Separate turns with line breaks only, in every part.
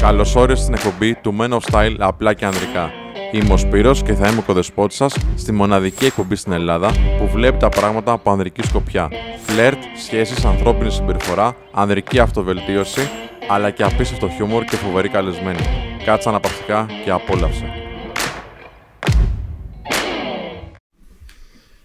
Καλώς όρισες στην εκπομπή του Men of Style απλά και ανδρικά. Είμαι ο Σπύρος και θα είμαι ο κοδεσπότης σας στη μοναδική εκπομπή στην Ελλάδα που βλέπει τα πράγματα από ανδρική σκοπιά. Φλερτ, σχέσεις, ανθρώπινη συμπεριφορά, ανδρική αυτοβελτίωση, αλλά και απίστευτο χιούμορ και φοβερή καλεσμένη. Κάτσε αναπαυτικά και απόλαυσε.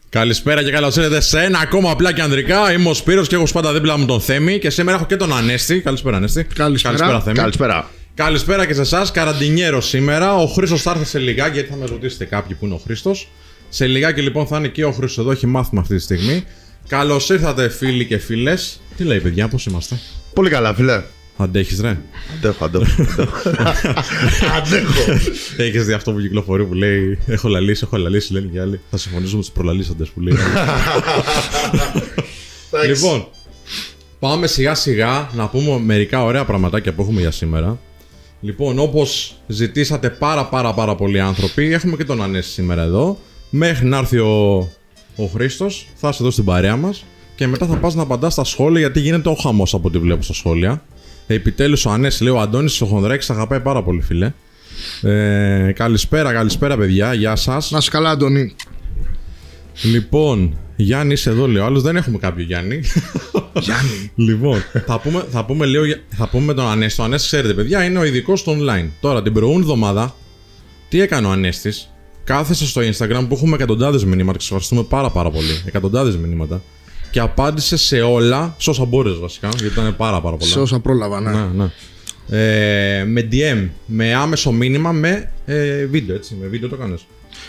Καλησπέρα και καλώς ήρθατε σε ένα ακόμα απλά και ανδρικά. Είμαι ο Σπύρος και έχω πάντα δίπλα μου τον Θέμη και σήμερα έχω και τον Ανέστη. Καλησπέρα, Ανέστη.
Καλησπέρα.
Καλησπέρα, Θέμη.
Καλησπέρα.
Καλησπέρα και σε εσάς. Καραντινιέρο σήμερα. Ο Χρήστος θα έρθει σε λιγάκι γιατί θα με ρωτήσετε κάποιοι που είναι ο Χρήστος. Σε λιγάκι λοιπόν θα είναι και ο Χρήστος εδώ. Έχει μάθημα αυτή τη στιγμή. Καλώς ήρθατε φίλοι και φίλες. Τι λέει, παιδιά, πώς είμαστε;
Πολύ καλά, φίλε.
Αντέχεις, ρε;
Αντέχω, αντέχω. Αντέχω.
Έχεις δει αυτό που κυκλοφορεί που λέει Έχω λαλήσει, έχω λαλήσει, λένε και άλλοι. Θα συμφωνήσουμε με τους προλαλήσαντες που λέει. λοιπόν, πάμε σιγά σιγά να πούμε μερικά ωραία πραγματάκια που έχουμε για σήμερα. Λοιπόν, όπως ζητήσατε πάρα πάρα πάρα πολλοί άνθρωποι, έχουμε και τον Ανέση σήμερα εδώ. Μέχρι να έρθει ο, ο Χρήστος, θα είσαι εδώ στην παρέα μας. Και μετά θα πας να απαντάς στα σχόλια, γιατί γίνεται ο χαμός από ό,τι βλέπω στα σχόλια. Επιτέλους ο Ανέσης λέει: Ο Αντώνης ο Χονδράκης αγαπάει πάρα πολύ, φίλε. Ε, καλησπέρα, καλησπέρα, παιδιά. Γεια σας.
Να είσαι καλά, Αντώνη.
Λοιπόν, Γιάννη είσαι εδώ, λέει ο άλλος. Δεν έχουμε κάποιο Γιάννη.
Γιάννη.
λοιπόν, θα πούμε, θα πούμε λίγο, για- θα πούμε με τον Ανέστη. Ο Ανέστη, ξέρετε, παιδιά, είναι ο ειδικός στο online. Τώρα, την προηγούμενη εβδομάδα, τι έκανε ο Ανέστης; Κάθεσε στο Instagram που έχουμε εκατοντάδες μηνύματα και σας ευχαριστούμε πάρα, πάρα πολύ. Εκατοντάδες μηνύματα. Και απάντησε σε όλα, σε όσα μπόρεσε βασικά, γιατί ήταν πάρα, πάρα πολλά.
Σε όσα πρόλαβα, ναι.
Ναι, ναι. Ε, με DM, με άμεσο μήνυμα, με ε, βίντεο, έτσι. Με βίντεο το κάνεις.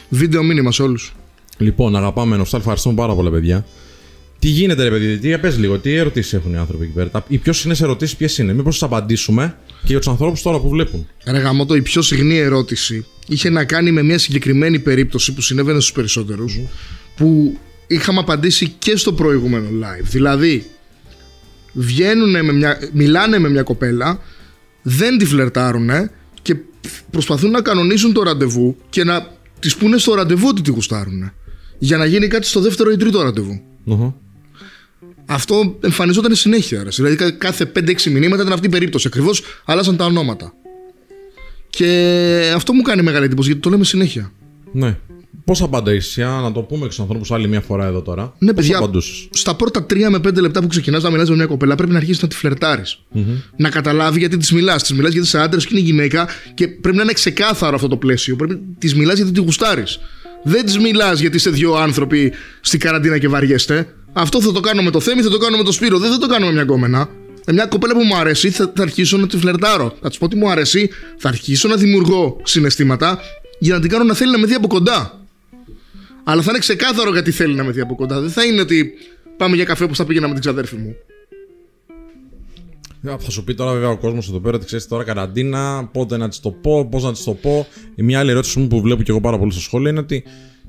Βίντεο μήνυμα σε όλους.
Λοιπόν, αγαπάμε Νοστάλ, ευχαριστούμε πάρα πολλά, παιδιά. Τι γίνεται, ρε παιδί, τι πες λίγο, τι ερωτήσεις έχουν οι άνθρωποι εκεί πέρα; Τα- Οι πιο συχνές ερωτήσεις ποιες είναι, Μήπως τι απαντήσουμε και για τους ανθρώπους τώρα που βλέπουν.
Ρε γαμώτο, η πιο συχνή ερώτηση είχε να κάνει με μια συγκεκριμένη περίπτωση που συνέβαινε στους περισσότερους που είχαμε απαντήσει και στο προηγούμενο live. Δηλαδή, βγαίνουνε με μια, μιλάνε με μια κοπέλα, δεν τη φλερτάρουνε και προσπαθούν να κανονίσουν το ραντεβού και να τις πούνε στο ραντεβού ότι τη γουστάρουνε. Για να γίνει κάτι στο δεύτερο ή τρίτο ραντεβού.
Οχο.
Αυτό εμφανιζόταν συνέχεια. Ρε. Δηλαδή κα- κάθε 5-6 μηνύματα ήταν αυτή η περίπτωση. Ακριβώς άλλασαν τα ονόματα. Και αυτό μου κάνει μεγάλη εντύπωση γιατί το λέμε συνέχεια.
Ναι. Πώ απαντήσει, να το πούμε και στους ανθρώπους άλλη μια φορά εδώ τώρα.
Ναι,
Πώς
παιδιά,
απαντούσες;
στα πρώτα 3 με 5 λεπτά που ξεκινάς να μιλάς με μια κοπέλα, πρέπει να αρχίσεις να τη φλερτάρεις. Να καταλάβει γιατί της μιλάς. Της μιλάς γιατί είσαι άντρας και είναι γυναίκα και πρέπει να είναι ξεκάθαρο αυτό το πλαίσιο. Πρέπει της μιλάς γιατί τη γουστάρεις. Δεν της μιλάς γιατί είστε δύο άνθρωποι στην καραντίνα και βαριέστε. Αυτό θα το κάνω με το Θέμη, θα το κάνω με το Σπύρο. Δεν θα το κάνω με μια γκόμενα. Με μια κοπέλα που μου αρέσει, θα, θα αρχίσω να τη φλερτάρω. Θα της πω ότι μου αρέσει, θα αρχίσω να δημιουργώ συναισθήματα για να την κάνω να θέλει να με δει από κοντά. Αλλά θα είναι ξεκάθαρο γιατί θέλει να με δει από κοντά. Δεν θα είναι ότι πάμε για καφέ όπως θα πήγαινα με την ξαδέρφη μου.
Ε, Θα σου πει τώρα βέβαια ο κόσμος εδώ πέρα ότι ξέρεις τώρα καραντίνα, πότε να της το πω, πώς να της το πω. Η μια άλλη ερώτηση μου που βλέπω και εγώ πάρα πολύ στα σχόλια είναι ότι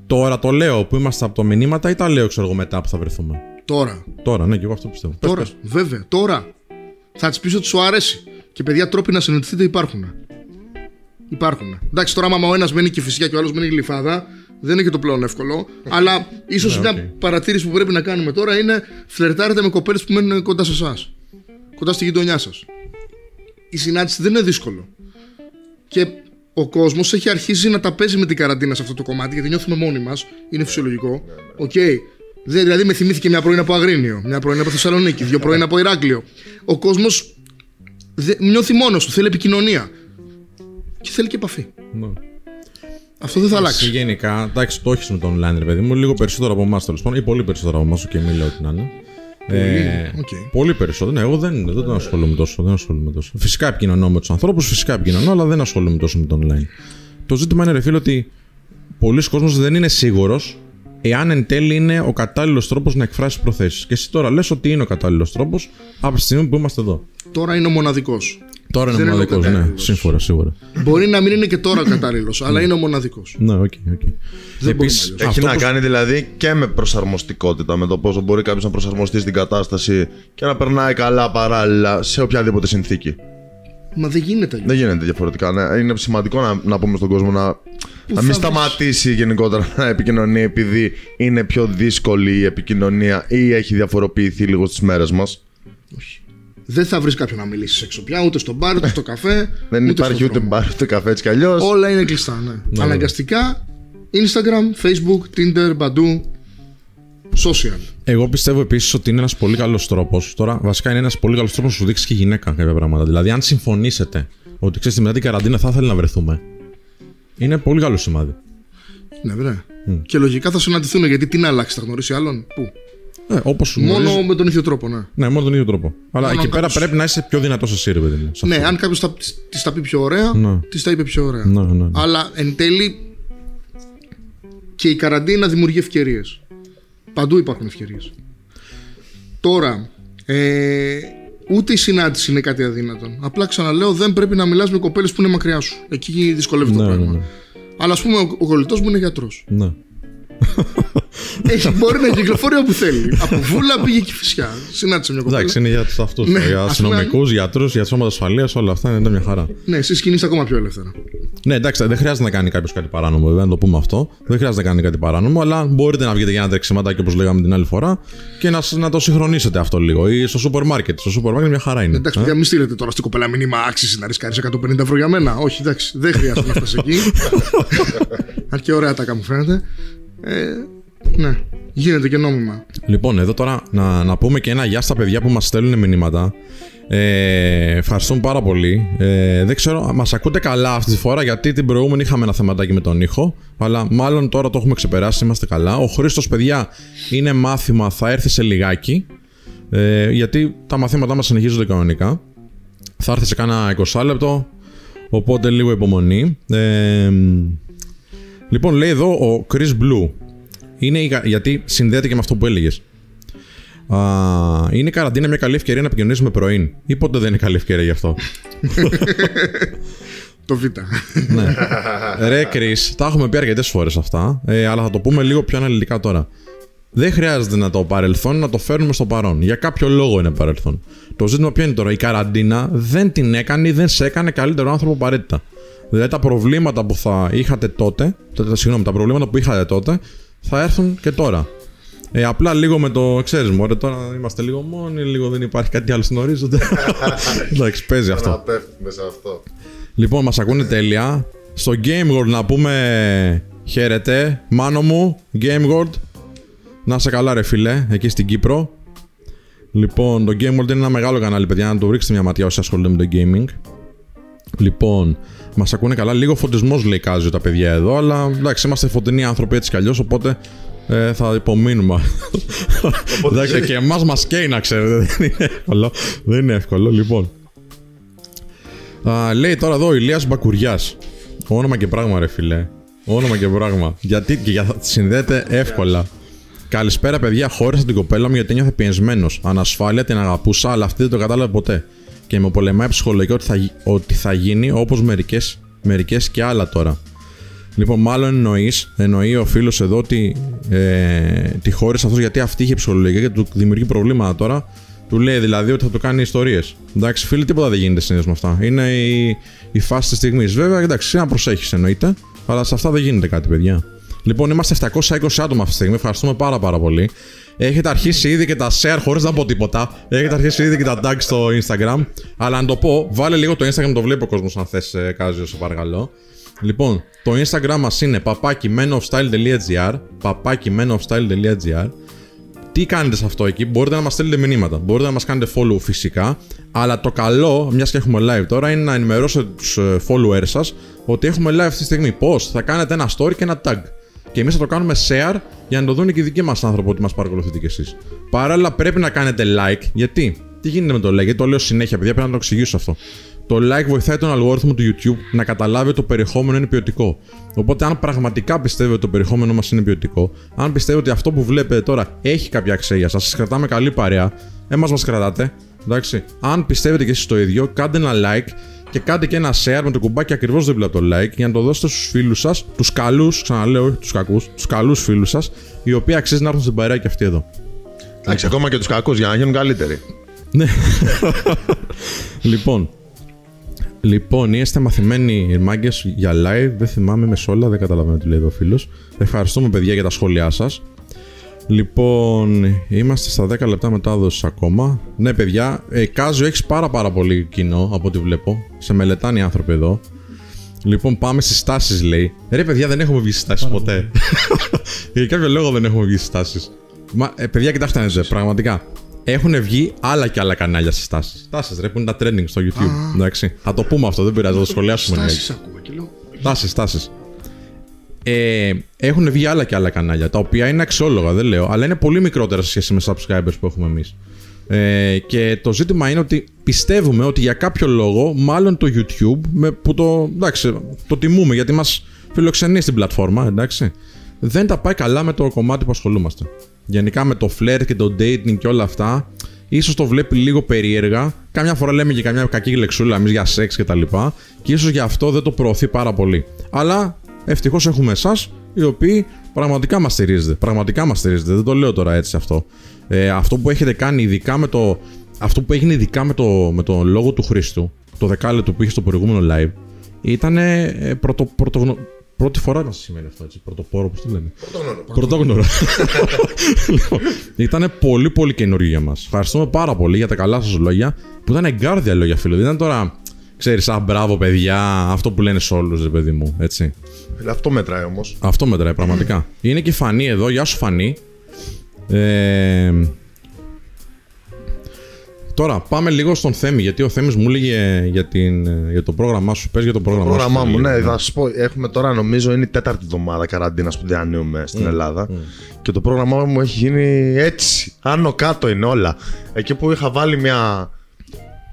τώρα το λέω που είμαστε από τα μηνύματα ή τα λέω ξέρω εγώ μετά που θα βρεθούμε;
Τώρα.
Τώρα, ναι, και εγώ αυτό πιστεύω. Πες,
Τώρα.
πες.
Βέβαια. Τώρα. Θα της πεις ότι σου αρέσει. Και παιδιά, τρόποι να συναντηθείτε υπάρχουν. Υπάρχουν. Εντάξει, τώρα, άμα ο ένας μένει Κηφισιά και ο άλλος μένει Γλυφάδα, δεν είναι και το πλέον εύκολο. αλλά ίσως
Ναι,
μια
οκ.
παρατήρηση που πρέπει να κάνουμε τώρα είναι φλερτάρετε με κοπέλες που μένουν κοντά σε εσάς. Κοντά στη γειτονιά σας. Η συνάντηση δεν είναι δύσκολο. Και ο κόσμος έχει αρχίσει να τα παίζει με την καραντίνα σε αυτό το κομμάτι γιατί νιώθουμε μόνοι μας. Είναι φυσιολογικό. Οκ. Δε- Δηλαδή με θυμήθηκε μια πρώην από Αγρίνιο, μια πρώην από Θεσσαλονίκη, δύο πρώην από Ηράκλειο. Ο κόσμος νιώθει μόνος του, θέλει επικοινωνία. Και θέλει και επαφή.
Ναι.
Αυτό δεν θα
Εσύ
αλλάξει.
γενικά, εντάξει, το έχεις με το online, ρε παιδί μου, λίγο περισσότερο από εμάς τέλος πάντων, ή πολύ περισσότερο από εμάς, και μη λέω τι να είναι. Ε,
οκ.
Πολύ περισσότερο. Ναι, εγώ δεν, δεν τον ασχολούμαι τόσο, δεν ασχολούμαι τόσο. Φυσικά επικοινωνώ με τους ανθρώπους, φυσικά επικοινωνώ, αλλά δεν ασχολούμαι τόσο με το online. Το ζήτημα είναι, ρε φίλε, ότι πολύς κόσμος δεν είναι σίγουρος εάν εν τέλει είναι ο κατάλληλος τρόπος να εκφράσει προθέσεις. Και εσύ τώρα λες ότι είναι ο κατάλληλος τρόπος από τη στιγμή που είμαστε εδώ.
Τώρα είναι ο μοναδικός.
Τώρα είναι
Δεν είναι ο
μοναδικός, ναι,
κατάλληλος.
σύμφωνα, σίγουρα.
Μπορεί να μην είναι και τώρα ο κατάλληλος, αλλά είναι ο μοναδικός.
Ναι, OK, OK.
Δεν
Επίσης,
μπορούμε
Έχει
αυτό
να
που-
κάνει δηλαδή και με προσαρμοστικότητα, με το πόσο μπορεί κάποιος να προσαρμοστεί στην κατάσταση και να περνάει καλά παράλληλα σε οποιαδήποτε συνθήκη.
Μα δεν γίνεται αλλιώς.
Δεν γίνεται διαφορετικά. Ναι. Είναι σημαντικό να, να πούμε στον κόσμο να, Να μην
θα βρεις-
σταματήσει γενικότερα να επικοινωνεί επειδή είναι πιο δύσκολη η επικοινωνία ή έχει διαφοροποιηθεί λίγο στις μέρες μας.
Δεν θα βρεις κάποιον να μιλήσει έξω πια, ούτε στο μπαρ, ούτε στο καφέ.
Δεν
ούτε
υπάρχει
στον
ούτε
δρόμο.
μπαρ ούτε καφέ έτσι κι αλλιώς.
Όλα είναι κλειστά, ναι. Αναγκαστικά Instagram, Facebook, Tinder, Badoo, social.
Εγώ πιστεύω επίσης ότι είναι ένας πολύ καλός τρόπος. Τώρα, βασικά είναι ένας πολύ καλός τρόπος να σου δείξει και η γυναίκα κάποια πράγματα. Δηλαδή, αν συμφωνήσετε ότι ξέρεις μετά την καραντίνα θα ήθελε να βρεθούμε, είναι πολύ καλό σημάδι.
Ναι, βέβαια. Και λογικά θα συναντηθούν γιατί τι να αλλάξει, θα γνωρίσει άλλον; Πού;
Ε, Όπως σου
Μόνο
γνωρίζω-
με τον ίδιο τρόπο, ναι.
Ναι, μόνο τον ίδιο τρόπο. Αλλά
Μόνο
εκεί
αν
πέρα
κάποιος-
πρέπει να είσαι πιο δυνατός εσύ, ρε παιδί μου. σε
Ναι,
αυτό.
αν κάποιος τη τα πει πιο ωραία,
Ναι.
της τα είπε πιο ωραία.
Ναι, ναι, ναι.
Αλλά εν τέλει και η καραντίνα δημιουργεί ευκαιρίες. Παντού υπάρχουν ευκαιρίες. Τώρα, ε, ούτε η συνάντηση είναι κάτι αδύνατο. Απλά ξαναλέω, δεν πρέπει να μιλάς με κοπέλες που είναι μακριά σου. Εκεί δυσκολεύεται το
Ναι,
πράγμα.
ναι, ναι.
Αλλά ας πούμε, ο, ο κολλητός μου είναι γιατρός.
Ναι.
Έχει, μπορεί να κυκλοφορεί όπου θέλει. Από βούλα πήγε και φυσικά. Συνάντησε μια κοπέλα.
Εντάξει, είναι για τους αυτούς.
Ναι,
για
ας πούμε,
αστυνομικούς, γιατρούς, για σώματα ασφαλείας, όλα αυτά είναι μια χαρά.
Ναι, εσεί κινείστε ακόμα πιο ελεύθερα.
Ναι, εντάξει, δεν χρειάζεται να κάνει κάποιος κάτι παράνομο, βέβαια, να το πούμε αυτό. Δεν χρειάζεται να κάνει κάτι παράνομο, αλλά μπορείτε να βγείτε για ένα τρεξιματάκι όπως λέγαμε την άλλη φορά και να, να το συγχρονίσετε αυτό λίγο. Ή στο σούπερ μάρκετ. Στο σούπερ μάρκετ μια χαρά είναι.
Εντάξει,
Ε;
παιδιά, μην στείλετε τώρα στην κοπέλα μήνυμα άξιση να ρισκάρει 150 ευρώ για μένα. Όχι, εντάξει, δεν χρειάζεται να φτάσεις εκεί. Αν και ωραία τα κάνω, φαίνεται. Ε, ναι, γίνεται και νόμιμα.
Λοιπόν, εδώ τώρα να, να πούμε και ένα γεια στα παιδιά που μας στέλνουν μηνύματα. Ε, ευχαριστούμε πάρα πολύ. Ε, δεν ξέρω, μας ακούτε καλά αυτή τη φορά γιατί την προηγούμενη είχαμε ένα θεματάκι με τον ήχο. Αλλά μάλλον τώρα το έχουμε ξεπεράσει, είμαστε καλά. Ο Χρήστος, παιδιά, είναι μάθημα, θα έρθει σε λιγάκι. Ε, γιατί τα μαθήματά μας συνεχίζονται κανονικά. Θα έρθει σε κάνα 20 λεπτό. Οπότε λίγο υπομονή. Ε, λοιπόν, λέει εδώ ο Chris Blue. Είναι η κα- γιατί συνδέεται και με αυτό που έλεγες. Είναι η καραντίνα μια καλή ευκαιρία να επικοινωνήσει με πρωί. Ή ποτέ δεν είναι καλή ευκαιρία γι' αυτό;
Το Β.
ναι. Ρε, Κρι, τα έχουμε πει αρκετές φορές αυτά. Ε, αλλά θα το πούμε λίγο πιο αναλυτικά τώρα. Δεν χρειάζεται να το παρελθόν να το φέρνουμε στο παρόν. Για κάποιο λόγο είναι παρελθόν. Το ζήτημα ποιο είναι τώρα; Η καραντίνα δεν την έκανε ή δεν σε έκανε καλύτερο άνθρωπο απαραίτητα. Δηλαδή τα προβλήματα που θα είχατε τότε, τα- συγγνώμη, τα προβλήματα που είχατε τότε θα έρθουν και τώρα. Ε, απλά λίγο με το ξέρεις μου, τώρα είμαστε λίγο μόνοι, λίγο δεν υπάρχει κάτι άλλο στον ορίζοντα. Εντάξει, παίζει αυτό.
Να πέφτουμε σε αυτό.
Λοιπόν, μας ακούνε τέλεια. Στο Game World να πούμε χαίρετε. Μάνο μου, Game World. Να είσαι καλά ρε φίλε, εκεί στην Κύπρο. Λοιπόν, το Game World είναι ένα μεγάλο κανάλι, παιδιά, να το ρίξετε μια ματιά όσοι ασχολούνται με το gaming. Λοιπόν, μας ακούνε καλά. Λίγο φωτισμός λέει κάζει τα παιδιά εδώ, αλλά εντάξει, είμαστε φωτεινοί άνθρωποι έτσι κι αλλιώς, οπότε ε, θα υπομείνουμε. εντάξει, και εμάς μας καίει να ξέρετε. Δεν είναι εύκολο. Δεν είναι εύκολο, λοιπόν. Α, λέει τώρα εδώ ο Ηλίας Μπακουριάς. Όνομα και πράγμα, ρε φιλέ. Όνομα και πράγμα. Γιατί και για, συνδέεται εύκολα. Καλησπέρα, παιδιά. Χώρισα την κοπέλα μου γιατί νιώθω πιεσμένος. Ανασφάλεια την αγαπούσα, αλλά αυτή δεν το κατάλαβε ποτέ. Και με πολεμάει ψυχολογικά ότι θα, γι- ότι θα γίνει όπως μερικές μερικές και άλλα τώρα. Λοιπόν, μάλλον εννοείς, εννοεί ο φίλος εδώ ότι ε, τη χώρισε αυτός γιατί αυτή είχε ψυχολογικά και του δημιουργεί προβλήματα τώρα. Του λέει δηλαδή ότι θα του κάνει ιστορίες. Εντάξει, φίλοι, τίποτα δεν γίνεται συνήθως με αυτά. Είναι η, η φάση της στιγμής. Βέβαια, εντάξει, να προσέχεις εννοείται, αλλά σε αυτά δεν γίνεται κάτι, παιδιά. Λοιπόν, είμαστε 720 άτομα αυτή τη στιγμή. Ευχαριστούμε πάρα πάρα πολύ. Έχετε αρχίσει ήδη και τα share χωρίς να πω τίποτα. Έχετε αρχίσει ήδη και τα tag στο Instagram. Αλλά να το πω, βάλε λίγο το Instagram, το βλέπει ο κόσμος αν θες, Κάζιο, σε παρακαλώ. Λοιπόν, το Instagram μας είναι παπάκι menofstyle.gr παπάκι menofstyle.gr τι κάνετε σε αυτό εκεί, μπορείτε να μας στείλετε μηνύματα, μπορείτε να μας κάνετε follow φυσικά, αλλά το καλό, μιας και έχουμε live τώρα, είναι να ενημερώσετε τους ε, followers σας ότι έχουμε live αυτή τη στιγμή. Πώς, θα κάνετε ένα story και ένα tag. Και εμείς θα το κάνουμε share για να το δουν και οι δικοί μας άνθρωποι ότι μας παρακολουθείτε κι εσείς. Παράλληλα πρέπει να κάνετε like, γιατί, τι γίνεται με το like, γιατί το λέω συνέχεια παιδιά, πρέπει να το εξηγήσω αυτό. Το like βοηθάει τον αλγόριθμο του YouTube να καταλάβει ότι το περιεχόμενο είναι ποιοτικό. Οπότε, αν πραγματικά πιστεύετε ότι το περιεχόμενο μας είναι ποιοτικό, αν πιστεύετε ότι αυτό που βλέπετε τώρα έχει κάποια αξία για σας, σας κρατάμε καλή παρέα, εμάς μας κρατάτε. Εντάξει. Αν πιστεύετε και εσείς το ίδιο, κάντε ένα like και κάντε και ένα share με το κουμπάκι ακριβώς δίπλα από το like για να το δώσετε στους φίλους σας, τους καλούς, ξαναλέω, όχι τους κακούς, τους καλούς φίλους σας, οι οποίοι αξίζει να έρθουν στην παρέα και αυτοί εδώ.
Εντάξει, ακόμα και τους κακούς για να γίνουν καλύτεροι.
Ναι. λοιπόν. Λοιπόν, είστε μαθημένοι μάγκες για live. Δεν θυμάμαι μες όλα, δεν καταλαβαίνω τι λέει εδώ ο φίλος. Ευχαριστούμε, παιδιά, για τα σχόλιά σας. Λοιπόν, είμαστε στα 10 λεπτά μετάδοση ακόμα. Ναι, παιδιά, ε, Κάζιο έχεις πάρα πάρα πολύ κοινό από ό,τι βλέπω. Σε μελετάνε οι άνθρωποι εδώ. Λοιπόν, πάμε στις τάσει, λέει. Ρε, παιδιά, δεν έχουμε βγει στις τάσει ποτέ. Για κάποιο λόγο δεν έχουμε βγει στις τάσει. Μα, ε, παιδιά, κοιτάξτε να δείτε, πραγματικά. Έχουν βγει άλλα και άλλα κανάλια στις τάσει. Τάσει, ρε, που είναι τα trending στο YouTube. Εντάξει. Θα το πούμε αυτό, δεν πειράζει, θα το σχολιάσουμε. λίγα.
Στάσεις ακούω και λέω.
Τάσει, τάσει. Ε, έχουν βγει άλλα και άλλα κανάλια, τα οποία είναι αξιόλογα, δεν λέω, αλλά είναι πολύ μικρότερα σε σχέση με subscribers που έχουμε εμείς. Ε, και το ζήτημα είναι ότι πιστεύουμε ότι για κάποιο λόγο, μάλλον το YouTube, με, που το, εντάξει, το τιμούμε γιατί μας φιλοξενεί στην πλατφόρμα, εντάξει, δεν τα πάει καλά με το κομμάτι που ασχολούμαστε. Γενικά με το flirt και το dating και όλα αυτά, ίσως το βλέπει λίγο περίεργα. Καμιά φορά λέμε και καμιά κακή λεξούλα εμείς για σεξ και τα λοιπά και ίσως γι' αυτό δεν το προωθεί πάρα πολύ. Αλλά ευτυχώς έχουμε εσάς, οι οποίοι πραγματικά μας στηρίζετε. Πραγματικά μας στηρίζετε. Δεν το λέω τώρα έτσι αυτό. Ε, αυτό που έχετε κάνει ειδικά με το. Αυτό που έγινε ειδικά με το, με το λόγο του Χρήστου, το δεκάλεπτο που είχε στο προηγούμενο live, ήταν ε, πρωτο, πρωτογνω- πρώτη φορά να σημαίνει αυτό έτσι. Πρωτοπόρο, πώς το λένε; Πρωτόγνωρο. λοιπόν, ήταν πολύ πολύ καινούριο για μας. Ευχαριστούμε πάρα πολύ για τα καλά σας λόγια, που ήταν εγκάρδια λόγια, φίλο. Δεν ήταν τώρα, ξέρεις, α μπράβο παιδιά, αυτό που λένε σε όλους, ρε παιδί μου, έτσι.
Φίλε, αυτό μετράει όμως.
Αυτό μετράει πραγματικά. Είναι και η Φανή εδώ. Γεια σου, Φανή. Ε, τώρα πάμε λίγο στον Θέμη, γιατί ο Θέμης μου έλεγε για, την, για το πρόγραμμά σου. Πες για το πρόγραμμά,
Το πρόγραμμά
σου.
μου,
Θέμη.
ναι, θα σα πω. Έχουμε τώρα, νομίζω, είναι η τέταρτη εβδομάδα καραντίνας που διανύουμε στην Ελλάδα. Και το πρόγραμμά μου έχει γίνει έτσι. Άνω κάτω είναι όλα. Εκεί που είχα βάλει μια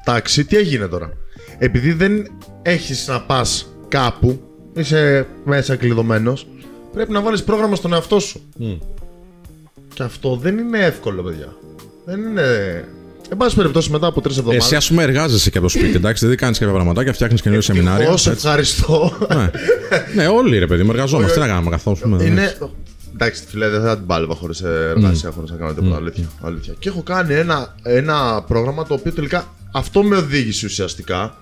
τάξη, τι έγινε τώρα; Επειδή δεν έχεις να πας κάπου, είσαι μέσα κλειδωμένος, πρέπει να βάλεις πρόγραμμα στον εαυτό σου. Και αυτό δεν είναι εύκολο, παιδιά. Δεν είναι. Εν πάση περιπτώσει, μετά από τρεις εβδομάδε.
Εσύ, ας πούμε, εργάζεσαι και από το σπίτι, εντάξει. Δεν κάνεις κάποια πραγματάκια, φτιάχνεις καινούργια σεμινάρια.
Όσο
έτσι.
ευχαριστώ.
ναι. ναι, όλοι ρε παιδί μου, εργαζόμαστε. Τι να κάνουμε καθόλου.
Είναι. Εντάξει, φίλε, δεν θα την πάλευα χωρίς εργασία, χωρίς να κάνω τίποτα. Αλήθεια, αλήθεια. Και έχω κάνει ένα, ένα πρόγραμμα το οποίο τελικά αυτό με οδήγησε ουσιαστικά.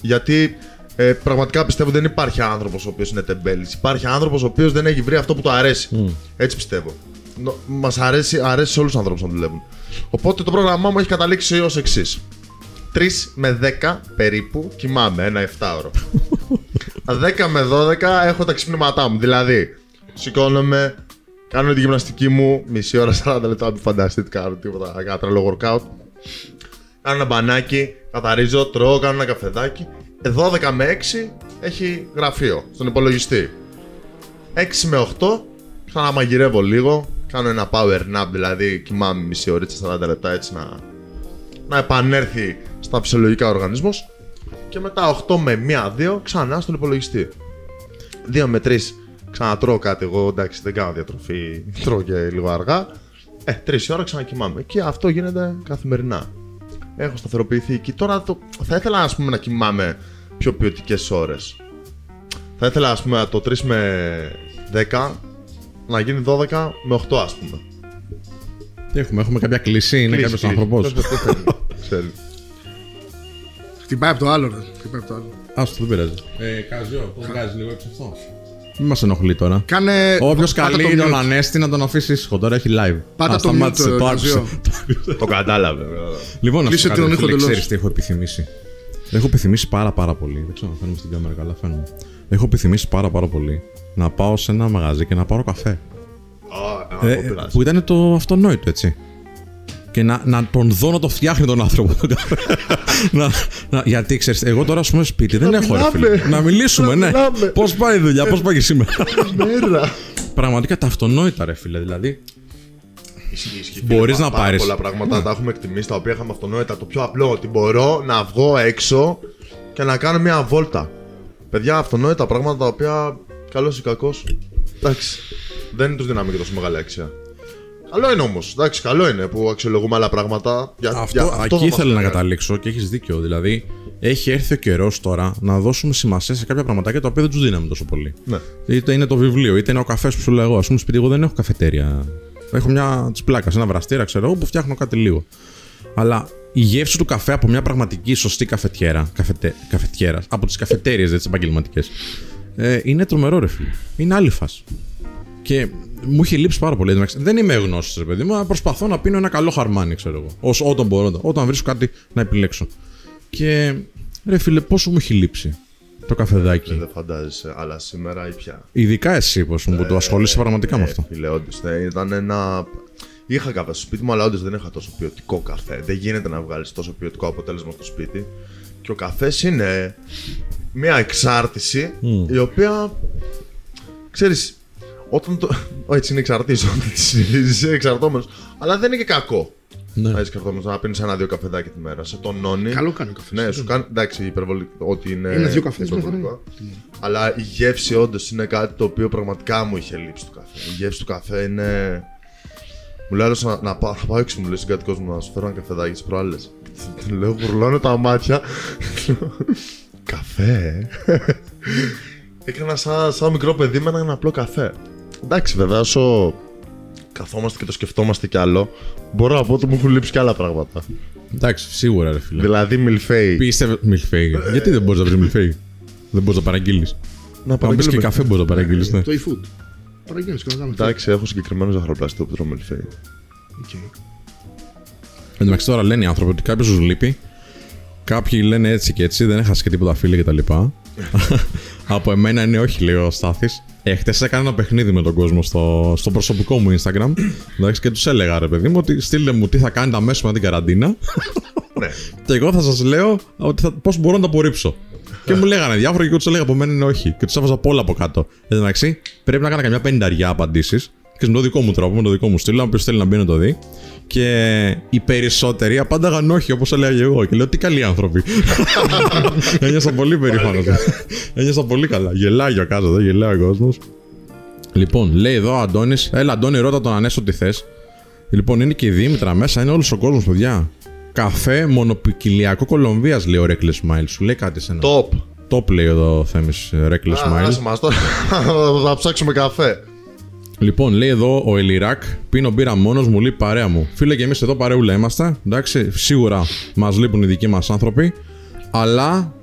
Γιατί ε, πραγματικά πιστεύω δεν υπάρχει άνθρωπος ο οποίος είναι τεμπέλης. Υπάρχει άνθρωπος ο οποίος δεν έχει βρει αυτό που του αρέσει. Έτσι πιστεύω. Μας αρέσει, αρέσει σε όλους τους ανθρώπους να δουλεύουν. Οπότε το πρόγραμμά μου έχει καταλήξει ως εξής. 3 με 10 περίπου κοιμάμαι, ένα 7 ώρο. 10 με 12 έχω τα ξυπνήματά μου. Δηλαδή, σηκώνομαι, κάνω τη γυμναστική μου, μισή ώρα, 40 λεπτά, μην φανταστείτε, κάνω τίποτα, κάνω τρελό workout. Κάνω ένα μπανάκι, καθαρίζω, τρώω, κάνω ένα καφεδάκι. Ε, 12 με 6 έχει γραφείο στον υπολογιστή. 6 με 8 ξαναμαγειρεύω λίγο, κάνω ένα power nap, δηλαδή κοιμάμαι μισή ώρα, 40 λεπτά έτσι να, να επανέλθει στα φυσιολογικά ο οργανισμός και μετά 8 με 1-2 ξανά στον υπολογιστή. 2 με 3 ξανατρώω κάτι. Εγώ εντάξει δεν κάνω διατροφή, τρώω και λίγο αργά. Ε, 3 ώρα ξανακοιμάμαι. Και αυτό γίνεται καθημερινά. Έχω σταθεροποιηθεί εκεί. Τώρα το, θα ήθελα ας πούμε, να κοιμάμαι πιο ποιοτικές ώρες. Θα ήθελα ας πούμε το 3 με 10 να γίνει 12 με 8 ας πούμε.
Τι έχουμε, έχουμε κάποια κλίση, είναι
Κλείσει,
κάποιος
κλείσει.
άνθρωπος;
Ποιος- ποιος θέλει. Ξέρει.
Χτυπάει από το άλλο, ρε. Χτυπάει από το άλλο.
Άστο, δεν πειράζει. Ε, Καζιό, πώς βγάζει λίγο έξω αυτό. Μην μας ενοχλεί τώρα.
Κάνε.
Όποιος
πάτα το
καλεί τον
mute.
Ανέστη να τον αφήσει ήσυχο. Τώρα έχει live.
Πάτα
Α,
το
σταμάτησε,
mute,
το
Καζιό.
άκουσε.
το κατάλαβε.
Λοιπόν, να
Κλείσε
σου
τον
πω
ήχο
κάτι,
εντελώς.
ξέρεις τι έχω επιθυμήσει. Έχω επιθυμήσει πάρα πάρα πολύ. Δεν ξέρω αν φαίνομαι στην κάμερα καλά, φαίνομαι. Έχω επιθυμήσει πάρα πάρα πολύ να πάω σε ένα μαγαζί και να πάρω καφέ. Ε, ε, που ήταν το αυτονόητο, έτσι. Και να, να τον δω να το φτιάχνει τον άνθρωπο. τον καφέ. να, να, γιατί ξέρεις, εγώ τώρα ας πούμε σπίτι δεν έχω ρε φίλε.
μιλάμε.
Να μιλήσουμε,
Να
ναι.
μιλάμε.
Πώς πάει η δουλειά, πώς πάει και σήμερα.
Μέρα.
Πραγματικά τα αυτονόητα, ρε φίλε. Δηλαδή,
Ισχύει, ισχύει.
Μπορείς
Πάρα
να πάρεις.
πολλά πράγματα τα έχουμε εκτιμήσει τα οποία είχαμε αυτονόητα. Το πιο απλό ότι μπορώ να βγω έξω και να κάνω μια βόλτα. Παιδιά, αυτονόητα πράγματα τα οποία καλός ή κακός. Εντάξει. Δεν τους δίναμε και τόσο μεγάλη αξία. Καλό είναι όμως. Εντάξει, καλό είναι που αξιολογούμε άλλα πράγματα. Για,
Αυτό,
για αυτό
εκεί
θα μας
ήθελα να
κάνει.
καταλήξω και έχεις δίκιο. Δηλαδή, έχει έρθει ο καιρός τώρα να δώσουμε σημασία σε κάποια πραγματάκια τα οποία δεν τους δίναμε τόσο πολύ.
Ναι.
Είτε είναι το βιβλίο, είτε είναι ο καφές που σου λέω εγώ. Α πούμε, σπίτι εγώ δεν έχω καφετέρια. Έχω μια τη πλάκα, ένα βραστήρα, ξέρω εγώ, που φτιάχνω κάτι λίγο. Αλλά η γεύση του καφέ από μια πραγματική σωστή καφετιέρα, καφετε, καφετιέρας, από τις καφετέρειε, δεν τις επαγγελματικές, ε, είναι τρομερό ρε φίλε. Είναι άλλη φάση. Και μου είχε λείψει πάρα πολύ. εντάξει. Δεν είμαι γνώστης, ρε παιδί μου, αλλά προσπαθώ να πίνω ένα καλό χαρμάνι, ξέρω εγώ. Ως, όταν μπορώ, όταν βρίσκω κάτι να επιλέξω. Και ρε φίλε, πόσο μου έχει λείψει το καφεδάκι.
Δεν φαντάζεσαι, αλλά σήμερα ή πια.
Ειδικά εσύ, πώς μου, που το ασχολείσαι πραγματικά με
Ε,
αυτό.
Φίλε, όντως, ναι, ήταν ένα. Είχα καφέ στο σπίτι μου, αλλά όντως δεν είχα τόσο ποιοτικό καφέ. Δεν γίνεται να βγάλεις τόσο ποιοτικό αποτέλεσμα στο σπίτι. Και ο καφές είναι μια εξάρτηση η οποία. ξέρεις, όταν το. Ω, έτσι είναι εξαρτήσει, όταν είσαι εξαρτώμενος. Αλλά δεν είναι και κακό.
Ναι.
Να είσαι εξαρτώμενο να πίνεις ένα-δύο καφεδάκια τη μέρα. Σε τονώνει.
Καλό κάνει ο καφές.
Ναι, σου κάνει. Εντάξει, υπερβολικό. Ότι είναι.
Ένα-δύο καφές
υπερβολικό. Αλλά η γεύση όντως είναι κάτι το οποίο πραγματικά μου είχε λείψει του καφέ. Η γεύση του καφέ είναι. Μου λέει άλλος να, να, πάω, να πάω έξω, μου λέει στην κάτι κόσμο να σου φέρω ένα καφεδάκι τι προάλλες. Του λέω, γουρλώνω τα μάτια. καφέ. ε;» Έκανα σαν, σαν μικρό παιδί με έναν απλό καφέ. Εντάξει, βέβαια, όσο καθόμαστε και το σκεφτόμαστε κι άλλο, μπορώ να πω ότι μου έχουν λείψει κι άλλα πράγματα.
Εντάξει, σίγουρα ρε φίλε.
Δηλαδή, μιλφέι.
Πίστευε. Μιλφέη. Γιατί δεν μπορείς να βρεις μιλφέη. Δεν μπορείς να παραγγείλεις.
Να
Να μπεις και
παραγγείλουμε.
καφέ μπορείς να παραγγείλεις. Ναι.
Το e-food. Παραγγέλνει και να κάνουμε.
Εντάξει, έχω συγκεκριμένο ζαχαροπλαστικό που τρώω μιλφέι.
Οκ.
Εν τω μεταξύ τώρα λένε οι άνθρωποι ότι κάποιος του λείπει. Κάποιοι λένε έτσι και έτσι, δεν έχασες και τίποτα φίλοι κτλ. Από εμένα είναι όχι, λέει ο Στάθης. Ε, χτες έκανα ένα παιχνίδι με τον κόσμο στο, στο προσωπικό μου Instagram. εντάξει, και τους έλεγα ρε παιδί μου ότι στείλτε μου τι θα κάνετε αμέσως μετά την καραντίνα.
Ναι.
και εγώ θα σας λέω ότι θα, πώς μπορώ να το απορρίψω. και μου λέγανε διάφορα και εγώ τους έλεγα από μένα είναι όχι. Και τους έβαζα πολλά από κάτω. Εν τω μεταξύ, πρέπει να κάνω καμιά πενταριά απαντήσεις. Και με το δικό μου τρόπο, με το δικό μου στυλ, όποιος θέλει να μπει να το δει. Και οι περισσότεροι απάνταγαν όχι, όπως έλεγα και εγώ. Και λέω τι καλοί άνθρωποι. Ένιωσα πολύ περήφανος. Ένιωσα πολύ καλά. Γελάει ο κάτω εδώ, γελάει ο κόσμος. Λοιπόν, λέει εδώ ο Αντώνης, έλα Αντώνη, ρώτα τον Ανέσο τι θες. Λοιπόν, είναι και η Δήμητρα μέσα, είναι όλος ο κόσμος, παιδιά. Καφέ μονοπικυλιακό Κολομβίας, λέει ο Reckless Smile. Σου λέει κάτι σε ένα.
Top.
Top λέει εδώ ο Θέμης Reckless Smile.
Άσε μας τώρα. Θα ψάξουμε καφέ.
Λοιπόν, λέει εδώ ο Ελιράκ, πίνω μπύρα μόνος μου, λέει παρέα μου. Φίλε και εμείς εδώ παρεούλα είμαστε. Εντάξει, σίγουρα μας λείπουν οι δικοί μας άνθρωποι. Αλλά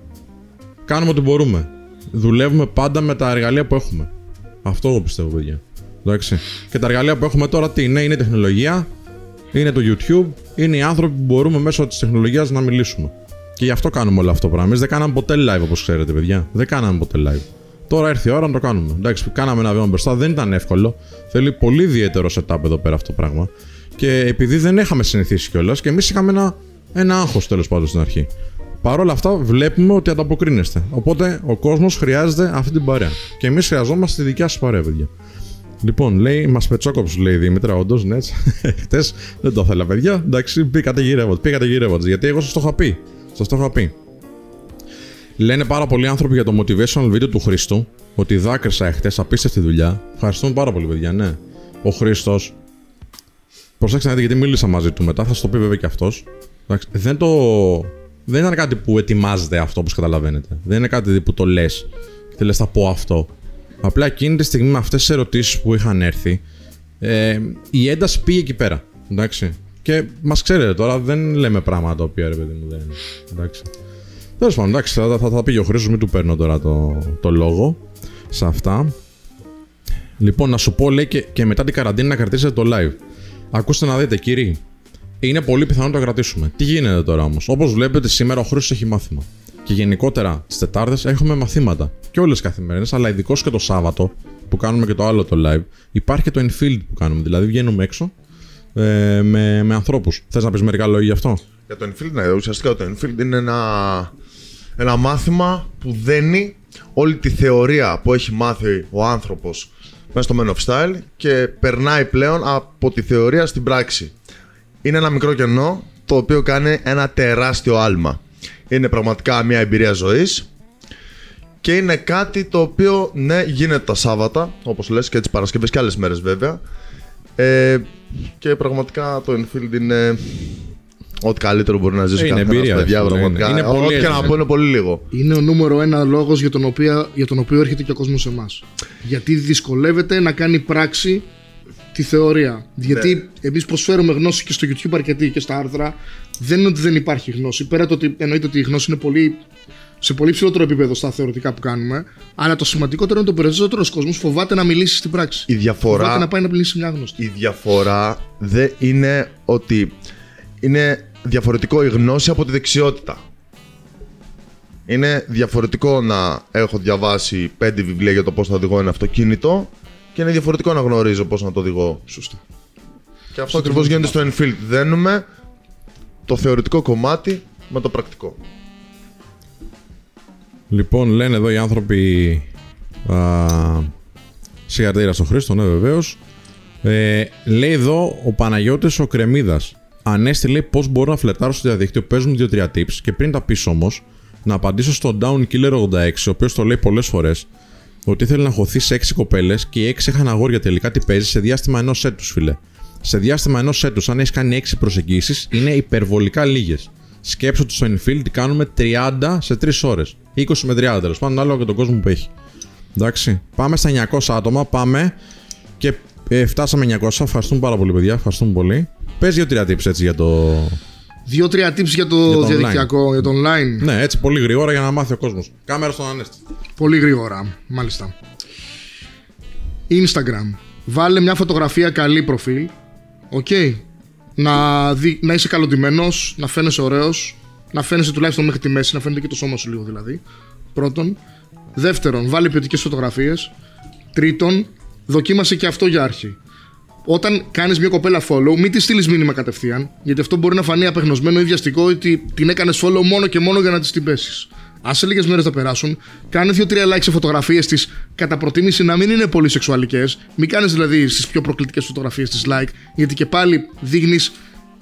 κάνουμε ό,τι μπορούμε. Δουλεύουμε πάντα με τα εργαλεία που έχουμε. Αυτό εγώ πιστεύω, παιδιά. Εντάξει. Και τα εργαλεία που έχουμε τώρα τι είναι, είναι η τεχνολογία, είναι το YouTube, είναι οι άνθρωποι που μπορούμε μέσω της τεχνολογίας να μιλήσουμε. Και γι' αυτό κάνουμε όλο αυτό το πράγμα. Εμείς δεν κάναμε ποτέ live όπως ξέρετε, παιδιά. Δεν κάναμε ποτέ live. Τώρα έρθει η ώρα να το κάνουμε. Εντάξει, κάναμε ένα βήμα μπροστά, δεν ήταν εύκολο. Θέλει πολύ ιδιαίτερο setup εδώ πέρα αυτό το πράγμα. Και επειδή δεν είχαμε συνηθίσει κιόλας και εμείς είχαμε ένα, ένα άγχος τέλος πάντων στην αρχή. Παρ' όλα αυτά, βλέπουμε ότι ανταποκρίνεστε. Οπότε ο κόσμος χρειάζεται αυτή την παρέα. Και εμείς χρειαζόμαστε τη δικιά σας παρέα, παιδιά. Λοιπόν, λέει, μας πετσόκοψε, λέει η Δήμητρα, όντως, ναι. Χτες δεν το ήθελα, παιδιά. Εντάξει, πήγατε γυρεύοντα. Πήγατε γυρεύοντα. Γιατί εγώ σας το είχα πει. Σας το είχα πει. Λένε πάρα πολλοί άνθρωποι για το motivational video του Χρήστου ότι δάκρυσα εχθές, απίστευτη δουλειά. Ευχαριστούμε πάρα πολύ, παιδιά, ναι. Ο Χρήστος. Προσέξτε να δείτε γιατί μίλησα μαζί του μετά, θα σας το πει βέβαια και αυτός. Δεν το. Δεν ήταν κάτι που ετοιμάζεται αυτό, όπως καταλαβαίνετε. Δεν είναι κάτι που το λες και λες, θα πω αυτό. Απλά εκείνη τη στιγμή με αυτές τις ερωτήσεις που είχαν έρθει, ε, η ένταση πήγε εκεί πέρα. Εντάξει. Και μας ξέρετε τώρα, δεν λέμε πράγματα τα οποία ρε παιδί μου δεν. Εντάξει. Τέλος πάντων, εντάξει, θα, θα, θα πήγε ο Χρήσο, μην του παίρνω τώρα το, το λόγο σε αυτά. Λοιπόν, να σου πω, λέει και, και μετά την καραντίνα να κρατήσετε το live. Ακούστε να δείτε, κύριοι. Είναι πολύ πιθανό να το κρατήσουμε. Τι γίνεται τώρα όμως; Όπως βλέπετε, σήμερα ο Χρήσο έχει μάθημα. Και γενικότερα τι Τετάρτες έχουμε μαθήματα. Και όλες τι καθημερινές, αλλά ειδικώς και το Σάββατο που κάνουμε και το άλλο το live. Υπάρχει και το infield που κάνουμε. Δηλαδή βγαίνουμε έξω ε, με, με ανθρώπους. Θες να πεις μερικά λόγια γι' αυτό;
Για το Enfield, ναι, ουσιαστικά το Enfield είναι ένα, ένα μάθημα που δένει όλη τη θεωρία που έχει μάθει ο άνθρωπος μέσα στο Men of Style και περνάει πλέον από τη θεωρία στην πράξη. Είναι ένα μικρό κενό το οποίο κάνει ένα τεράστιο άλμα. Είναι πραγματικά μια εμπειρία ζωής και είναι κάτι το οποίο ναι γίνεται τα Σάββατα όπως λες και τις Παρασκευές και άλλες μέρες βέβαια ε, και πραγματικά το Enfield είναι ό,τι καλύτερο μπορεί να ζήσει
Είναι
καθένας,
εμπειρία, ρε
παιδιά,
φίλε,
πραγματικά.
είναι. Είναι πολύ
Ό,τι και να
έτσι.
πω είναι πολύ λίγο.
Είναι ο νούμερο ένα λόγος για, τον οποίο- για τον οποίο έρχεται και ο κόσμος σε εμάς. Γιατί δυσκολεύεται να κάνει πράξη τη θεωρία. Γιατί εμείς προσφέρουμε γνώση και στο YouTube αρκετή και στα άρθρα. Δεν είναι ότι δεν υπάρχει γνώση. Πέρα το ότι εννοείται ότι η γνώση είναι πολύ, σε πολύ ψηλότερο επίπεδο στα θεωρητικά που κάνουμε. Αλλά το σημαντικότερο είναι ότι ο περισσότερος κόσμος φοβάται να μιλήσει στην πράξη.
Η διαφορά,
Φοβάται να πάει να μιλήσει σε μια γνώστη.
η διαφορά δεν είναι ότι είναι διαφορετικό η γνώση από τη δεξιότητα. Είναι διαφορετικό να έχω διαβάσει πέντε βιβλία για το πώς θα οδηγώ ένα αυτοκίνητο και είναι διαφορετικό να γνωρίζω πώς να το οδηγώ.
Σωστά.
Και αυτό ακριβώς γίνεται στο Enfield. Δένουμε το θεωρητικό κομμάτι με το πρακτικό.
Λοιπόν, λένε εδώ οι άνθρωποι. Α, συγχαρητήρια στον Χρήστο, ναι, βεβαίως. Ε, λέει εδώ ο Παναγιώτης ο Κρεμίδας. Ανέστη λέει πώς μπορώ να φλετάρω στο διαδίκτυο. Παίζουν 2-3 tips και πριν τα πεις όμως, να απαντήσω στον Down Killer 86, ο οποίος το λέει πολλές φορές, ότι ήθελε να χωθεί σε 6 κοπέλες και οι 6 είχαν αγόρια τελικά τι παίζεις σε διάστημα ενός έτους, φίλε. Σε διάστημα ενός έτους, αν έχεις κάνει 6 προσεγγίσεις, είναι υπερβολικά λίγες. Σκέψω ότι στο Infield κάνουμε 30 σε 3 ώρες. 20 με 30 τέλος πάντων, ανάλογα και τον κόσμο που έχει. Εντάξει. Πάμε στα 900 άτομα, πάμε και ε, φτάσαμε 900. Ευχαριστούμε πάρα πολύ, παιδιά. Ευχαριστούμε πολύ. Πες 2-3 tips έτσι για το.
Δύο-τρία tips για το,
Για το
διαδικτυακό, για το online.
Ναι, έτσι πολύ γρήγορα για να μάθει ο κόσμος. Κάμερα στον Ανέστη.
Πολύ γρήγορα, μάλιστα. Instagram. Βάλε μια φωτογραφία καλή προφίλ. Οκ; Να, δει, να είσαι καλοντυμένος, να φαίνεσαι ωραίος, να φαίνεσαι τουλάχιστον μέχρι τη μέση, να φαίνεται και το σώμα σου λίγο δηλαδή. Πρώτον. Δεύτερον, βάλε ποιοτικές φωτογραφίες. Τρίτον, δοκίμασε και αυτό για αρχή. Όταν κάνεις μια κοπέλα follow, μην της στείλεις μήνυμα κατευθείαν, γιατί αυτό μπορεί να φανεί απεγνωσμένο ή βιαστικό ότι την έκανες follow μόνο και μόνο για να της την πέσεις. Άσε λίγες μέρες θα περάσουν, κάνε 2-3 like σε φωτογραφίες της, κατά προτίμηση να μην είναι πολύ σεξουαλικές. Μην κάνεις δηλαδή στις πιο προκλητικές φωτογραφίες της like, γιατί και πάλι δείχνεις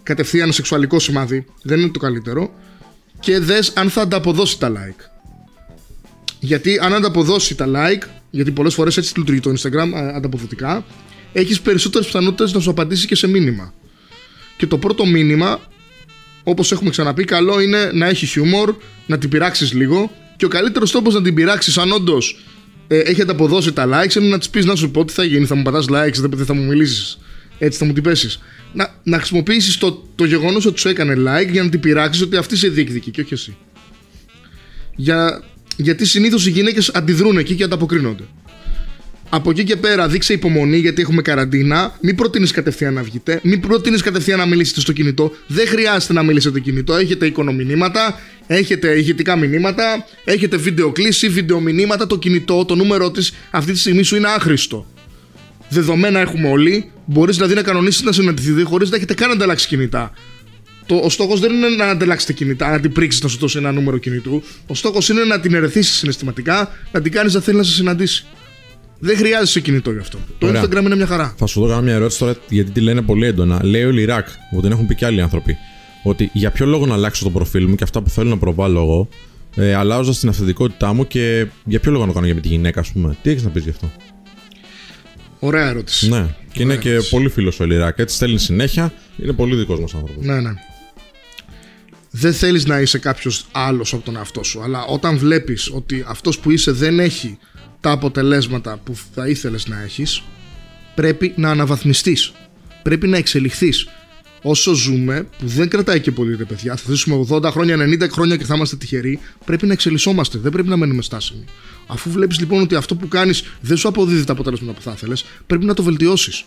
κατευθείαν σεξουαλικό σημάδι. Δεν είναι το καλύτερο. Και δες αν θα ανταποδώσει τα like. Γιατί αν ανταποδώσει τα like, γιατί πολλές φορές έτσι λειτουργεί το Instagram α, ανταποδοτικά, έχεις περισσότερες πιθανότητες να σου απαντήσει και σε μήνυμα. Και το πρώτο μήνυμα, όπως έχουμε ξαναπεί, καλό είναι να έχεις χιούμορ, να την πειράξεις λίγο. Και ο καλύτερος τρόπος να την πειράξεις, αν όντως ε, έχει ανταποδώσει τα likes, είναι να της πεις να σου πω τι θα γίνει, θα μου πατάς likes, δεν δεν θα μου μιλήσεις. Έτσι θα μου την πέσεις. Να, να χρησιμοποιήσεις το, το γεγονός ότι σου έκανε like για να την πειράξεις ότι αυτή σε διεκδικεί και όχι εσύ. Για, γιατί συνήθως οι γυναίκες αντιδρούν εκεί και ανταποκρίνονται. Από εκεί και πέρα δείξε υπομονή γιατί έχουμε καραντίνα. Μην προτείνεις κατευθείαν να βγείτε. Μην προτείνεις κατευθείαν να μιλήσετε στο κινητό. Δεν χρειάζεται να μιλήσετε στο κινητό. Έχετε εικονομηνύματα, έχετε ηχητικά μηνύματα, έχετε βίντεο κλίση, βίντεο μηνύματα. Το κινητό, το νούμερό της αυτή τη στιγμή σου είναι άχρηστο. Δεδομένα έχουμε όλοι. Μπορείς δηλαδή να κανονίσεις να συναντηθείτε χωρίς να έχετε καν ανταλλάξει κινητά. Το, ο στόχος δεν είναι να ανταλλάξετε κινητά, να την πρίξεις να σου δώσει ένα νούμερο κινητού. Ο στόχος είναι να την ερεθίσεις συναισθηματικά, να την κάνεις να θέλει να σε συναντήσει. Δεν χρειάζεσαι κινητό γι' αυτό. Το
Ωραία.
Instagram είναι μια χαρά.
Θα σου δω κάνω μια ερώτηση τώρα γιατί τη λένε πολύ έντονα. Λέει ο Λιράκ, που την έχουν πει και άλλοι άνθρωποι, ότι για ποιο λόγο να αλλάξω το προφίλ μου και αυτά που θέλω να προβάλλω εγώ, ε, αλλάζοντας την αυθεντικότητά μου και για ποιο λόγο να το κάνω για με τη γυναίκα, ας πούμε. Τι έχεις να πεις γι' αυτό;
Ωραία ερώτηση.
Ναι, και είναι και πολύ φίλος ο Λιράκ. Έτσι στέλνει συνέχεια. Είναι πολύ δικός μας άνθρωπος.
Ναι, ναι. Δεν θέλεις να είσαι κάποιος άλλος από τον εαυτό σου, αλλά όταν βλέπεις ότι αυτός που είσαι δεν έχει τα αποτελέσματα που θα ήθελες να έχεις, πρέπει να αναβαθμιστείς. Πρέπει να εξελιχθείς. Όσο ζούμε, που δεν κρατάει και πολύ ρε παιδιά, θα ζήσουμε 80 χρόνια, 90 χρόνια και θα είμαστε τυχεροί, πρέπει να εξελισσόμαστε, δεν πρέπει να μένουμε στάσιμοι. Αφού βλέπεις λοιπόν ότι αυτό που κάνεις δεν σου αποδίδει τα αποτελέσματα που θα ήθελες, πρέπει να το βελτιώσεις.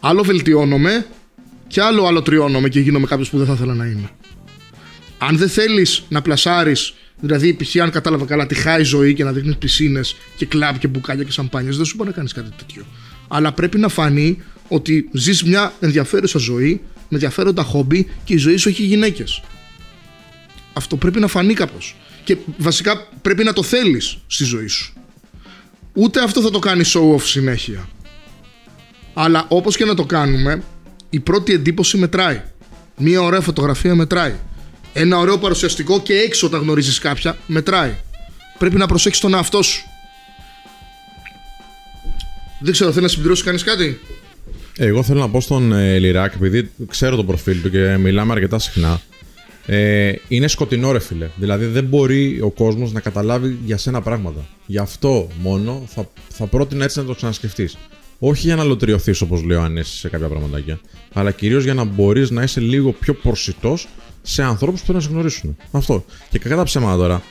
Άλλο βελτιώνομαι και άλλο αλωτριώνομαι και γίνομαι κάποιος που δεν θα ήθελα να είμαι. Αν δεν θέλεις να πλασάρεις, δηλαδή π.χ. αν κατάλαβα καλά, τη χάη ζωή και να δείχνεις πισίνες και κλαμπ και μπουκάλια και σαμπάνιες, δεν σου μπορεί να κάνεις κάτι τέτοιο. Αλλά πρέπει να φανεί ότι ζεις μια ενδιαφέρουσα ζωή, με ενδιαφέροντα χόμπι και η ζωή σου έχει γυναίκες. Αυτό πρέπει να φανεί κάπως. Και βασικά πρέπει να το θέλεις στη ζωή σου. Ούτε αυτό θα το κάνει show off συνέχεια. Αλλά όπως και να το κάνουμε, η πρώτη εντύπωση μετράει. Μία ωραία φωτογραφία μετράει. Ένα ωραίο παρουσιαστικό και έξω όταν γνωρίζεις κάποια μετράει. Πρέπει να προσέξει τον εαυτό σου. Δεν ξέρω, θέλεις να συμπληρώσεις κανείς κάτι;
Ε, Εγώ θέλω να πω στον ε, Λιράκ, επειδή ξέρω το προφίλ του και μιλάμε αρκετά συχνά. Ε, είναι σκοτεινό, ρε φίλε. Δηλαδή δεν μπορεί ο κόσμος να καταλάβει για σένα πράγματα. Γι' αυτό μόνο θα, θα πρότεινα έτσι να το ξανασκεφτείς. όχι για να λωτριωθεί όπως λέει ο Ανέση σε κάποια πραγματάκια, αλλά κυρίως για να μπορείς να είσαι λίγο πιο προσιτός σε ανθρώπους που θέλουν να σε γνωρίσουν. Αυτό. Και κακά τα ψέματα τώρα.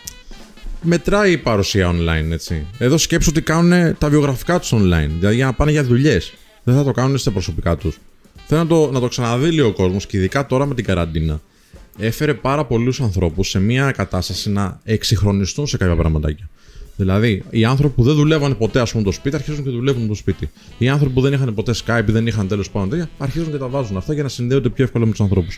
Μετράει η παρουσία online, έτσι. Εδώ σκέψου ότι κάνουν τα βιογραφικά τους online, δηλαδή για να πάνε για δουλειές. Δεν θα το κάνουν στα προσωπικά τους. Θέλω να το, να το ξαναδεί λίγο ο κόσμος και ειδικά τώρα με την καραντίνα. Έφερε πάρα πολλούς ανθρώπους σε μια κατάσταση να εξυγχρονιστούν σε κάποια πραγματάκια. Δηλαδή, οι άνθρωποι που δεν δουλεύαν ποτέ, ας πούμε, το σπίτι, αρχίζουν και δουλεύουν το σπίτι. Οι άνθρωποι που δεν είχαν ποτέ Skype, δεν είχαν τέλος πάντων τέτοια, αρχίζουν και τα βάζουν αυτά για να συνδέονται πιο εύκολα με τους ανθρώπους.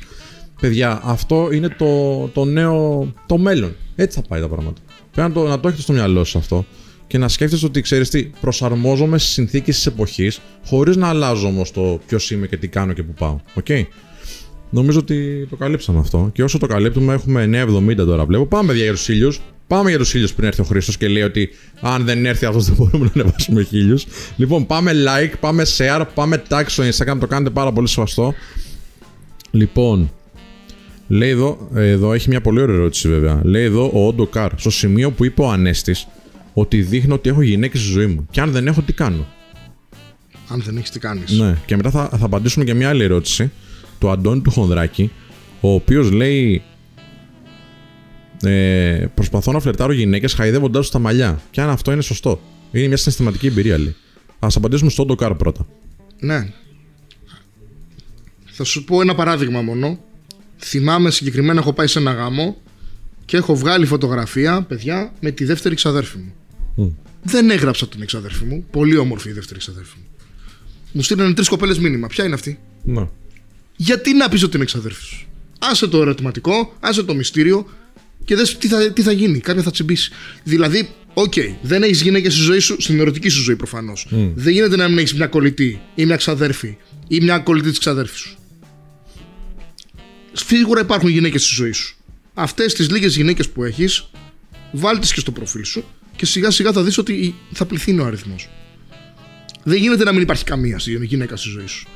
Παιδιά, αυτό είναι το, το νέο. το μέλλον. Έτσι θα πάει τα πράγματα. Πρέπει να το, να το έχετε στο μυαλό σας αυτό και να σκέφτεστε ότι ξέρεις τι, προσαρμόζομαι στις συνθήκες της εποχής, χωρίς να αλλάζω όμως το ποιος είμαι και τι κάνω και πού πάω. OK. Okay? Νομίζω ότι το καλύψαμε αυτό. Και όσο το καλύπτουμε, έχουμε 9,70 τώρα βλέπω. Πάμε για τους χίλιους. Πάμε για τους χίλιους πριν έρθει ο Χρήστος και λέει ότι αν δεν έρθει αυτός δεν μπορούμε να ανεβάσουμε χίλιους. Λοιπόν, πάμε like, πάμε share, πάμε tag στο Instagram. Το κάνετε πάρα πολύ σεβαστό. Λοιπόν, λέει εδώ, εδώ έχει μια πολύ ωραία ερώτηση βέβαια. Λέει εδώ ο Όντο Καρ, στο σημείο που είπε ο Ανέστης ότι δείχνω ότι έχω γυναίκες στη ζωή μου. Και αν δεν έχω, τι κάνω;
Αν δεν έχεις, τι κάνεις;
Ναι, και μετά θα, θα απαντήσουμε και μια άλλη ερώτηση του Αντώνη του Χονδράκη, ο οποίος λέει ε, προσπαθώ να φλερτάρω γυναίκες χαϊδεύοντάς τους τα μαλλιά. Και αν αυτό είναι σωστό. Είναι μια συναισθηματική εμπειρία, λέει. Α απαντήσουμε στον Ντοκάρ πρώτα.
Ναι. Θα σου πω ένα παράδειγμα μόνο. Θυμάμαι συγκεκριμένα έχω πάει σε ένα γάμο και έχω βγάλει φωτογραφία, παιδιά, με τη δεύτερη ξαδέρφη μου. Δεν έγραψα την εξαδέρφη μου. Πολύ όμορφη η δεύτερη ξαδέρφη μου. Μου στείλανε τρεις κοπέλες μήνυμα. Ποια είναι αυτή;
Ναι.
Γιατί να πει ότι είναι εξαδέρφη σου; Άσε το ερωτηματικό, άσε το μυστήριο και δες τι θα, τι θα γίνει. Κάποια θα τσιμπήσει. Δηλαδή, OK, okay, δεν έχεις γυναίκες στη ζωή σου, στην ερωτική σου ζωή προφανώς. Δεν γίνεται να μην έχεις μια κολλητή ή μια ξαδέρφη ή μια κολλητή της ξαδέρφης σου. Σίγουρα υπάρχουν γυναίκες στη ζωή σου. Αυτές τις λίγες γυναίκες που έχεις, βάλτε και στο προφίλ σου και σιγά σιγά θα δεις ότι θα πληθύνει ο αριθμός. Δεν γίνεται να μην υπάρχει καμία γυναίκα στη ζωή σου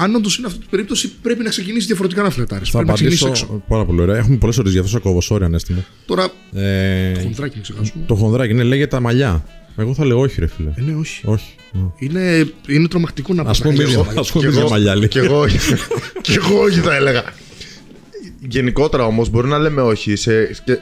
αν όντως είναι αυτή η περίπτωση, πρέπει να ξεκινήσεις διαφορετικά να φλετάρει.
Θα
πρέπει
απαντήσω να έξω. πάρα πολύ ωραία. Έχουμε πολλές ώρες για αυτό ακόμα. Sorry, ανέστημα.
Τώρα. Ε, το χονδράκι, μην ξεχάσουμε.
Το χονδράκι, ναι, λέγεται τα μαλλιά. Εγώ θα λέω όχι, ρε φίλε.
Ε, ναι, όχι.
όχι.
Είναι, είναι τρομακτικό να
πει. Α πούμε μια μαλλιά,
Και εγώ, και εγώ όχι θα έλεγα. Γενικότερα όμως μπορεί να λέμε όχι. Σε, και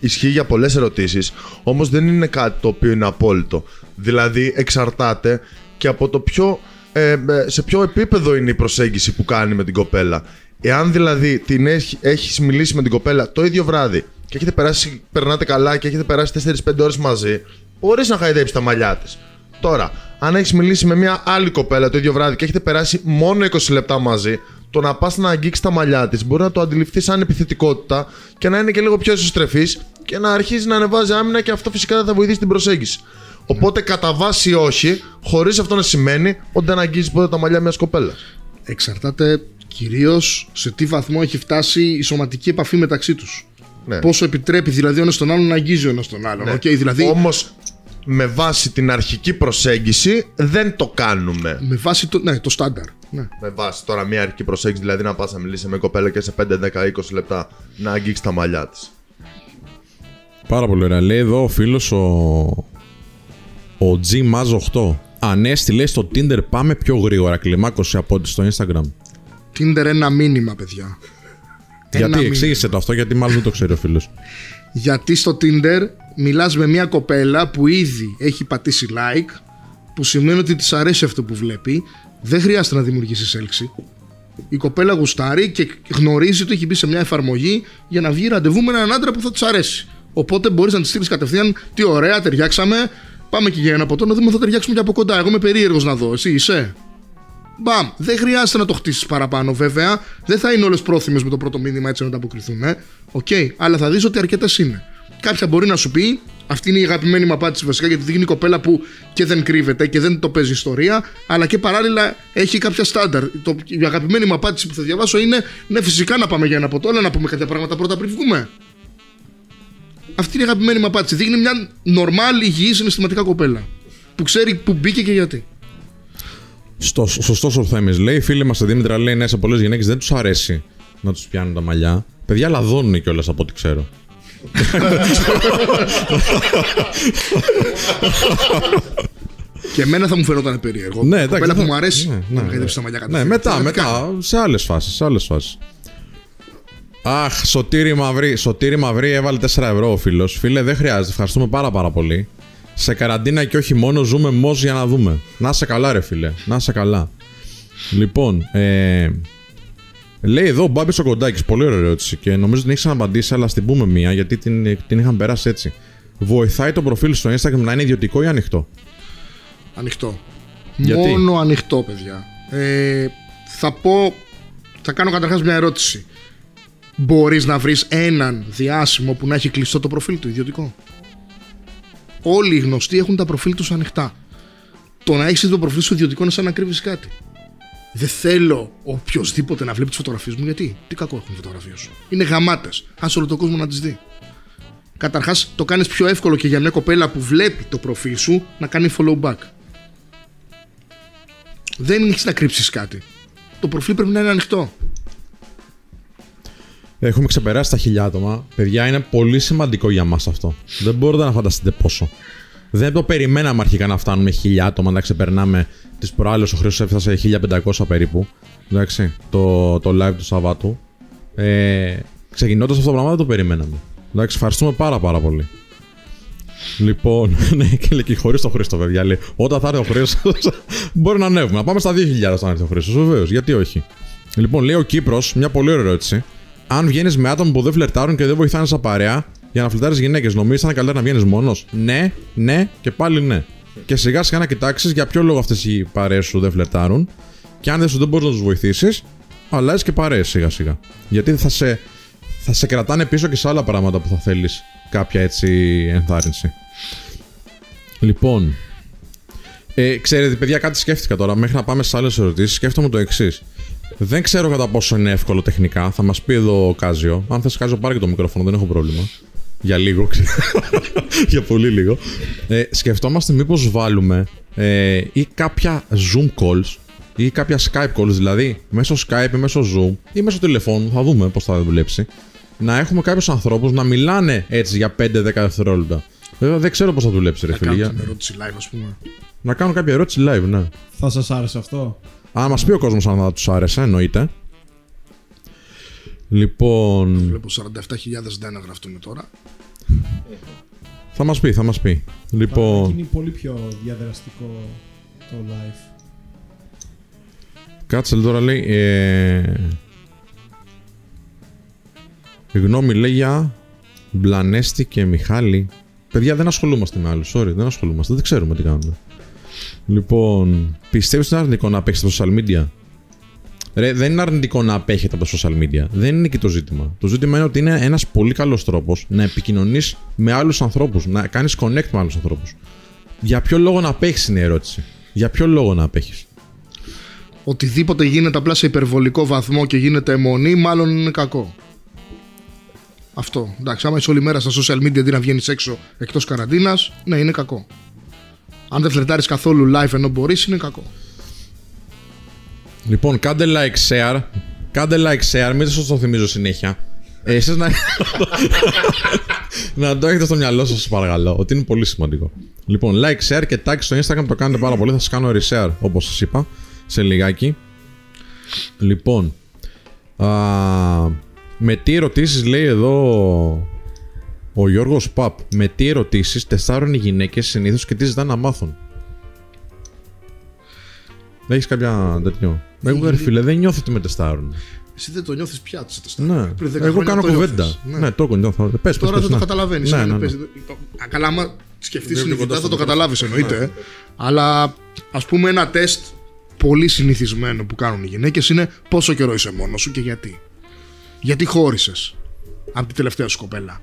ισχύει για πολλές ερωτήσεις. Όμως δεν είναι κάτι το οποίο είναι απόλυτο. Δηλαδή εξαρτάται και από το πιο ε, ε, σε ποιο επίπεδο είναι η προσέγγιση που κάνει με την κοπέλα. Εάν δηλαδή την έχει, έχεις μιλήσει με την κοπέλα το ίδιο βράδυ και έχετε περάσει, περνάτε καλά και έχετε περάσει 4-5 ώρες μαζί, μπορεί να χαϊδέψει τα μαλλιά της. Τώρα, αν έχεις μιλήσει με μια άλλη κοπέλα το ίδιο βράδυ και έχετε περάσει μόνο 20 λεπτά μαζί, το να πας να αγγίξεις τα μαλλιά της μπορεί να το αντιληφθεί σαν επιθετικότητα και να είναι και λίγο πιο εσωστρεφή και να αρχίζει να ανεβάζει άμυνα και αυτό φυσικά δεν θα βοηθήσει την προσέγγιση. Οπότε κατά βάση όχι, χωρίς αυτό να σημαίνει ότι δεν αγγίζεις ποτέ τα μαλλιά μιας κοπέλας.
Εξαρτάται κυρίως σε τι βαθμό έχει φτάσει η σωματική επαφή μεταξύ τους. Ναι. Πόσο επιτρέπει δηλαδή ο ένας τον άλλον να αγγίζει ο ένας τον άλλον. Ναι. Okay, δηλαδή...
Όμως με βάση την αρχική προσέγγιση δεν το κάνουμε.
Με βάση το, ναι, το στάνταρ. Ναι.
Με βάση τώρα μια αρχική προσέγγιση, δηλαδή να πας να μιλήσεις με κοπέλα και σε 5, 10, 20 λεπτά να αγγίξεις τα μαλλιά της.
Πάρα πολύ ωραία. Λέει εδώ ο φίλος ο, ο G 8. Ανέστη λέει στο Tinder πάμε πιο γρήγορα κλιμάκωση από ό,τι στο Instagram.
Tinder ένα μήνυμα, παιδιά.
Γιατί, εξήγησε το αυτό, γιατί μάλλον δεν το ξέρει ο φίλος.
γιατί στο Tinder μιλάς με μια κοπέλα που ήδη έχει πατήσει like, που σημαίνει ότι της αρέσει αυτό που βλέπει. Δεν χρειάζεται να δημιουργήσεις έλξη. Η κοπέλα γουστάρει και γνωρίζει ότι έχει μπει σε μια εφαρμογή για να βγει ραντεβού με έναν άντρα που θα της αρέσει. Οπότε μπορείς να της στείλεις κατευθείαν τι ωραία, ταιριάξαμε, Πάμε και για ένα ποτό να δούμε αν θα ταιριάξουμε και από κοντά. Εγώ είμαι περίεργος να δω. Εσύ είσαι. Μπαμ. Δεν χρειάζεται να το χτίσεις παραπάνω, βέβαια. Δεν θα είναι όλες πρόθυμες με το πρώτο μήνυμα έτσι να τα αποκριθούν. Ε. OK. Okay. Αλλά θα δεις ότι αρκετές είναι. Κάποια μπορεί να σου πει, αυτή είναι η αγαπημένη μου απάντηση βασικά, γιατί δείχνει κοπέλα που και δεν κρύβεται και δεν το παίζει ιστορία, αλλά και παράλληλα έχει κάποια στάνταρ. Το, η αγαπημένη μου απάντηση που θα διαβάσω είναι, ναι, φυσικά να πάμε για ένα ποτό, αλλά να πούμε κάποια πράγματα πρώτα πριν βγούμε. Αυτή είναι η αγαπημένη μου απάντηση. Δείχνει μια νορμάλ, υγιή, συναισθηματικά κοπέλα. Που ξέρει που μπήκε και γιατί.
Στο, σωστό ο Θέμη λέει: Φίλοι μας, Δήμητρα, λέει: Ναι, σε πολλές γυναίκες δεν τους αρέσει να τους πιάνουν τα μαλλιά. Παιδιά λαδώνουν κιόλας από ό,τι ξέρω.
Και εμένα θα μου φαινόταν περίεργο.
Ναι,
Η
εντάξει,
κοπέλα που
θα-
μου αρέσει.
ναι,
να
ναι,
μου χαϊδέψει
ναι.
τα μαλλιά
Ναι,
κατευθείαν.
μετά,
Διαφορετικά.
μετά. Σε άλλες φάσεις. Σε άλλες φάσεις. Αχ, Σωτήρι Μαυρί, Σωτήρι Μαυρί έβαλε 4 ευρώ ο φίλος. Φίλε, δεν χρειάζεται. Ευχαριστούμε πάρα πάρα πολύ. Σε καραντίνα και όχι μόνο, ζούμε μόζ για να δούμε. Να σε καλά, ρε φίλε. Να σε καλά. Λοιπόν, ε, λέει εδώ ο Μπάμπης ο Κοντάκης. Πολύ ωραία ερώτηση και νομίζω την έχεις απαντήσει, αλλά στην πούμε μία γιατί την, την είχαν περάσει έτσι. Βοηθάει το προφίλ στο Instagram να είναι ιδιωτικό ή ανοιχτό;
Ανοιχτό.
Γιατί;
Μόνο ανοιχτό, παιδιά. Ε, θα πω. Θα κάνω καταρχάς μια ερώτηση. Μπορείς να βρεις έναν διάσημο που να έχει κλειστό το προφίλ του ιδιωτικό; Όλοι οι γνωστοί έχουν τα προφίλ τους ανοιχτά. Το να έχεις το προφίλ σου ιδιωτικό είναι σαν να κρύβεις κάτι. Δεν θέλω οποιοδήποτε να βλέπει τις φωτογραφίες μου γιατί; Τι κακό έχουν οι φωτογραφίες σου. Είναι γαμάτες. Α όλο τον κόσμο να τις δει. Καταρχάς, το κάνεις πιο εύκολο και για μια κοπέλα που βλέπει το προφίλ σου να κάνει follow back. Δεν έχεις να κρύψεις κάτι. Το προφίλ πρέπει να είναι ανοιχτό.
Έχουμε ξεπεράσει τα χιλιά άτομα. Παιδιά, είναι πολύ σημαντικό για μας αυτό. Δεν μπορείτε να φανταστείτε πόσο. Δεν το περιμέναμε αρχικά να φτάνουμε χιλιά άτομα, να ξεπερνάμε. Τις προάλλες ο Χρήστος έφτασε 1500 περίπου. Εντάξει, το, το live του Σαββάτου. Ε, Ξεκινώντας αυτό το πράγμα δεν το περιμέναμε. Εντάξει, ευχαριστούμε πάρα πάρα πολύ. Λοιπόν, ναι, και λέει και χωρίς τον Χρήστο, παιδιά. Λέει, όταν θα έρθει ο Χρήστος, μπορεί να ανέβουμε. Να πάμε στα 2.000 όταν έρθει ο Χρήστος, βεβαίως. Γιατί όχι. Λοιπόν, λέει ο Κύπρος, μια πολύ ωραία ερώτηση. Αν βγαίνεις με άτομα που δεν φλερτάρουν και δεν βοηθάνε σαν παρέα για να φλερτάρεις γυναίκες, νομίζεις θα είναι καλύτερα να βγαίνεις μόνος; Ναι, ναι και πάλι ναι. Και σιγά σιγά να κοιτάξεις για ποιο λόγο αυτές οι παρέες σου δεν φλερτάρουν. Και αν δεν σου δεν μπορείς να τους βοηθήσεις, αλλάζεις και παρέες σιγά σιγά. Γιατί θα σε, θα σε κρατάνε πίσω και σε άλλα πράγματα που θα θέλεις κάποια έτσι ενθάρρυνση. Λοιπόν, ε, ξέρετε, παιδιά, κάτι σκέφτηκα τώρα. Μέχρι να πάμε στι άλλες ερωτήσεις, σκέφτομαι το εξής. Δεν ξέρω κατά πόσο είναι εύκολο τεχνικά. Θα μας πει εδώ ο Κάζιο. Αν θες, Κάζιο, πάρε και το μικρόφωνο, δεν έχω πρόβλημα. Για λίγο, ξέρω. Για πολύ λίγο. Ε, σκεφτόμαστε μήπως βάλουμε ε, ή κάποια Zoom calls ή κάποια Skype calls, δηλαδή μέσω Skype ή μέσω Zoom ή μέσω τηλεφώνου, θα δούμε πώς θα δουλέψει. Να έχουμε κάποιους ανθρώπους να μιλάνε έτσι για 5-10 δευτερόλεπτα. Βέβαια δεν ξέρω πώς θα δουλέψει, ρε
Να
φίλε.
κάνω
για-
την ερώτηση live, ας πούμε.
Να κάνω κάποια ερώτηση live, ναι.
Θα σας άρεσε αυτό;
Αν μας πει ο κόσμος αν θα τους άρεσε, εννοείται. Λοιπόν.
Βλέπω 47.000 δεν να γραφτούν τώρα.
Θα μας πει, θα μας πει.
Θα
Λοιπόν.
γίνει πολύ πιο διαδραστικό το live.
Κάτσε τώρα λέει. Ε, η γνώμη λέει για Μπλανέστη και Μιχάλη. Παιδιά δεν ασχολούμαστε με άλλους. Sorry, δεν ασχολούμαστε. Δεν ξέρουμε τι κάνουμε. Λοιπόν, πιστεύεις ότι είναι αρνητικό να παίξετε στα social media; Ρε, δεν είναι αρνητικό να απέχετε από τα social media. Δεν είναι εκεί το ζήτημα. Το ζήτημα είναι ότι είναι ένας πολύ καλός τρόπος να επικοινωνείς με άλλους ανθρώπους, να κάνεις connect με άλλους ανθρώπους. Για ποιο λόγο να απέχεις είναι η ερώτηση. Για ποιο λόγο να απέχεις.
Οτιδήποτε γίνεται απλά σε υπερβολικό βαθμό και γίνεται αιμονή, μάλλον είναι κακό. Αυτό. Εντάξει, άμα είσαι όλη μέρα στα social media αντί να βγαίνεις έξω εκτός καραντίνας, ναι, είναι κακό. Αν δεν φλερτάρεις καθόλου live ενώ μπορείς, είναι κακό.
Λοιπόν, κάντε like, share. Κάντε like, share. Μην σας το θυμίζω συνέχεια. Ε, εσείς να... να το έχετε στο μυαλό σας, σας παρακαλώ. Ότι είναι πολύ σημαντικό. Λοιπόν, like, share και tag στο Instagram το κάνετε πάρα πολύ. Θα σας κάνω reshare, όπως σας είπα, σε λιγάκι. Λοιπόν, α, με τι ερωτήσεις λέει εδώ ο Γιώργος Παπ. Με τι ερωτήσεις τεστάρουν οι γυναίκες συνήθως και τι ζητάνε να μάθουν. Έχεις κάποια τέτοιο. Εγώ, ρε φίλε, δεν νιώθω ότι με τεστάρουν.
Εσύ δεν το νιώθεις πια του τεστ.
Ναι.
Πριν 10
Εγώ
χρόνια
κάνω
το
κουβέντα.
νιώθεις.
Ναι,
Ναι.
το έχω νιώθω. Πες, πες,
Τώρα
πες,
δεν το
ναι.
καταλαβαίνεις.
Ναι, ναι, ναι.
Καλά, άμα σκεφτείς
Βλέπει
συνειδητά
κοντά
θα
στο
το
μικρόφωνο.
καταλάβεις εννοείται. Αλλά ας πούμε ένα τεστ πολύ συνηθισμένο που κάνουν οι γυναίκες είναι πόσο καιρό είσαι μόνος σου και γιατί. Γιατί χώρισες από την τελευταία σου κοπέλα.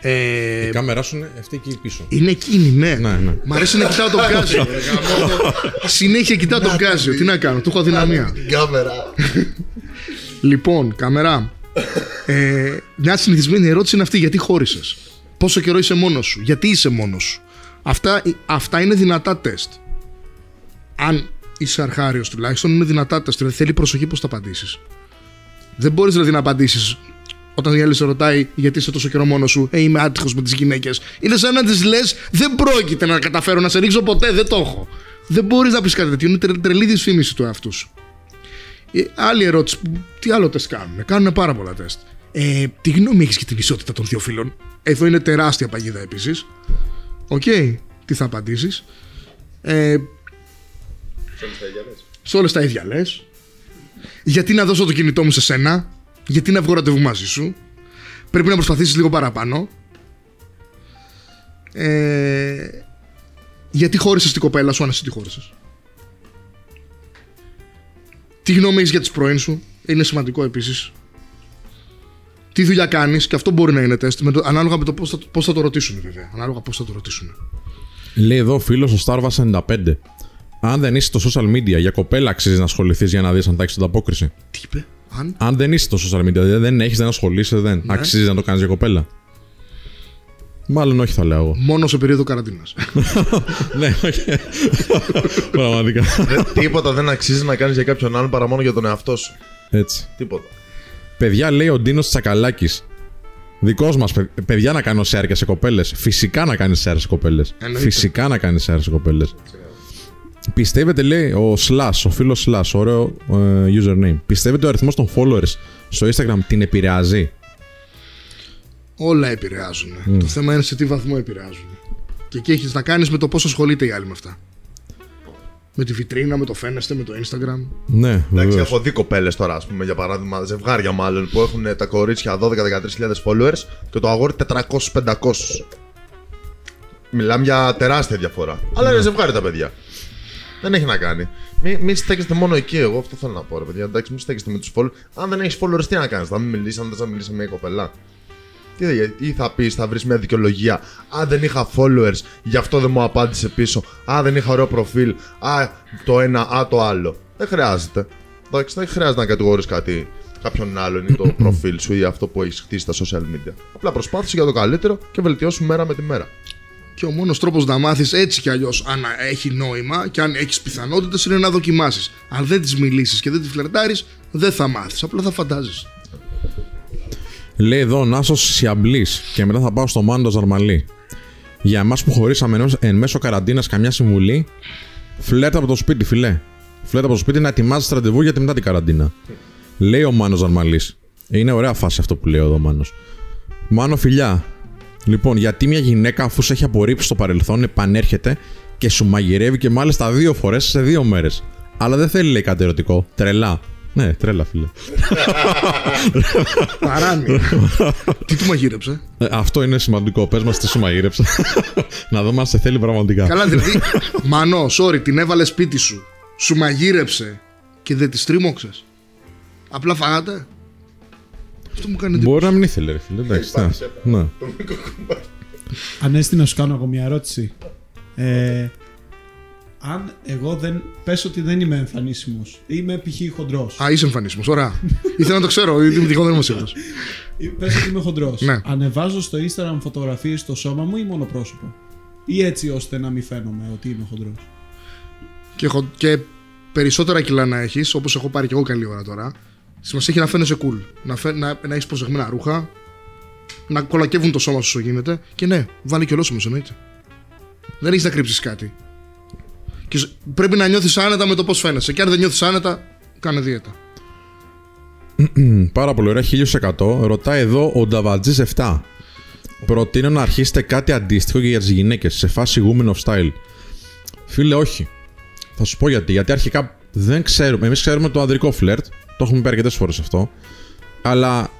Ε,
Η κάμερά σου είναι αυτή εκεί πίσω.
είναι εκείνη, ναι.
Ναι, ναι.
Μ' αρέσει να κοιτάω τον Κάζιο. ρε, γαμώτο. Συνέχεια κοιτάω τον Κάζιο. Τι να κάνω, του έχω αδυναμία.
Κάμερα.
Λοιπόν, καμερά. Ε, μια συνηθισμένη ερώτηση είναι αυτή: Γιατί χώρισες; Πόσο καιρό είσαι μόνος σου; Γιατί είσαι μόνος σου; Αυτά, αυτά είναι δυνατά τεστ. Αν είσαι αρχάριος τουλάχιστον, είναι δυνατά τεστ. Δηλαδή θέλει προσοχή πώς θα απαντήσεις. Δεν μπορείς δηλαδή να απαντήσεις Όταν η άλλη σε ρωτάει γιατί είσαι τόσο καιρό μόνος σου, Ε, είμαι άτυχος με τις γυναίκες. Είναι σαν να τη λες: Δεν πρόκειται να καταφέρω να σε ρίξω ποτέ, δεν το έχω. Δεν μπορείς να πεις κάτι τέτοιο. Είναι τρε- τρελή δυσφήμιση του εαυτού σου. Ε, άλλη ερώτηση. που- Τι άλλο τεστ κάνουν. Κάνουν πάρα πολλά τεστ. Ε, τι γνώμη έχεις για την ισότητα των δύο φύλων; Εδώ είναι τεράστια παγίδα επίσης. Οκ. Τι θα απαντήσεις. Ε, σε όλες τα ίδια λες. Γιατί να δώσω το κινητό μου σε σένα, Γιατί να βγω ραντεβού μαζί σου, Πρέπει να προσπαθήσεις λίγο παραπάνω. Ε, γιατί χώρισες την κοπέλα σου, αν εσύ τη χώρισες; Τι γνώμη έχεις για τις πρώην σου, είναι σημαντικό επίσης. Τι δουλειά κάνεις, και αυτό μπορεί να είναι τεστ, με το, ανάλογα με το πώς θα, πώς θα το ρωτήσουν, βέβαια. Ανάλογα πώς θα το ρωτήσουν.
Λέει εδώ φίλος ο Starva 95. Αν δεν είσαι στο social media, για κοπέλα αξίζει να ασχοληθείς για να δεις αν θα έχεις ανταπόκριση.
Τι είπε, αν.
Αν δεν είσαι στο social media, δηλαδή δεν έχεις, δεν ασχολείσαι, δεν. Αξίζει να το κάνεις για κοπέλα. Μάλλον όχι, θα λέω εγώ.
Μόνο σε περίοδο καραντίνας.
ναι, όχι. Πραγματικά.
Δεν- τίποτα δεν αξίζει να κάνεις για κάποιον άλλον παρά μόνο για τον εαυτό σου.
Έτσι.
Τίποτα.
Παιδιά, λέει ο Ντίνος Τσακαλάκης. Δικός μας, παιδιά, να κάνω share και σε κοπέλες. Φυσικά να κάνεις share σε κοπέλες.
Εννοείται.
Φυσικά να κάνεις share σε κοπέλες. Πιστεύετε, λέει ο Slash, ο φίλος Slash, ωραίο ε, username. Πιστεύετε ο αριθμός των followers στο Instagram την επηρεάζει;
Όλα επηρεάζουν. Το θέμα είναι σε τι βαθμό επηρεάζουν. Και εκεί έχεις να κάνεις με το πώς ασχολείται η άλλη με αυτά. Με τη βιτρίνα, με το φαίνεστε, με το Instagram.
Ναι,
Εντάξει,
βεβαίως.
έχω δει κοπέλες τώρα, ας πούμε, για παράδειγμα, ζευγάρια μάλλον, που έχουν τα κορίτσια 12-13 χιλιάδες followers και το αγόρι 400-500. Μιλάμε για τεράστια διαφορά. Αλλά είναι ζευγάρι τα παιδιά. Δεν έχει να κάνει. Μην μη στέκεστε μόνο εκεί, εγώ αυτό θέλω να πω, ρε παιδιά. Εντάξει, μην στέκεστε με τους followers. Αν δεν έχεις followers, τι να κάνεις, θα μην μιλήσεις, αν δεν θα μιλήσεις με μια κοπελά. Τι, θα- τι θα πεις, θα βρεις μια δικαιολογία. Α, δεν είχα followers, γι' αυτό δεν μου απάντησε πίσω. Α, δεν είχα ωραίο προφίλ. Α, το ένα, α, το άλλο. Δεν χρειάζεται. Εντάξει, δεν χρειάζεται να κατηγορείς κάτι κάποιον άλλον ή το προφίλ σου ή αυτό που έχεις χτίσει στα social media. Απλά προσπάθησε για το καλύτερο και βελτιώσου μέρα με τη μέρα.
Και ο μόνος τρόπος να μάθεις έτσι κι αλλιώς αν έχει νόημα και αν έχεις πιθανότητες είναι να δοκιμάσεις. Αν δεν τη μιλήσεις και δεν τη φλερτάρεις, δεν θα μάθεις. Απλά θα φαντάζεις.
Λέει εδώ ο Νάσος Σιαμπλής και μετά θα πάω στο Μάντο Ζαρμαλή. Για εμάς που χωρίσαμε ενώ εν μέσω καραντίνας καμιά συμβουλή, φλερτ από το σπίτι, φιλέ. Φλερτ από το σπίτι να ετοιμάζεις ραντεβού για τη μετά την καραντίνα. Λέει ο Μάνος Ζαρμαλής. Είναι ωραία φάση αυτό που λέει εδώ ο Μάνος. Μάνο φιλιά. Λοιπόν, γιατί μια γυναίκα αφού σε έχει απορρίψει στο παρελθόν επανέρχεται και σου μαγειρεύει και μάλιστα δύο φορές σε δύο μέρες. Αλλά δεν θέλει λέει κάτι ερωτικό. Τρελά. Ναι, τρέλα, φίλε.
Παράνοια. τι του μαγείρεψε;
Ε, αυτό είναι σημαντικό. Πες μας τι σου μαγείρεψε. να δούμε αν σε θέλει πραγματικά.
Καλά, δηλαδή. Μανώ, sorry, την έβαλε σπίτι σου. Σου μαγείρεψε και δεν τη τρίμωξες. Απλά φάγατε; Αυτό μου κάνει εντύπωση.
Μπορεί να μην ήθελε, ρε φίλε. Εντάξει, ναι. ναι.
Ανέστη, να σου κάνω εγώ μια ερώτηση. Ε, αν εγώ δεν. Πες ότι δεν είμαι εμφανίσιμος. Είμαι π.χ. χοντρός.
Α, είσαι εμφανίσιμος. Ωραία. Ήθελα να το ξέρω, γιατί είμαι τυχόν δεν είμαι σίγουρο.
Πες ότι είμαι χοντρός.
Ναι.
Ανεβάζω στο Instagram φωτογραφίες στο σώμα μου ή μόνο πρόσωπο; Ή έτσι ώστε να μην φαίνομαι ότι είμαι χοντρός;
Και, έχω- και περισσότερα κιλά να έχεις, όπως έχω πάρει και εγώ καλή ώρα τώρα, σημασία έχει να φαίνεσαι cool. Να, φαι, να, να έχεις προσεγμένα ρούχα, να κολακεύουν το σώμα σου όσο γίνεται. Και ναι, βάλει και ολόσωμο εννοείται. Δεν έχεις να κρύψεις κάτι. Και σ- πρέπει να νιώθεις άνετα με το πώς φαίνεσαι. Και αν δεν νιώθεις άνετα, κάνε δίαιτα.
Μμ, Πάρα πολύ ωραία, 1100. Ρωτάει εδώ ο Νταβατζής 7. Προτείνω να αρχίσετε κάτι αντίστοιχο και για τις γυναίκες σε φάση women of style. Φίλε, όχι. Θα σου πω γιατί. Γιατί αρχικά δεν ξέρουμε. Εμείς ξέρουμε το ανδρικό φλερτ. Το έχουμε πει αρκετές φορές αυτό. Αλλά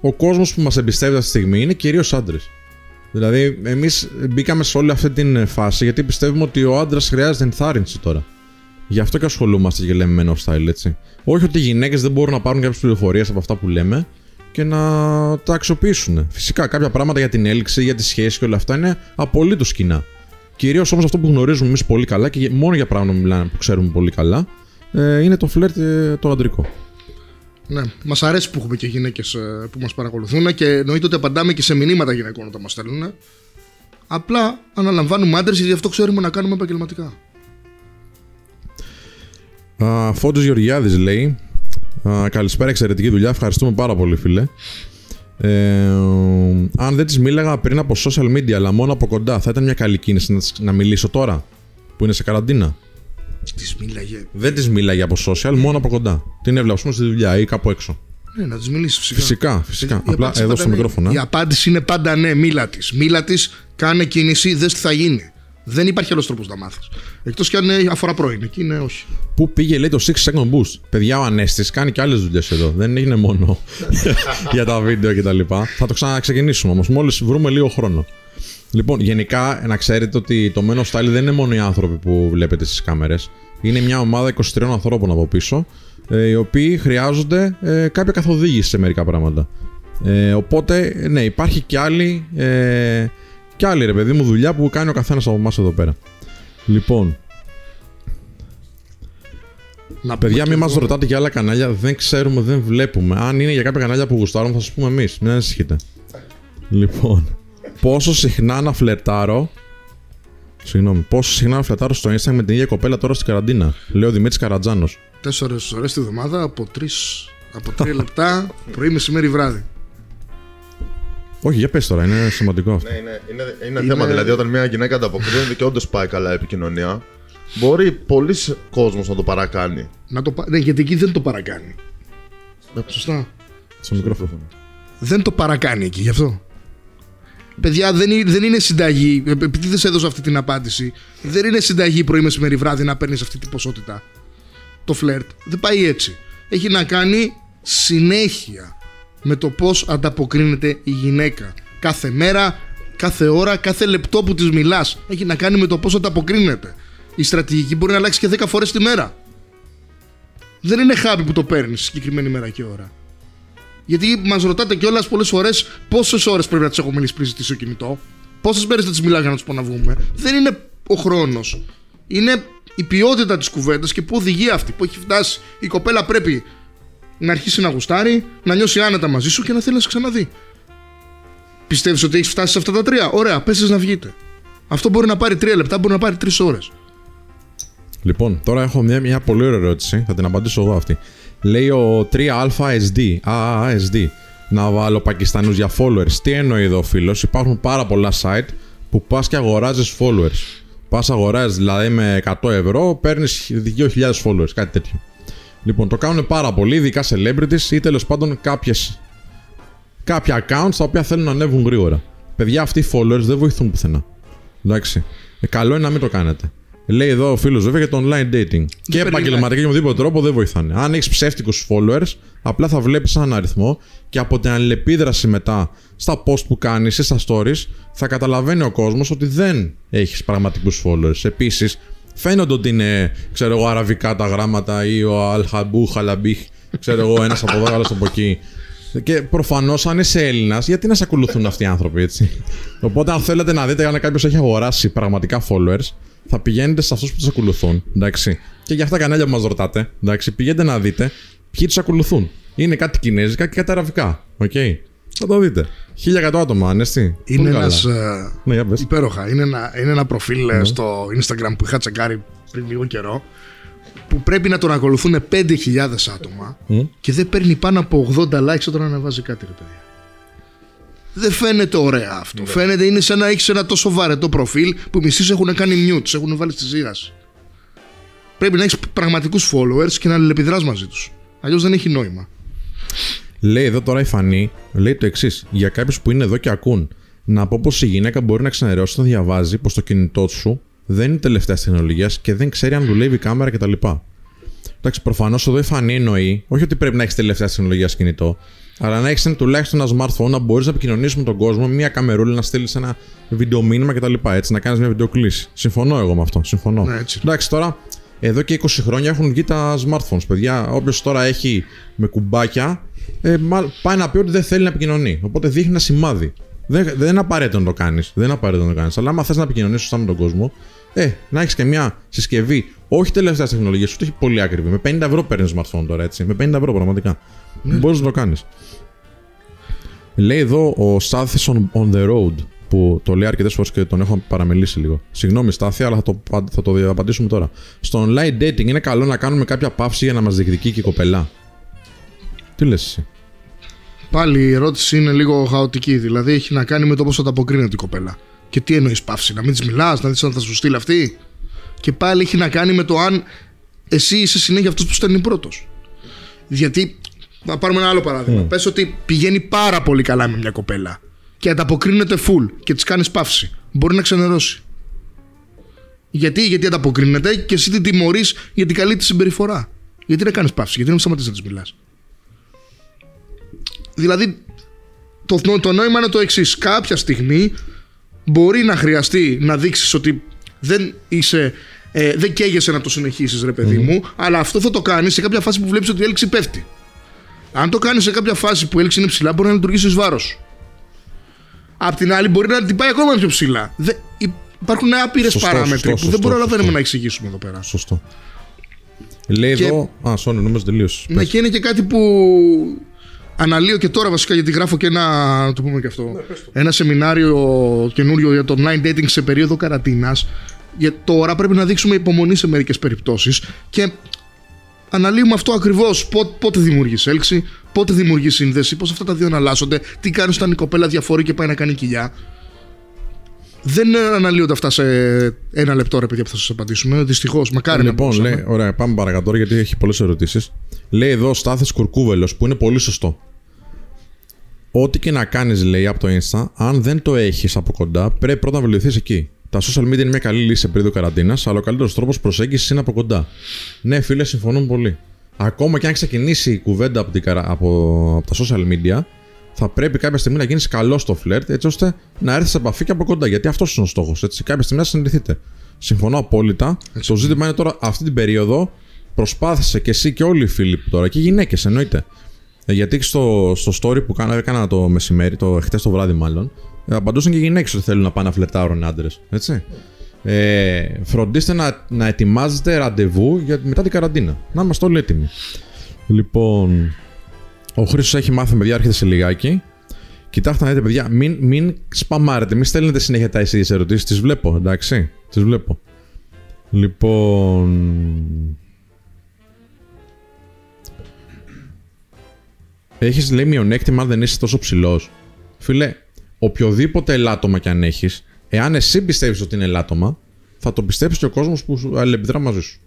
ο κόσμος που μας εμπιστεύεται αυτή τη στιγμή είναι κυρίως άντρες. Δηλαδή, εμείς μπήκαμε σε όλη αυτή την φάση γιατί πιστεύουμε ότι ο άντρας χρειάζεται ενθάρρυνση τώρα. Γι' αυτό και ασχολούμαστε και λέμε men of style, έτσι. Όχι ότι οι γυναίκες δεν μπορούν να πάρουν κάποιες πληροφορίες από αυτά που λέμε και να τα αξιοποιήσουν. Φυσικά, κάποια πράγματα για την έλξη, για τη σχέση και όλα αυτά είναι απολύτως κοινά. Κυρίως όμως αυτό που γνωρίζουμε εμείς πολύ καλά και μόνο για πράγματα που μιλάμε που ξέρουμε πολύ καλά ε, είναι το φλερτ ε, το αντρικό.
Ναι, μας αρέσει που έχουμε και γυναίκες που μας παρακολουθούν και εννοείται ότι απαντάμε και σε μηνύματα γυναικών όταν μας στέλνουν. Απλά αναλαμβάνουμε άντρες γιατί αυτό ξέρουμε να κάνουμε επαγγελματικά.
Α, Φώτος Γεωργιάδης λέει Α, καλησπέρα, εξαιρετική δουλειά. Ευχαριστούμε πάρα πολύ, φίλε. Ε, αν δεν της μίλαγα πριν από social media, αλλά μόνο από κοντά, θα ήταν μια καλή κίνηση να, της- να μιλήσω τώρα, που είναι σε καραντίνα.
Της μίλαγε.
Δεν της μίλαγε από social, μόνο από κοντά. Την έβλεπα, α πούμε, στη δουλειά ή κάπου έξω.
Ναι, να της μιλήσεις φυσικά.
Φυσικά, φυσικά.
Η
Απλά
απάντηση
εδώ
πάντα
στο
ναι.
μικρόφωνο.
Η
ε.
απάντηση είναι πάντα ναι, μίλα της. Μίλα της, κάνε κίνηση, δες τι θα γίνει. Δεν υπάρχει άλλος τρόπος να μάθεις. Εκτός κι αν ε, αφορά πρώην. Εκεί είναι όχι.
Πού πήγε, λέει, το 6 second boost. Παιδιά, ο Ανέστης κάνει και άλλες δουλειές εδώ. Δεν έγινε μόνο για τα βίντεο κτλ. Θα το ξαναξεκινήσουμε όμως, μόλις βρούμε λίγο χρόνο. Λοιπόν, γενικά να ξέρετε ότι το Men of Style δεν είναι μόνο οι άνθρωποι που βλέπετε στις κάμερες. Είναι μια ομάδα 23 ανθρώπων από πίσω, ε, οι οποίοι χρειάζονται ε, κάποια καθοδήγηση σε μερικά πράγματα. Ε, οπότε, ναι, υπάρχει κι άλλη, ε, κι άλλη ρε παιδί μου δουλειά που κάνει ο καθένας από εμάς εδώ πέρα. Λοιπόν,
Να πούμε
Παιδιά,
και
μην μας
εγώ-
ρωτάτε για άλλα κανάλια, δεν ξέρουμε, δεν βλέπουμε. Αν είναι για κάποια κανάλια που γουστάρουμε, θα σας πούμε εμείς. Μην ανησυχείτε. Λοιπόν, πόσο συχνά να φλερτάρω. Συγγνώμη, πόσο συχνά να φλερτάρω στο Instagram με την ίδια κοπέλα τώρα στην καραντίνα. Λέει ο Δημήτρης Καρατζάνος.
Τέσσερις ώρες τη βδομάδα από τρεις από τρία λεπτά πρωί, μεσημέρι, βράδυ.
Όχι, για πες τώρα, είναι σημαντικό αυτό.
Ναι, είναι, είναι, είναι, θέμα. Δηλαδή, όταν μια γυναίκα ανταποκρίνεται και όντως πάει καλά η επικοινωνία, μπορεί πολλοί κόσμος να το παρακάνει.
Να το, πα- ναι, γιατί εκεί δεν το παρακάνει. Σωστά.
Στο μικρόφωνο.
Δεν το παρακάνει εκεί, γι' αυτό. Παιδιά, δεν είναι, δεν είναι συνταγή. ε, Επειδή δεν σε έδωσα αυτή την απάντηση, δεν είναι συνταγή πρωί, μεσημέρι, βράδυ να παίρνεις αυτή την ποσότητα. Το φλερτ. Δεν πάει έτσι. Έχει να κάνει συνέχεια με το πώς ανταποκρίνεται η γυναίκα. Κάθε μέρα, κάθε ώρα, κάθε λεπτό που της μιλάς. Έχει να κάνει με το πώς ανταποκρίνεται. Η στρατηγική μπορεί να αλλάξει και 10 φορές τη μέρα. Δεν είναι χάπι που το παίρνεις συγκεκριμένη μέρα και ώρα. Γιατί μας ρωτάτε κιόλας πολλές φορές πόσες ώρες πρέπει να τις έχω μιλήσει πριν ζητήσω κινητό. Πόσες μέρες θα τις μιλάω για να τους πω να βγούμε. Δεν είναι ο χρόνος. Είναι η ποιότητα της κουβέντας και πού οδηγεί αυτή. Που έχει φτάσει. Η κοπέλα πρέπει να αρχίσει να γουστάρει, να νιώσει άνετα μαζί σου και να θέλει να σε ξαναδεί. Πιστεύεις ότι έχεις φτάσει σε αυτά τα τρία; Ωραία, πες να βγείτε. Αυτό μπορεί να πάρει τρία λεπτά, μπορεί να πάρει τρεις ώρες.
Λοιπόν, τώρα έχω μια, μια πολύ ωραία ερώτηση. Θα την απαντήσω εγώ αυτή. Λέει ο 3ASD. AASD. Να βάλω Πακιστανούς για followers. Τι εννοεί εδώ ο φίλος; Υπάρχουν πάρα πολλά site που πας και αγοράζεις followers. Πας αγοράζεις δηλαδή με 100 ευρώ, παίρνεις 2.000 followers, κάτι τέτοιο. Λοιπόν, το κάνουν πάρα πολύ, ειδικά celebrities ή τέλος πάντων κάποιες, κάποια accounts τα οποία θέλουν να ανέβουν γρήγορα. Παιδιά, αυτοί οι followers δεν βοηθούν πουθενά. Εντάξει. Ε, καλό είναι να μην το κάνετε. Λέει εδώ ο φίλος βέβαια για το online dating. Και
παίρνει
επαγγελματικά και με οποιοδήποτε τρόπο δεν βοηθάνε. Αν έχεις ψεύτικους followers, απλά θα βλέπεις έναν αριθμό και από την αλληλεπίδραση μετά στα post που κάνεις ή στα stories, θα καταλαβαίνει ο κόσμος ότι δεν έχεις πραγματικούς followers. Επίσης, φαίνονται ότι είναι, ξέρω εγώ, αραβικά τα γράμματα ή ο Αλχαμπού, Χαλαμπίχ, ξέρω εγώ, ένας από εδώ, άλλος από εκεί. Και προφανώς, αν είσαι Έλληνας, γιατί να σε ακολουθούν αυτοί οι άνθρωποι, έτσι. Οπότε, αν θέλετε να δείτε αν κάποιος έχει αγοράσει πραγματικά followers, θα πηγαίνετε σε αυτούς που τους ακολουθούν. Εντάξει. Και για αυτά τα κανάλια που μας ρωτάτε, εντάξει, πηγαίνετε να δείτε ποιοι τους ακολουθούν. Είναι κάτι κινέζικα και κάτι αραβικά. Οκ. Θα το δείτε. 1100 άτομα, Ανέστη.
Είναι
Πολύ καλά.
ένας.
Ναι, για πες.
Υπέροχα. Είναι ένα, είναι ένα προφίλ ε, στο Instagram που είχα τσεκάρει πριν λίγο καιρό που πρέπει να τον ακολουθούν 5.000 άτομα και δεν παίρνει πάνω από 80 likes όταν ανεβάζει κάτι, ρε παιδιά. Δεν φαίνεται ωραία αυτό. Φαίνεται είναι σαν να έχεις ένα τόσο βαρετό προφίλ που οι μισοί σε έχουν κάνει mute, σε έχουν βάλει στη ζήγαση. Πρέπει να έχεις πραγματικούς followers και να αλληλεπιδράς μαζί τους. Αλλιώς δεν έχει νόημα.
Λέει εδώ τώρα η Φανή, λέει το εξής. Για κάποιους που είναι εδώ και ακούν, να πω πως η γυναίκα μπορεί να ξενερώσει όταν διαβάζει πως το κινητό σου δεν είναι τελευταία τεχνολογίας και δεν ξέρει αν δουλεύει η κάμερα κτλ. Εντάξει, προφανώς εδώ η Φανή εννοεί, όχι ότι πρέπει να έχεις τελευταία τεχνολογία κινητό, αλλά να έχεις τουλάχιστον ένα smartphone να μπορείς να επικοινωνήσεις με τον κόσμο, μια καμερούλα, να στείλεις ένα βιντεομήνυμα κτλ. Έτσι, να κάνεις μια βιντεοκλήση. Συμφωνώ εγώ με αυτό. Συμφωνώ.
Ναι, έτσι.
Εντάξει, τώρα εδώ και 20 χρόνια έχουν βγει τα smartphones, παιδιά. Όποιος τώρα έχει με κουμπάκια, ε, μα- πάει να πει ότι δεν θέλει να επικοινωνεί. Οπότε δείχνει ένα σημάδι. Δεν, δεν είναι απαραίτητο να το κάνεις. Δεν είναι απαραίτητο να το κάνεις. Αλλά άμα θες να επικοινωνήσεις σωστά με τον κόσμο, ε, να έχεις και μια συσκευή, όχι τελευταίας τεχνολογίας, ούτε όχι πολύ ακριβή. Με 50 ευρώ παίρνεις smartphone τώρα, έτσι. Με 50 ευρώ πραγματικά.
Ναι.
Μπορείς να το κάνεις. Λέει εδώ ο Στάθη on, on the road, που το λέει αρκετές φορές και τον έχω παραμελήσει λίγο. Συγγνώμη, Στάθη, αλλά θα το, θα το απαντήσουμε τώρα. Στο online dating είναι καλό να κάνουμε κάποια παύση για να μας διεκδικεί και η κοπελά. Τι λες εσύ;
Πάλι η ερώτηση είναι λίγο χαοτική. Δηλαδή έχει να κάνει με το πώς ανταποκρίνεται η κοπέλα. Και τι εννοείς παύση, να μην της μιλάς, να δεις αν θα σου στείλει αυτή; Και πάλι έχει να κάνει με το αν εσύ είσαι συνέχεια αυτός που στέλνει πρώτος. Γιατί, να πάρουμε ένα άλλο παράδειγμα.
Mm.
Πες ότι πηγαίνει πάρα πολύ καλά με μια κοπέλα και ανταποκρίνεται full και της κάνεις παύση. Μπορεί να ξενερώσει. Γιατί, γιατί ανταποκρίνεται και εσύ την τιμωρείς για την καλή της συμπεριφορά. Γιατί να κάνεις παύση, γιατί να μην σταματήσεις να της μιλάς. Δηλαδή, το, το νόημα είναι το εξής. Κάποια στιγμή μπορεί να χρειαστεί να δείξεις ότι δεν είσαι. Ε, δεν καίγεσαι να το συνεχίσεις, ρε παιδί μου, αλλά αυτό θα το κάνεις σε κάποια φάση που βλέπεις ότι η έλξη πέφτει. Αν το κάνεις σε κάποια φάση που η έλξη είναι ψηλά, μπορεί να λειτουργήσει ει βάρος. Απ' την άλλη, μπορεί να την πάει ακόμα πιο ψηλά. Δε, υπάρχουν άπειρες
Σωστό,
παράμετροι
σωστό,
που
σωστό,
δεν προλαβαίνουμε
σωστό.
να εξηγήσουμε εδώ πέρα.
Σωστό. Λέει
Και-
εδώ. Α, sorry, νομίζω τελείωσες.
Ναι, και είναι και κάτι που αναλύω και τώρα βασικά γιατί γράφω και ένα, να το πούμε και αυτό, ένα σεμινάριο καινούριο για το online dating σε περίοδο καραντίνας. Για τώρα πρέπει να δείξουμε υπομονή σε μερικές περιπτώσεις και αναλύουμε αυτό ακριβώς πότε, πότε δημιουργεί έλξη, πότε δημιουργεί σύνδεση, πώς αυτά τα δύο εναλλάσσονται, τι κάνεις όταν η κοπέλα διαφορεί και πάει να κάνει κοιλιά. Δεν αναλύονται αυτά σε ένα λεπτό, ρε παιδιά, που θα σας απαντήσουμε. Δυστυχώς, μακάρι να
Λοιπόν,
μπορούσαμε.
λέει, ωραία, πάμε παρακάτω γιατί έχει πολλές ερωτήσεις. Λέει εδώ ο Στάθης Κουρκούβελος που είναι πολύ σωστό. Ό,τι και να κάνεις, λέει από το Insta, αν δεν το έχεις από κοντά, πρέπει πρώτα να βελτιωθείς εκεί. Τα social media είναι μια καλή λύση σε περίοδο καραντίνας, αλλά ο καλύτερος τρόπος προσέγγισης είναι από κοντά. Ναι, φίλε, συμφωνούμε πολύ. Ακόμα και αν ξεκινήσει η κουβέντα από, την, καρα- από, από τα social media, θα πρέπει κάποια στιγμή να γίνεις καλός στο φλερτ, έτσι ώστε να έρθεις σε επαφή και από κοντά. Γιατί αυτός είναι ο στόχος. Κάποια στιγμή να συναντηθείτε. Συμφωνώ απόλυτα. Το ζήτημα είναι τώρα αυτή την περίοδο προσπάθησε και εσύ και όλοι οι φίλοι που τώρα και οι γυναίκες εννοείται. Ε, γιατί στο, στο story που κάνα, έκανα το μεσημέρι, το χτες το βράδυ μάλλον, ε, απαντούσαν και οι γυναίκες ότι θέλουν να πάνε να φλερτάρουν άντρες. Έτσι. Ε, φροντίστε να, να ετοιμάζετε ραντεβού για, μετά την καραντίνα. Να είμαστε όλοι έτοιμοι. Λοιπόν, ο Χρήσο έχει μάθει, παιδιά, έρχεται σε λιγάκι. Κοιτάξτε να δείτε, παιδιά, μην, μην σπαμάρετε, μην στέλνετε συνέχεια τα ίδιε ερωτήσεις. Τις βλέπω, εντάξει. Τις βλέπω. Λοιπόν. Έχεις λέει μειονέκτημα αν δεν είσαι τόσο ψηλός. Φίλε, οποιοδήποτε ελάττωμα κι αν έχεις, εάν εσύ πιστεύεις ότι είναι ελάττωμα, θα το πιστέψει και ο κόσμος που σου αλληλεπιδρά μαζί σου.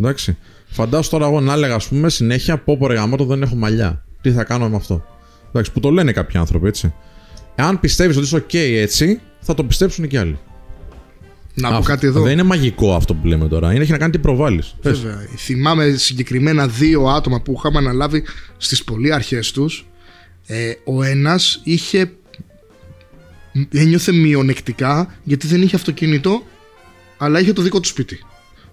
Εντάξει. Φαντάσου τώρα εγώ να έλεγα, ας πούμε, συνέχεια πω πω ρε γαμώτο, δεν έχω μαλλιά. Τι θα κάνω με αυτό. Εντάξει, που το λένε κάποιοι άνθρωποι, έτσι. Εάν πιστεύεις ότι είσαι OK έτσι, θα το πιστέψουν και άλλοι.
Να πω
Αυτό-
κάτι εδώ.
Δεν είναι μαγικό αυτό που λέμε τώρα. Είναι, έχει να κάνει τι προβάλλεις.
Βέβαια. Θυμάμαι συγκεκριμένα δύο άτομα που είχαμε αναλάβει στις πολύ αρχές τους. Ε, ο ένας είχε ένιωθε μειονεκτικά γιατί δεν είχε αυτοκίνητο αλλά είχε το δικό του σπίτι.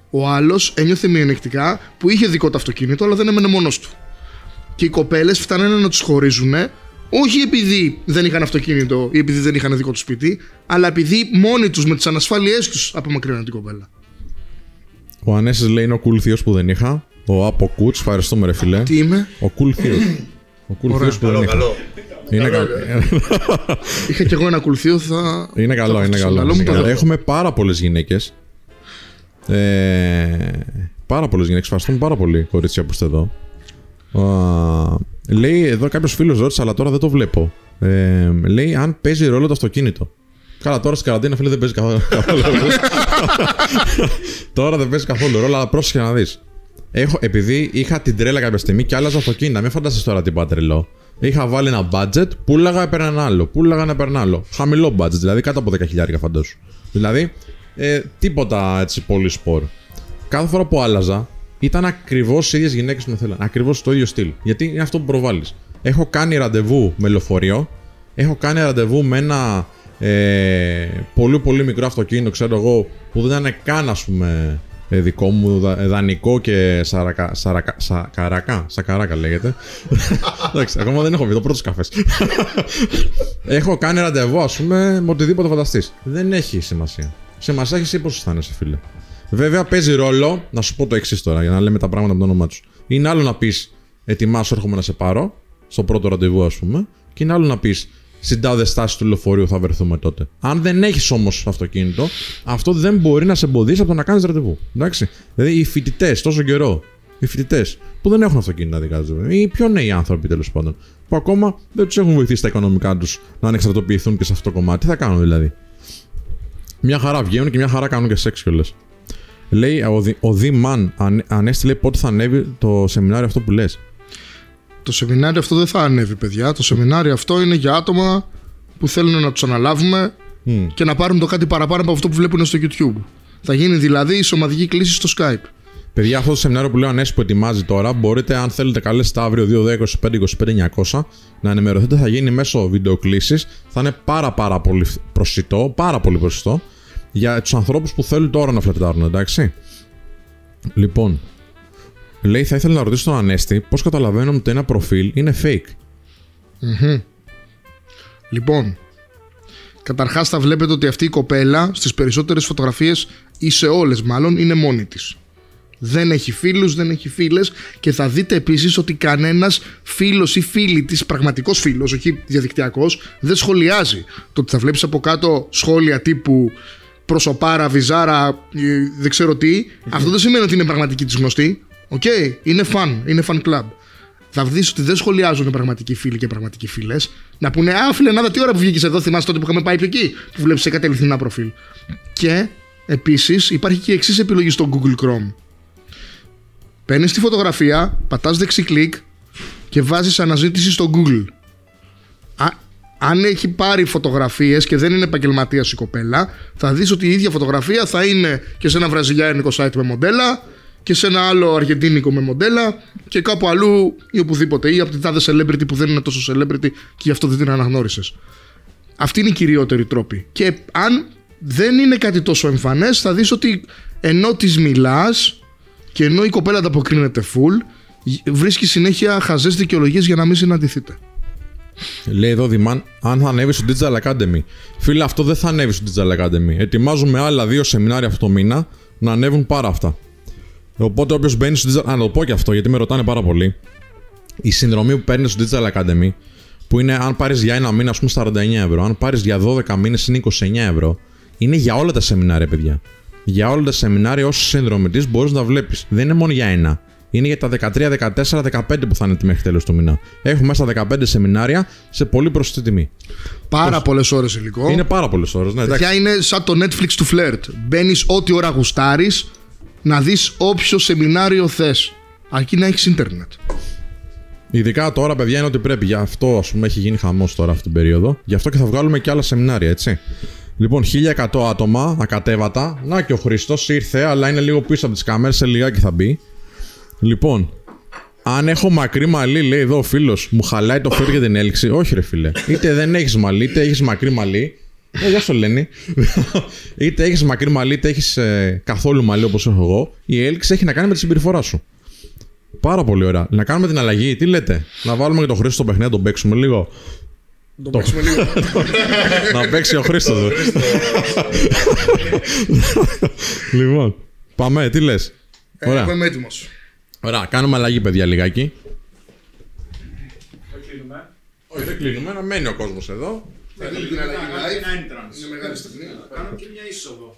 Ο άλλος ένιωθε μειονεκτικά που είχε δικό του αυτοκίνητο αλλά δεν έμενε μόνος του. Και οι κοπέλες φτάνανε να τους χωρίζουν όχι επειδή δεν είχαν αυτοκίνητο ή επειδή δεν είχαν δικό του σπίτι, αλλά επειδή μόνοι τους με τις ανασφάλειές τους απομακρύναν την κοπέλα.
Ο Ανέσης λέει είναι ο cool θείος που δεν είχα. Ο Άπο Κούτς, ευχαριστούμε ρε φιλέ.
Τι είμαι,
Ο cool θείος. Ο cool θείος που δεν
Καλό,
είχα.
καλό.
Είναι, κα...
είχα κι εγώ ένα ακολουθείο, θα.
είναι καλό,
το έχω
είναι
στο
καλό.
μυαλό μου,
Είναι
το
καλό.
δω.
Έχουμε πάρα πολλές γυναίκες. Ε, πάρα πολλές γυναίκες. Ευχαριστούμε πάρα πολύ, κορίτσια που είστε εδώ. Α, λέει εδώ κάποιος φίλος ρώτησε, αλλά τώρα δεν το βλέπω. Ε, λέει αν παίζει ρόλο το αυτοκίνητο. Καλά, τώρα στην καραντίνα φίλε δεν παίζει καθόλου καθόλου ρόλο. τώρα δεν παίζει καθόλου ρόλο, αλλά πρόσεχε να δεις. Έχω, επειδή είχα την τρέλα κάποια στιγμή και άλλαζα αυτοκίνητα, μην φανταστείς τώρα τι είπα τρελό. Είχα βάλει ένα budget, πούλαγα έπαιρνα ένα άλλο, πούλαγα ένα έπαιρνα άλλο. Χαμηλό budget, δηλαδή κάτω από 10.000 φαντάσου. Δηλαδή, ε, τίποτα έτσι πολύ σπορ. Κάθε φορά που άλλαζα, ήταν ακριβώς οι ίδιες γυναίκες που με θέλαν. Ακριβώς το ίδιο στυλ. Γιατί είναι αυτό που προβάλλεις. Έχω κάνει ραντεβού με λεωφορείο, έχω κάνει ραντεβού με ένα ε, πολύ πολύ μικρό αυτοκίνητο, ξέρω εγώ, που δεν ήταν καν ας πούμε ε, δικό μου, δα- ε, δανεικό και σαρακα, σαρακα, σακαρακα, σακαράκα λέγεται. Εντάξει, ακόμα δεν έχω πει, το πρώτο καφέ. έχω κάνει ραντεβού, ας πούμε, με οτιδήποτε φανταστείς. Δεν έχει σημασία. Σημασία έχει εσύ πώς αισθάνεσαι, φίλε. Βέβαια, παίζει ρόλο, να σου πω το εξής τώρα, για να λέμε τα πράγματα με το όνομά τους. Είναι άλλο να πεις Ετοιμάσου, έρχομαι να σε πάρω, στο πρώτο ραντεβού, ας πούμε, και είναι άλλο να πεις Στην τάδε στάσης του λεωφορείου θα βρεθούμε τότε. Αν δεν έχεις όμως αυτοκίνητο, αυτό δεν μπορεί να σε εμποδίσει από το να κάνεις ραντεβού. Εντάξει. Δηλαδή, οι φοιτητές τόσο καιρό οι φοιτητές που δεν έχουν αυτοκίνητα δικά τους, ή πιο νέοι άνθρωποι τέλος πάντων, που ακόμα δεν τους έχουν βοηθήσει τα οικονομικά τους να ανεξαρτοποιηθούν και σε αυτό το κομμάτι. Τι θα κάνουν δηλαδή; Μια χαρά βγαίνουν και μια χαρά κάνουν και σεξ κιόλας. Λέει ο, Δη- ο Δήμαν, αν, Ανέστη λέει πότε θα ανέβει το σεμινάριο αυτό που λες.
Το σεμινάριο αυτό δεν θα ανέβει, παιδιά. Το σεμινάριο αυτό είναι για άτομα που θέλουν να τους αναλάβουμε και να πάρουν το κάτι παραπάνω από αυτό που βλέπουν στο YouTube. Θα γίνει δηλαδή η σωματική κλίση στο Skype.
Παιδιά, αυτό το σεμινάριο που λέω Ανέστη που ετοιμάζει τώρα, μπορείτε, αν θέλετε, καλέσετε αύριο 2, 10, 25, 25, 900 να ενημερωθείτε. Θα γίνει μέσω βιντεοκλήση. Θα είναι πάρα, πάρα πολύ προσιτό, πάρα πολύ προσιτό για τους ανθρώπους που θέλουν τώρα να φλερτάρουν, εντάξει. Λοιπόν, λέει, θα ήθελα να ρωτήσω τον Ανέστη πώς καταλαβαίνουμε ότι ένα προφίλ είναι fake.
Λοιπόν, καταρχάς θα βλέπετε ότι αυτή η κοπέλα στις περισσότερες φωτογραφίες ή σε όλες μάλλον είναι μόνη της. Δεν έχει φίλους, δεν έχει φίλες και θα δείτε επίσης ότι κανένας φίλος ή φίλη της, πραγματικός φίλος, όχι διαδικτυακός, δεν σχολιάζει. Το ότι θα βλέπεις από κάτω σχόλια τύπου προσωπάρα, βυζάρα, ε, δεν ξέρω τι, αυτό δεν σημαίνει ότι είναι πραγματικοί της γνωστοί. Οκ, είναι fan, είναι fan club. Θα δεις ότι δεν σχολιάζουν πραγματικοί φίλοι και πραγματικοί φίλες. Να πούνε Α, φίλε, να τι ώρα που βγήκες εδώ, θυμάσαι τότε που είχαμε πάει πιο εκεί, που βλέπεις σε κάτι αληθινά προφίλ. Και επίσης υπάρχει και η εξής επιλογή στο Google Chrome. Παίρνεις τη φωτογραφία, πατάς δεξί κλικ και βάζεις αναζήτηση στο Google. Α, αν έχει πάρει φωτογραφίες και δεν είναι επαγγελματίας η κοπέλα, θα δεις ότι η ίδια φωτογραφία θα είναι και σε ένα βραζιλιάνικο site με μοντέλα και σε ένα άλλο αργεντίνικο με μοντέλα και κάπου αλλού ή οπουδήποτε. Ή από την τάδε celebrity που δεν είναι τόσο celebrity και γι' αυτό δεν την αναγνώρισες. Αυτή είναι η κυριότερη τρόπη. Και αν δεν είναι κάτι τόσο εμφανές, θα δεις ότι ενώ της μιλάς και ενώ η κοπέλα ανταποκρίνεται full, βρίσκει συνέχεια χαζές δικαιολογίες για να μην συναντηθείτε.
Λέει εδώ Δημάν, αν θα ανέβεις στο Digital Academy. Φίλε, αυτό δεν θα ανέβεις στο Digital Academy. Ετοιμάζουμε άλλα δύο σεμινάρια αυτό το μήνα να ανέβουν πάρα αυτά. Οπότε όποιος μπαίνει στο Digital. Α, να το πω και αυτό γιατί με ρωτάνε πάρα πολύ. Η συνδρομή που παίρνει στο Digital Academy, που είναι αν πάρεις για ένα μήνα, ας πούμε, στα 49 ευρώ, αν πάρεις για 12 μήνες είναι 29 ευρώ, είναι για όλα τα σεμινάρια, παιδιά. Για όλα τα σεμινάρια, ω συνδρομητής μπορείς να βλέπεις. Δεν είναι μόνο για ένα. Είναι για τα 13, 14, 15 που θα είναι τη μέχρι τέλος του μήνα. Έχουμε μέσα 15 σεμινάρια σε πολύ προσιτή τιμή.
Πάρα πολλές ώρες υλικό.
Είναι πάρα πολλές ώρες. Ναι, εντάξει.
Παιδιά είναι σαν το Netflix του φλερτ. Μπαίνεις ό,τι ώρα γουστάρεις να δεις όποιο σεμινάριο θες. Αρκεί να έχεις ίντερνετ.
Ειδικά τώρα, παιδιά, είναι ότι πρέπει. Γι' αυτό, ας πούμε, έχει γίνει χαμός τώρα αυτή την περίοδο. Γι' αυτό και θα βγάλουμε και άλλα σεμινάρια, έτσι. Λοιπόν, 1100 άτομα, ακατέβατα. Να και ο Χρήστο ήρθε, αλλά είναι λίγο πίσω από τις κάμερε, σε λιγάκι θα μπει. Λοιπόν, αν έχω μακρύ μαλλί, λέει εδώ ο φίλος, μου χαλάει το φέρ για την έλξη. Όχι, ρε φίλε. Είτε δεν έχεις μαλλί, είτε έχεις μακρύ μαλλί. Ε, γεια σου, Λένι. είτε έχεις μακρύ μαλλί, είτε έχεις καθόλου μαλλί όπως έχω εγώ. Η έλξη έχει να κάνει με τη συμπεριφορά σου. Πάρα πολύ ωραία. Να κάνουμε την αλλαγή. Τι λέτε, Να βάλουμε και τον Χρήστο στο παιχνίδι, να τον παίξουμε λίγο;
Το παίξουμε λίγο.
να παίξει ο Χρήστος. λοιπόν, πάμε, τι λες;
Ε,
Ωραία.
Εγώ είμαι έτοιμος.
Ωραία, κάνουμε αλλαγή, παιδιά, λιγάκι. Όχι, δεν κλείνουμε. Να μένει ο κόσμος εδώ.
Είναι μεγάλη στιγμή.
Κάνω και μια είσοδο.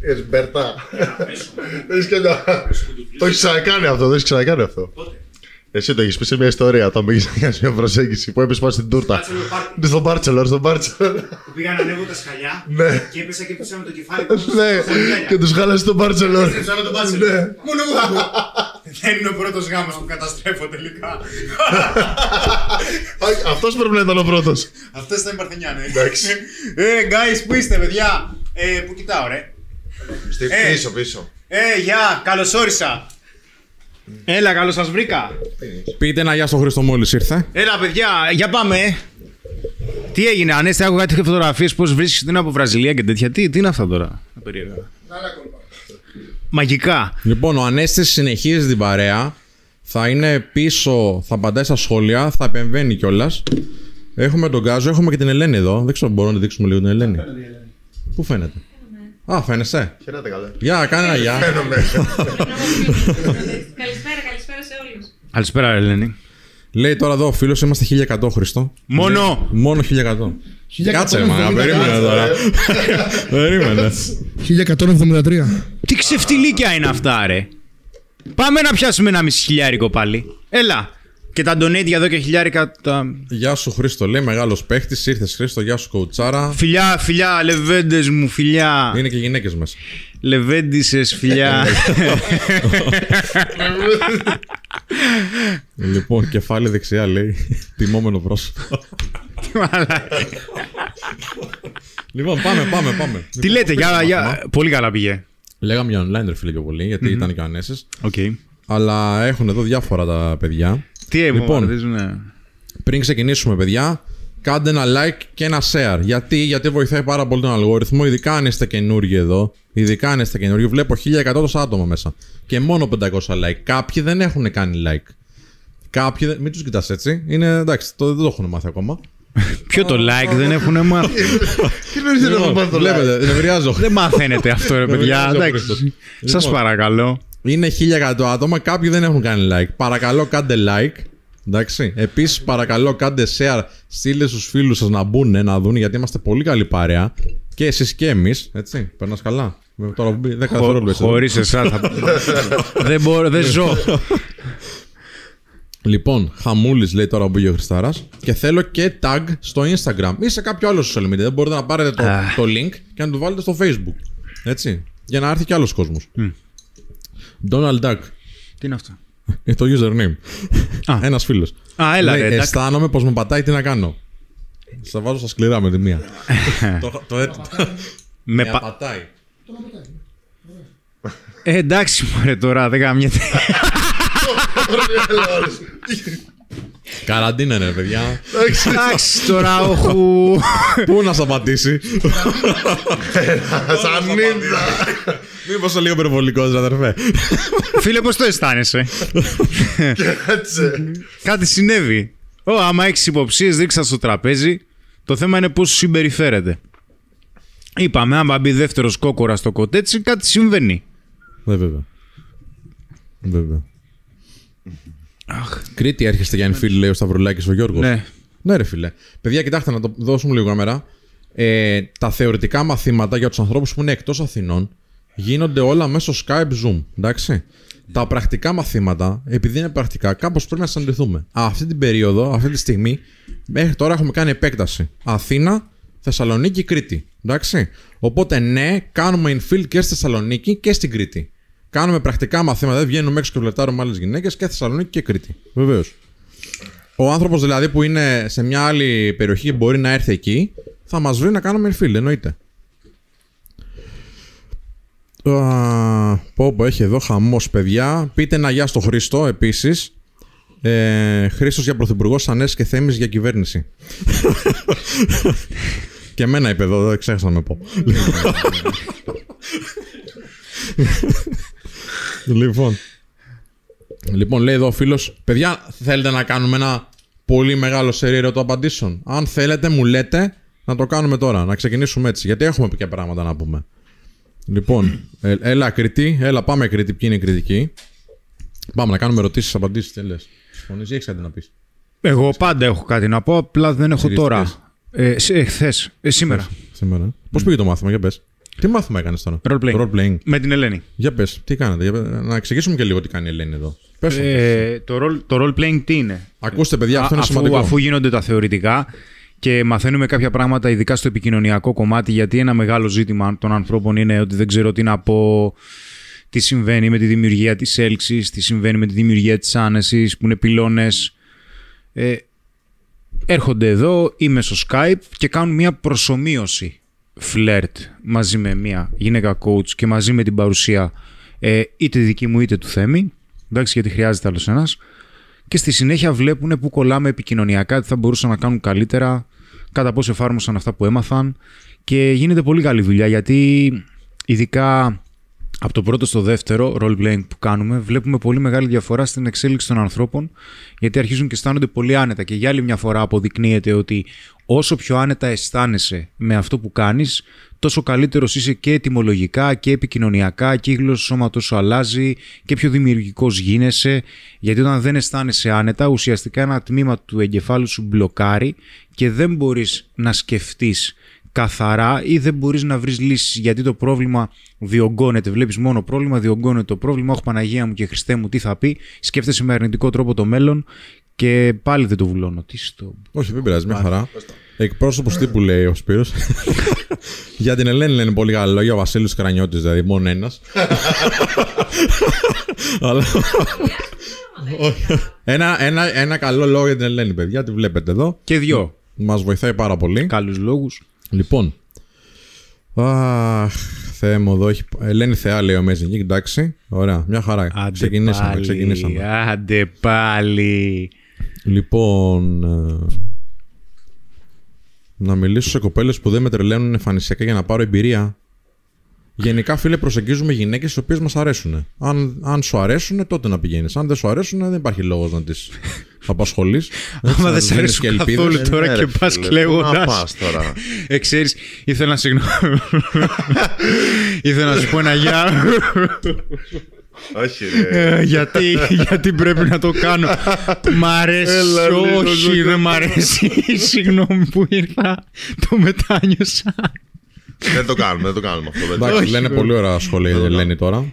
Έχει μπέρτα. Δεν έχει κανένα. Το έχεις ξανακάνει αυτό, δεν έχεις ξανακάνει αυτό. Εσύ το έχεις πει σε μια ιστορία όταν πήγε να κάνει μια προσέγγιση που έπεσε πάνω στην τούρτα. Ναι, Στον Μπάρτσελορ, στον Μπάρτσελορ.
Που πήγα να ανέβω τα σκαλιά
Ναι.
και έπεσα και πήσα με το κεφάλι μου.
Ναι, και τους χάλασε τον Μπάρτσελορ.
Έπεσα με τον μπάτσελ.
Ναι.
Μόνο εγώ θα πω. Δεν είναι ο πρώτος γάμος που καταστρέφω τελικά.
Αυτός πρέπει να ήταν ο πρώτος.
Αυτό ήταν η Παρθενιά, ναι.
Εντάξει.
Ε, guys, πού είστε, παιδιά; Ε, πού κοιτάω, ρε; Ε.
Πίσω, πίσω.
Ε, γεια, καλώ όρισα. Έλα, καλώς σας βρήκα.
Πείτε ένα γεια στον Χρήστο μόλις ήρθε.
Έλα, παιδιά, για πάμε. ε. Τι έγινε, Ανέστη, έχω κάτι φωτογραφίες πώς βρίσκεις την από Βραζιλία και τέτοια. Τι, τι είναι αυτά τώρα; Περίεργα. Μαγικά.
Λοιπόν, ο Ανέστη συνεχίζει την παρέα. Θα είναι πίσω, θα απαντάει στα σχόλια, θα επεμβαίνει κιόλας. Έχουμε τον Γκάζο, έχουμε και την Ελένη εδώ. Δεν ξέρω, μπορούμε να δείξουμε λίγο την Ελένη. Πού φαίνεται; Α, φαίνεσαι.
Χαίρετε καλά.
Γεια, κάνε ένα γεια.
καλησπέρα, καλησπέρα σε όλους.
Καλησπέρα, Ελένη.
Λέει τώρα εδώ ο φίλος, είμαστε 1100 Χριστό.
Μόνο.
Μόνο 1100. Κάτσε, μα, περίμενε τώρα. Περίμενε.
1173.
Τι ξεφτιλίκια είναι αυτά, ρε. Πάμε να πιάσουμε ένα μισή χιλιάρικο πάλι. Έλα. Και τα donate για εδώ και χιλιάρικα. Τα...
Γεια σου Χρήστο, λέει μεγάλος παίχτης. Ήρθες Χρήστο, γεια σου κοουτσάρα.
Φιλιά, φιλιά, λεβέντες μου, φιλιά.
Είναι και γυναίκες μέσα.
Λεβέντισσες, φιλιά.
λοιπόν, κεφάλι δεξιά λέει. Τιμόμενο πρόσωπο. λοιπόν, πάμε, πάμε, πάμε.
Τι λέτε, για, για... πολύ καλά πήγε.
Λέγαμε για online, ρε φίλε, πιο πολύ, γιατί ήταν και ο Ανέστης.
Οκ.
Αλλά έχουν εδώ διάφορα τα παιδιά.
Τι
Λοιπόν.
λοιπόν, ναι.
Πριν ξεκινήσουμε, παιδιά, κάντε ένα like και ένα share. Γιατί, Γιατί βοηθάει πάρα πολύ τον αλγόριθμο, ειδικά αν είστε καινούργοι εδώ. Ειδικά αν είστε καινούργοι, βλέπω 1100 τόσα άτομα μέσα. Και μόνο 500 like. Κάποιοι δεν έχουν κάνει like. Κάποιοι δεν... Μην τους κοιτάς έτσι. Είναι εντάξει, το, δεν το έχουν μάθει ακόμα.
Ποιο το like δεν έχουν μάθει;
Τι νοήστε να πάρει το like;
Βλέπετε, νευριάζω.
δεν μαθαίνετε αυτό, ρε παιδιά.
Δεν
Εντάξει.
Χρήστος.
Σας
Λοιπόν.
παρακαλώ.
Είναι 1100 άτομα, κάποιοι δεν έχουν κάνει like. Παρακαλώ, κάντε like. Εντάξει. Επίσης, παρακαλώ, κάντε share. Στείλτε στους φίλους σας να μπουν, να δουν, γιατί είμαστε πολύ καλή παρέα. Και εσείς και εμείς. Έτσι. Περνάς καλά. Με Τώρα που μπει 10 δευτερόλεπτα. έτσι.
Χωρίς εσά. Δεν μπορώ, δεν ζω.
Λοιπόν, χαμούλης λέει τώρα που μπήκε ο Χριστάρας. Και θέλω και tag στο Instagram ή σε κάποιο άλλο social media. Δεν μπορείτε να πάρετε το,
Αχ.
το link και να το βάλετε στο Facebook. Έτσι. Για να έρθει κι άλλος κόσμος. Donald Duck.
Τι είναι αυτό;
Είναι το username.
Α.
Ένας φίλος.
Α, έλα, ρε, Duck.
Αισθάνομαι πως με πατάει τι να κάνω. Σα βάζω στα σκληρά με τη μία. το, το, το,
Με
με
πα-
πατάει.
Ε, εντάξει, μωρέ τώρα, δεν καμιέται.
Καραντίνα είναι, ρε παιδιά.
Εντάξει, τώρα, όχου.
Πού να σταματήσει;
Σαν νύχτα.
Μήπως είσαι λίγο υπερβολικό, αδερφέ.
Φίλε, πώς το αισθάνεσαι;
Κάτσε.
Κάτι συνέβη. Ω, άμα έχεις υποψίες, δείξα στο τραπέζι. Το θέμα είναι πώς σου συμπεριφέρεται. Είπαμε, άμα μπει δεύτερος κόκορα στο κοτέτσι, κάτι συμβαίνει.
Ναι, βέβαια. Βέβαια. Κρήτη έρχεστε για φίλοι, λέει ο Σταυρουλάκης ο Γιώργος.
Ναι.
Ναι, ρε φίλε. Παιδιά, κοιτάξτε να το δώσουμε λίγο κάμερα. Ε, τα θεωρητικά μαθήματα για τους ανθρώπους που είναι εκτός Αθηνών γίνονται όλα μέσω Skype Zoom. Εντάξει. Τα πρακτικά μαθήματα, επειδή είναι πρακτικά, κάπως πρέπει να συναντηθούμε. Αυτή την περίοδο, αυτή τη στιγμή, μέχρι τώρα έχουμε κάνει επέκταση. Αθήνα, Θεσσαλονίκη, Κρήτη. Εντάξει. Οπότε, ναι, κάνουμε infill και στη Θεσσαλονίκη και στην Κρήτη. Κάνουμε πρακτικά μαθήματα, δεν βγαίνουμε έξω και βλετάρουμε άλλες γυναίκες και Θεσσαλονίκη και Κρήτη. Βεβαίως. Ο άνθρωπος δηλαδή που είναι σε μια άλλη περιοχή και μπορεί να έρθει εκεί, θα μας βρει να κάνουμε infill, εννοείται. Α, πω πω έχει εδώ χαμός παιδιά. Πείτε ένα γεια στο Χρήστο επίσης. Ε, Χρήστος για πρωθυπουργός Ανέσης και Θέμης για κυβέρνηση. Και εμένα είπε εδώ, δεν ξέχασα να με πω. Λοιπόν. Λοιπόν λέει εδώ ο φίλος Παιδιά θέλετε να κάνουμε ένα πολύ μεγάλο σερί ερωτοαπαντήσεων Αν θέλετε μου λέτε να το κάνουμε τώρα Να ξεκινήσουμε έτσι. Γιατί έχουμε και πράγματα να πούμε Λοιπόν, ε, έλα Κρήτη, έλα πάμε Κρήτη, ποιοι είναι οι κριτικοί. Πάμε να κάνουμε ερωτήσεις, απαντήσεις. Τι λες. Συμφωνεί ή έχεις κάτι να πεις.
Εγώ πάντα έχω κάτι να πω, απλά δεν έχω
Συλληστικές.
τώρα. Ε, σε- ε, χθες, ε, σήμερα.
Σήμερα. Πώς πήγε το μάθημα, για πες. Τι μάθημα έκανες τώρα;
Role playing.
Role playing.
Με την Ελένη.
Για πες, τι κάνετε. Για πες. Να εξηγήσουμε και λίγο τι κάνει η Ελένη εδώ. Πες το.
Ε, το, role, το role playing τι είναι;
Ακούστε, παιδιά, αυτό
Α-
είναι
αφού,
σημαντικό.
αφού γίνονται τα θεωρητικά και μαθαίνουμε κάποια πράγματα, ειδικά στο επικοινωνιακό κομμάτι, γιατί ένα μεγάλο ζήτημα των ανθρώπων είναι ότι δεν ξέρω τι να πω, τι συμβαίνει με τη δημιουργία της έλξης, τι συμβαίνει με τη δημιουργία της άνεσης, που είναι πυλώνες. Ε, έρχονται εδώ ή μέσω Skype και κάνουν μια προσωμείωση φλερτ μαζί με μια γυναίκα coach και μαζί με την παρουσία ε, είτε δική μου είτε του Θέμη, εντάξει γιατί χρειάζεται άλλος ένας, και στη συνέχεια βλέπουν που κολλάμε επικοινωνιακά, τι θα μπορούσαν να κάνουν καλύτερα, κατά πόσο εφάρμοσαν αυτά που έμαθαν. Και γίνεται πολύ καλή δουλειά γιατί ειδικά από το πρώτο στο δεύτερο role playing που κάνουμε βλέπουμε πολύ μεγάλη διαφορά στην εξέλιξη των ανθρώπων γιατί αρχίζουν και αισθάνονται πολύ άνετα. Και για άλλη μια φορά αποδεικνύεται ότι όσο πιο άνετα αισθάνεσαι με αυτό που κάνεις τόσο καλύτερος είσαι και ετοιμολογικά και επικοινωνιακά και η γλώσσα του σώματος σου αλλάζει και πιο δημιουργικός γίνεσαι γιατί όταν δεν αισθάνεσαι άνετα ουσιαστικά ένα τμήμα του εγκεφάλου σου μπλοκάρει και δεν μπορείς να σκεφτείς καθαρά ή δεν μπορείς να βρεις λύσεις γιατί το πρόβλημα διωγγώνεται. Βλέπεις μόνο πρόβλημα, διωγγώνεται το πρόβλημα. Όχι Παναγία μου και Χριστέ μου τι θα πει. Σκέφτεσαι με αρνητικό τρόπο το μέλλον και πάλι δεν το βουλώνω. Τι στο...
Όχι, δεν πειράζει, μια χαρά. Εκπρόσωπος τύπου λέει ο Σπύρος. Για την Ελένη λένε πολύ καλά λόγια. Ο Βασίλης Κρανιώτης, δηλαδή, μόνο ένας. Αλλά. Όχι. ένα, ένα, ένα καλό λόγο για την Ελένη, παιδιά. Τη βλέπετε εδώ.
Και δυο.
Μας βοηθάει πάρα πολύ.
Καλούς λόγους.
Λοιπόν. Αχ, Θεέ μου, εδώ έχει. Ελένη Θεά λέει ο Amazing Geek, εντάξει. Ωραία, μια χαρά.
Άντε
ξεκινήσαμε,
πάλι,
ξεκινήσαμε.
Άντε πάλι.
Λοιπόν. ε, να μιλήσω σε κοπέλες που δεν με τρελαίνουν εμφανισιακά για να πάρω εμπειρία. Γενικά, φίλε, προσεγγίζουμε γυναίκες οι οποίες μας αρέσουν. Αν, αν σου αρέσουν, τότε να πηγαίνεις. Αν δεν σου αρέσουν, δεν υπάρχει λόγος να τις απασχολείς.
Άμα δεν σε αρέσουν καθόλου τώρα
Ναι,
και
ρε,
πας
φίλε,
κλαίγοντας.
πού Να πας τώρα.
Ε, ξέρεις, ήθελα να συγγνώμη. ήθελα να σου πω ένα γεια.
Όχι, ρε.
Ε, γιατί, γιατί πρέπει να το κάνω. Μ' αρέσει,
Έλα, λίγο,
όχι,
λίγο.
δεν μ' αρέσει. Συγγνώμη που ήρθα. Το μετάνιωσα.
Δεν το κάνουμε, δεν το κάνουμε αυτό. παιδιά.
Εντάξει, λένε πολύ ωραία σχόλια για την Ελένη τώρα.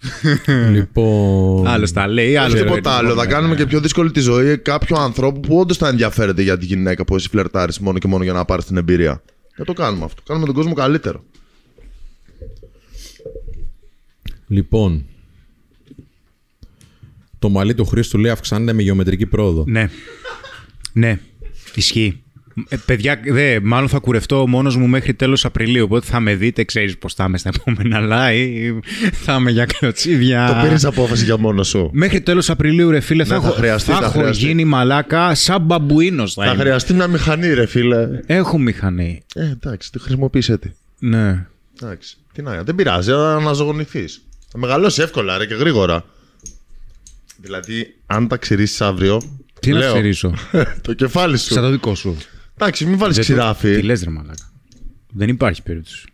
λοιπόν.
Άλλο τα λέει, άλλο
Όχι
δεν
τίποτα άλλο. Θα κάνουμε και πιο δύσκολη τη ζωή κάποιου ανθρώπου που όντως θα ενδιαφέρεται για τη γυναίκα που εσύ φλερτάρεις μόνο και μόνο για να πάρεις την εμπειρία. Δεν το κάνουμε αυτό. Κάνουμε τον κόσμο καλύτερο.
Λοιπόν. Το μαλλί του Χρήστου λέει αυξάνεται με γεωμετρική πρόοδο.
Ναι. Ναι. Ισχύει. Ε, παιδιά, δε, μάλλον θα κουρευτώ μόνος μου μέχρι τέλος Απριλίου, οπότε θα με δείτε, ξέρεις πώς θα είμαι στα επόμενα live, θα είμαι για κλωτσίδια.
Το πήρες απόφαση για μόνος σου.
Μέχρι τέλος Απριλίου, ρε φίλε, θα,
Ναι, θα
έχω,
χρειαστεί,
θα
θα
έχω
χρειαστεί.
γίνει μαλάκα σαν μπαμπουίνος θα,
Θα
είμαι.
χρειαστεί μια μηχανή, ρε φίλε.
Έχω μηχανή.
Ε, εντάξει, τη χρησιμοποίησε τη.
Ναι.
Εντάξει. Τι να, δεν πειράζει, να αναζωογονηθείς. Θα μεγαλώσει εύκολα ρε, και γρήγορα. Δηλαδή, αν τα ξηρίσει αύριο.
Τι να
λέω,
ξερίσω.
το κεφάλι σου.
σαν το δικό σου.
Εντάξει, μην βάλεις
Δεν το- Τι
ξηράφι.
λες ρε μαλάκα. Δεν υπάρχει περίπτωση.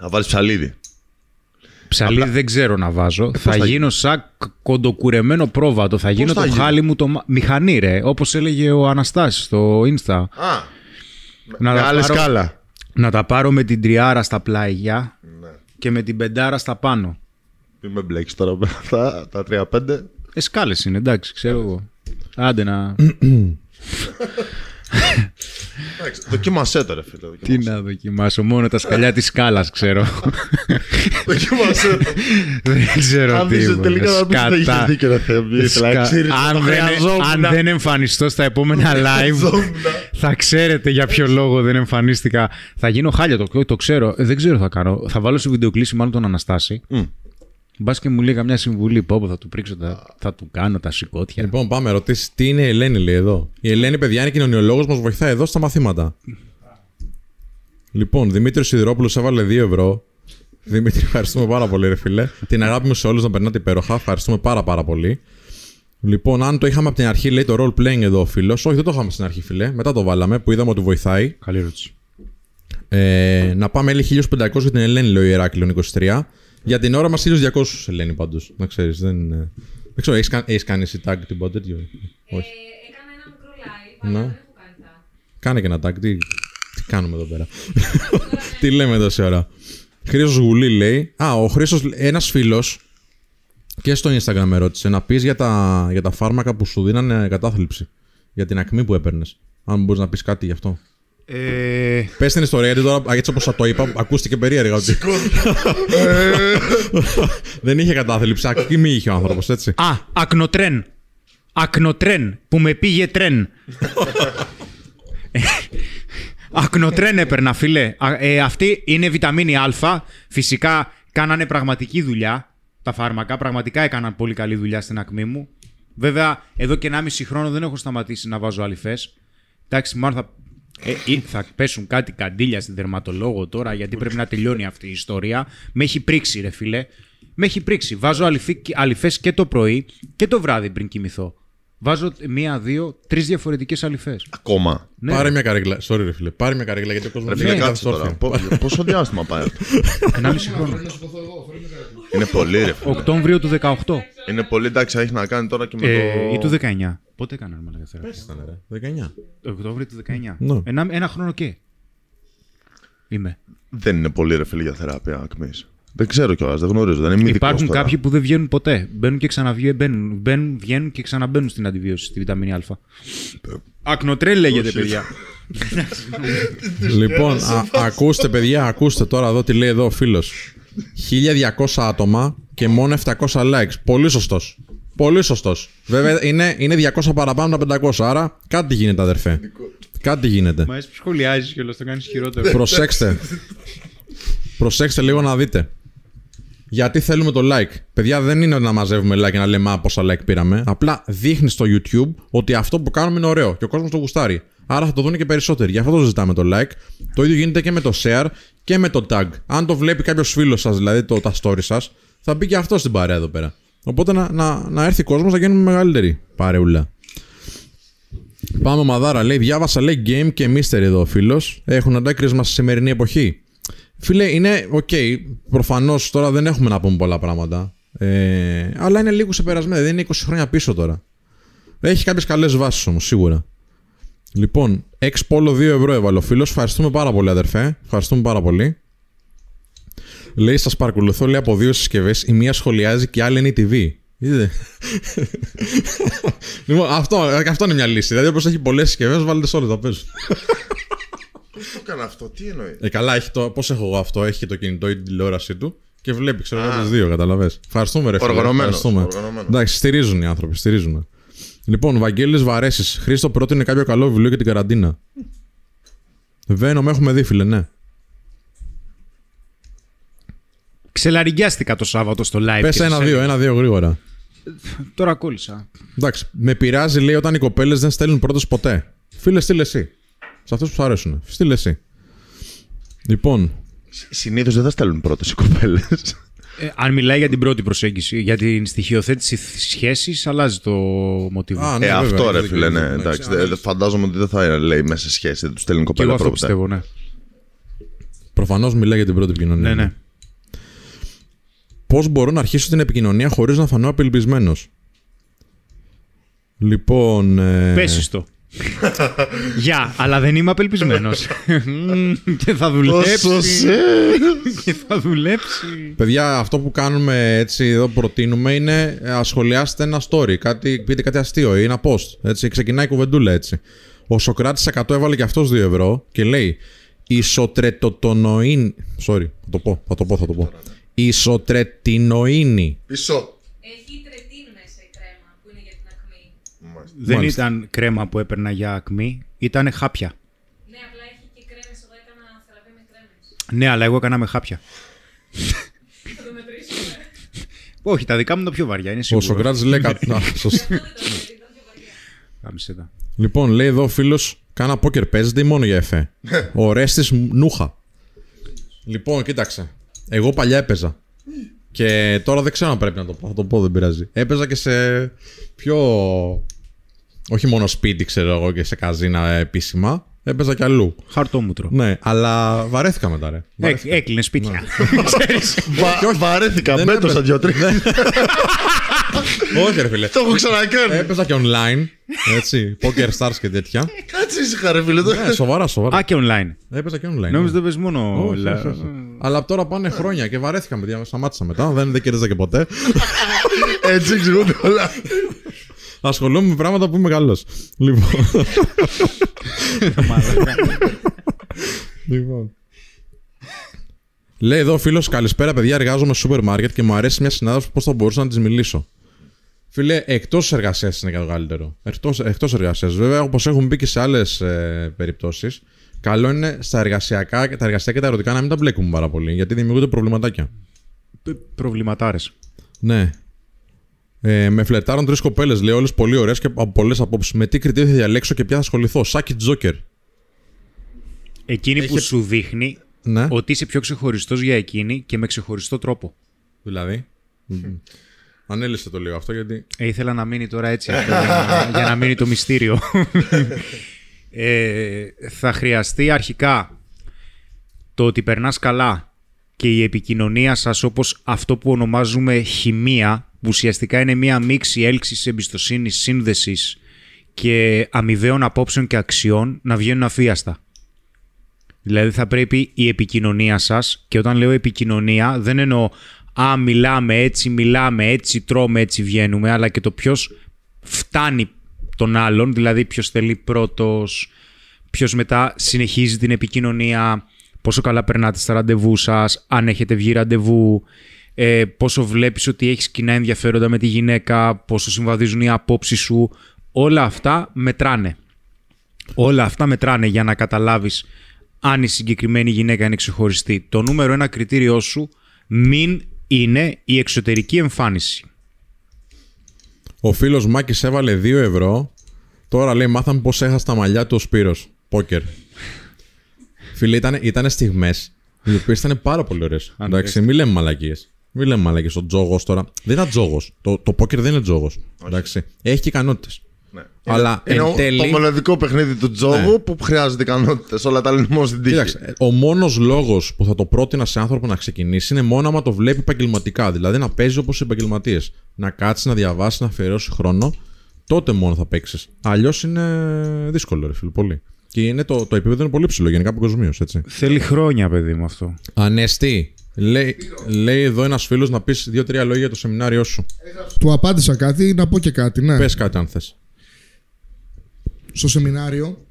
Θα βάλεις ψαλίδι.
Ψαλίδι δεν ξέρω να βάζω. θα,
θα
γίνω σαν κ- κοντοκουρεμένο πρόβατο. Θα γίνω
θα
το
γίνει;
χάλι μου το. μα- Μηχανή, ρε. Όπως έλεγε ο Αναστάσης στο Insta.
Α,
Να
με
τα
άλλη
πάρω-
σκάλα.
Να τα πάρω με την τριάρα στα πλάγια
Ναι.
και με την πεντάρα στα πάνω.
Μην με μπλέξεις τώρα με αυτά τα 3-5.
Ε, σκάλες είναι, εντάξει, ξέρω εγώ. Άντε να.
Εντάξει, δοκίμασέ το, ρε φίλε.
Τι
δοκίμασέ.
να δοκιμάσω, μόνο τα σκαλιά της σκάλας ξέρω.
Δοκίμασέ το.
δεν ξέρω
Αν
τι.
δεις
είναι.
τελικά να πεις ότι
Σκατά.
έχεις δίκιο, ρε Θεέ. Ήθελα
Σκα-
να ξέρεις, το
αν, δεν,
χρειαζόμουν.
αν δεν εμφανιστώ στα επόμενα live,
Χρειαζόμουν.
θα ξέρετε για ποιο λόγο δεν εμφανίστηκα. Θα γίνω χάλια, το, το ξέρω. Ε, δεν ξέρω τι θα κάνω. Θα βάλω σε βιντεοκλήση μάλλον τον Αναστάση.
Μμ.
Μπας και μου λέει καμιά συμβουλή. Πω, πω, θα του πρίξω, τα, θα του κάνω τα σηκώτια.
Λοιπόν, πάμε ρωτήσεις τι είναι η Ελένη, λέει εδώ. Η Ελένη, παιδιά, είναι κοινωνιολόγος, μας βοηθάει εδώ στα μαθήματα. Λοιπόν, Δημήτρης Σιδηρόπουλος έβαλε 2 ευρώ. Δημήτρη, ευχαριστούμε πάρα πολύ, ρε φίλε. Την αγάπη μου σε όλους να περνάτε υπέροχα. Ευχαριστούμε πάρα πάρα πολύ. Λοιπόν, αν το είχαμε από την αρχή, λέει το role playing εδώ ο φίλος. Όχι, δεν το είχαμε στην αρχή, φίλε. Μετά το βάλαμε που είδαμε ότι βοηθάει.
Καλή ερώτηση.
Ε, να πάμε λέει 1500 για την Ελένη, λέει ο Ηράκλειο 23. Για την ώρα μας 1200 Ελένη πάντως. Να ξέρεις, δεν. ε, Δεν ξέρω, έχεις έχεις κάνει εσύ tag τίποτα τέτοιο; Όχι.
Ε, έκανα ένα μικρό live, αλλά
Ναι.
δεν έχω κάνει τα.
Κάνε και ένα tag. Τι, τι κάνουμε εδώ πέρα; τι λέμε τόση ώρα; Χρήσο Γουλή λέει. Α, ο Χρήσο, ένας φίλος και στο Instagram με ρώτησε να πεις για τα, για τα φάρμακα που σου δίνανε κατάθλιψη. Για την ακμή που έπαιρνες. Αν μπορείς να πεις κάτι γι' αυτό.
Ε,
Πες την ιστορία, γιατί τώρα έτσι όπως θα το είπα, ακούστηκε περίεργα. Ότι... Δεν είχε κατάθλιψη. Ακμή είχε ο άνθρωπος, έτσι.
α, ακνοτρέν. Ακνοτρέν που με πήγε τρέν. Ακνοτρέν έπαιρνα, φίλε. Α, ε, αυτή είναι βιταμίνη Α. Φυσικά κάνανε πραγματική δουλειά. Τα φάρμακα πραγματικά έκαναν πολύ καλή δουλειά στην ακμή μου. Βέβαια, εδώ και 1,5 χρόνο δεν έχω σταματήσει να βάζω αληφέ. Εντάξει, μάλλον θα, ε, ή θα πέσουν κάτι καντήλια στην δερματολόγο τώρα, γιατί πρέπει να τελειώνει αυτή η ιστορία. Με έχει πρίξει, ρε φίλε. Με έχει πρίξει. Βάζω αληφέ και το πρωί και το βράδυ πριν κοιμηθώ. Βάζω μία, δύο, τρεις διαφορετικές αληφέ.
Ακόμα.
Ναι.
Πάρε μια καρέκλα. Sorry, ρε φίλε. Πάρε μια καρέκλα γιατί ο κόσμος
Ρε φίλε, κάτσε τώρα. Πο- Πόσο διάστημα πάει αυτό;
Ενάμιση χρόνο.
Είναι πολύ, ρε φίλε.
Οκτώβριο του 18.
Είναι πολύ, εντάξει, έχει να κάνει τώρα και με
Ε,
το.
ή του 19. Πότε έκανα ρε μαλάκα θεραπεία;
Ήταν, ρε. 19.
Οκτώβριο του 19.
Ναι.
Ένα, ένα χρόνο και. Είμαι.
Δεν είναι πολύ ρε φίλε για θεραπεία ακμής. Δεν ξέρω κιόλας, δεν γνωρίζω. Δεν είμαι ειδικός
Υπάρχουν
τώρα.
κάποιοι που δεν βγαίνουν ποτέ. Μπαίνουν και ξαναβγαίνουν. Μπαίνουν, μπαίνουν, βγαίνουν και ξαναμπαίνουν στην αντιβίωση, στη βιταμίνη Α. Ακνοτρέλ λέγεται, παιδιά.
Λοιπόν, α- ακούστε παιδιά, ακούστε τώρα εδώ τι λέει εδώ ο φίλος. 1200 άτομα και μόνο 700 likes. Πολύ σωστός. Πολύ σωστός. Βέβαια είναι, είναι 200 παραπάνω από τα 500, άρα κάτι γίνεται αδερφέ. Κάτι γίνεται.
Μα εσύ που σχολιάζεις και όλο το κάνεις χειρότερο.
Προσέξτε. Προσέξτε λίγο να δείτε. Γιατί θέλουμε το like. Παιδιά, δεν είναι να μαζεύουμε like και να λέμε Α, πόσα like πήραμε. Απλά δείχνει στο YouTube ότι αυτό που κάνουμε είναι ωραίο και ο κόσμος το γουστάρει. Άρα θα το δουν και περισσότεροι. Γι' αυτό το ζητάμε το like. Το ίδιο γίνεται και με το share και με το tag. Αν το βλέπει κάποιος φίλος σας, δηλαδή το, τα story σας, θα μπει και αυτό στην παρέα εδώ πέρα. Οπότε να, να, να έρθει κόσμος να γίνουμε μεγαλύτεροι παρεούλα. Πάμε μαδάρα. Λέει, διάβασα λέει Game και Mystery εδώ ο φίλος. Έχουν αντίκρισμα στη σημερινή εποχή. Φίλε, είναι οκ. Προφανώς τώρα δεν έχουμε να πούμε πολλά πράγματα. Ε, αλλά είναι λίγο ξεπερασμένο. Δεν είναι 20 χρόνια πίσω τώρα. Έχει κάποιες καλές βάσεις όμως, σίγουρα. Λοιπόν, ex polo 2 ευρώ έβαλε ο φίλος. Ευχαριστούμε πάρα πολύ, αδερφέ. Ευχαριστούμε πάρα πολύ. Λέει, σας παρακολουθώ λέει, από δύο συσκευές. Η μία σχολιάζει και η άλλη είναι η TV. Είδε. λοιπόν, αυτό, αυτό είναι μια λύση. Δηλαδή, όπως έχει πολλές συσκευές, βάλετε σε όλες τα παίζουν.
Πώς το έκανα αυτό, τι εννοείς;
Ε, καλά, έχει το, πώς έχω εγώ αυτό, έχει και το κινητό ή την τηλεόρασή του και βλέπει, ξέρω εγώ, τις δύο, καταλαβες. Ευχαριστούμε, ρε φίλε.
Οργανωμένος,
ευχαριστούμε.
οργανωμένος.
Εντάξει, στηρίζουν οι άνθρωποι, στηρίζουν. Λοιπόν, Βαγγέλης Βαρέσης. Χρήστο πρότεινε κάποιο καλό βιβλίο για την καραντίνα. Venom έχουμε δει, φίλε, ναι.
Ξελαριγκιάστηκα το Σάββατο στο live.
Πες
και σας
ένα-δύο,
έλεγα.
ένα-δύο γρήγορα.
Τώρα κόλλησα.
Εντάξει, με πειράζει, λέει, όταν οι κοπέλες δεν στέλνουν πρώτες ποτέ. Φίλε, στείλε εσύ. Σε αυτούς που σου αρέσουν. Στείλε εσύ. Λοιπόν,
Συνήθως δεν θα στέλνουν πρώτες οι κοπέλες.
Ε, αν μιλάει για την πρώτη προσέγγιση, για την στοιχειοθέτηση σχέσης, αλλάζει το μοτίβο.
Α,
Ε,
βέβαια,
αυτό ρε
έχετε
φίλε,
δίκιο,
ναι.
ναι,
Εντάξει,
ξέρω.
δε- δε- φαντάζομαι ότι δεν θα λέει μέσα σε σχέση, δεν τους στέλνουν
και
κοπέλα
εγώ αυτό
πρώτα.
πιστεύω, ναι.
προφανώς μιλάει για την πρώτη επικοινωνία.
Ναι, ναι.
Πώς μπορώ να αρχίσω την επικοινωνία χωρίς να φανώ απελπισμένος; Λοιπόν. Ε...
Πέσει το. Γεια, αλλά δεν είμαι απελπισμένος. και θα δουλέψει. και θα δουλέψει.
Παιδιά, αυτό που κάνουμε έτσι εδώ προτείνουμε είναι ε, ασχολιάστε ένα story, κάτι, πείτε κάτι αστείο ή ένα post. Έτσι, ξεκινάει η κουβεντούλα έτσι. Ο Σοκράτης 100 έβαλε και αυτός 2 ευρώ και λέει Ισοτρετοτονοήν... Sorry, θα το πω, θα το πω, θα το πω. Ισοτρετινοίνη.
Πίσω.
Έχει τρετίν μέσα η κρέμα που είναι για την ακμή.
Δεν
Μάλιστα.
ήταν κρέμα που έπαιρνα για ακμή, ήταν χάπια.
Ναι, απλά έχει και κρέμες. Εγώ έκανα θεραπεία με κρέμες.
Ναι, αλλά εγώ έκανα με χάπια.
Θα το μετρήσουμε.
Όχι, τα δικά μου είναι το πιο βαριά, είναι
Ο
σίγουρο.
Σοκράτης λέει κάτι. Α, σωστά.
Δεν το ξέρει, ήταν πιο βαριά.
Κάμισε τα.
Λοιπόν, λέει εδώ ο φίλος, κάνα πόκερ παίζεται ή μόνο για εφέ; ο Ρέστη Νούχα. Λοιπόν, κοίταξε. Εγώ παλιά έπαιζα. Και τώρα δεν ξέρω αν πρέπει να το πω. Θα το πω, δεν πειράζει. Έπαιζα και σε πιο. Όχι μόνο σπίτι, ξέρω εγώ, και σε καζίνα επίσημα. Έπαιζα και αλλού.
Χαρτόμουτρο.
Ναι, αλλά βαρέθηκα μετά, ρε.
Έκ,
Βαρέθηκα.
έκλεινε σπίτια. Ξέρεις.
Βα- Βαρέθηκα,
δεν
μπέτωσα
έπαιζε.
δύο-τρει.
Όχι, ρε φίλε.
Το έχω ξανακάνει.
Έπαιζα και online. Έτσι. Poker stars και τέτοια.
Κάτσε ήσυχα, ρε φίλε. το-
ναι, σοβαρά, σοβαρά.
Α, και online.
Έπαιζα και online.
Νόμιζα
ναι.
το πες μόνο.
Όχι,
λα-
όχι, όχι. Αλλά τώρα πάνε χρόνια και βαρέθηκα με παιδιά. Σταμάτησα μετά. Δεν, δεν κέρδιζα και ποτέ.
Έτσι εξηγούνται όλα.
Ασχολούμαι με πράγματα που είμαι καλός. Λοιπόν. λοιπόν. Λέει εδώ ο φίλος, καλησπέρα παιδιά. Εργάζομαι στο σούπερ μάρκετ και μου αρέσει μια συνάδελφο πώς θα μπορούσα να της μιλήσω; Φίλε, εκτός εργασίας είναι και το καλύτερο. Εκτός εργασίας. Βέβαια, όπως έχουν μπει και σε άλλες ε, περιπτώσεις, καλό είναι στα εργασιακά και τα εργασιακά και τα ερωτικά να μην τα μπλέκουμε πάρα πολύ γιατί δημιουργούνται προβληματάκια.
Προβληματάρες.
Ναι. Ε, με φλετάρουν τρεις κοπέλες, λέει, όλες πολύ ωραίες και από πολλές απόψεις. Με τι κριτήριο θα διαλέξω και ποια θα ασχοληθώ; Σάκι Τζόκερ.
Εκείνη που
Έχει-
σου δείχνει
Ναι.
ότι είσαι πιο ξεχωριστός για εκείνη και με ξεχωριστό τρόπο.
Δηλαδή. Ανέλησε το λίγο αυτό γιατί.
Ε, ήθελα να μείνει τώρα έτσι αυτό, για, να, για να μείνει το μυστήριο. ε, θα χρειαστεί αρχικά το ότι περνάς καλά και η επικοινωνία σας όπως αυτό που ονομάζουμε χημεία, που ουσιαστικά είναι μία μίξη έλξης εμπιστοσύνης, σύνδεσης και αμοιβαίων απόψεων και αξιών να βγαίνουν αφίαστα. Δηλαδή θα πρέπει η επικοινωνία σας, και όταν λέω επικοινωνία δεν εννοώ «Α, μιλάμε έτσι, μιλάμε έτσι, τρώμε έτσι, βγαίνουμε», αλλά και το ποιος φτάνει τον άλλον, δηλαδή ποιος θέλει πρώτος, ποιος μετά συνεχίζει την επικοινωνία, πόσο καλά περνάτε στα ραντεβού σας, αν έχετε βγει ραντεβού, ε, πόσο βλέπεις ότι έχεις κοινά ενδιαφέροντα με τη γυναίκα, πόσο συμβαδίζουν οι απόψεις σου, όλα αυτά μετράνε. Όλα αυτά μετράνε για να καταλάβεις αν η συγκεκριμένη γυναίκα είναι ξεχωριστή. Το νούμερο ένα κριτήριό σου μην είναι η εξωτερική εμφάνιση.
Ο φίλος Μάκης έβαλε 2 ευρώ. Τώρα λέει: Μάθαμε πώς έχασε τα μαλλιά του ο Σπύρος. Πόκερ. Φίλε, ήταν, ήτανε στιγμές οι οποίες ήταν πάρα πολύ ωραίες. Εντάξει, μην λέμε μαλακίες. Μην λέμε μαλακίε. Ο τζόγος τώρα. Δεν είναι τζόγος. Το, το πόκερ δεν είναι τζόγος. Εντάξει. Έχει και ικανότητες.
Ναι.
Αλλά
είναι
εν
ο-
τέλει-
το μοναδικό παιχνίδι του τζόγου που χρειάζεται ικανότητες. Όλα τα άλλα είναι μόνο στην τύχη.
Κοίταξε, ο μόνος λόγος που θα το πρότεινα σε άνθρωπο να ξεκινήσει είναι μόνο άμα το βλέπει επαγγελματικά. Δηλαδή να παίζει όπως οι επαγγελματίες. Να κάτσεις, να διαβάσεις, να αφιερώσεις χρόνο. Τότε μόνο θα παίξεις. Αλλιώς είναι δύσκολο, ρε φίλε, πολύ. Και είναι το, το επίπεδο είναι πολύ ψηλό γενικά παγκοσμίω, έτσι.
Θέλει χρόνια, παιδί μου αυτό.
Ανέστη, λέει, λέει εδώ ένας φίλος να πεις δύο-τρία λόγια για το σεμινάριό σου.
Του απάντησα κάτι, να πω και κάτι, ναι.
Πες κάτι αν θες.
στο σεμινάριο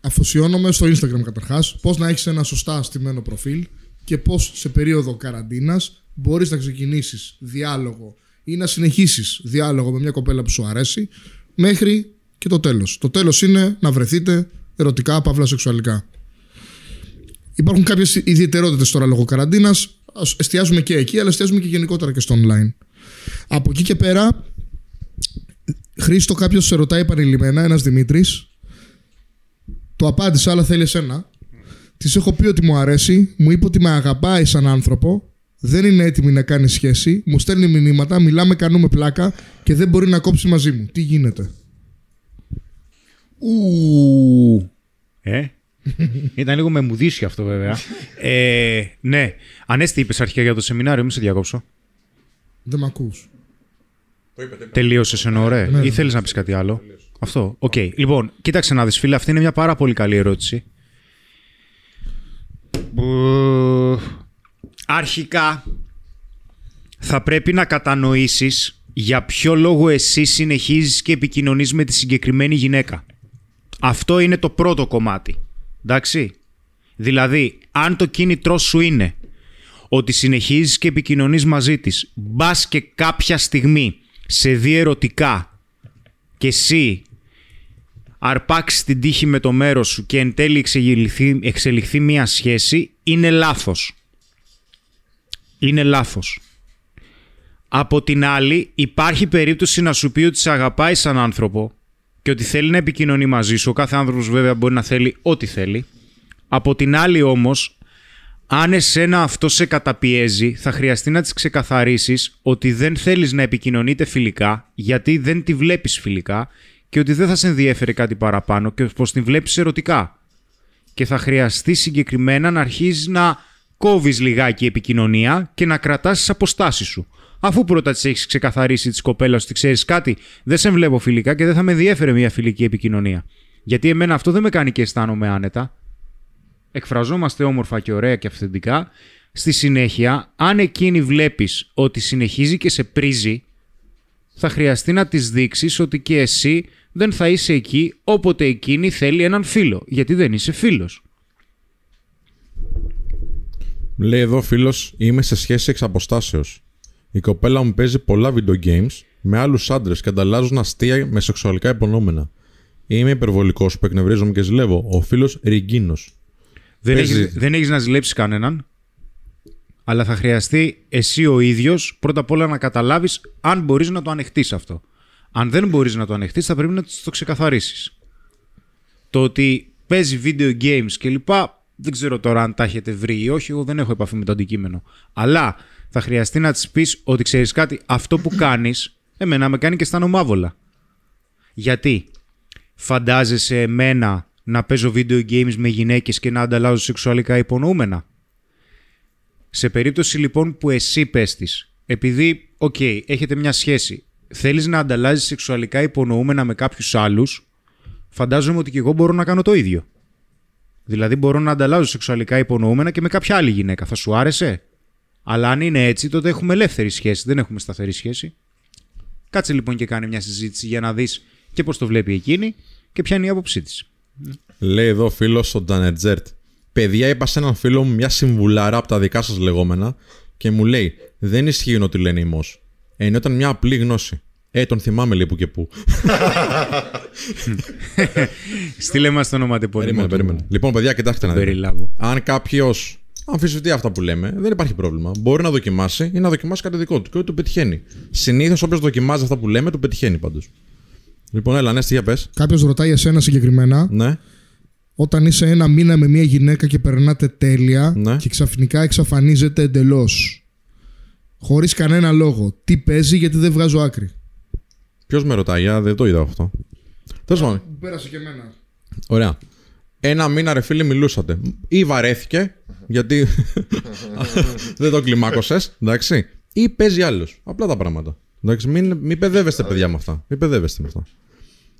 αφοσιώνομαι στο Instagram καταρχάς πώς να έχεις ένα σωστά στημένο προφίλ και πώς σε περίοδο καραντίνας μπορείς να ξεκινήσεις διάλογο ή να συνεχίσεις διάλογο με μια κοπέλα που σου αρέσει μέχρι και το τέλος. Το τέλος είναι να βρεθείτε ερωτικά, παύλα σεξουαλικά. Υπάρχουν κάποιες ιδιαιτερότητες τώρα λόγω καραντίνας. Ας εστιάζουμε και εκεί, αλλά εστιάζουμε και γενικότερα και στο online. Από εκεί και πέρα, Χρήστο, κάποιος σε ρωτάει επανειλημμένα, ένας Δημήτρης. Το απάντησα, αλλά θέλει εσένα. Της έχω πει ότι μου αρέσει, μου είπε ότι με αγαπάει σαν άνθρωπο, δεν είναι έτοιμη να κάνει σχέση, μου στέλνει μηνύματα, μιλάμε, κάνουμε πλάκα και δεν μπορεί να κόψει μαζί μου. Τι γίνεται;
Ου. Ε; Ήταν λίγο με μουδίσιο αυτό βέβαια. ε, ναι. Ανέστη είπες αρχικά για το σεμινάριο, μην σε διακόψω.
Δεν με ακούς.
Τελείωσες εννοώ, ρε.
Ναι,
Ή θέλεις να πεις κάτι άλλο; Αυτό. Οκ. Λοιπόν, κοίταξε να δεις, φίλε, αυτή είναι μια πάρα πολύ καλή ερώτηση. Μπου. Αρχικά, θα πρέπει να κατανοήσεις για ποιο λόγο εσύ συνεχίζεις και επικοινωνείς με τη συγκεκριμένη γυναίκα. Αυτό είναι το πρώτο κομμάτι. Εντάξει. Δηλαδή, αν το κίνητρό σου είναι ότι συνεχίζεις και επικοινωνείς μαζί της, μπας και κάποια στιγμή σε δει ερωτικά και εσύ αρπάξεις την τύχη με το μέρος σου και εν τέλει εξελιχθεί, εξελιχθεί μία σχέση, είναι λάθος. Είναι λάθος. Από την άλλη, υπάρχει περίπτωση να σου πει ότι σε αγαπάει σαν άνθρωπο και ότι θέλει να επικοινωνεί μαζί σου. Ο κάθε άνθρωπος βέβαια μπορεί να θέλει ό,τι θέλει. Από την άλλη όμως, αν εσένα αυτό σε καταπιέζει, θα χρειαστεί να της ξεκαθαρίσεις ότι δεν θέλεις να επικοινωνείτε φιλικά, γιατί δεν τη βλέπεις φιλικά και ότι δεν θα σε ενδιέφερε κάτι παραπάνω και πως την βλέπεις ερωτικά. Και θα χρειαστεί συγκεκριμένα να αρχίζεις να κόβεις λιγάκι επικοινωνία και να κρατάς τις αποστάσεις σου. Αφού πρώτα τη έχεις ξεκαθαρίσει τη κοπέλα ότι ξέρεις κάτι, δεν σε βλέπω φιλικά και δεν θα με ενδιέφερε μια φιλική επικοινωνία. Γιατί εμένα αυτό δεν με κάνει και αισθάνομαι άνετα εκφραζόμαστε όμορφα και ωραία και αυθεντικά, στη συνέχεια, αν εκείνη βλέπεις ότι συνεχίζει και σε πρίζει, θα χρειαστεί να της δείξεις ότι και εσύ δεν θα είσαι εκεί όποτε εκείνη θέλει έναν φίλο, γιατί δεν είσαι φίλος.
Λέει εδώ φίλος, είμαι σε σχέση εξ αποστάσεως. Η κοπέλα μου παίζει πολλά video games με άλλους άντρες και ανταλλάζουν αστεία με σεξουαλικά υπονόμενα. Είμαι υπερβολικός που εκνευρίζομαι και ζηλεύω. Ο φίλος Ριγκίνος.
Δεν
Παίζει.
έχεις, δεν έχεις να ζηλέψεις κανέναν, αλλά θα χρειαστεί εσύ ο ίδιος πρώτα απ' όλα να καταλάβεις αν μπορείς να το ανεχτείς αυτό. Αν δεν μπορείς να το ανεχτείς θα πρέπει να το ξεκαθαρίσεις. Το ότι παίζει video games κλπ. Δεν ξέρω τώρα αν τα έχετε βρει ή όχι, εγώ δεν έχω επαφή με το αντικείμενο. Αλλά θα χρειαστεί να της πεις ότι ξέρεις κάτι, αυτό που κάνεις, εμένα με κάνει και αισθάνομαι άβολα. Γιατί; Φαντάζεσαι εμένα να παίζω video games με γυναίκες και να ανταλλάζω σεξουαλικά υπονοούμενα; Σε περίπτωση λοιπόν που εσύ πες της, επειδή, οκ, έχετε μια σχέση, θέλεις να ανταλλάζεις σεξουαλικά υπονοούμενα με κάποιους άλλους, φαντάζομαι ότι και εγώ μπορώ να κάνω το ίδιο. Δηλαδή μπορώ να ανταλλάζω σεξουαλικά υπονοούμενα και με κάποια άλλη γυναίκα. Θα σου άρεσε; Αλλά αν είναι έτσι, τότε έχουμε ελεύθερη σχέση. Δεν έχουμε σταθερή σχέση. Κάτσε λοιπόν και κάνε μια συζήτηση για να δεις και πώς το βλέπει εκείνη και ποια είναι η άποψή της.
Λέει εδώ ο φίλος ο Ντανετζέρτ. Παιδιά, είπα σε έναν φίλο μου μια συμβουλάρα από τα δικά σας λεγόμενα και μου λέει: Δεν ισχύει ότι λένε ημό. Ενώ ήταν μια απλή γνώση. Ε, τον θυμάμαι λέει που και που.
Στείλε μας το ονοματεπώνυμο.
περίμενε,
του
περίμενε. Λοιπόν, παιδιά, κοιτάξτε να δείτε.
Περιλάβου.
Αν κάποιος αμφισβητεί αυτά που λέμε, δεν υπάρχει πρόβλημα. Μπορεί να δοκιμάσει ή να δοκιμάσει κάτι δικό του και ότι του πετυχαίνει. Συνήθως όποιος δοκιμάζει αυτά που λέμε, του πετυχαίνει πάντως. Λοιπόν, έλα, ναι, για πες.
Κάποιος ρωτάει εσένα συγκεκριμένα,
Ναι.
όταν είσαι ένα μήνα με μια γυναίκα και περνάτε τέλεια
Ναι.
και ξαφνικά εξαφανίζεται εντελώς. Χωρίς κανένα λόγο. Τι παίζει, γιατί δεν βγάζω άκρη.
Ποιος με ρωτάει, για δεν το είδα αυτό. Τέλος πάντων.
Πέρασε και εμένα.
Ωραία. Ένα μήνα ρε φίλε μιλούσατε. Ή βαρέθηκε, γιατί δεν το κλιμάκωσες, εντάξει. Ή παίζει άλλος. Απλά τα πράγματα. Εντάξει, μην, μην παιδεύεστε παιδιά με αυτά. Μην παιδεύεστε με αυτά.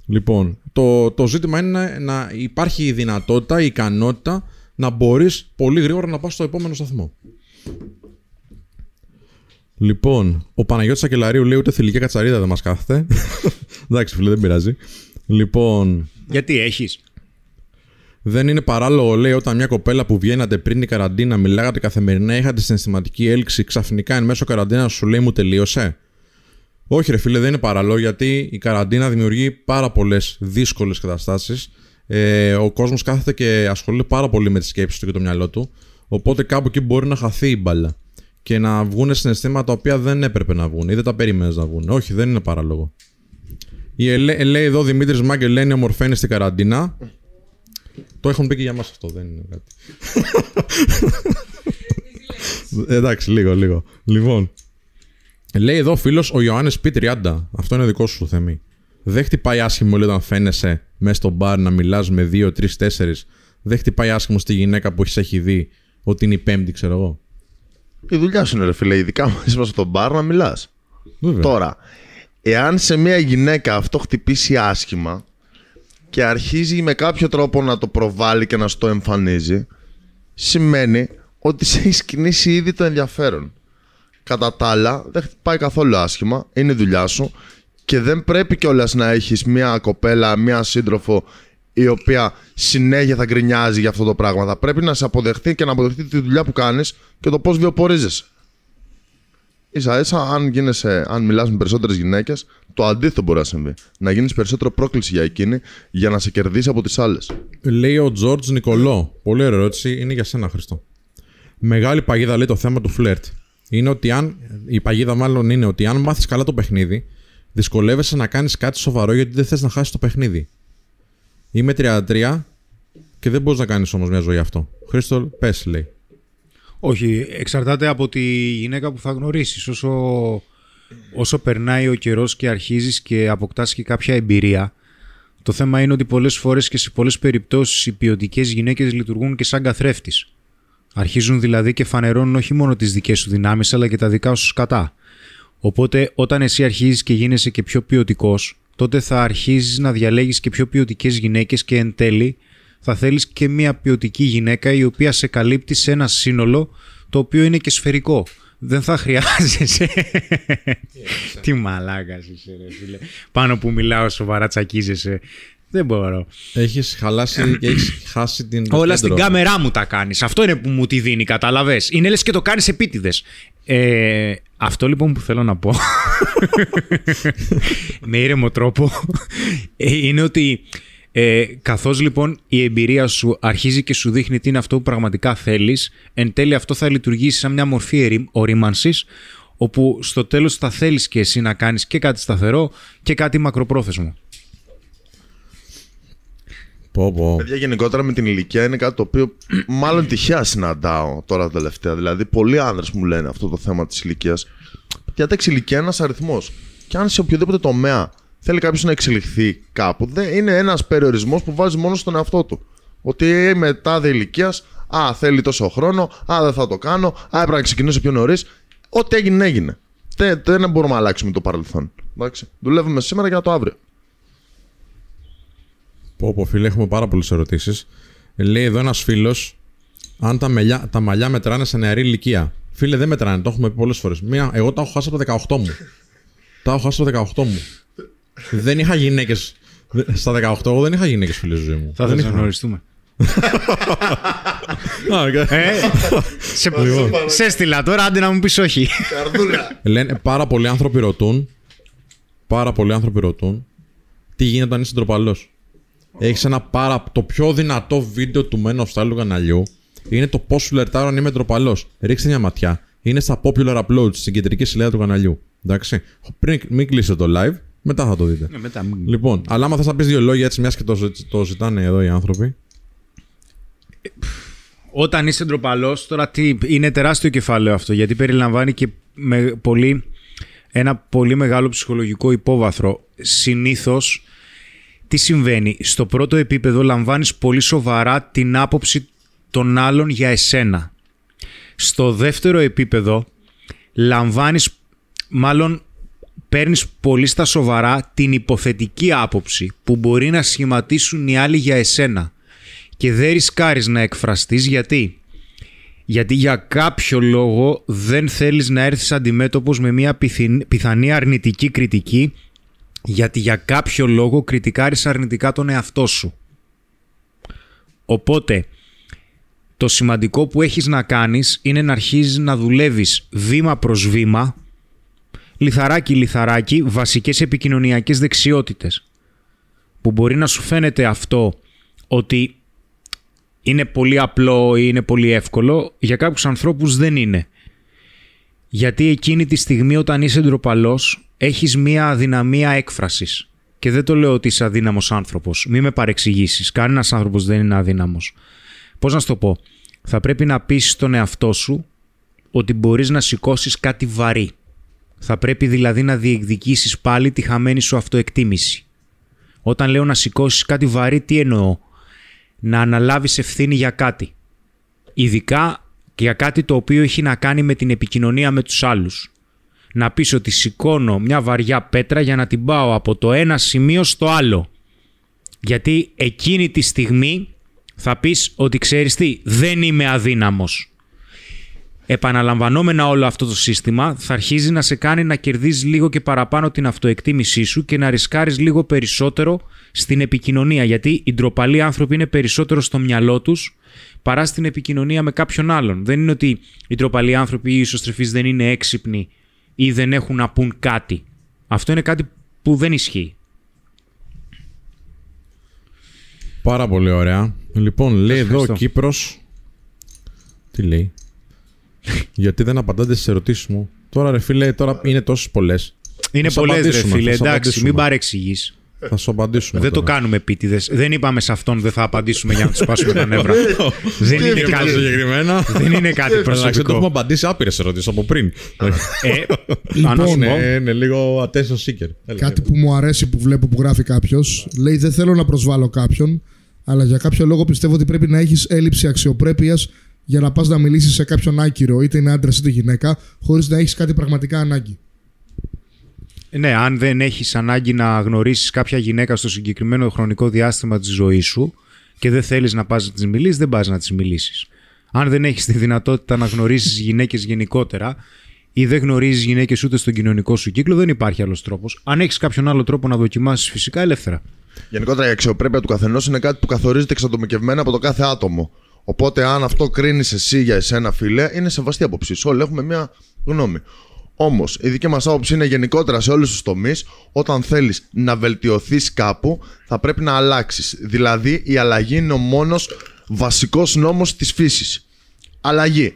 Λοιπόν, το, το ζήτημα είναι να, να υπάρχει η δυνατότητα, η ικανότητα να μπορείς πολύ γρήγορα να πας στο επόμενο σταθμό. Λοιπόν, ο Παναγιώτης Ακελαρίου λέει ούτε θηλυκή κατσαρίδα δεν μας κάθεται. Εντάξει φίλε, δεν πειράζει. Λοιπόν,
Γιατί έχεις;
Δεν είναι παράλογο, λέει, όταν μια κοπέλα που βγαίνατε πριν η καραντίνα, μιλάγατε καθημερινά, είχατε συναισθηματική έλξη, ξαφνικά εν μέσω καραντίνα σου λέει μου τελείωσε. Όχι, ρε φίλε, δεν είναι παράλογο γιατί η καραντίνα δημιουργεί πάρα πολλές δύσκολες καταστάσεις. Ε, ο κόσμος κάθεται και ασχολείται πάρα πολύ με τις σκέψεις του και το μυαλό του. Οπότε κάπου εκεί μπορεί να χαθεί η μπάλα. Και να βγουν συναισθήματα τα οποία δεν έπρεπε να βγουν ή δεν τα περίμενες να βγουν. Όχι, δεν είναι παράλογο. Η Ελέ, λέει εδώ Δημήτρης Μάγκελ λένε ομορφαίνει στην καραντίνα. Το έχουν πει και για μας αυτό, δεν είναι κάτι. Εντάξει, λίγο, λίγο. Λοιπόν. Λέει εδώ φίλος ο Ιωάννης P30. Αυτό είναι δικό σου θέμη. Δεν χτυπάει άσχημο λέει, όταν φαίνεσαι μέσα στο μπαρ να μιλάς με 2, 3, 4. Δεν χτυπάει άσχημο στη γυναίκα που έχεις έχει δει ότι είναι η πέμπτη, ξέρω εγώ.
Η δουλειά σου είναι, ρε φίλε, ειδικά μου είσαι στο μπαρ να μιλάς.
Βέβαια.
Τώρα, εάν σε μια γυναίκα αυτό χτυπήσει άσχημα και αρχίζει με κάποιο τρόπο να το προβάλλει και να στο εμφανίζει, σημαίνει ότι σε έχει κινήσει ήδη το ενδιαφέρον. Κατά τα άλλα, δεν χτυπάει καθόλου άσχημα, είναι η δουλειά σου και δεν πρέπει κιόλας να έχεις μια κοπέλα, μια σύντροφο η οποία συνέχεια θα γκρινιάζει για αυτό το πράγμα. Θα πρέπει να σε αποδεχτεί και να αποδεχτεί τη δουλειά που κάνεις και το πώς βιοπορίζεσαι. Σα ίσα, αν, γίνεσαι, αν μιλάς με περισσότερες γυναίκες, το αντίθετο μπορεί να συμβεί. Να γίνεις περισσότερο πρόκληση για εκείνη για να σε κερδίσει από τις άλλες.
Λέει ο Τζορτζ Νικολό. Πολύ ωραία ερώτηση. Είναι για σένα, Χριστό. Μεγάλη παγίδα λέει το θέμα του φλερτ. Είναι ότι αν. Η παγίδα, μάλλον είναι ότι αν μάθεις καλά το παιχνίδι, δυσκολεύεσαι να κάνεις κάτι σοβαρό γιατί δεν θες να χάσεις το παιχνίδι. Είμαι 33 και δεν μπορείς να κάνεις όμως μια ζωή αυτό. Χρήστο, πες, λέει.
Όχι, εξαρτάται από τη γυναίκα που θα γνωρίσεις. Όσο, όσο περνάει ο καιρός και αρχίζεις και αποκτάς και κάποια εμπειρία, το θέμα είναι ότι πολλές φορές και σε πολλές περιπτώσεις οι ποιοτικές γυναίκες λειτουργούν και σαν καθρέφτης. Αρχίζουν δηλαδή και φανερώνουν όχι μόνο τις δικές σου δυνάμεις, αλλά και τα δικά σου σκατά. Οπότε όταν εσύ αρχίζεις και γίνεσαι και πιο ποιοτικός, τότε θα αρχίζεις να διαλέγεις και πιο ποιοτικές γυναίκες και εν τέλει θα θέλεις και μια ποιοτική γυναίκα η οποία σε καλύπτει σε ένα σύνολο το οποίο είναι και σφαιρικό. Δεν θα χρειάζεσαι. Τι μαλάκας είσαι, ρε φίλε. Πάνω που μιλάω σοβαρά τσακίζεσαι. Δεν μπορώ.
Έχεις χαλάσει και έχεις χάσει την. το
Όλα
κέντρο.
στην κάμερά μου τα κάνεις. Αυτό είναι που μου τη δίνει, κατάλαβε. Είναι λες και το κάνεις επίτηδες. Ε, αυτό λοιπόν που θέλω να πω. με ήρεμο τρόπο. ε, είναι ότι ε, καθώς λοιπόν η εμπειρία σου αρχίζει και σου δείχνει τι είναι αυτό που πραγματικά θέλεις, εν τέλει αυτό θα λειτουργήσει σαν μια μορφή ερη- ορίμανσης, όπου στο τέλος θα θέλεις και εσύ να κάνεις και κάτι σταθερό και κάτι μακροπρόθεσμο.
Πω, πω.
Παιδιά, γενικότερα με την ηλικία είναι κάτι το οποίο μάλλον τυχαία συναντάω τώρα τελευταία. Δηλαδή, πολλοί άνδρες μου λένε αυτό το θέμα της ηλικίας. Γιατί η ηλικία είναι ένας αριθμός. Και αν σε οποιοδήποτε τομέα θέλει κάποιος να εξελιχθεί κάπου, δεν είναι ένας περιορισμός που βάζει μόνο στον εαυτό του. Ότι μετά δε ηλικίας, Α, θέλει τόσο χρόνο, Α, δεν θα το κάνω, Α, έπρεπε να ξεκινήσω πιο νωρίς. Ό,τι έγινε, έγινε. Δεν, δεν μπορούμε να αλλάξουμε το παρελθόν. Εντάξει. Δουλεύουμε σήμερα για το αύριο.
Πω, πω, φίλε, έχουμε πάρα πολλές ερωτήσεις. Λέει εδώ ένας φίλος, αν τα, μελιά, τα μαλλιά μετράνε σε νεαρή ηλικία. Φίλε, δεν μετράνε, το έχουμε πει πολλές φορές. Εγώ τα έχω χάσει από τα 18 μου. τα έχω χάσει από τα 18 μου. Δεν είχα γυναίκες. Στα 18 εγώ δεν είχα γυναίκες φίλε ζωή μου.
Θα
δεν
ήθελα να
είχα.
γνωριστούμε.
Α, οκ.
Ε, σε, σε έστειλα τώρα, άντε να μου πεις όχι.
Καρδούλα.
Λένε πάρα πολλοί άνθρωποι ρωτούν. Πάρα πολλοί άνθρωποι ρωτούν. Τι γίνεται αν είσαι ντροπαλός. Έχεις ένα πάρα. Το πιο δυνατό βίντεο του Men of Style του καναλιού είναι το πώς φλερτάρω αν είμαι ντροπαλός. Ρίξτε μια ματιά. Είναι στα popular uploads στην κεντρική σελίδα του καναλιού. Εντάξει. Πριν, μην κλείσετε το live, μετά θα το δείτε.
Ε, μετά, μην-
Λοιπόν, αλλά άμα θες να πεις δύο λόγια έτσι, μιας και το, ζη- το ζητάνε εδώ οι άνθρωποι.
Όταν είσαι ντροπαλός, τώρα τι, είναι τεράστιο κεφάλαιο αυτό γιατί περιλαμβάνει και με πολύ, ένα πολύ μεγάλο ψυχολογικό υπόβαθρο. Συνήθως, τι συμβαίνει, στο πρώτο επίπεδο λαμβάνεις πολύ σοβαρά την άποψη των άλλων για εσένα. Στο δεύτερο επίπεδο λαμβάνεις, μάλλον παίρνεις πολύ στα σοβαρά την υποθετική άποψη που μπορεί να σχηματίσουν οι άλλοι για εσένα και δεν ρισκάρεις να εκφραστείς γιατί; Γιατί για κάποιο λόγο δεν θέλεις να έρθεις αντιμέτωπος με μια πιθυν- πιθανή αρνητική κριτική γιατί για κάποιο λόγο κριτικάρεις αρνητικά τον εαυτό σου. Οπότε, το σημαντικό που έχεις να κάνεις είναι να αρχίζεις να δουλεύεις βήμα προς βήμα, λιθαράκι λιθαράκι, βασικές επικοινωνιακές δεξιότητες. Που μπορεί να σου φαίνεται αυτό ότι είναι πολύ απλό ή είναι πολύ εύκολο, για κάποιους ανθρώπους δεν είναι. Γιατί εκείνη τη στιγμή όταν είσαι ντροπαλός, έχεις μία αδυναμία έκφρασης. Και δεν το λέω ότι είσαι αδύναμος άνθρωπος. Μη με παρεξηγήσεις. Κανένας άνθρωπος δεν είναι αδύναμος. Πώς να σου το πω. Θα πρέπει να πεις στον εαυτό σου ότι μπορείς να σηκώσεις κάτι βαρύ. Θα πρέπει δηλαδή να διεκδικήσεις πάλι τη χαμένη σου αυτοεκτίμηση. Όταν λέω να σηκώσεις κάτι βαρύ, τι εννοώ; Να αναλάβεις ευθύνη για κάτι. Ειδικά και για κάτι το οποίο έχει να κάνει με την επικοινωνία με τους άλλους. Να πεις ότι σηκώνω μια βαριά πέτρα για να την πάω από το ένα σημείο στο άλλο. Γιατί εκείνη τη στιγμή θα πεις ότι ξέρεις τι, δεν είμαι αδύναμος. Επαναλαμβανόμενα όλο αυτό το σύστημα θα αρχίζει να σε κάνει να κερδίζεις λίγο και παραπάνω την αυτοεκτίμησή σου και να ρισκάρεις λίγο περισσότερο στην επικοινωνία. Γιατί οι ντροπαλοί άνθρωποι είναι περισσότερο στο μυαλό τους παρά στην επικοινωνία με κάποιον άλλον. Δεν είναι ότι οι ντροπαλοί άνθρωποι ή οι ισοστρεφείς δεν είναι έξυπνοι ή δεν έχουν να πούν κάτι. Αυτό είναι κάτι που δεν ισχύει.
Πάρα πολύ ωραία. Λοιπόν, λέει εδώ ο
ευχαριστώ.
Κύπρος... Τι λέει; Γιατί δεν απαντάτε στις ερωτήσεις μου. Τώρα ρε φίλε, τώρα είναι τόσες πολλές.
Είναι
Θα σου
πολλές ρε
απαντήσουμε,
φίλε,
θα σου
εντάξει,
απαντήσουμε.
μην παρεξηγείς.
Θα σου απαντήσουμε.
Δεν το
τώρα.
κάνουμε επίτηδες. Δεν είπαμε σε αυτόν δεν θα απαντήσουμε για να τους πάσουμε τα νεύρα. δεν είναι
Κάτι
κάτι.
συγκεκριμένα.
Δεν είναι κάτι
Εντάξει, το έχουμε
προσωπικό.
απαντήσει άπειρες ερωτήσεις από πριν.
Ε,
Λοιπόν,
αν σου πω,
είναι, είναι λίγο attention seeker. Έλα,
Κάτι
έλα.
που μου αρέσει που βλέπω που γράφει κάποιος. Λέει: Δεν θέλω να προσβάλλω κάποιον, αλλά για κάποιο λόγο πιστεύω ότι πρέπει να έχεις έλλειψη αξιοπρέπειας για να πας να μιλήσεις σε κάποιον άκυρο, είτε είναι άντρας είτε γυναίκα, χωρίς να έχεις κάτι πραγματικά ανάγκη.
Ναι, αν δεν έχεις ανάγκη να γνωρίσεις κάποια γυναίκα στο συγκεκριμένο χρονικό διάστημα της ζωής σου και δεν θέλεις να πας να της μιλήσεις, δεν πας να της μιλήσεις. Αν δεν έχεις τη δυνατότητα να γνωρίσεις γυναίκες γενικότερα ή δεν γνωρίζεις γυναίκες ούτε στον κοινωνικό σου κύκλο, δεν υπάρχει άλλος τρόπος. Αν έχεις κάποιον άλλο τρόπο να δοκιμάσεις, φυσικά ελεύθερα.
Γενικότερα η αξιοπρέπεια του καθενός είναι κάτι που καθορίζεται εξατομικευμένα από το κάθε άτομο. Οπότε, αν αυτό κρίνεις εσύ για εσένα, φίλε, είναι σεβαστή άποψή σου. Όλοι έχουμε μία γνώμη. Όμως, η δική μας άποψη είναι γενικότερα σε όλους τους τομείς, όταν θέλεις να βελτιωθείς κάπου, θα πρέπει να αλλάξεις. Δηλαδή, η αλλαγή είναι ο μόνος βασικός νόμος της φύσης. Αλλαγή.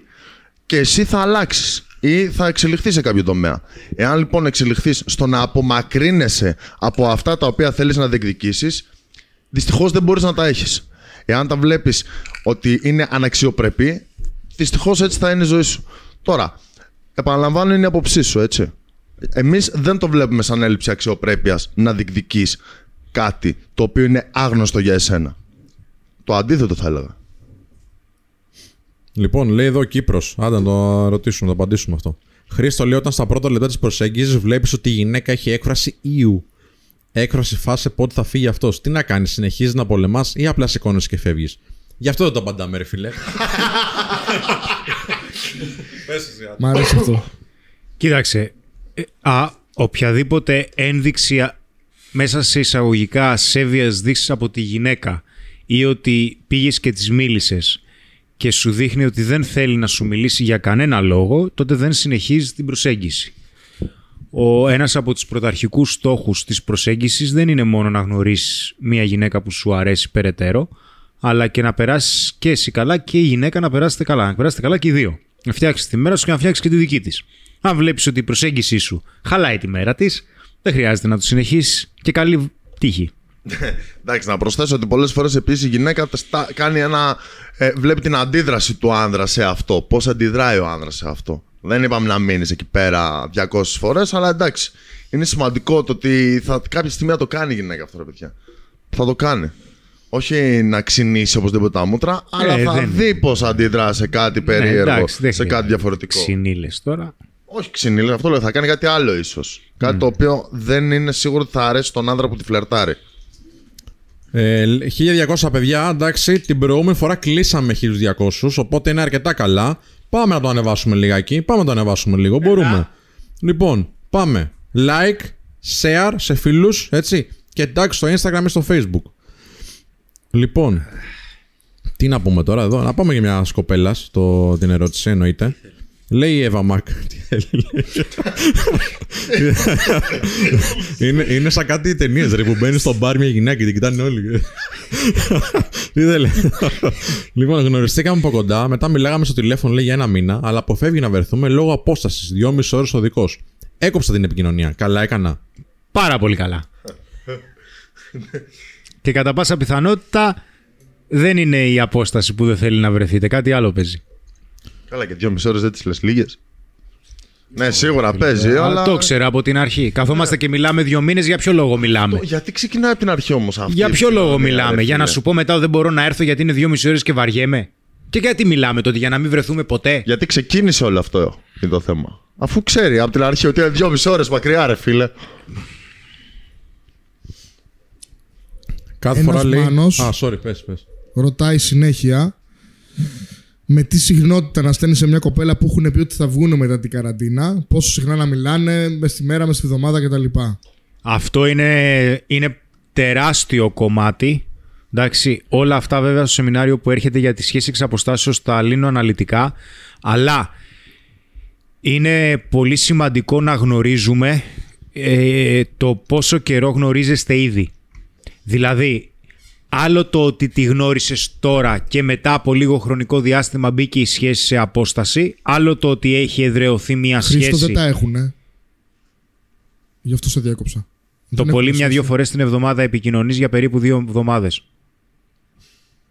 Και εσύ θα αλλάξεις ή θα εξελιχθείς σε κάποιο τομέα. Εάν λοιπόν εξελιχθείς στο να απομακρύνεσαι από αυτά τα οποία θέλεις να διεκδικήσεις, δυστυχώς δεν μπορείς να τα έχεις. Εάν τα βλέπεις ότι είναι αναξιοπρεπή, δυστυχώς έτσι θα είναι η ζωή σου. Τώρα, επαναλαμβάνω, είναι η άποψή σου, έτσι. Εμείς δεν το βλέπουμε σαν έλλειψη αξιοπρέπειας να διεκδικείς κάτι το οποίο είναι άγνωστο για εσένα. Το αντίθετο θα έλεγα.
Λοιπόν, λέει εδώ ο Κύπρος. Άντε να το ρωτήσουμε, να το απαντήσουμε αυτό. Χρήστο λέει: Όταν στα πρώτα λεπτά της προσέγγισης βλέπεις ότι η γυναίκα έχει έκφραση ήου. Έκφραση φάσε πότε θα φύγει αυτός. Τι να κάνεις, συνεχίζεις να πολεμάς ή απλά σηκώνει και φεύγεις. Γι' αυτό δεν το απαντάμε, ρε φίλε.
Μ' αρέσει αυτό.
Κοίταξε, ε, α, οποιαδήποτε ένδειξη α, μέσα σε εισαγωγικά ασέβειας δείξεις από τη γυναίκα ή ότι πήγες και της μίλησες και σου δείχνει ότι δεν θέλει να σου μιλήσει για κανένα λόγο, τότε δεν συνεχίζεις την προσέγγιση. Ο ένας από τους πρωταρχικούς στόχους της προσέγγισης δεν είναι μόνο να γνωρίσεις μια γυναίκα που σου αρέσει περαιτέρω, αλλά και να περάσεις και εσύ καλά και η γυναίκα να περάσετε καλά. Να περάσετε καλά και οι δύο. Να φτιάξεις τη μέρα σου και να φτιάξεις και τη δική της. Αν βλέπεις ότι η προσέγγιση σου χαλάει τη μέρα της, δεν χρειάζεται να το συνεχίσεις και καλή τύχη.
Εντάξει, να προσθέσω ότι πολλές φορές επίσης η γυναίκα στα- κάνει ένα. Ε, βλέπει την αντίδραση του άνδρα σε αυτό. Πώς αντιδράει ο άνδρας σε αυτό. Δεν είπαμε να μείνεις εκεί πέρα 200 φορές, αλλά εντάξει. Είναι σημαντικό το ότι θα, κάποια στιγμή θα το κάνει η γυναίκα αυτό, ρε παιδιά. Θα το κάνει. Όχι να ξυνήσει οπωσδήποτε τα μούτρα, αλλά θα
δεν-
δει πώς αντιδρά σε κάτι
Ναι,
περίεργο,
εντάξει, δεν
σε κάτι
χρειάζεται.
διαφορετικό.
Ξυνήλες τώρα.
Όχι ξυνήλες, αυτό λέω. Θα κάνει κάτι άλλο ίσως. Κάτι το οποίο δεν είναι σίγουρο ότι θα αρέσει τον άνδρα που τη φλερτάρει.
Ε, 1200 παιδιά, εντάξει, την προηγούμενη φορά κλείσαμε 1200, οπότε είναι αρκετά καλά. Πάμε να το ανεβάσουμε λιγάκι. Πάμε να το ανεβάσουμε λίγο. Μπορούμε. Λοιπόν, πάμε. Like, share σε φίλους, έτσι. Και tag στο Instagram ή στο Facebook. Λοιπόν, τι να πούμε τώρα εδώ. Να πάμε για μια σκοπέλας στο, την ερώτηση, εννοείται. Λέει η Εύα Μακ. Τι θέλει, λέει. είναι, είναι σαν κάτι ταινίες ρε που μπαίνεις στο μπαρ μια γυναίκα και την κοιτάνε όλοι. Τι θέλει. λοιπόν, γνωριστήκαμε από κοντά. Μετά μιλάγαμε στο τηλέφωνο λέει για ένα μήνα, αλλά αποφεύγει να βρεθούμε λόγω απόστασης. Δυόμιση ώρες οδικό. Έκοψα την επικοινωνία. Καλά έκανα.
Πάρα πολύ καλά. και κατά πάσα πιθανότητα δεν είναι η απόσταση που δεν θέλει να βρεθείτε. Κάτι άλλο παίζει.
Καλά, και δύο μισή ώρες δεν τις λες λίγες. Ναι, σίγουρα παίζει,
Αλλά
αλλά.
το ήξερα από την αρχή. Καθόμαστε και μιλάμε δύο μήνες. Για ποιο λόγο μιλάμε;
Γιατί ξεκινάει από την αρχή όμως αυτή.
Για
η
ποιο λόγο
επικοινωνία,
μιλάμε;
ρε
Για να
φίλε.
σου πω μετά ότι δεν μπορώ να έρθω γιατί είναι δύο μισή ώρες και βαριέμαι. Και γιατί μιλάμε τότε, για να μην βρεθούμε ποτέ;
Γιατί ξεκίνησε όλο αυτό είναι το θέμα. Αφού ξέρει από την αρχή ότι είναι δυόμιση ώρες μακριά, ρε φίλε.
Κάθε
Ένας
φορά λέει.
Μάνος-
Α, sorry, πες, πες.
Ρωτάει συνέχεια με τι συχνότητα να στέλνεις σε μια κοπέλα που έχουν πει ότι θα βγουν μετά την καραντίνα, πόσο συχνά να μιλάνε, μες στη μέρα, μες στη βδομάδα κτλ.
Αυτό είναι, είναι τεράστιο κομμάτι. Εντάξει, όλα αυτά βέβαια στο σεμινάριο που έρχεται για τη σχέση εξ αποστάσεως τα λύνω αναλυτικά. Αλλά είναι πολύ σημαντικό να γνωρίζουμε ε, το πόσο καιρό γνωρίζεστε ήδη. Δηλαδή, άλλο το ότι τη γνώρισες τώρα και μετά από λίγο χρονικό διάστημα μπήκε η σχέση σε απόσταση, άλλο το ότι έχει εδρεωθεί μια
Χρήστο
σχέση.
δεν τα έχουνε. Γι' αυτό σε διέκοψα.
Το
Δεν
πολύ
έχουν
μια-δύο
σχέση.
φορές την εβδομάδα επικοινωνείς για περίπου δύο εβδομάδες.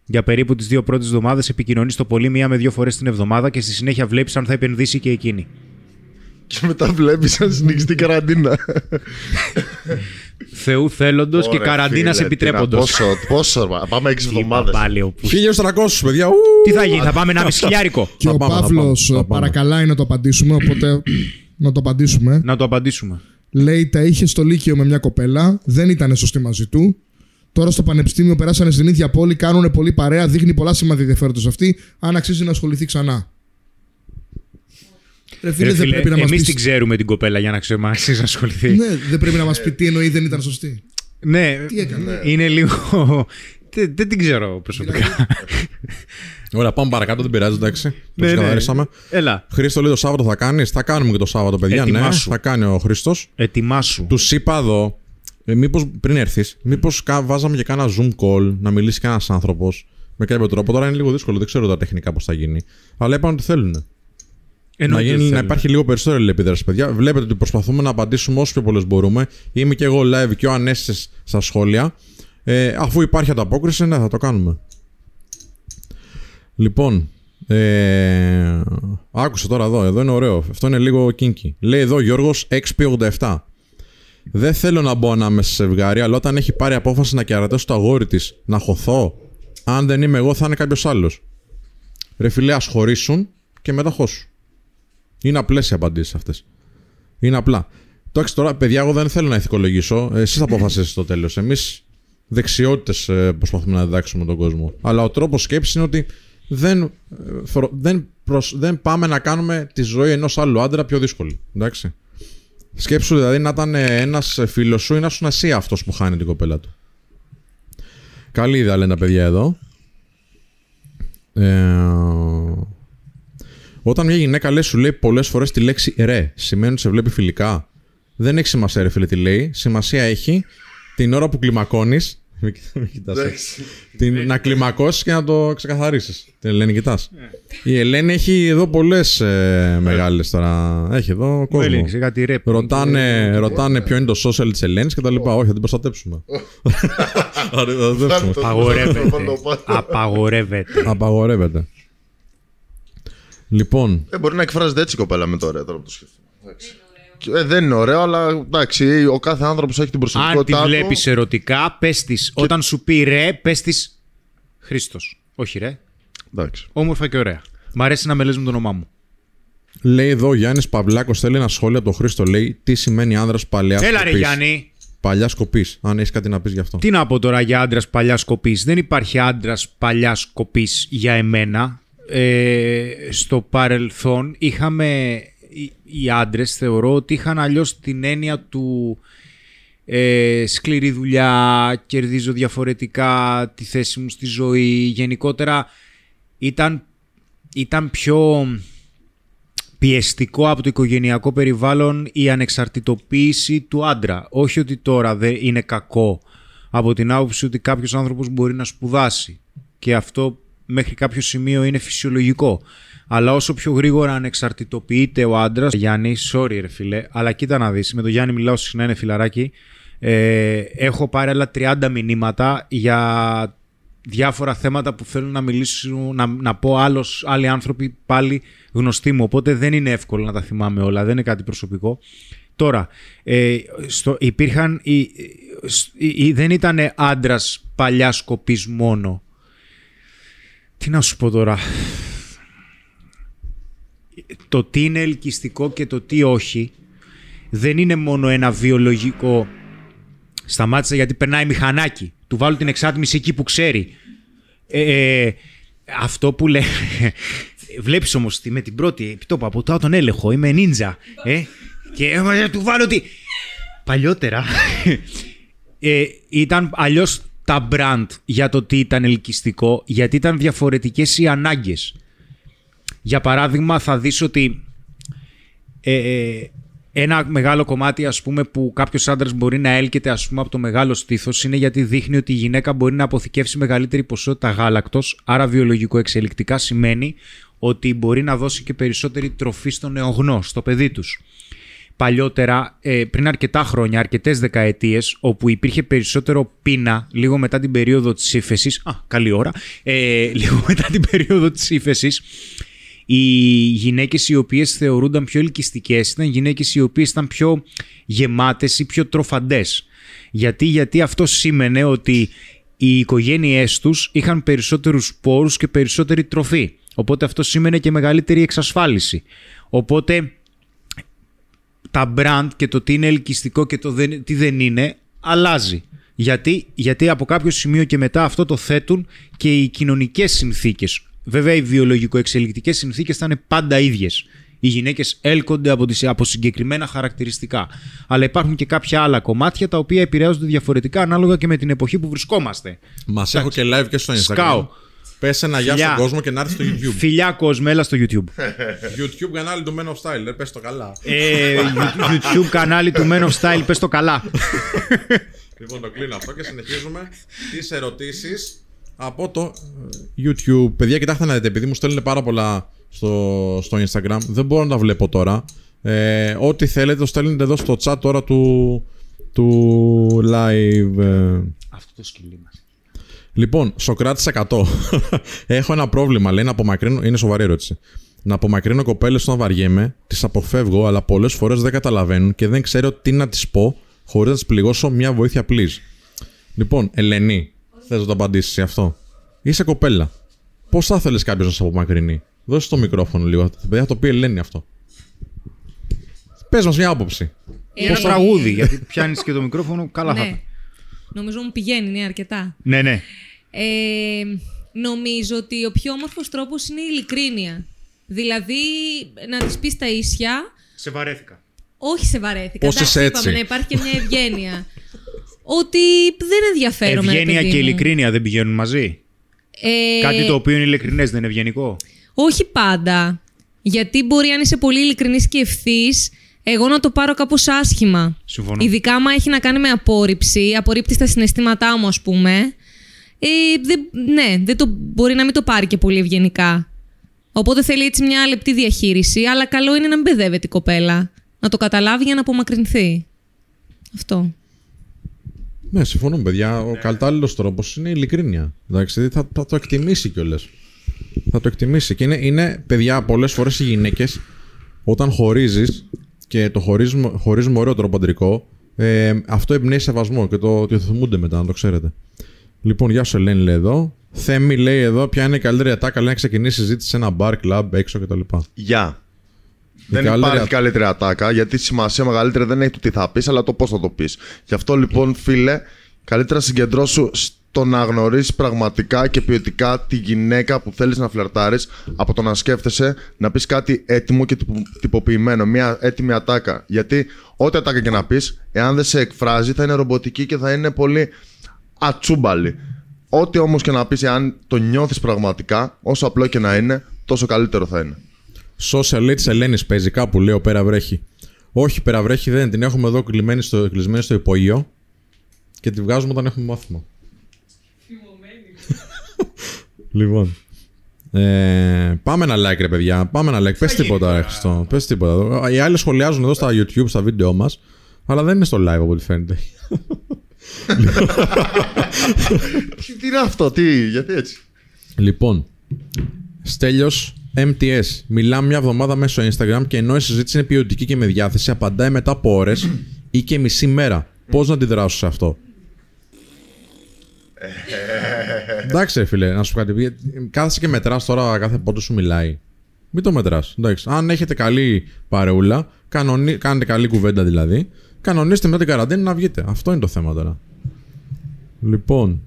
Για περίπου τις δύο πρώτες εβδομάδες επικοινωνείς το πολύ μία με δύο φορές την εβδομάδα και στη συνέχεια βλέπεις αν θα επενδύσει και εκείνη.
Και μετά βλέπεις αν συνεχίσει την καραντίνα.
Θεού θέλοντος και
Ωραία,
καραντίνας
φίλε,
επιτρέποντος.
τι να- Πόσο, πόσο, ρε, πάμε έξι
Είπα
εβδομάδες.
πάλι ο Πούς.
1300 παιδιά. ου!
Τι θα γίνει, θα πάμε ένα μισχιλιάρικο.
Και
Θα
ο
πάμε, θα
Παύλος
πάμε, θα πάμε.
παρακαλάει να το απαντήσουμε, οπότε να το απαντήσουμε.
Να το απαντήσουμε.
Λέει τα είχε στο Λύκειο με μια κοπέλα, δεν ήταν σωστή μαζί του. Τώρα στο πανεπιστήμιο περάσανε στην ίδια πόλη, κάνουν πολύ παρέα, δείχνει πολλά σημαντικά ενδιαφέροντος αυτή. Αν αξίζει να ασχοληθεί ξανά. Ρε φίλε,
Ρε
δεν
φίλε,
πρέπει να μας
εμείς
πεις.
την ξέρουμε την κοπέλα για να ξέρουμε αν αξίζει να ασχοληθεί.
Ναι, δεν πρέπει να μας πει τι εννοεί δεν ήταν σωστή.
Ναι,
Τι έκανε;
είναι λίγο... Δεν, δεν την ξέρω προσωπικά.
Ωραία, πάμε παρακάτω, δεν πειράζει, εντάξει. Το
Ναι, ναι.
ξεκαθαρίσαμε.
Έλα,
Χρήστο λέει το Σάββατο θα κάνεις. Θα κάνουμε και το Σάββατο, παιδιά. Ναι,
Ετοιμάσου.
θα κάνει ο Χρήστος.
ετοιμάσου.
Τους είπα εδώ, ε, μήπως πριν έρθεις, μήπως βάζαμε και κάνα Zoom call να μιλήσει κανένας άνθρωπος με κάποιο τρόπο. Τώρα είναι λίγο δύσκολο, δεν ξέρω τα τεχνικά πώς θα γίνει. Αλλά είπαν ότι θέλουν. Να,
Εννοείται
γίνει,
ότι
να
θέλουν.
υπάρχει λίγο περισσότερη αλληλεπίδραση, παιδιά. Βλέπετε ότι προσπαθούμε να απαντήσουμε όσο πιο πολλές μπορούμε. Είμαι και εγώ live και ο Ανέστη στα σχόλια. Ε, αφού υπάρχει ανταπόκριση, ναι, θα το κάνουμε. Λοιπόν, ε, άκουσα τώρα εδώ, εδώ είναι ωραίο. Αυτό είναι λίγο kinky. Λέει εδώ Γιώργος XP87. Δεν θέλω να μπω ανάμεσα σε ζευγάρι, αλλά όταν έχει πάρει απόφαση να κερατώσει το αγόρι της, να χωθώ. Αν δεν είμαι εγώ, θα είναι κάποιος άλλος. Ρε φιλέ, ας χωρίσουν και μετά χώσου. Είναι απλές οι απαντήσεις αυτές. Είναι απλά. Εντάξει, τώρα, παιδιά, εγώ δεν θέλω να ηθικολογήσω. Εσείς αποφασίσετε στο τέλος. Εμείς δεξιότητες προσπαθούμε να διδάξουμε τον κόσμο. Αλλά ο τρόπος σκέψης είναι ότι δεν, ε, φρο- δεν, προσ- δεν πάμε να κάνουμε τη ζωή ενός άλλου άντρα πιο δύσκολη. Εντάξει. Σκέψου δηλαδή να ήταν ένας φίλος σου ή να σου εσύ αυτός που χάνει την κοπέλα του. Καλή ιδέα λένε τα παιδιά εδώ. Ε, όταν μια γυναίκα λέει, σου λέει πολλές φορές τη λέξη ρε, σημαίνει ότι σε βλέπει φιλικά. Δεν έχει σημασία, ρε φίλε, τι λέει. Σημασία έχει την ώρα που κλιμακώνεις. Μην κοιτάς, ε. την, να κλιμακώσεις και να το ξεκαθαρίσεις. Την Ελένη, κοιτάς. Η Ελένη έχει εδώ πολλές ε, μεγάλες τώρα. Έχει εδώ
Μου
κόσμο.
έλεγε κάτι ρεπ.
Ρωτάνε, ρωτάνε ποιο είναι το social της Ελένης και τα λοιπά. Όχι, θα την προστατέψουμε. Θα την προστατέψουμε.
Απαγορεύεται.
Θα το πω.
Απαγορεύεται.
Απαγορεύεται. Λοιπόν,
Ε, μπορεί να εκφράζεται έτσι η κοπέλα με το ωραίο τώρα που το σκέφτομαι. Εντάξει. Και, Ε, δεν είναι ωραίο, αλλά εντάξει, ο κάθε άνθρωπος έχει την
Αν τη
προσωπικότητά του.
βλέπεις ερωτικά, πες της. Όταν σου πει ρε, πες της. Χρήστος. Όχι ρε.
Εντάξει.
Όμορφα και ωραία. Μ' αρέσει να με λες με το όνομά μου.
λέει εδώ ο Γιάννης Παυλάκος θέλει ένα σχόλιο από τον Χρήστο. Λέει τι σημαίνει άνδρας παλιάς
Έλα ρε
σκοπής;
Γιάννη.
Παλιάς σκοπής. Αν έχεις κάτι να πεις γι' αυτό.
Τι να πω τώρα για άντρα παλιάς κοπή. Δεν υπάρχει άντρα παλιάς κοπή για εμένα. Ε, στο παρελθόν είχαμε. Οι, οι άντρες θεωρώ ότι είχαν αλλιώς την έννοια του ε, σκληρή δουλειά, κερδίζω διαφορετικά τη θέση μου στη ζωή. Γενικότερα ήταν, ήταν πιο πιεστικό από το οικογενειακό περιβάλλον η ανεξαρτητοποίηση του άντρα. Όχι ότι τώρα δεν είναι κακό από την άποψη ότι κάποιος άνθρωπος μπορεί να σπουδάσει και αυτό μέχρι κάποιο σημείο είναι φυσιολογικό. Αλλά όσο πιο γρήγορα ανεξαρτητοποιείται ο άντρα. Γιάννη, sorry ρε φίλε, αλλά κοίτα να δεις. Με τον Γιάννη μιλάω συχνά, είναι φιλαράκι. Ε, έχω πάρει άλλα 30 μηνύματα για διάφορα θέματα που θέλουν να μιλήσουν, να, να πω άλλος, άλλοι άνθρωποι πάλι γνωστοί μου. Οπότε δεν είναι εύκολο να τα θυμάμαι όλα, δεν είναι κάτι προσωπικό. Τώρα, ε, στο, υπήρχαν, οι, οι- οι- δεν ήταν άντρας παλιά σκοπής μόνο. Τι να σου πω τώρα; Το τι είναι ελκυστικό και το τι όχι δεν είναι μόνο ένα βιολογικό Σταμάτησα γιατί περνάει μηχανάκι. Του βάλω την εξάτμιση εκεί που ξέρει. Ε, ε, αυτό που λέει. Βλέπεις όμως με την πρώτη επιτόπου από το τον έλεγχο. Είμαι νίντζα. Ε, και ε, του βάλω ότι. Παλιότερα. ε, ήταν αλλιώς τα brand για το τι ήταν ελκυστικό, γιατί ήταν διαφορετικές οι ανάγκες. Για παράδειγμα, θα δεις ότι ε, ε, ένα μεγάλο κομμάτι ας πούμε που κάποιος άντρας μπορεί να έλκεται ας πούμε από το μεγάλο στήθος είναι γιατί δείχνει ότι η γυναίκα μπορεί να αποθηκεύσει μεγαλύτερη ποσότητα γάλακτος άρα βιολογικό εξελικτικά σημαίνει ότι μπορεί να δώσει και περισσότερη τροφή στον νεογνώ, στο παιδί τους. Παλιότερα, ε, πριν αρκετά χρόνια, αρκετές δεκαετίες, όπου υπήρχε περισσότερο πείνα λίγο μετά την περίοδο της ύφεσης, α, καλή ώρα, ε, λίγο μετά την περίοδο της ύφεσης, οι γυναίκες οι οποίες θεωρούνταν πιο ελκυστικές ήταν γυναίκες οι οποίες ήταν πιο γεμάτες ή πιο τροφαντές. Γιατί, γιατί αυτό σήμαινε ότι οι οικογένειές τους είχαν περισσότερους πόρους και περισσότερη τροφή. Οπότε αυτό σήμαινε και μεγαλύτερη εξασφάλιση. Οπότε τα brand και το τι είναι ελκυστικό και το δεν, τι δεν είναι αλλάζει. Γιατί, γιατί από κάποιο σημείο και μετά αυτό το θέτουν και οι κοινωνικές συνθήκες. Βέβαια οι βιολογικο-εξελικτικές συνθήκες θα είναι πάντα ίδιες. Οι γυναίκες έλκονται από, τις, από συγκεκριμένα χαρακτηριστικά. Αλλά υπάρχουν και κάποια άλλα κομμάτια τα οποία επηρεάζονται διαφορετικά ανάλογα και με την εποχή που βρισκόμαστε.
Μας έχω και live και στο Instagram.
Σκάω.
Πες ένα γεια
Φιλιά.
στον κόσμο και να έρθει στο YouTube.
Φιλιά κόσμελα στο YouTube.
YouTube κανάλι του Men of Style, ρε, πες το καλά.
ε, YouTube κανάλι του Men of Style, πες το καλά.
Λοιπόν, το κλείνω αυτό και συνεχίζουμε τις ερωτήσεις από το ε, YouTube. Παιδιά, κοιτάξτε να δείτε, επειδή μου στέλνουν πάρα πολλά στο, στο Instagram, δεν μπορώ να τα βλέπω τώρα. Ε, ό,τι θέλετε, το στέλνετε εδώ στο chat τώρα του, του live. ε.
Αυτό το σκυλί μας.
Λοιπόν, Σοκράτης 100. Έχω ένα πρόβλημα, λέει να απομακρύνω. Είναι σοβαρή ερώτηση. Να απομακρύνω κοπέλες όταν βαριέμαι, τις αποφεύγω, αλλά πολλές φορές δεν καταλαβαίνουν και δεν ξέρω τι να τις πω χωρίς να τις πληγώσω. Μια βοήθεια, please. Λοιπόν, Ελένη, θες να το απαντήσεις αυτό; Είσαι κοπέλα. Πώς θα ήθελε κάποιος να σε απομακρυνεί. Δώσε το μικρόφωνο λίγο. Παιδιά, θα το πει η Ελένη αυτό. Πες μας μια άποψη.
Ένα τραγούδι, γιατί πιάνεις και το μικρόφωνο, καλά θα
Ναι.
ήταν.
Νομίζω μου πηγαίνει, είναι αρκετά.
Ναι, ναι.
Ε, νομίζω ότι ο πιο όμορφος τρόπος είναι η ειλικρίνεια. Δηλαδή, να της πεις τα ίσια,
Σε βαρέθηκα.
όχι σε βαρέθηκα.
Πώς
εντάξει,
είσαι έτσι.
είπαμε, να υπάρχει και μια ευγένεια. ότι δεν ενδιαφέρομαι. ρε
Ευγένεια
παιδί
και
μου.
ειλικρίνεια δεν πηγαίνουν μαζί;
Ε,
Κάτι το οποίο είναι ειλικρινές δεν είναι ευγενικό;
Όχι πάντα. Γιατί μπορεί αν είσαι πολύ ειλικρινής και ευθύς, εγώ να το πάρω κάπως άσχημα.
Συμφωνώ.
Ειδικά άμα έχει να κάνει με απόρριψη, απορρίπτει τα συναισθήματά μου, ας πούμε. Ε, δεν, ναι, δεν το, μπορεί να μην το πάρει και πολύ ευγενικά. Οπότε θέλει έτσι μια λεπτή διαχείριση, αλλά καλό είναι να μην παιδεύεται η κοπέλα. Να το καταλάβει για να απομακρυνθεί. Αυτό.
Ναι, συμφωνώ, παιδιά. Ο κατάλληλος τρόπος είναι η ειλικρίνεια. Εντάξει, δηλαδή θα, θα το εκτιμήσει κιόλας. Θα το εκτιμήσει. Και είναι, είναι παιδιά, πολλές φορές οι γυναίκες, όταν χωρίζεις και το χωρίζουμε, χωρίζουμε ωραίο τρόπο αντρικό, ε, αυτό εμπνέει σεβασμό και το, το θυμούνται μετά, να το ξέρετε. Λοιπόν, γεια σου, Ελένη λέει εδώ. Θέμη λέει εδώ, ποια είναι η καλύτερη ατάκα, λέει να ξεκινήσει συζήτηση σε ένα bar, club, έξω κτλ.
Γεια. Δεν
καλύτερη
υπάρχει
α-
καλύτερη ατάκα, γιατί σημασία μεγαλύτερη δεν έχει το τι θα πεις, αλλά το πώς θα το πεις. Γι' αυτό λοιπόν, φίλε, καλύτερα συγκεντρώσου στο να γνωρίσεις πραγματικά και ποιοτικά τη γυναίκα που θέλεις να φλερτάρεις από το να σκέφτεσαι να πεις κάτι έτοιμο και τυπο- τυποποιημένο. Μια έτοιμη ατάκα. Γιατί ό,τι ατάκα και να πεις, εάν δεν σε εκφράζει, θα είναι ρομποτική και θα είναι πολύ ατσούμπαλη. Ό,τι όμως και να πεις, εάν το νιώθεις πραγματικά, όσο απλό και να είναι, τόσο καλύτερο θα είναι.
Social λέει τη Ελένη παίζει κάπου, λέει ο Πέρα Βρέχη. Όχι, Πέρα Βρέχη δεν την έχουμε εδώ κλεισμένη στο, κλεισμένη στο υπόγειο και τη βγάζουμε όταν έχουμε μάθημα. Λοιπόν. Ε, πάμε ένα like, ρε παιδιά. Πάμε ένα like. Πες τίποτα, ρε Χριστό. Πες τίποτα. Οι άλλοι σχολιάζουν εδώ στα YouTube, στα βίντεο μας, αλλά δεν είναι στο live από ό,τι φαίνεται.
Τι είναι αυτό, τι, γιατί έτσι;
Λοιπόν, Στέλιος MTS. Μιλάμε μια εβδομάδα μέσω Instagram και ενώ η συζήτηση είναι ποιοτική και με διάθεση, απαντάει μετά από ώρες ή και μισή μέρα. Πώς να αντιδράσω σε αυτό; Εντάξει, ρε φίλε, να σου πω κάτι. γιατί Κάθεσαι και μετράς τώρα κάθε πότε σου μιλάει. Μην το μετράς. Αν έχετε καλή παρεούλα, κανονι... κάνετε καλή κουβέντα δηλαδή, κανονίστε με την καραντίνα να βγείτε. Αυτό είναι το θέμα τώρα. Λοιπόν,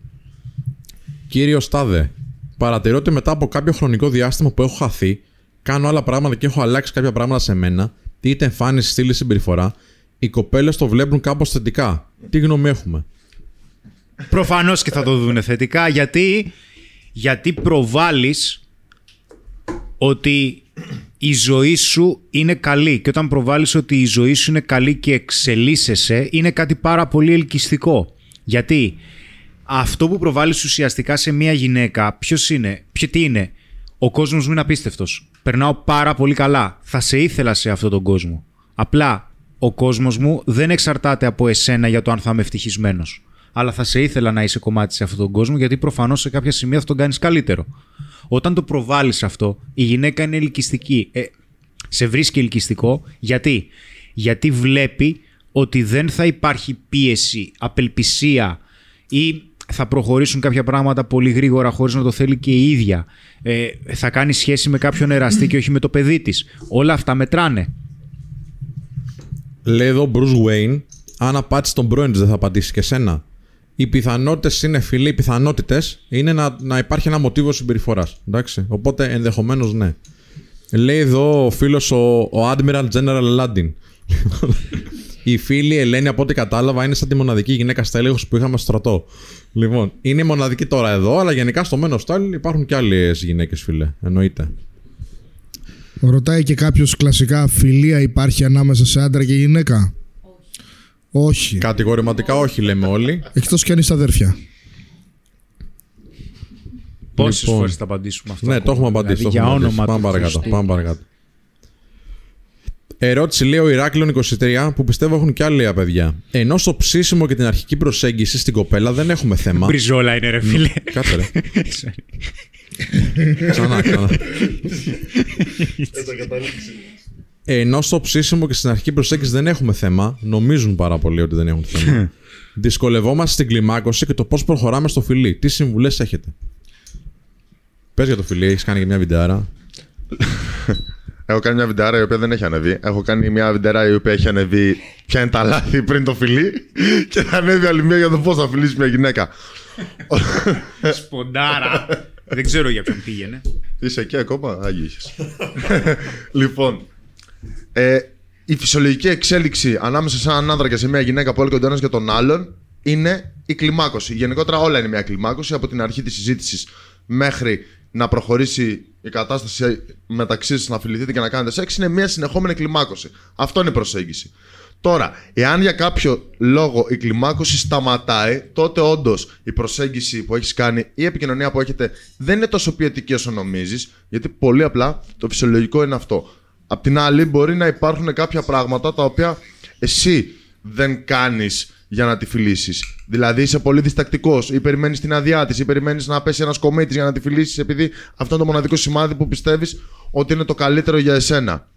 Κύριο Στάδε, παρατηρώ ότι μετά από κάποιο χρονικό διάστημα που έχω χαθεί, κάνω άλλα πράγματα και έχω αλλάξει κάποια πράγματα σε μένα, είτε εμφάνιση, στήλη, συμπεριφορά, οι κοπέλες το βλέπουν κάπως θετικά. Τι γνώμη έχουμε;
Προφανώς και θα το δούνε θετικά γιατί, γιατί προβάλλεις ότι η ζωή σου είναι καλή και όταν προβάλλεις ότι η ζωή σου είναι καλή και εξελίσσεσαι είναι κάτι πάρα πολύ ελκυστικό. Γιατί αυτό που προβάλλεις ουσιαστικά σε μια γυναίκα ποιος είναι, ποιο τι είναι, ο κόσμος μου είναι απίστευτος, περνάω πάρα πολύ καλά, θα σε ήθελα σε αυτόν τον κόσμο. Απλά ο κόσμος μου δεν εξαρτάται από εσένα για το αν θα είμαι ευτυχισμένος. Αλλά θα σε ήθελα να είσαι κομμάτι σε αυτόν τον κόσμο γιατί προφανώς σε κάποια σημεία θα τον κάνεις καλύτερο. Όταν το προβάλλεις αυτό, η γυναίκα είναι ελκυστική. Ε, σε βρίσκει ελκυστικό. Γιατί; Γιατί βλέπει ότι δεν θα υπάρχει πίεση, απελπισία ή θα προχωρήσουν κάποια πράγματα πολύ γρήγορα χωρίς να το θέλει και η ίδια. Ε, θα κάνει σχέση με κάποιον εραστή και όχι με το παιδί της. Όλα αυτά μετράνε.
Λέει εδώ ο Bruce Wayne, αν απάτησε τον πρώην της, δεν θα απαντήσει και σένα. Οι πιθανότητες είναι φίλοι, οι πιθανότητες είναι να, να υπάρχει ένα μοτίβο συμπεριφοράς. Εντάξει. Οπότε ενδεχομένως ναι. Λέει εδώ ο φίλος ο, ο Admiral General Landin. η φίλη Ελένη, από ό,τι κατάλαβα, είναι σαν τη μοναδική γυναίκα στέλεχο που είχαμε στο στρατό. Λοιπόν, είναι μοναδική τώρα εδώ, αλλά γενικά στο Men of Style υπάρχουν και άλλες γυναίκες, φίλε. Εννοείται.
Ρωτάει και κάποιος κλασικά φιλία υπάρχει ανάμεσα σε άντρα και γυναίκα; Όχι.
Κατηγορηματικά όχι, λέμε όλοι.
Εκτό κι αν είσαι αδέρφια.
Πόσες
Λοιπόν.
φορές θα απαντήσουμε αυτό.
Ναι, το έχουμε
ακόμα,
απαντήσει.
δηλαδή,
το
για
έχουμε
όνομα
απαντήσει. Πάμε
του
παρακάτω.
Χριστού.
Πάμε παρακάτω. Ερώτηση λέει ο Ηράκλειο 23 που πιστεύω έχουν και άλλα παιδιά. Ενώ στο ψήσιμο και την αρχική προσέγγιση στην κοπέλα δεν έχουμε θέμα.
Μπριζόλα είναι ρε φίλε.
Κάτσε ρε. Ξανά, ξανά. Ενώ στο ψήσιμο και στην αρχική προσέγγιση δεν έχουμε θέμα, νομίζουν πάρα πολύ ότι δεν έχουν θέμα. Δυσκολευόμαστε στην κλιμάκωση και το πώς προχωράμε στο φιλί. Τι συμβουλές έχετε; Πες για το φιλί, έχεις κάνει και μια βιντεάρα;
Έχω κάνει μια βιντεάρα η οποία δεν έχει ανεβεί. Έχω κάνει μια βιντεάρα η οποία έχει ανεβεί ποια είναι τα λάθη πριν το φιλί. Και θα ανέβει άλλη μία για το πώς θα φιλήσει μια γυναίκα.
Σποντάρα. Δεν ξέρω για ποιον πήγαινε.
Είσαι εκεί ακόμα, Άγιο είχες. λοιπόν, ε, η φυσιολογική εξέλιξη ανάμεσα σε έναν άνδρα και σε μια γυναίκα που έλεγε ο ένας για τον άλλον είναι η κλιμάκωση. Γενικότερα όλα είναι μια κλιμάκωση από την αρχή της συζήτησης μέχρι να προχωρήσει η κατάσταση μεταξύ σας να φιληθείτε και να κάνετε σεξ είναι μια συνεχόμενη κλιμάκωση. Αυτό είναι η προσέγγιση. Τώρα, εάν για κάποιο λόγο η κλιμάκωση σταματάει, τότε όντως η προσέγγιση που έχεις κάνει ή η επικοινωνία που έχετε δεν είναι τόσο ποιοτική όσο νομίζεις, γιατί πολύ απλά το φυσιολογικό είναι αυτό. Απ' την άλλη, μπορεί να υπάρχουν κάποια πράγματα τα οποία εσύ δεν κάνεις για να τη φιλήσεις. Δηλαδή, είσαι πολύ διστακτικός, ή περιμένεις την αδειά της, ή περιμένεις να πέσει ένας κομίτη για να τη φιλήσεις, επειδή αυτό είναι το μοναδικό σημάδι που πιστεύεις ότι είναι το καλύτερο για εσένα.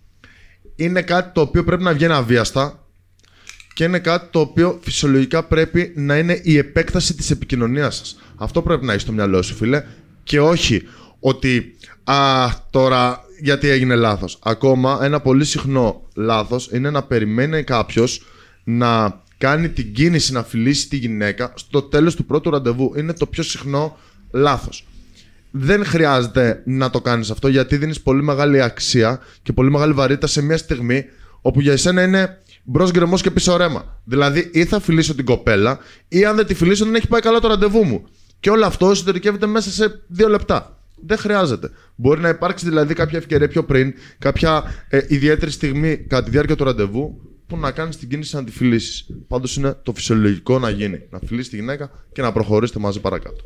Είναι κάτι το οποίο πρέπει να βγαίνει αβίαστα και είναι κάτι το οποίο φυσιολογικά πρέπει να είναι η επέκταση της επικοινωνίας σας. Αυτό πρέπει να έχεις στο μυαλό σου, φίλε. Και όχι ότι «Α, τώρα γιατί έγινε λάθος». Ακόμα ένα πολύ συχνό λάθος είναι να περιμένει κάποιος να κάνει την κίνηση να φιλήσει τη γυναίκα στο τέλος του πρώτου ραντεβού. Είναι το πιο συχνό λάθος. Δεν χρειάζεται να το κάνεις αυτό γιατί δίνεις πολύ μεγάλη αξία και πολύ μεγάλη βαρύτητα σε μια στιγμή όπου για εσένα είναι μπρος γκρεμός και πίσω ρέμα. Δηλαδή, ή θα φιλήσω την κοπέλα, ή αν δεν τη φιλήσω, δεν έχει πάει καλά το ραντεβού μου. Και όλο αυτό εσωτερικεύεται μέσα σε δύο λεπτά. Δεν χρειάζεται. Μπορεί να υπάρξει δηλαδή κάποια ευκαιρία πιο πριν, κάποια ε, ιδιαίτερη στιγμή κατά τη διάρκεια του ραντεβού, που να κάνεις την κίνηση να τη φιλήσει. Πάντως είναι το φυσιολογικό να γίνει. Να φιλήσεις τη γυναίκα και να προχωρήσετε μαζί παρακάτω.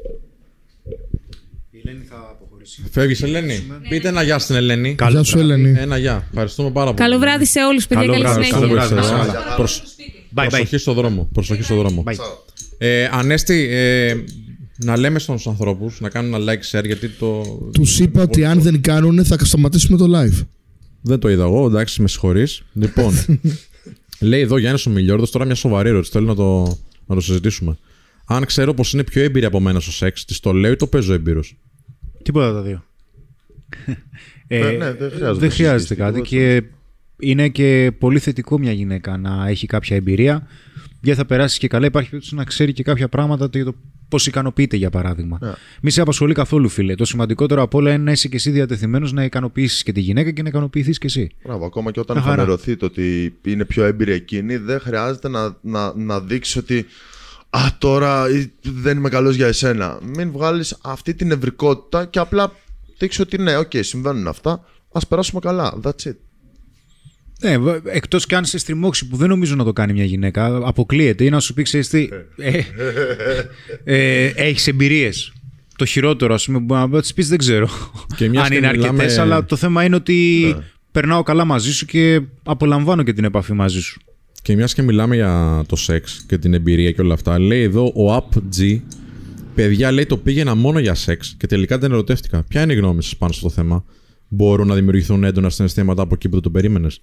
Η Ελένη θα αποχωρήσει.
Φεύγεις, Ελένη; Πείτε ένα γεια στην Ελένη.
Γεια σου, Ελένη.
Ένα γεια. Ευχαριστούμε πάρα πολύ.
Καλό βράδυ σε όλους, παιδιά.
Καλό
Καλή
βράδυ,
συνέχεια.
Καλό βράδυ.
Καλό
Ελένη. Προσ-
Bye, bye.
Προσοχή στο δρόμο. Προσοχή στο δρόμο.
Bye.
Ε, Ανέστη, ε, να λέμε στους ανθρώπους να κάνουν ένα like share γιατί το.
Τους είπα ότι αν δεν κάνουν θα σταματήσουμε το live.
Δεν το είδα εγώ, εντάξει, με συγχωρείς. Λοιπόν, λέει εδώ Γιάννης ο Μιλιόρδος, τώρα μια σοβαρή ερώτηση. Θέλω να το, να το συζητήσουμε. Αν ξέρω πως είναι πιο έμπειρη από μένα στο σεξ, τη το λέω ή το παίζω έμπειρος;
Τίποτα από τα δύο.
Ε, ναι, δεν χρειάζεται
δεν χρειάζεται
συζήτηση,
κάτι
τίποτα.
και είναι και πολύ θετικό μια γυναίκα να έχει κάποια εμπειρία γιατί θα περάσεις και καλά. Υπάρχει περίπτωση να ξέρει και κάποια πράγματα για το πώς ικανοποιείται, για παράδειγμα.
Ναι.
Μη σε απασχολεί καθόλου, φίλε. Το σημαντικότερο απ' όλα είναι να είσαι και εσύ διατεθειμένος να ικανοποιήσεις και τη γυναίκα και να ικανοποιηθείς και εσύ.
Μπράβο, ακόμα και όταν
Μια χαρά.
φανερωθεί το ότι είναι πιο έμπειρη εκείνη, δεν χρειάζεται να, να, να δείξεις ότι Α, τώρα ε, δεν είμαι καλός για εσένα. Μην βγάλεις αυτή την νευρικότητα και απλά δείξεις ότι ναι, οκ, συμβαίνουν αυτά. Α περάσουμε καλά. That's it.
Ναι, εκτός κι αν σε στριμώξει που δεν νομίζω να το κάνει μια γυναίκα, αποκλείεται ή να σου πει, ξέρεις τι, ε, ε, έχεις εμπειρίες. Το χειρότερο, ας πούμε, μπορεί να της πεις δεν ξέρω.
Και μιας
αν
και
είναι
μιλάμε-
αρκετέ, αλλά το θέμα είναι ότι περνάω καλά μαζί σου και απολαμβάνω και την επαφή μαζί σου.
Και μια και μιλάμε για το σεξ και την εμπειρία και όλα αυτά, λέει εδώ ο UpG, παιδιά λέει το πήγαινα μόνο για σεξ και τελικά δεν ερωτεύτηκα. Ποια είναι η γνώμη σας πάνω στο θέμα, Μπορούν να δημιουργηθούν έντονα συναισθήματα από εκεί που δεν το περίμενες;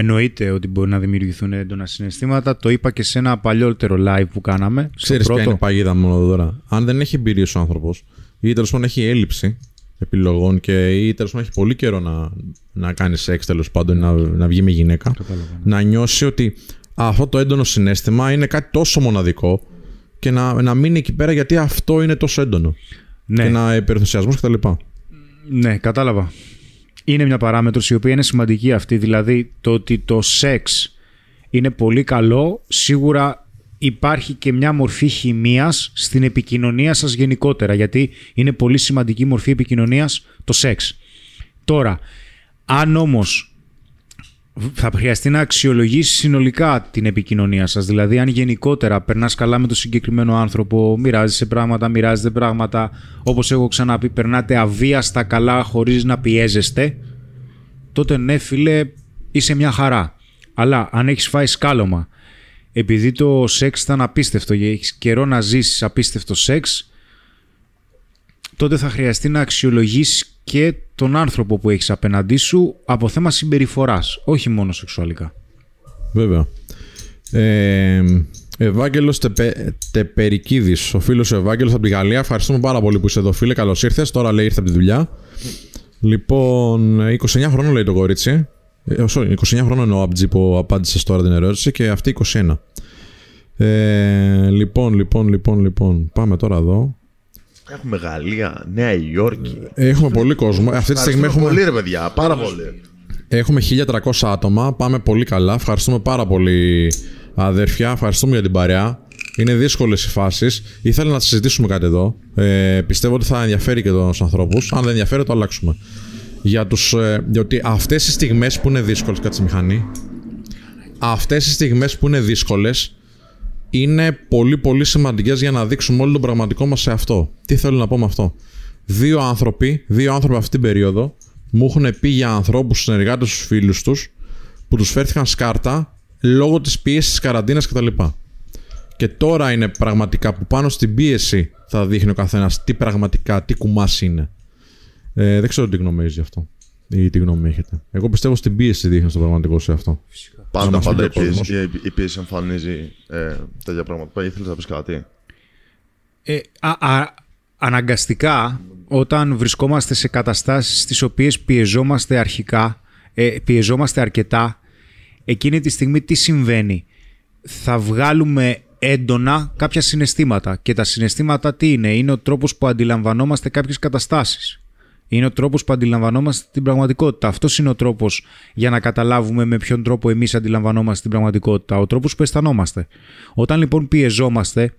Εννοείται ότι μπορεί να δημιουργηθούν έντονα συναισθήματα. Το είπα και σε ένα παλιότερο live που κάναμε. στο
Ξέρεις ποια
πρώτο.
είναι η παγίδα μόνο εδώ τώρα; Αν δεν έχει εμπειρίε ο άνθρωπος ή τέλος πάντων έχει έλλειψη επιλογών και ή τέλος πάντων έχει πολύ καιρό να, να κάνει σεξ, τέλος πάντων να, να βγει με γυναίκα, να νιώσει ότι αυτό το έντονο συνέστημα είναι κάτι τόσο μοναδικό και να, να μείνει εκεί πέρα γιατί αυτό είναι τόσο έντονο.
Ναι.
Και να υπερθουσιασμός κτλ.
Ναι, κατάλαβα. Είναι μια παράμετρος η οποία είναι σημαντική αυτή. Δηλαδή το ότι το σεξ είναι πολύ καλό, σίγουρα υπάρχει και μια μορφή χημείας στην επικοινωνία σας γενικότερα, γιατί είναι πολύ σημαντική μορφή επικοινωνίας το σεξ. Τώρα, αν όμως θα χρειαστεί να αξιολογήσεις συνολικά την επικοινωνία σας. Δηλαδή, αν γενικότερα περνάς καλά με τον συγκεκριμένο άνθρωπο, μοιράζεσαι πράγματα, μοιράζετε πράγματα, όπως έχω ξαναπεί, περνάτε αβίαστα καλά χωρίς να πιέζεστε, τότε ναι, φίλε, είσαι μια χαρά. Αλλά αν έχεις φάει σκάλωμα, επειδή το σεξ ήταν απίστευτο και έχεις καιρό να ζήσεις απίστευτο σεξ, τότε θα χρειαστεί να αξιολογήσεις και τον άνθρωπο που έχεις απέναντί σου από θέμα συμπεριφοράς, όχι μόνο σεξουαλικά.
Βέβαια. Ε, Ευάγγελος Τεπε, Τεπερικίδης, ο φίλος Ευάγγελος από τη Γαλλία. Ευχαριστούμε πάρα πολύ που είσαι εδώ, φίλε. Καλώς ήρθες. Τώρα λέει ήρθε από τη δουλειά. Λοιπόν, 29 χρόνων λέει το κορίτσι. Ε, sorry, 29 χρόνων είναι ο Αμπτζή που απάντησες τώρα την ερώτηση και αυτή 21. Ε, λοιπόν, λοιπόν, λοιπόν, λοιπόν. Πάμε τώρα εδώ.
Έχουμε Γαλλία, Νέα Υόρκη.
Έχουμε πολύ κόσμο. Αυτή τη στιγμή
Ευχαριστούμε
έχουμε,
πολύ, ρε παιδιά, πάρα πολύ.
έχουμε 1300 άτομα. Πάμε πολύ καλά. Ευχαριστούμε πάρα πολύ, αδέρφια. Ευχαριστούμε για την παρέα. Είναι δύσκολες οι φάσεις. Ήθελα να συζητήσουμε κάτι εδώ. Ε, πιστεύω ότι θα ενδιαφέρει και τους ανθρώπους. Αν δεν ενδιαφέρει, το αλλάξουμε. Για τους, ε, γιατί αυτές οι στιγμές που είναι δύσκολες, κάτσε μηχανή. Αυτές οι στιγμές που είναι δύσκολες είναι πολύ πολύ σημαντικές για να δείξουμε όλο τον πραγματικό μας σε αυτό. Τι θέλω να πω με αυτό; Δύο άνθρωποι, δύο άνθρωποι αυτή την περίοδο μου έχουν πει για ανθρώπους, συνεργάτες τους, φίλους τους, που τους φέρθηκαν σκάρτα λόγω της πίεσης της καραντίνας κτλ. Και τώρα είναι πραγματικά που πάνω στην πίεση θα δείχνει ο καθένας τι πραγματικά, τι κουμάσι είναι. Ε, δεν ξέρω τι γνώμη έχεις γι' αυτό. Ή τι γνώμη έχετε. Εγώ πιστεύω στην πίεση δείχνει στο πραγματικό σε αυτό. Να
Πάντα,
μας
πάντα
πει
η
ο
πίεση,
κόσμος.
η, η πίεση εμφανίζει ε, τέτοια πράγματα. Πάει, ήθελες να πεις κάτι;
Ε, α, α, αναγκαστικά, όταν βρισκόμαστε σε καταστάσεις στις οποίες πιεζόμαστε αρχικά, ε, πιεζόμαστε αρκετά, εκείνη τη στιγμή τι συμβαίνει; Θα βγάλουμε έντονα κάποια συναισθήματα. Και τα συναισθήματα τι είναι; Είναι ο τρόπος που αντιλαμβανόμαστε κάποιες καταστάσεις. Είναι ο τρόπος που αντιλαμβανόμαστε την πραγματικότητα. Αυτός είναι ο τρόπος για να καταλάβουμε με ποιον τρόπο εμείς αντιλαμβανόμαστε την πραγματικότητα. Ο τρόπος που αισθανόμαστε. Όταν λοιπόν πιεζόμαστε,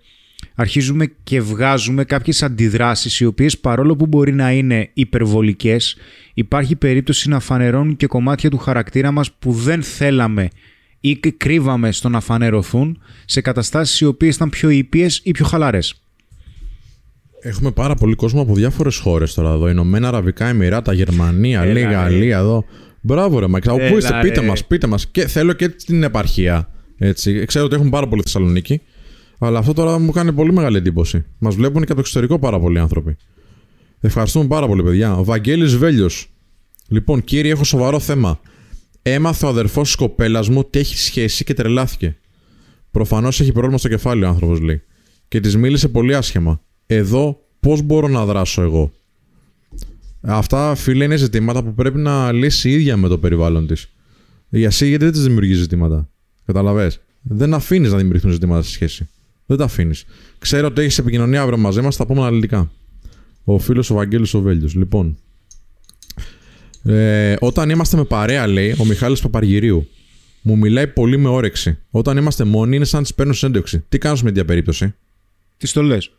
αρχίζουμε και βγάζουμε κάποιες αντιδράσεις οι οποίες παρόλο που μπορεί να είναι υπερβολικές υπάρχει περίπτωση να φανερώνουν και κομμάτια του χαρακτήρα μας που δεν θέλαμε ή κ- κρύβαμε στο να φανερωθούν σε καταστάσεις οι οποίες ήταν πιο ήπιες ή πιο χαλαρές.
Έχουμε πάρα πολύ κόσμο από διάφορες χώρες τώρα εδώ. Ηνωμένα Αραβικά Εμμυράτα, Γερμανία,
Έλα,
λέει
ρε.
Γαλλία εδώ. Μπράβο, ρε Μαξ. Από
Έλα,
πού είστε, πείτε
ρε.
μας, πείτε μας. Και θέλω και την επαρχία. Έτσι. Ξέρω ότι έχουμε πάρα πολύ Θεσσαλονίκη. Αλλά αυτό τώρα μου κάνει πολύ μεγάλη εντύπωση. Μας βλέπουν και από το εξωτερικό πάρα πολλοί άνθρωποι. Ευχαριστούμε πάρα πολύ, παιδιά. Ο Βαγγέλης Βέλιος. Λοιπόν, κύριε, έχω σοβαρό θέμα. Έμαθε ο αδερφός της κοπέλας μου ότι έχει σχέση και τρελάθηκε. Προφανώς έχει πρόβλημα στο κεφάλι ο άνθρωπος, λέει. Και της μίλησε πολύ άσχημα. Εδώ πώς μπορώ να δράσω εγώ. Αυτά, φίλε, είναι ζητήματα που πρέπει να λύσει η ίδια με το περιβάλλον της. Η Ασία γιατί δεν της δημιουργεί ζητήματα. Καταλαβέ. Δεν αφήνεις να δημιουργηθούν ζητήματα στη σχέση. Δεν τα αφήνεις. Ξέρω ότι έχεις επικοινωνία αύριο μαζί μας, θα πούμε αναλυτικά. Ο φίλος ο Βαγγέλης ο Βέλιος. Λοιπόν. Ε, όταν είμαστε με παρέα, λέει ο Μιχάλης Παπαργυρίου, μου μιλάει πολύ με όρεξη. Όταν είμαστε μόνοι, είναι σαν να της παίρνω συνέντευξη. Τι κάνω με τέτοια περίπτωση.
Τις το λες.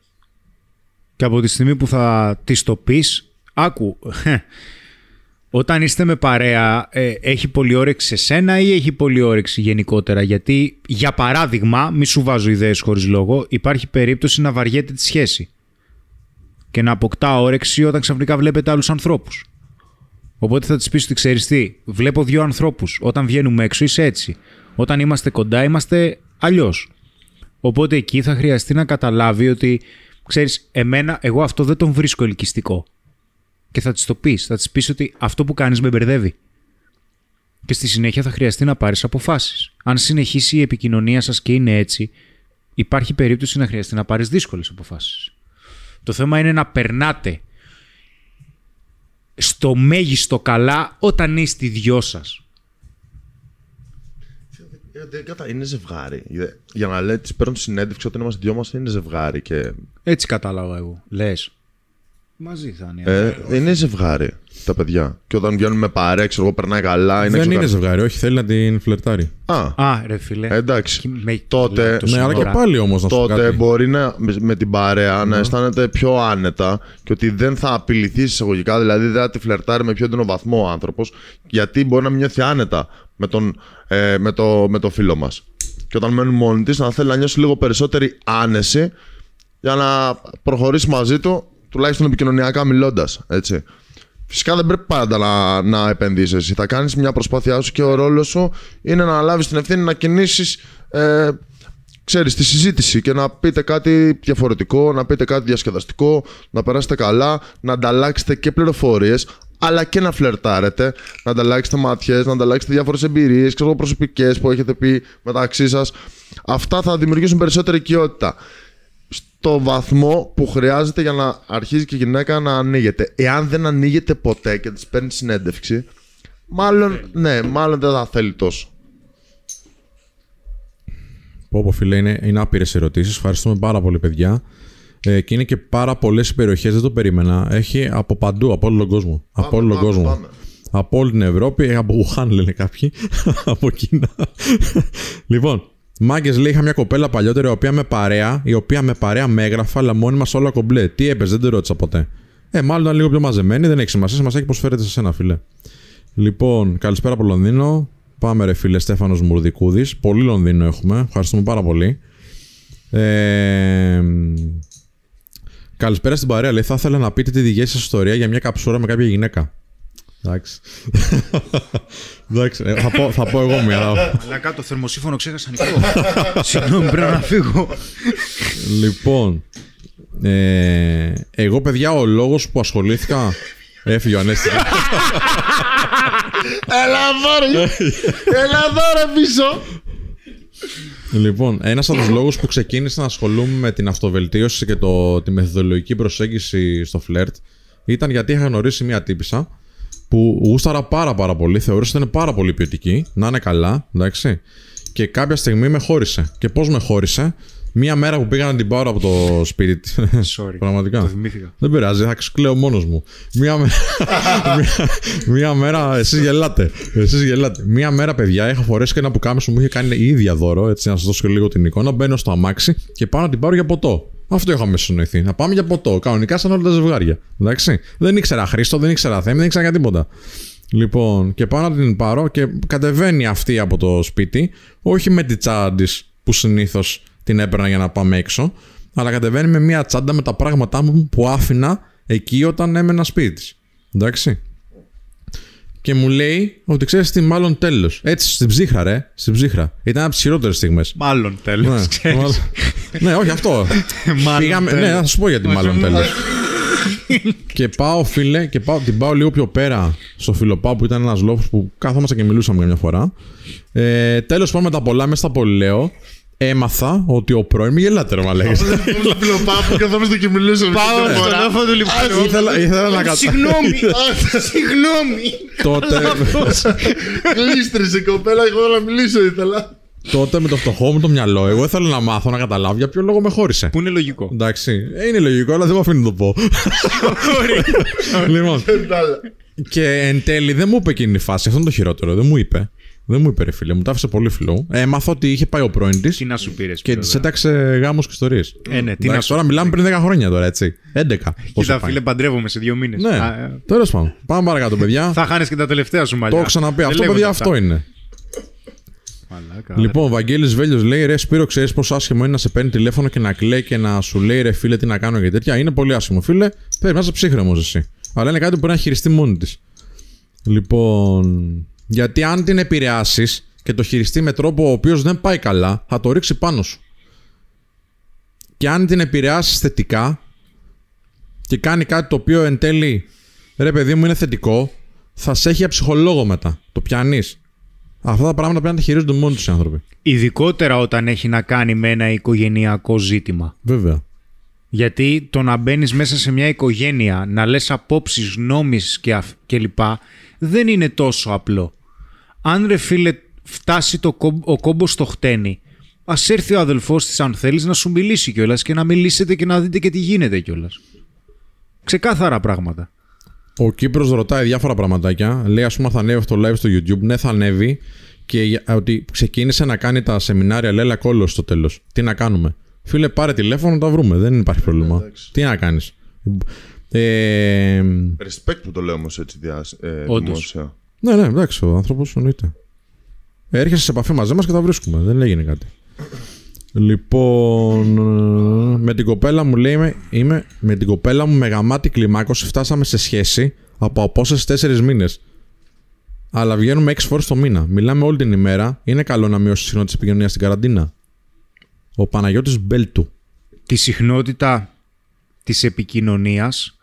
Και από τη στιγμή που θα τη το πεις, άκου. Όταν είστε με παρέα, ε, έχει πολύ όρεξη σε σένα ή έχει πολύ όρεξη γενικότερα; Γιατί, για παράδειγμα, μη σου βάζω ιδέες χωρίς λόγο, υπάρχει περίπτωση να βαριέται τη σχέση. Και να αποκτά όρεξη όταν ξαφνικά βλέπετε άλλους ανθρώπους. Οπότε θα της πεις ότι ξέρεις τι, βλέπω δύο ανθρώπους. Όταν βγαίνουμε έξω είσαι έτσι. Όταν είμαστε κοντά είμαστε αλλιώς. Οπότε εκεί θα χρειαστεί να καταλάβει ότι, ξέρεις, εμένα, εγώ αυτό δεν τον βρίσκω ελκυστικό. Και θα της το πεις, θα της πεις ότι αυτό που κάνεις με μπερδεύει. Και στη συνέχεια θα χρειαστεί να πάρεις αποφάσεις. Αν συνεχίσει η επικοινωνία σας και είναι έτσι, υπάρχει περίπτωση να χρειαστεί να πάρεις δύσκολες αποφάσεις. Το θέμα είναι να περνάτε στο μέγιστο καλά όταν είστε οι δυο σας.
Ε, δεν κατα- Είναι ζευγάρι. Για- Για να λέει, της παίρνουν συνέντευξη όταν είμαστε δυο μας, είναι ζευγάρι. Και,
Έτσι κατάλαβα εγώ. Λες. Μαζί θα είναι.
ε, είναι ζευγάρι τα παιδιά. Και όταν βγαίνουν με παρέα, ξέρω εγώ, περνάει καλά. Είναι
δεν είναι
ξεκα-
ζευγάρι, όχι, θέλει να την φλερτάρει.
Α,
Α, ρε φίλε.
ε, εντάξει.
Με-
Τότε-
λέω το
Ναι, αλλά και
σύνορα.
πάλι όμως να σου πω
τότε
κάτι.
μπορεί να, με- με την παρέα να αισθάνεται πιο άνετα και ότι δεν θα απειληθεί εισαγωγικά, δηλαδή δεν θα τη φλερτάρει με πιο έντονο βαθμό ο άνθρωπος, γιατί μπορεί να μην νιώθει άνετα με, τον, ε, με, το, με το φίλο μας. Και όταν μένουν μόνοι της, να θέλει να νιώσει λίγο περισσότερη άνεση για να προχωρήσει μαζί του, τουλάχιστον επικοινωνιακά μιλώντας. Έτσι. Φυσικά δεν πρέπει πάντα να, να επενδύσεις. εσύ. Θα κάνεις μια προσπάθειά σου και ο ρόλος σου είναι να λάβεις την ευθύνη να κινήσεις ε, ξέρεις, τη συζήτηση και να πείτε κάτι διαφορετικό, να πείτε κάτι διασκεδαστικό, να περάσετε καλά, να ανταλλάξετε και πληροφορίες, αλλά και να φλερτάρετε, να ανταλλάξετε ματιές, να ανταλλάξετε διάφορες εμπειρίες, ξέρω, προσωπικές που έχετε πει μεταξύ σας. Αυτά θα δημιουργήσουν περισσότερη οικειότητα. στο βαθμό που χρειάζεται για να αρχίζει και η γυναίκα να ανοίγεται. Εάν δεν ανοίγεται ποτέ και της παίρνει συνέντευξη, μάλλον, ναι, μάλλον δεν θα θέλει τόσο.
Πω πω φίλε, είναι, είναι άπειρες ερωτήσεις. Ευχαριστούμε πάρα πολύ, παιδιά. Ε, και είναι και πάρα πολλές οι περιοχές, δεν το περίμενα. Έχει από παντού, από όλο τον κόσμο. από όλο τον
πάμε,
κόσμο.
πάμε.
Από όλη την Ευρώπη, ε, από Wuhan λένε κάποιοι. από Κίνα. λοιπόν, Μάγκες λέει: Είχα μια κοπέλα παλιότερη, η οποία με παρέα, η οποία με παρέα με έγραφα, αλλά μόνη μας όλα κομπλέ. Τι έπαιζε, δεν το ρώτησα ποτέ. Ε, μάλλον ήταν λίγο πιο μαζεμένη, δεν έχει σημασία. Μας έχει προσφέρεται σε σένα, φίλε. Λοιπόν, καλησπέρα από Λονδίνο. Πάμε, ρε φίλε Στέφανος Μουρδικούδης. Πολύ Λονδίνο έχουμε. Ευχαριστούμε πάρα πολύ. Ε, καλησπέρα στην παρέα. Λέει: Θα ήθελα να πείτε τη δική σας ιστορία για μια καψούρα με κάποια γυναίκα. Εντάξει. Εντάξει, ε, θα, πω, θα πω εγώ μια.
Αλλά κάτω το θερμοσύφωνο ξέχασα ανοιχτό. Συγγνώμη, πρέπει να φύγω.
Λοιπόν, ε, εγώ παιδιά ο λόγος που ασχολήθηκα... Έφυγε ο Ανέστης.
Έλα εδώ ρε! Έλα εδώ ρε πίσω!
Λοιπόν, ένας από τους λόγους που ξεκίνησα να ασχολούμαι με την αυτοβελτίωση και το, τη μεθοδολογική προσέγγιση στο φλερτ ήταν γιατί είχα γνωρίσει μια τύπησα που γούσταρα πάρα πάρα πολύ, θεωρούσα ότι είναι πάρα πολύ ποιοτική, να είναι καλά, εντάξει. Και κάποια στιγμή με χώρισε. Και πώς με χώρισε, μία μέρα που πήγα να την πάρω από το σπίτι της.
Sorry.
Πραγματικά.
Το θυμήθηκα.
Δεν πειράζει, θα κλαίω μόνος μου. Μία, με... μία, μία μέρα. Εσείς γελάτε. Εσείς γελάτε. Μία μέρα, παιδιά, είχα φορέσει και ένα πουκάμισο μου είχε κάνει η ίδια δώρο. Έτσι, να σας δώσω και λίγο την εικόνα. Μπαίνω στο αμάξι και πάω να την πάρω για ποτό. Αυτό είχαμε συνοηθεί. Να πάμε για ποτό. Κανονικά σαν όλα τα ζευγάρια. Εντάξει. Δεν ήξερα Χρήστο, δεν ήξερα Θέμη, δεν ήξερα για τίποτα. Λοιπόν, και πάω να την πάρω και κατεβαίνει αυτή από το σπίτι, όχι με τη τσάντα τη που συνήθως την έπαιρνα για να πάμε έξω, αλλά κατεβαίνει με μια τσάντα με τα πράγματά μου που άφηνα εκεί όταν έμενα σπίτι της. Εντάξει. Και μου λέει ότι ξέρεις τι, μάλλον τέλος. Έτσι, στην ψύχρα, ρε. Στην ψύχρα. Ήταν από τις χειρότερες στιγμές.
Μάλλον τέλος.
Ναι, μάλλον- ναι, όχι αυτό.
Μάλλον
Πήγαμε,
τέλος.
ναι, θα σου πω γιατί μάλλον τέλος. και πάω, φίλε, και πάω, την πάω λίγο πιο πέρα στο φιλοπάου που ήταν ένας λόγο που κάθόμαστε και μιλούσαμε μια φορά. Ε, Τέλος πάντων, με τα πολλά μέσα στα πολυλαίο, έμαθα ότι ο πρώην. Μη γελάτε, ρε Μαλέκε.
Στο φιλοπάπου και εδώ και μιλούσαμε.
Πάω
Μια
στο
φορά.
λόφο του λοιπόν.
ήθελα, ήθελα να κατα...
Συγγνώμη. Συγγνώμη.
τότε,
Γλίστρισε η κοπέλα, εγώ να μιλήσω ήθελα.
τότε με το φτωχό μου το μυαλό, εγώ ήθελα να μάθω να καταλάβω για ποιο λόγο με χώρισε.
Που είναι λογικό.
Εντάξει, ε, είναι λογικό, αλλά δεν με αφήνει να το πω. λοιπόν, και εν τέλει δεν μου είπε εκείνη η φάση. Αυτό είναι το χειρότερο. Δεν μου είπε. Δεν μου είπε, ρε φίλε, μου τα άφησε πολύ φιλό. Έμαθα ότι είχε πάει ο πρώην της
Τι να σου πήρε.
και της έταξε γάμου και ιστορίες.
Ε, ναι, τι να σου
τώρα μιλάμε πριν 10 χρόνια τώρα, έτσι. 11. Πόσο
Κοίτα,
πάει.
φίλε, παντρεύομαι σε δύο μήνες.
Ναι, τέλος πάντων. Πάμε παρακάτω, παιδιά.
Θα χάνεις και τα τελευταία σου μαλλιά.
Το έχω ξαναπεί.
Δεν
Αυτό,
λέγονται
παιδιά,
αυτά.
αυτό είναι.
Μαλάκα,
Λοιπόν, ο Βαγγέλης Βέλιος λέει: Ρε Σπύρο, ξέρεις πόσο άσχημο είναι να σε παίρνει τηλέφωνο και να κλαίει και να σου λέει ρε φίλε τι να κάνω και τέτοια. Είναι πολύ άσχημο, φίλε. Πρέπει να είσαι ψύχρεμος εσύ. Αλλά είναι κάτι που μπορεί να χειριστεί μόνη της. Λοιπόν, γιατί αν την επηρεάσεις και το χειριστεί με τρόπο ο οποίος δεν πάει καλά, θα το ρίξει πάνω σου. Και αν την επηρεάσεις θετικά και κάνει κάτι το οποίο εν τέλει, ρε παιδί μου, είναι θετικό, θα σε έχει για ψυχολόγο μετά. Το πιάνεις. Αυτά τα πράγματα πρέπει να τα χειρίζονται μόνοι τους οι άνθρωποι.
Ειδικότερα όταν έχει να κάνει με ένα οικογενειακό ζήτημα.
Βέβαια.
Γιατί το να μπαίνεις μέσα σε μια οικογένεια, να λες απόψεις, γνώμης και, αυ- και λοιπά, δεν είναι τόσο απλό. Αν ρε φίλε φτάσει το κομ- ο κόμπος στο χτένι, ας έρθει ο αδελφός της αν θέλεις να σου μιλήσει κιόλας και να μιλήσετε και να δείτε και τι γίνεται κιόλας. Ξεκάθαρα πράγματα.
Ο Κύπρος ρωτάει διάφορα πραγματάκια. Λέει, ας πούμε, θα ανέβει αυτό το live στο YouTube. Ναι, θα ανέβει. Και για- ότι ξεκίνησε να κάνει τα σεμινάρια Λέλα Κόλλος στο τέλος. Τι να κάνουμε; Φίλε, πάρε τηλέφωνο να τα βρούμε. Δεν υπάρχει πρόβλημα.
εντάξει.
Τι να κάνεις; Ε,
Respect που το λέω όμως έτσι διά, ε,
Όντως.
δημόσια.
Ναι, ναι, εντάξει, ο άνθρωπος εννοείται. Έρχεσαι σε επαφή μαζί μας και τα βρίσκουμε. Δεν έγινε κάτι. Λοιπόν, ε, με την κοπέλα μου λέει, είμαι, είμαι με την κοπέλα μου με γαμάτη κλιμάκωση φτάσαμε σε σχέση από απόσταση τέσσερις μήνες. Αλλά βγαίνουμε έξι φορές το μήνα. Μιλάμε όλη την ημέρα. Είναι καλό να μειώσεις τη συχνότητα τη επικοινωνία στην καραντίνα. Ο Παναγιώτης Μπέλτου.
Τη συχνότητα της επικοινωνίας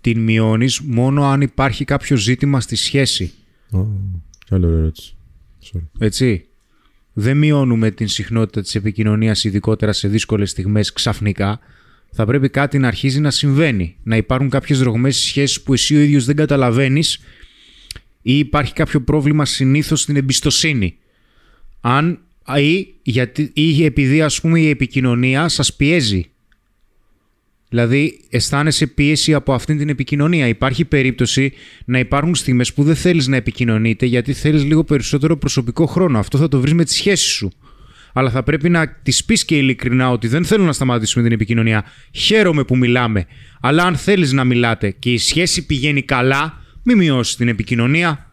την μειώνεις μόνο αν υπάρχει κάποιο ζήτημα στη σχέση.
Oh, τι άλλο ερώτηση. Sorry.
Έτσι. Δεν μειώνουμε την συχνότητα της επικοινωνίας ειδικότερα σε δύσκολες στιγμές ξαφνικά, Θα πρέπει κάτι να αρχίζει να συμβαίνει. Να υπάρχουν κάποιες δρογμές στις σχέσεις που εσύ ο ίδιος δεν καταλαβαίνεις ή υπάρχει κάποιο πρόβλημα συνήθως στην εμπιστοσύνη. Αν ή, γιατί, ή επειδή ας πούμε η επικοινωνία σας πιέζει. Δηλαδή αισθάνεσαι πίεση από αυτήν την επικοινωνία. Υπάρχει περίπτωση να υπάρχουν στιγμές που δεν θέλεις να επικοινωνείτε γιατί θέλεις λίγο περισσότερο προσωπικό χρόνο. Αυτό θα το βρεις με τη σχέση σου. Αλλά θα πρέπει να της πεις και ειλικρινά ότι δεν θέλω να σταματήσουμε την επικοινωνία. Χαίρομαι που μιλάμε. Αλλά αν θέλεις να μιλάτε και η σχέση πηγαίνει καλά, μην μειώσεις την επικοινωνία.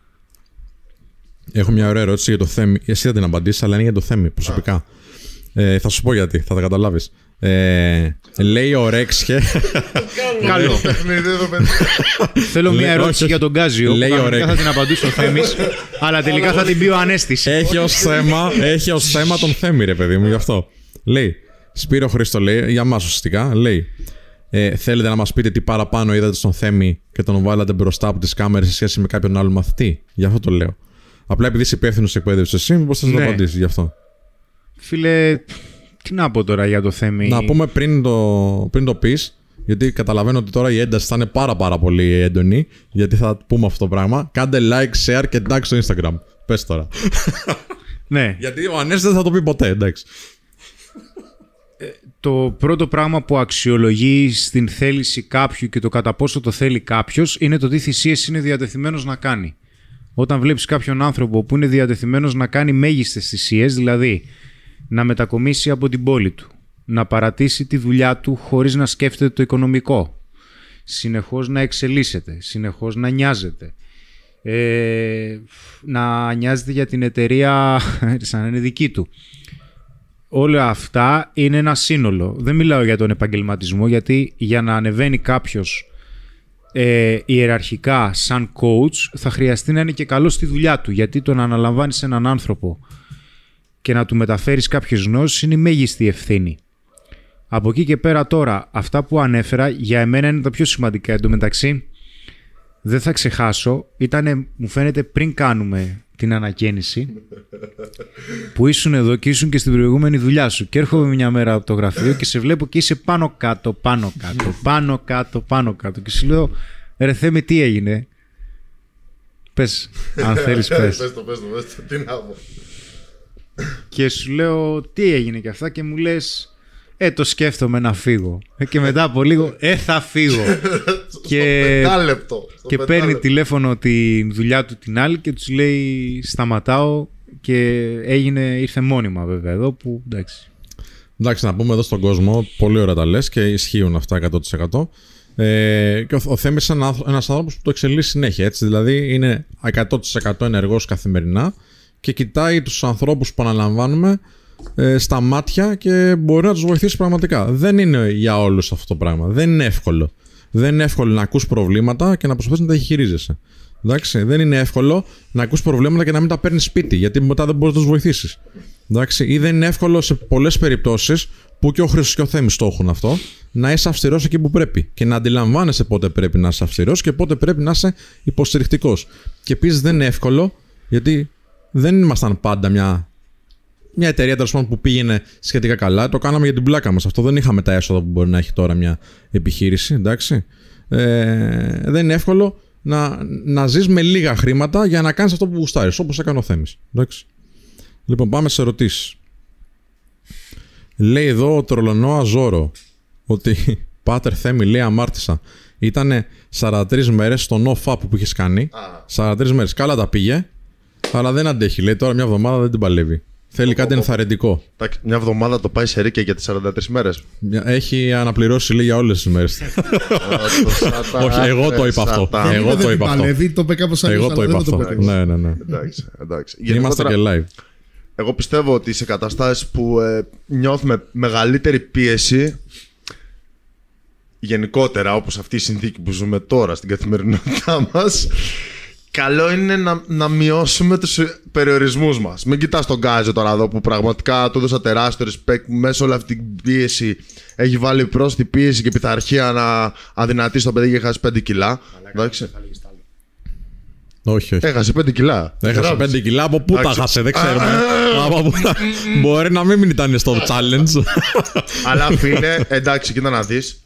Έχω μια ωραία ερώτηση για το Θέμη. Εσύ θα την απαντήσεις, αλλά είναι για το Θέμη προσωπικά. Ε, θα σου πω γιατί, θα τα καταλάβεις. Ε, λέει ο Ρέξχε.
Καλό.
Παιχνίδι εδώ, παιδιά.
Θέλω μια
Λέει-
ερώτηση
όχι, όχι.
για τον Γκάζιο.
Λέει
που κανονικά
ωραία.
θα την απαντήσει ο Θέμη, αλλά τελικά θα την πει ο Ανέστης.
έχει ως θέμα, έχει ως θέμα τον Θέμη, ρε παιδί μου, γι' αυτό. Λέει, Σπύρο Χρήστο λέει, για μας ουσιαστικά, λέει, ε, θέλετε να μας πείτε τι παραπάνω είδατε στον Θέμη και τον βάλατε μπροστά από τις κάμερες σε σχέση με κάποιον άλλο μαθητή; Γι' αυτό το λέω. Απλά επειδή είσαι υπεύθυνος εκπαίδευσης εσύ, μήπω θα το
Ναι.
απαντήσει γι' αυτό;
Φίλε, τι να πω τώρα για το Θέμη;
Να πούμε πριν το, πριν το πεις, γιατί καταλαβαίνω ότι τώρα η ένταση θα είναι πάρα πάρα πολύ έντονη, γιατί θα πούμε αυτό το πράγμα. Κάντε like, share και tag στο Instagram. Πες τώρα.
Ναι.
γιατί ο Ανέστη δεν θα το πει ποτέ, εντάξει.
Το πρώτο πράγμα που αξιολογεί στην θέληση κάποιου και το κατά πόσο το θέλει κάποιος είναι το τι θυσίες είναι διατεθειμένος να κάνει. Όταν βλέπεις κάποιον άνθρωπο που είναι διατεθειμένος να κάνει μέγιστες θυσίες, δηλαδή να μετακομίσει από την πόλη του, να παρατήσει τη δουλειά του χωρίς να σκέφτεται το οικονομικό, συνεχώς να εξελίσσεται, συνεχώς να νοιάζεται, ε, να νοιάζεται για την εταιρεία σαν να είναι δική του. Όλα αυτά είναι ένα σύνολο. Δεν μιλάω για τον επαγγελματισμό, γιατί για να ανεβαίνει κάποιος ε, ιεραρχικά σαν coach θα χρειαστεί να είναι και καλός στη δουλειά του, γιατί το να αναλαμβάνεις έναν άνθρωπο και να του μεταφέρεις κάποιες γνώσεις είναι η μέγιστη ευθύνη. Από εκεί και πέρα τώρα, αυτά που ανέφερα για εμένα είναι τα πιο σημαντικά. Εν τω μεταξύ, δεν θα ξεχάσω, ήτανε, μου φαίνεται πριν κάνουμε την ανακαίνιση, που ήσουν εδώ και ήσουν και στην προηγούμενη δουλειά σου. Και έρχομαι μια μέρα από το γραφείο και σε βλέπω και είσαι πάνω κάτω, πάνω κάτω, πάνω κάτω, πάνω κάτω. Και σου λέω, ρε Θέμη, τι έγινε; Πες, αν θέλεις πες.
Πες το, πες το, πες το. Τι να πω.
Και σου λέω τι έγινε και αυτά και μου λες ε το σκέφτομαι να φύγω. Ε, και μετά από λίγο ε θα φύγω. και
Πεντάλεπτο. στο
και παίρνει
πεντάλεπτο.
τηλέφωνο τη δουλειά του την άλλη και τους λέει σταματάω και έγινε, ήρθε μόνιμα βέβαια εδώ που εντάξει.
Εντάξει, να πούμε εδώ στον κόσμο, πολύ ωραία τα λες και ισχύουν αυτά 100%. Ε, και ο, ο Θέμης είναι ένα άνθρωπος που το εξελίσσει συνέχεια. Έτσι, δηλαδή είναι 100% ενεργός καθημερινά και κοιτάει τους ανθρώπους που αναλαμβάνουμε ε, στα μάτια και μπορεί να τους βοηθήσει πραγματικά. Δεν είναι για όλους αυτό το πράγμα. Δεν είναι εύκολο. Δεν είναι εύκολο να ακούς προβλήματα και να προσπαθείς να τα χειρίζεσαι. Εντάξει, δεν είναι εύκολο να ακούς προβλήματα και να μην τα παίρνεις σπίτι, γιατί μετά δεν μπορείς να τους βοηθήσεις. Εντάξει, ή δεν είναι εύκολο σε πολλές περιπτώσεις που και ο Χρήστος και ο Θέμης το έχουν αυτό, να είσαι αυστηρός εκεί που πρέπει και να αντιλαμβάνεσαι πότε πρέπει να είσαι αυστηρός και πότε πρέπει να είσαι υποστηρικτικός. Και επίσης δεν είναι εύκολο, γιατί δεν ήμασταν πάντα μια, μια εταιρεία τέλος πάντων που πήγαινε σχετικά καλά. Το κάναμε για την πλάκα μας. Αυτό δεν είχαμε τα έσοδα που μπορεί να έχει τώρα μια επιχείρηση. Εντάξει. Ε, δεν είναι εύκολο να, να ζεις με λίγα χρήματα για να κάνεις αυτό που γουστάρεις, όπως έκανε ο Θέμης. Εντάξει. Λοιπόν, πάμε σε ερωτήσεις. Λέει εδώ ο τρολονό Αζόρο ότι Πάτερ Θέμη λέει αμάρτησα. Ήτανε 43 μέρες στο no που είχες κάνει. 43 μέρες. Καλά τα πήγε. Αλλά δεν αντέχει. Λέει τώρα μια εβδομάδα δεν την παλεύει. Θέλει κάτι ενθαρρυντικό.
Εντάξει, Μια εβδομάδα το πάει σε ρίκια για τις 43 μέρες.
Μια- Έχει αναπληρώσει λέει για όλες τις μέρες. Όχι, εγώ το είπα αυτό.
Σατά.
Εγώ
δεν
το
την
είπα αυτό.
παλεύει, το είπε κάπως αλλιώς.
Εγώ το είπα αυτό. Ναι, ναι, ναι.
Εντάξει, εντάξει.
Είμαστε και
Γενικότερα,
live.
Εγώ πιστεύω ότι σε καταστάσεις που ε, νιώθουμε μεγαλύτερη πίεση γενικότερα όπως αυτή η συνθήκη που ζούμε τώρα στην καθημερινότητά μας καλό είναι να, να μειώσουμε τους ε, περιορισμούς μας. Μην κοιτάς τον Γκάζο τώρα εδώ που πραγματικά του έδωσα τεράστιο respect που μέσα σε όλη αυτή την πίεση έχει βάλει πρόσθετη πίεση και πειθαρχία να αδυνατήσει το παιδί και χάσει 5 κιλά. Εντάξει.
Όχι, όχι.
Έχασε 5 κιλά.
Έχασε
Γράψε.
5 κιλά. Από πού τα
Εντάξει.
χάσε, δεν ξέρουμε. Από πού τα- Μπορεί να μην ήταν στο challenge.
Αλλά φίλε, εντάξει, κοίτα να δεις.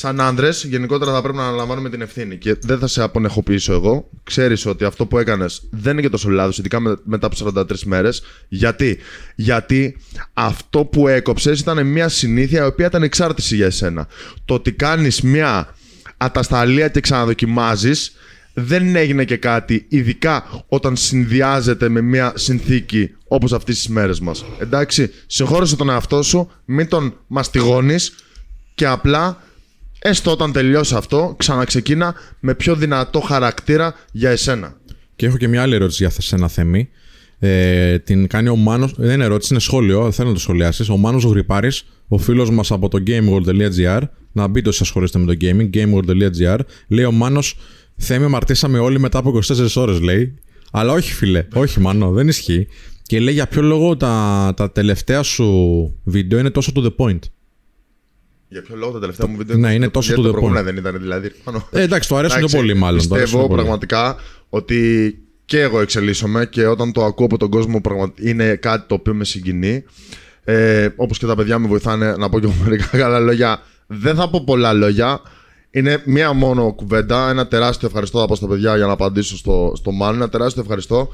Σαν άντρες, γενικότερα θα πρέπει να αναλαμβάνουμε την ευθύνη και δεν θα σε απονεχοποιήσω εγώ. Ξέρεις ότι αυτό που έκανες δεν είναι και τόσο λάθος, ειδικά με- μετά από 43 μέρες. Γιατί; Γιατί αυτό που έκοψες ήταν μια συνήθεια η οποία ήταν εξάρτηση για εσένα. Το ότι κάνεις μια ατασταλία και ξαναδοκιμάζεις δεν έγινε και κάτι, ειδικά όταν συνδυάζεται με μια συνθήκη όπως αυτής τις μέρες μας. Εντάξει, συγχώρεσε τον εαυτό σου, μην τον μαστιγώνεις και απλά, έστω όταν τελειώσει αυτό, ξαναξεκίνα με πιο δυνατό χαρακτήρα για εσένα.
Και έχω και μια άλλη ερώτηση για σένα, Θέμη. Ε, την κάνει ο Μάνος, δεν είναι ερώτηση, είναι σχόλιο, θέλω να το σχολιάσεις. Ο Μάνος Γρυπάρης, ο φίλος μας από το gameworld.gr, να μπείτε όσοι ασχολείστε με το gaming, gameworld.gr, λέει ο Μάνος, Θέμη, αμαρτήσαμε όλοι μετά από 24 ώρες, λέει. Αλλά όχι, φίλε, όχι, Μάνο, δεν ισχύει. Και λέει για ποιο λόγο τα, τα τελευταία σου βίντεο είναι τόσο to the point.
Για ποιο λόγο τα τελευταία μου βίντεο
Ναι, είναι τόσο
γιατί
to
το
the
προηγούμενο
point.
δεν ήταν δηλαδή. Πάνω.
Ε, εντάξει, το αρέσουν
Εντάξει,
πιο πολύ, μάλλον. το αρέσουν
Πιστεύω
πιο πολύ.
πραγματικά ότι και εγώ εξελίσσομαι και όταν το ακούω από τον κόσμο πραγμα- είναι κάτι το οποίο με συγκινεί. Ε, Όπως και τα παιδιά με βοηθάνε να πω και εγώ μερικά καλά λόγια. Δεν θα πω πολλά λόγια. Είναι μία μόνο κουβέντα. Ένα τεράστιο ευχαριστώ θα πω στα παιδιά για να απαντήσω στο, στο Μάνο. Ένα τεράστιο ευχαριστώ.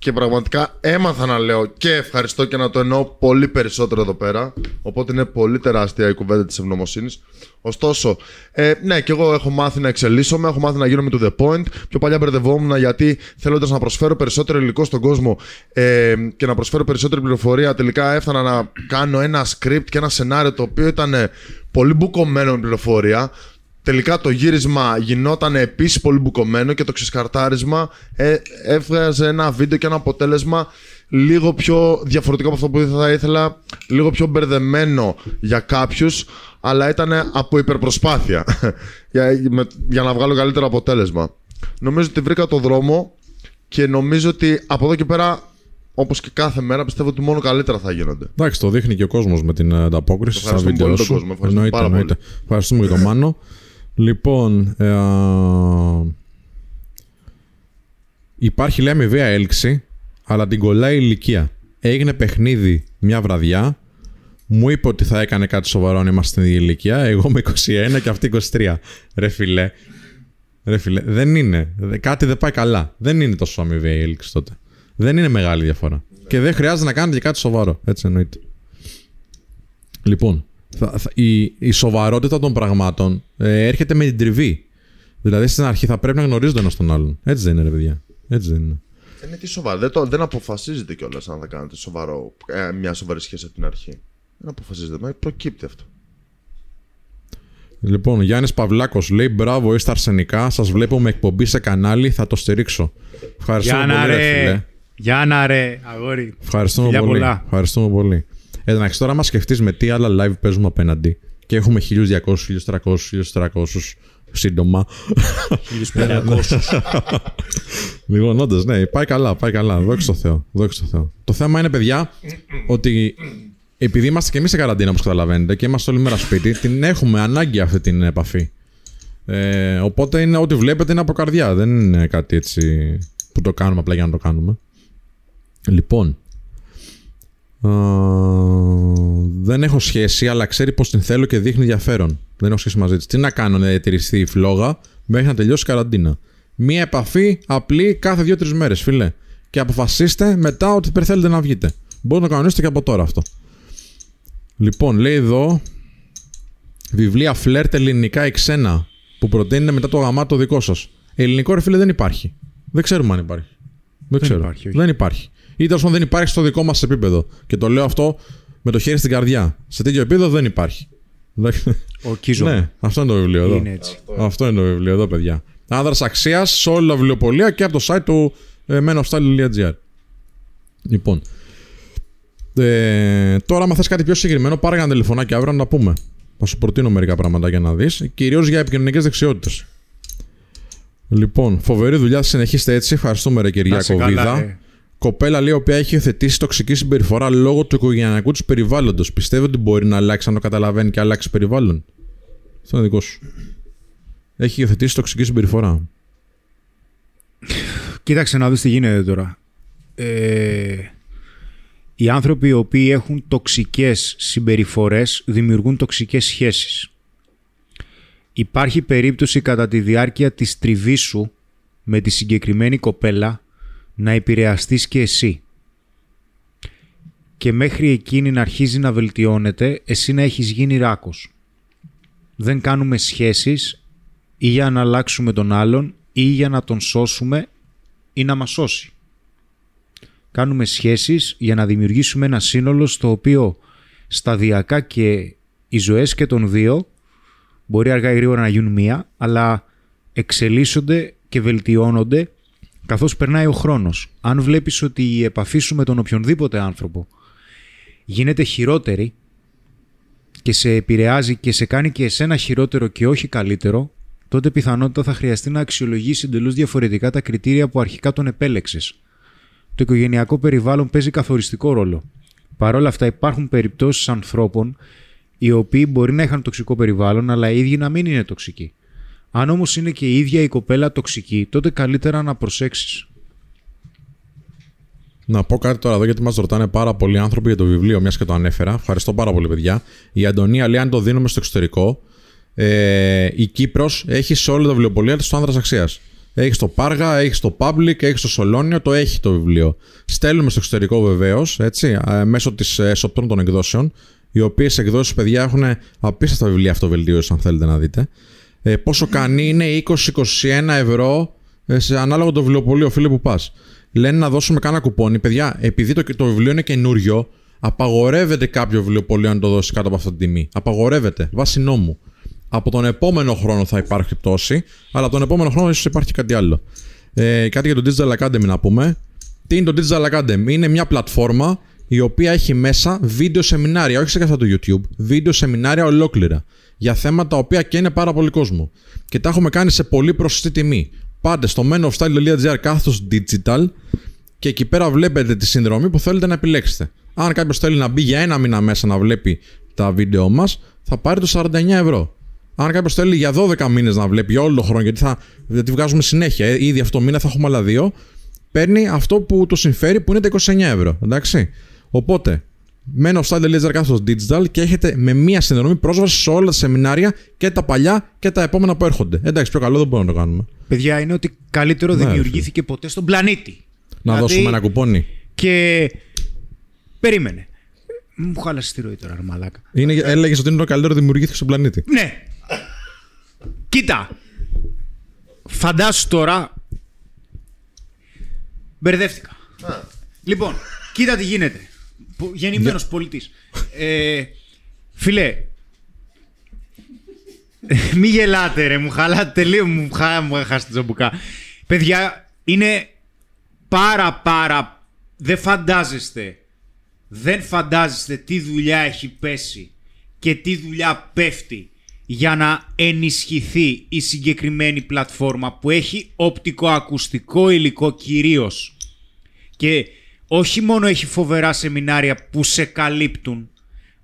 Και πραγματικά έμαθα να λέω και ευχαριστώ και να το εννοώ πολύ περισσότερο εδώ πέρα. Οπότε είναι πολύ τεράστια η κουβέντα της ευγνωμοσύνης. Ωστόσο, ε, ναι, και εγώ έχω μάθει να εξελίσσομαι, έχω μάθει να γίνομαι to the point. Πιο παλιά μπερδευόμουν γιατί θέλοντας να προσφέρω περισσότερο υλικό στον κόσμο ε, και να προσφέρω περισσότερη πληροφορία, τελικά έφτανα να κάνω ένα script και ένα σενάριο το οποίο ήταν ε, πολύ μπουκωμένο με πληροφορία. Τελικά το γύρισμα γινόταν επίσης πολύ μπουκωμένο και το ξεσκαρτάρισμα ε, έβγαζε ένα βίντεο και ένα αποτέλεσμα λίγο πιο διαφορετικό από αυτό που θα ήθελα, λίγο πιο μπερδεμένο για κάποιους, αλλά ήταν από υπερπροσπάθεια για, με- για να βγάλω καλύτερο αποτέλεσμα. Νομίζω ότι βρήκα το δρόμο και νομίζω ότι από εδώ και πέρα, όπως και κάθε μέρα, πιστεύω ότι μόνο καλύτερα θα γίνονται.
Εντάξει, το δείχνει και ο κόσμος με την ε, ανταπόκριση στα
Ευχαριστούμε
βίντεο
πολύ τον
σου.
κόσμο, ευχαριστούμε
Εννοείται,
πάρα πολύ.
εννοείται. Ευχαριστούμε και τον Μάνο. Λοιπόν, ε, α, υπάρχει λέει αμοιβαία έλξη, αλλά την κολλάει η ηλικία. Έγινε παιχνίδι μια βραδιά. Μου είπε ότι θα έκανε κάτι σοβαρό αν είμαστε στην ίδια ηλικία. Εγώ είμαι 21 και αυτή 23. Ρε φιλέ. Ρε φιλέ. Δεν είναι. Δε- Κάτι δεν πάει καλά. Δεν είναι τόσο αμοιβαία η έλξη τότε. Δεν είναι μεγάλη διαφορά. Και δεν χρειάζεται να κάνετε και κάτι σοβαρό. Έτσι εννοείται. Λοιπόν, θα, θα- η, η σοβαρότητα των πραγμάτων ε, έρχεται με την τριβή. Δηλαδή στην αρχή θα πρέπει να γνωρίζετε ένας τον άλλον. Έτσι δεν είναι, ρε παιδιά. Έτσι δεν είναι.
Είναι τι σοβαρό. Δεν, το, δεν αποφασίζεται κιόλας αν θα κάνετε σοβαρό, ε, μια σοβαρή σχέση από την αρχή. Δεν αποφασίζεται, μα προκύπτει αυτό.
Λοιπόν, Γιάννης Παυλάκος λέει: Μπράβο, είστε αρσενικά. Σας βλέπω με εκπομπή σε κανάλι, θα το στηρίξω. Ευχαριστούμε
Γιάννα
πολύ, ρε
ρε.
φίλε.
Γιάννα ρε, αγόρι.
Ευχαριστούμε
Φιλιά
πολύ.
πολλά.
Ευχαριστούμε πολύ. Ε, εντάξει, τώρα, άμα σκεφτείς με τι άλλα live παίζουμε απέναντι και έχουμε 1200, 1300, 1400 σύντομα.
1500.
Λοιπόν, όντως, ναι, πάει καλά, πάει καλά. Δόξα τω Θεώ. Δόξα τω Θεώ. Το θέμα είναι, παιδιά, ότι επειδή είμαστε και εμείς σε καραντίνα, όπως καταλαβαίνετε, και είμαστε όλη μέρα σπίτι, την έχουμε ανάγκη αυτή την επαφή. Ε, οπότε είναι ό,τι βλέπετε είναι από καρδιά. Δεν είναι κάτι έτσι που το κάνουμε απλά για να το κάνουμε. Λοιπόν. Α, δεν έχω σχέση, αλλά ξέρει πως την θέλω και δείχνει ενδιαφέρον. Δεν έχω σχέση μαζί της. Τι να κάνω να διατηρηθεί η φλόγα μέχρι να τελειώσει η καραντίνα. Μία επαφή απλή κάθε δύο-τρεις μέρες, φίλε. Και αποφασίστε μετά ότι δεν θέλετε να βγείτε. Μπορείτε να το κανονίσετε και από τώρα αυτό. Λοιπόν, λέει εδώ βιβλία φλερτ ελληνικά ή ξένα που προτείνεται μετά το γαμάτο δικό σας. Ελληνικό ρε φίλε δεν υπάρχει. Δεν ξέρουμε αν υπάρχει. Δεν, ξέρω.
υπάρχει, όχι.
δεν υπάρχει. Ή τέλος πάντων δεν υπάρχει στο δικό μας επίπεδο. Και το λέω αυτό με το χέρι στην καρδιά. Σε τέτοιο επίπεδο δεν υπάρχει.
Ορκίζω.
ναι, αυτό είναι το βιβλίο εδώ.
Είναι έτσι.
Αυτό είναι το βιβλίο εδώ, παιδιά. Άνδρας αξίας σε όλα τα βιβλιοπολία και από το site του ε, menofstyle.gr. Λοιπόν. Ε, τώρα, άμα θες κάτι πιο συγκεκριμένο, πάρε ένα τηλεφωνάκι αύριο να τα πούμε. Θα σου προτείνω μερικά πράγματα για να δεις. Κυρίως για επικοινωνικές δεξιότητες. Λοιπόν, φοβερή δουλειά. Συνεχίστε έτσι. Ευχαριστούμε, ρε
Να
Κυριάκο
σε καλά,
Βίδα.
ρε.
Κοπέλα λέει, η οποία έχει υιοθετήσει τοξική συμπεριφορά λόγω του οικογενειακού της περιβάλλοντος. Πιστεύω ότι μπορεί να αλλάξει αν το καταλαβαίνει και αλλάξει περιβάλλον; Αυτό είναι δικό σου. Έχει υιοθετήσει τοξική συμπεριφορά.
Κοίταξε να δεις τι γίνεται τώρα. Ε, οι άνθρωποι οι οποίοι έχουν τοξικές συμπεριφορές δημιουργούν τοξικές σχέσεις. Υπάρχει περίπτωση κατά τη διάρκεια της τριβής σου με τη συγκεκριμένη κοπέλα να επηρεαστείς και εσύ. Και μέχρι εκείνη να αρχίζει να βελτιώνεται, εσύ να έχεις γίνει ράκος. Δεν κάνουμε σχέσεις ή για να αλλάξουμε τον άλλον ή για να τον σώσουμε ή να μας σώσει. Κάνουμε σχέσεις για να δημιουργήσουμε ένα σύνολο στο οποίο σταδιακά και οι ζωές και των δύο μπορεί αργά ή γρήγορα να γίνουν μία, αλλά εξελίσσονται και βελτιώνονται καθώς περνάει ο χρόνος. Αν βλέπεις ότι η επαφή σου με τον οποιονδήποτε άνθρωπο γίνεται χειρότερη και σε επηρεάζει και σε κάνει και εσένα χειρότερο και όχι καλύτερο, τότε πιθανότητα θα χρειαστεί να αξιολογήσει εντελώς διαφορετικά τα κριτήρια που αρχικά τον επέλεξες. Το οικογενειακό περιβάλλον παίζει καθοριστικό ρόλο. Παρ' όλα αυτά, υπάρχουν περιπτώσεις ανθρώπων οι οποίοι μπορεί να είχαν τοξικό περιβάλλον, αλλά οι ίδιοι να μην είναι τοξικοί. Αν όμως είναι και η ίδια η κοπέλα τοξική, τότε καλύτερα να προσέξεις.
Να πω κάτι τώρα εδώ, γιατί μας ρωτάνε πάρα πολλοί άνθρωποι για το βιβλίο, μιας και το ανέφερα. Ευχαριστώ πάρα πολύ, παιδιά. Η Αντωνία λέει: Αν το δίνουμε στο εξωτερικό, ε, η Κύπρος έχει σε όλα τα βιβλιοπολία της το άνδρας αξίας. Έχει το Πάργα, έχει το Public, έχει το Σολόνιο, το έχει το βιβλίο. Στέλνουμε στο εξωτερικό βεβαίως, έτσι, ε, μέσω της εσωπτών των εκδόσεων, οι οποίες εκδόσεις, παιδιά, έχουν απίστευτα βιβλία αυτοβελτίωσης, αν θέλετε να δείτε. Ε, πόσο κάνει είναι 20-21 ευρώ ε, σε ανάλογο το βιβλιοπωλείο, φίλε που πας. Λένε να δώσουμε κάνα κουπόνι. Παιδιά, επειδή το, το βιβλίο είναι καινούριο, απαγορεύεται κάποιο βιβλιοπωλείο να το δώσει κάτω από αυτή την τιμή. Απαγορεύεται, βάσει νόμου. Από τον επόμενο χρόνο θα υπάρχει πτώση, αλλά από τον επόμενο χρόνο ίσως υπάρχει κάτι άλλο. Ε, κάτι για το Digital Academy να πούμε. Τι είναι το Digital Academy, Είναι μια πλατφόρμα η οποία έχει μέσα βίντεο σεμινάρια, όχι σε καθένα το YouTube, βίντεο σεμινάρια ολόκληρα για θέματα τα οποία καίνε πάρα πολύ κόσμο. Και τα έχουμε κάνει σε πολύ προσωστή τιμή. Πάτε στο menofstyle.gr κάθετο digital και εκεί πέρα βλέπετε τη συνδρομή που θέλετε να επιλέξετε. Αν κάποιος θέλει να μπει για ένα μήνα μέσα να βλέπει τα βίντεο μας, θα πάρει το 49 ευρώ. Αν κάποιος θέλει για 12 μήνες να βλέπει για όλο τον χρόνο, γιατί θα γιατί βγάζουμε συνέχεια, ε, ήδη αυτό το μήνα θα έχουμε άλλα δύο, παίρνει αυτό που το συμφέρει που είναι τα 29 ευρώ. Εντάξει. Οπότε, μένω στα Laser κάθετος digital και έχετε με μία συνδρομή πρόσβαση σε όλα τα σεμινάρια και τα παλιά και τα επόμενα που έρχονται. Εντάξει, πιο καλό δεν μπορούμε να το κάνουμε.
Παιδιά, είναι ότι καλύτερο
Ναι,
δημιουργήθηκε ποτέ στον πλανήτη.
Να
Δηλαδή,
δώσουμε ένα κουπόνι.
Και. Περίμενε. Μου χάλασε τη ροή τώρα, ρε μαλάκα.
Είναι, έλεγες ότι είναι το καλύτερο δημιουργήθηκε στον πλανήτη.
Ναι. Κοίτα. Φαντάσου τώρα. Μπερδεύτηκα. Λοιπόν, κοίτα τι γίνεται. Γεννημένος πολιτής. Ε, φιλέ. Μη γελάτε ρε, μου χαλάτε τελείω, μου, χα, μου έχασε την τζαμπουκά. Παιδιά, είναι πάρα πάρα... Δεν φαντάζεστε, δεν φαντάζεστε τι δουλειά έχει πέσει και τι δουλειά πέφτει για να ενισχυθεί η συγκεκριμένη πλατφόρμα που έχει οπτικοακουστικό υλικό κυρίως και όχι μόνο έχει φοβερά σεμινάρια που σε καλύπτουν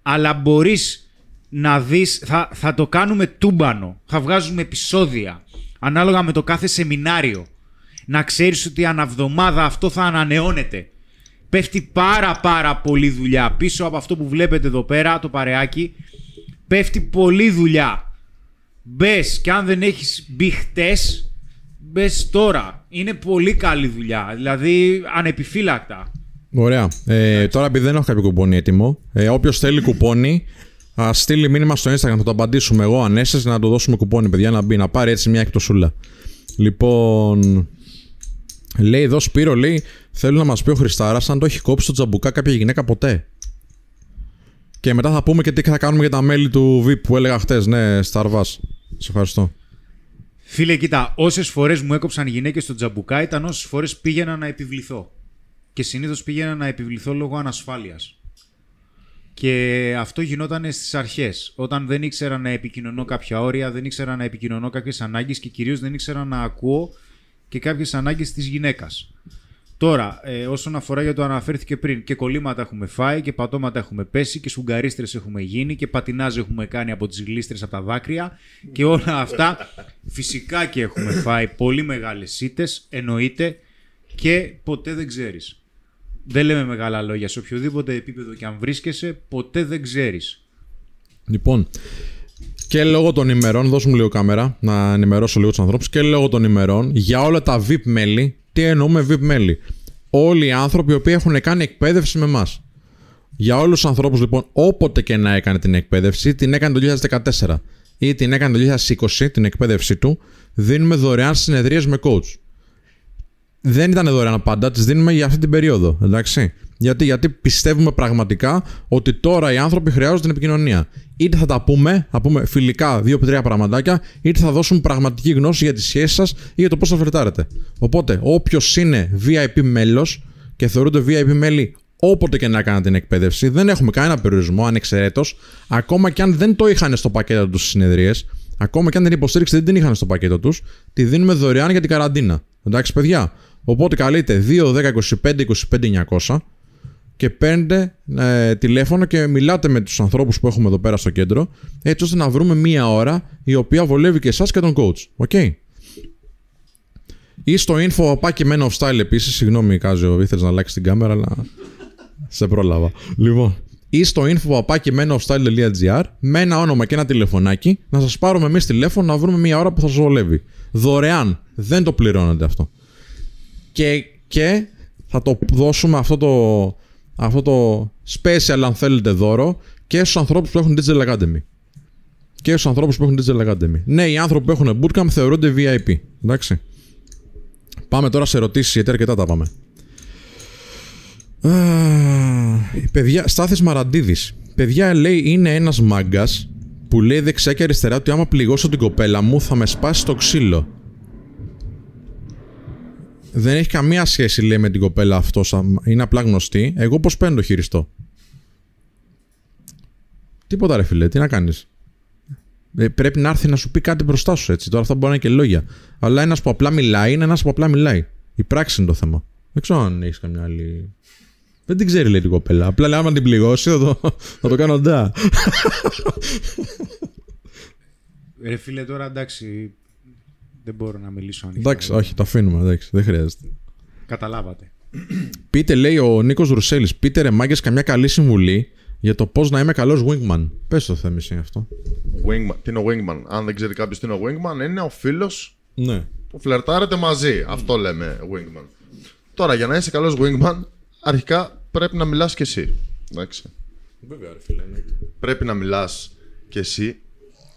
αλλά μπορείς να δεις, θα, θα το κάνουμε τούμπανο, θα βγάζουμε επεισόδια ανάλογα με το κάθε σεμινάριο. Να ξέρεις ότι αναβδομάδα αυτό θα ανανεώνεται. Πέφτει πάρα πάρα πολύ δουλειά. Πίσω από αυτό που βλέπετε εδώ πέρα το παρεάκι πέφτει πολλή δουλειά. Μπες και αν δεν έχεις μπει χτες, μπες τώρα. Είναι πολύ καλή δουλειά. Δηλαδή ανεπιφύλακτα.
Ωραία. Ε, τώρα επειδή δεν έχω κάποιο κουπόνι έτοιμο, ε, όποιος θέλει κουπόνι, α στείλει μήνυμα στο Instagram. Θα το απαντήσουμε εγώ ανέσαι να του δώσουμε κουπόνι, παιδιά, να μπει, να πάρει έτσι μια εκτοσούλα. Λοιπόν. Λέει εδώ Σπύρο, λέει, θέλω να μας πει ο Χριστάρας αν το έχει κόψει το τζαμπουκά κάποια γυναίκα ποτέ. Και μετά θα πούμε και τι θα κάνουμε για τα μέλη του VIP που έλεγα χτες. Ναι, Σταρβάς. Σε ευχαριστώ.
Φίλε, κοίτα, όσες φορές μου έκοψαν γυναίκες στο τζαμπουκά ήταν όσες φορές πήγαινα να επιβληθώ. Και συνήθως πήγαινα να επιβληθώ λόγω ανασφάλειας. Και αυτό γινόταν στις αρχές. Όταν δεν ήξερα να επικοινωνώ κάποια όρια, δεν ήξερα να επικοινωνώ κάποιες ανάγκες και κυρίως δεν ήξερα να ακούω και κάποιες ανάγκες της γυναίκας. Τώρα, ε, όσον αφορά για το αναφέρθηκε πριν, και κολλήματα έχουμε φάει και πατώματα έχουμε πέσει και σουγκαρίστρες έχουμε γίνει και πατινάζ έχουμε κάνει από τις γλίστρες από τα δάκρυα και όλα αυτά φυσικά και έχουμε φάει πολύ μεγάλες σίτες, εννοείται Και ποτέ δεν ξέρεις. Δεν λέμε μεγάλα λόγια. Σε οποιοδήποτε επίπεδο και αν βρίσκεσαι, ποτέ δεν ξέρεις.
Λοιπόν, και λόγω των ημερών, δώσ' μου λίγο κάμερα να ενημερώσω λίγο τους ανθρώπους. Και λόγω των ημερών, για όλα τα VIP μέλη, τι εννοούμε VIP μέλη. Όλοι οι άνθρωποι οι οποίοι έχουν κάνει εκπαίδευση με εμά. Για όλους τους ανθρώπους, λοιπόν, όποτε και να έκανε την εκπαίδευση, την έκανε το 2014 ή την έκανε το 2020, την εκπαίδευσή του, δίνουμε δωρεάν συνεδρίες με coach. Δεν ήταν δωρεάν πάντα, τις δίνουμε για αυτή την περίοδο. Εντάξει. Γιατί, γιατί πιστεύουμε πραγματικά ότι τώρα οι άνθρωποι χρειάζονται την επικοινωνία. Είτε θα τα πούμε, θα πούμε φιλικά δύο-τρία πραγματάκια, είτε θα δώσουμε πραγματική γνώση για τις σχέσεις σας ή για το πώς θα φερτάρετε. Οπότε, όποιος είναι VIP μέλος και θεωρούνται VIP μέλη όποτε και να έκανα την εκπαίδευση, δεν έχουμε κανένα περιορισμό, ανεξαιρέτως, ακόμα και αν δεν το είχαν στο πακέτο τους στις συνεδρίες, ακόμα και αν την υποστήριξη δεν την είχαν στο πακέτο τους, τη δίνουμε δωρεάν για την καραντίνα. Εντάξει, παιδιά. Οπότε καλείτε 2, 10, 25, 25, 900 και παίρνετε ε, τηλέφωνο και μιλάτε με τους ανθρώπους που έχουμε εδώ πέρα στο κέντρο έτσι ώστε να βρούμε μία ώρα η οποία βολεύει και εσάς και τον coach. OK. Okay. Ή στο info παπάκι Men of Style επίσης, συγγνώμη Κάζιο, ήθελες να αλλάξεις την κάμερα αλλά σε πρόλαβα. Λοιπόν, ή στο info απάκι men of style.gr με ένα όνομα και ένα τηλεφωνάκι να σας πάρουμε εμείς τηλέφωνο να βρούμε μία ώρα που θα σας βολεύει. Δωρεάν. Δεν το πληρώνετε αυτό. Και, και θα το δώσουμε αυτό το, αυτό το special αν θέλετε δώρο και στους ανθρώπους που έχουν Digital Academy. Και στους ανθρώπους που έχουν Digital Academy. Ναι, οι άνθρωποι που έχουν Bootcamp θεωρούνται VIP. Εντάξει. Πάμε τώρα σε ερωτήσεις γιατί αρκετά τα πάμε. Α, παιδιά, Στάθης Μαραντίδης. Παιδιά λέει είναι ένας μάγκας που λέει δεξιά και αριστερά ότι άμα πληγώσω την κοπέλα μου θα με σπάσει το ξύλο. Δεν έχει καμία σχέση, λέει, με την κοπέλα αυτό. Είναι απλά γνωστή. Εγώ πώς παίρνω το χειριστό; Τίποτα, ρε φιλέ, τι να κάνεις; Ε, πρέπει να έρθει να σου πει κάτι μπροστά σου έτσι. Τώρα αυτά μπορεί να είναι και λόγια. Αλλά ένας που απλά μιλάει είναι ένας που απλά μιλάει. Η πράξη είναι το θέμα. Δεν ξέρω αν έχεις καμιά άλλη. Δεν την ξέρει, λέει την κοπέλα. Απλά λέει, άμα την πληγώσει, θα το, θα το κάνω ντά.
Ρε φίλε, τώρα εντάξει, δεν μπορώ να μιλήσω ανοιχτά.
Εντάξει, όχι, το αφήνουμε. Εντάξει, δεν χρειάζεται.
Καταλάβατε.
Πείτε, λέει ο Νίκος Ρουσέλης, πείτε ρε μάγκες καμιά καλή συμβουλή για το πώς να είμαι καλός wingman. Πες το θέμα αυτό.
Wingman. Τι είναι ο wingman; Αν δεν ξέρει κάποιος τι είναι ο wingman, είναι ο φίλος
ναι.
που φλερτάρετε μαζί. Αυτό λέμε wingman. Τώρα, για να είσαι καλός wingman, αρχικά πρέπει να μιλάς κι εσύ. Εντάξει.
Βέβαια, ρε φίλε,
Πρέπει να μιλάς κι εσύ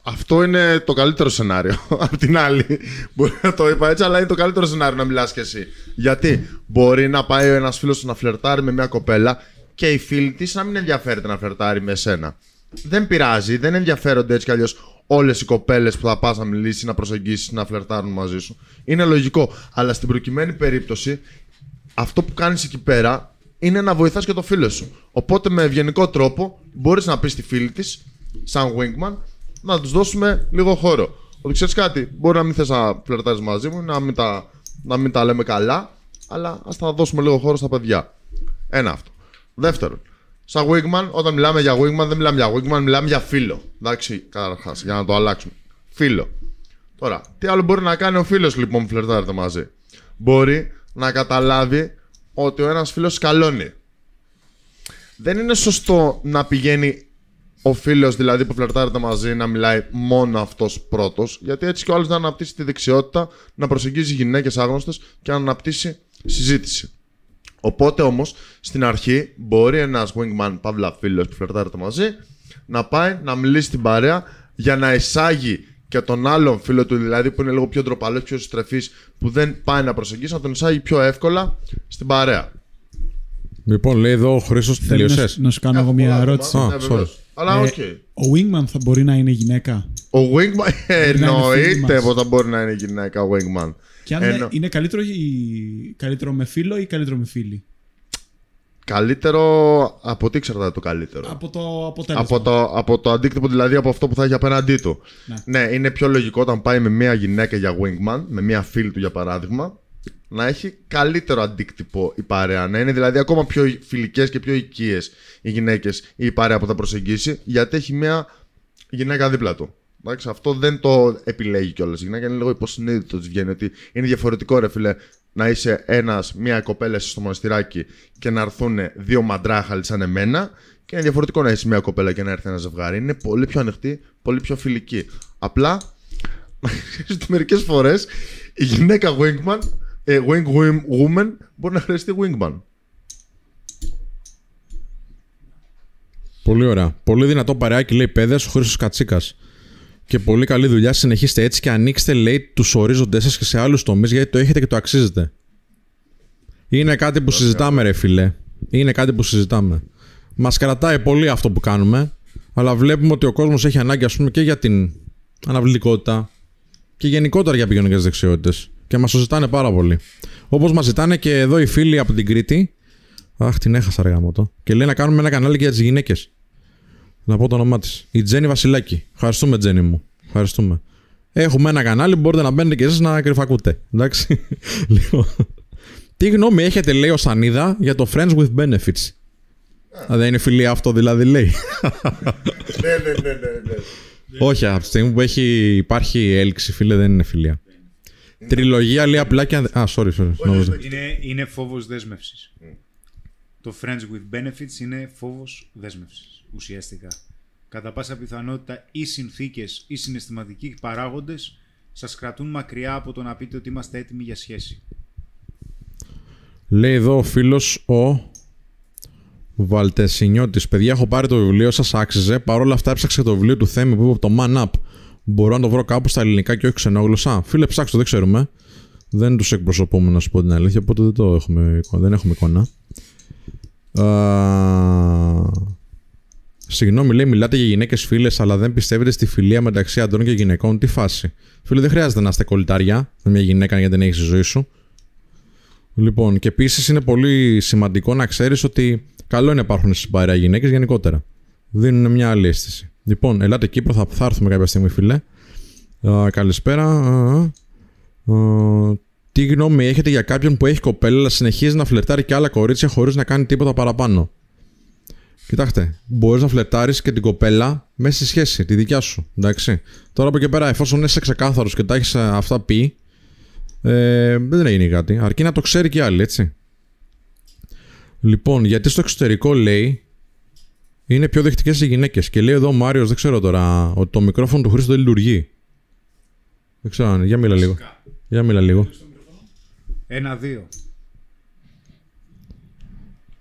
αυτό είναι το καλύτερο σενάριο. Απ' την άλλη, μπορεί να το είπα έτσι, αλλά είναι το καλύτερο σενάριο να μιλάς κι εσύ. Γιατί μπορεί να πάει ένας φίλος να φλερτάρει με μια κοπέλα και η φίλη της να μην ενδιαφέρεται να φλερτάρει με σένα. Δεν πειράζει, δεν ενδιαφέρονται έτσι κι αλλιώς όλες οι κοπέλες που θα πας να μιλήσεις, να προσεγγίσεις, να φλερτάρουν μαζί σου. Είναι λογικό. Αλλά στην προκειμένη περίπτωση, αυτό που κάνεις εκεί πέρα είναι να βοηθάς και το φίλο σου. Οπότε με ευγενικό τρόπο μπορείς να πεις στη φίλη της, σαν wingman, να τους δώσουμε λίγο χώρο. Ότι ξέρεις κάτι, μπορεί να μην θες να φλερτάρεις μαζί μου, να μην, τα, να μην τα λέμε καλά, αλλά ας τα δώσουμε λίγο χώρο στα παιδιά. Ένα αυτό. Δεύτερον, σαν Wigman, όταν μιλάμε για Wigman, δεν μιλάμε για Wigman, μιλάμε για φίλο. Εντάξει, καταρχάς, για να το αλλάξουμε. Φίλο. Τώρα, τι άλλο μπορεί να κάνει ο φίλος λοιπόν που φλερτάρετε μαζί; Μπορεί να καταλάβει ότι ο ένας φίλος σκαλώνει. Δεν είναι σωστό να πηγαίνει ο φίλος δηλαδή που φλερτάρεται μαζί να μιλάει μόνο αυτός πρώτος, γιατί έτσι και ο άλλος να αναπτύσσει τη δεξιότητα να προσεγγίζει γυναίκες άγνωστες και να αναπτύσσει συζήτηση. Οπότε όμως στην αρχή μπορεί ένας wingman, παύλα φίλος που φλερτάρεται μαζί, να πάει να μιλήσει στην παρέα για να εισάγει και τον άλλον φίλο του, δηλαδή που είναι λίγο πιο ντροπαλός, πιο στρεφής, που δεν πάει να προσεγγίσει, να τον εισάγει πιο εύκολα στην παρέα.
Λοιπόν, λέει εδώ ο Χρήσο, τελειωσέ.
Να σου κάνω εγώ μια ερώτηση;
Ναι, αλλά
Ε,
okay.
Ο Wingman θα μπορεί να είναι γυναίκα;
Ο Wingman εννοείται
μας.
πως θα μπορεί να είναι γυναίκα ο Wingman.
Και αν
Εννο-
είναι καλύτερο, ή... καλύτερο με φίλο ή καλύτερο με φίλη;
Καλύτερο. Από τι εξαρτάται το καλύτερο.
Από το αποτέλεσμα.
Από το, από το αντίκτυπο δηλαδή από αυτό που θα έχει απέναντί του.
Ναι.
Ναι. είναι πιο λογικό όταν πάει με μια γυναίκα για wingman, με μια φίλη του για παράδειγμα, να έχει καλύτερο αντίκτυπο η παρέα. Να είναι δηλαδή ακόμα πιο φιλικές και πιο οικίες οι γυναίκες ή η παρέα που θα προσεγγίσει, γιατί έχει μια γυναίκα δίπλα του. Εντάξει, αυτό δεν το επιλέγει κιόλας. Η γυναίκα είναι λίγο υποσυνείδητος τη βγαίνει ότι είναι διαφορετικό, ρε φίλε. να είσαι ένας, μία κοπέλα εσύ στο μοναστηράκι και να έρθουν δύο μαντράχαλοι σαν εμένα και είναι διαφορετικό να είσαι μία κοπέλα και να έρθει ένα ζευγάρι. Είναι πολύ πιο ανοιχτή, πολύ πιο φιλική. Απλά, ξέρεις ότι μερικές φορές η γυναίκα wingman, ε, wing wing woman μπορεί να χρειαστεί wingman.
Πολύ ωραία. Πολύ δυνατό παρεάκι λέει παιδε ο Χρήστος Κατσίκας. Και πολύ καλή δουλειά. Συνεχίστε έτσι και ανοίξτε λέει τους ορίζοντέ σας και σε άλλους τομείς γιατί το έχετε και το αξίζετε. Είναι κάτι που συζητάμε, ρε φιλέ. Είναι κάτι που συζητάμε. Μας κρατάει πολύ αυτό που κάνουμε, αλλά βλέπουμε ότι ο κόσμος έχει ανάγκη, ας πούμε, και για την αναβλητικότητα και γενικότερα για επικοινωνικέ δεξιότητες. Και μας το ζητάνε πάρα πολύ. Όπως μας ζητάνε και εδώ οι φίλοι από την Κρήτη. Αχ, την έχασα, ρε γαμώτο. Και λέει να κάνουμε ένα κανάλι και για τις γυναίκες. Να πω το όνομά της. Η Τζέννη Βασιλάκη. Ευχαριστούμε, Τζέννη μου. Ευχαριστούμε. Έχουμε ένα κανάλι που μπορείτε να μπαίνετε και εσείς να κρυφακούτε. Εντάξει. λοιπόν. Τι γνώμη έχετε, λέει ο Σανίδα, για το Friends with Benefits; Α, δεν είναι φιλία αυτό, δηλαδή, λέει.
ναι, ναι, ναι, ναι, ναι.
Όχι, από τη στιγμή που έχει, υπάρχει έλξη, φίλε, δεν είναι φιλία. Τριλογία λέει απλά και. αν- Α, sorry, sorry. νόμιζα.
Είναι, είναι φόβος δέσμευσης. Το Friends with Benefits είναι φόβος δέσμευσης, ουσιαστικά. Κατά πάσα πιθανότητα οι συνθήκες ή συναισθηματικοί παράγοντες σας κρατούν μακριά από το να πείτε ότι είμαστε έτοιμοι για σχέση.
Λέει εδώ ο φίλος ο Βαλτεσινιώτης. Παιδιά, έχω πάρει το βιβλίο σας, άξιζε. Παρ' όλα αυτά, έψαξα το βιβλίο του Θέμη που είπε από το Man Up. Μπορώ να το βρω κάπου στα ελληνικά και όχι ξενόγλωσσα. Φίλε, ψάξτε, δεν ξέρουμε. Δεν τους εκπροσωπούμε, να σου πω την αλήθεια, οπότε δεν, το έχουμε, εικόνα- δεν έχουμε εικόνα. Α, Συγγνώμη, λέει, μιλάτε για γυναίκες φίλες, αλλά δεν πιστεύετε στη φιλία μεταξύ αντρών και γυναικών. Τι φάση. Φίλε, δεν χρειάζεται να είστε κολλητάρια με μια γυναίκα γιατί δεν έχεις στη ζωή σου. Λοιπόν, και επίσης είναι πολύ σημαντικό να ξέρεις ότι καλό είναι να υπάρχουν στην παρέα γυναίκες γενικότερα. Δίνουν μια άλλη αίσθηση. Λοιπόν, ελάτε Κύπρο, θα, θα έρθουμε κάποια στιγμή, φίλε. Α, καλησπέρα. Α, α. Α, τι γνώμη έχετε για κάποιον που έχει κοπέλα, αλλά συνεχίζει να φλερτάρει και άλλα κορίτσια χωρίς να κάνει τίποτα παραπάνω; Κοιτάξτε, μπορείς να φλερτάρεις και την κοπέλα μέσα στη σχέση, τη δικιά σου. Εντάξει. Τώρα από εκεί πέρα, εφόσον είσαι ξεκάθαρος και τα έχεις αυτά πει, ε, δεν έγινε κάτι. Αρκεί να το ξέρει και η άλλη, έτσι. Λοιπόν, γιατί στο εξωτερικό λέει είναι πιο δεχτικές οι γυναίκες. Και λέει εδώ ο Μάριος, δεν ξέρω τώρα, ότι το μικρόφωνο του Χρήστο δεν λειτουργεί. Δεν ξέρω αν. Για μίλα λίγο. Για μίλα λίγο.
Ένα-δύο.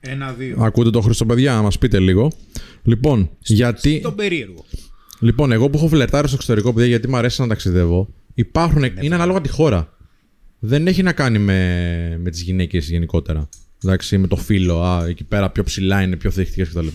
Ένα-δύο.
Ακούτε το Χρήστο, παιδιά, να μας πείτε λίγο. Λοιπόν, γιατί.
Τον περίεργο.
Λοιπόν, εγώ που έχω φλερτάρει στο εξωτερικό, παιδιά, γιατί μου αρέσει να ταξιδεύω, υπάρχουν. είναι ανάλογα τη χώρα. Δεν έχει να κάνει με, με τις γυναίκες γενικότερα. Εντάξει, με το φύλλο. Α, εκεί πέρα πιο ψηλά είναι, πιο δεχτικέ κτλ.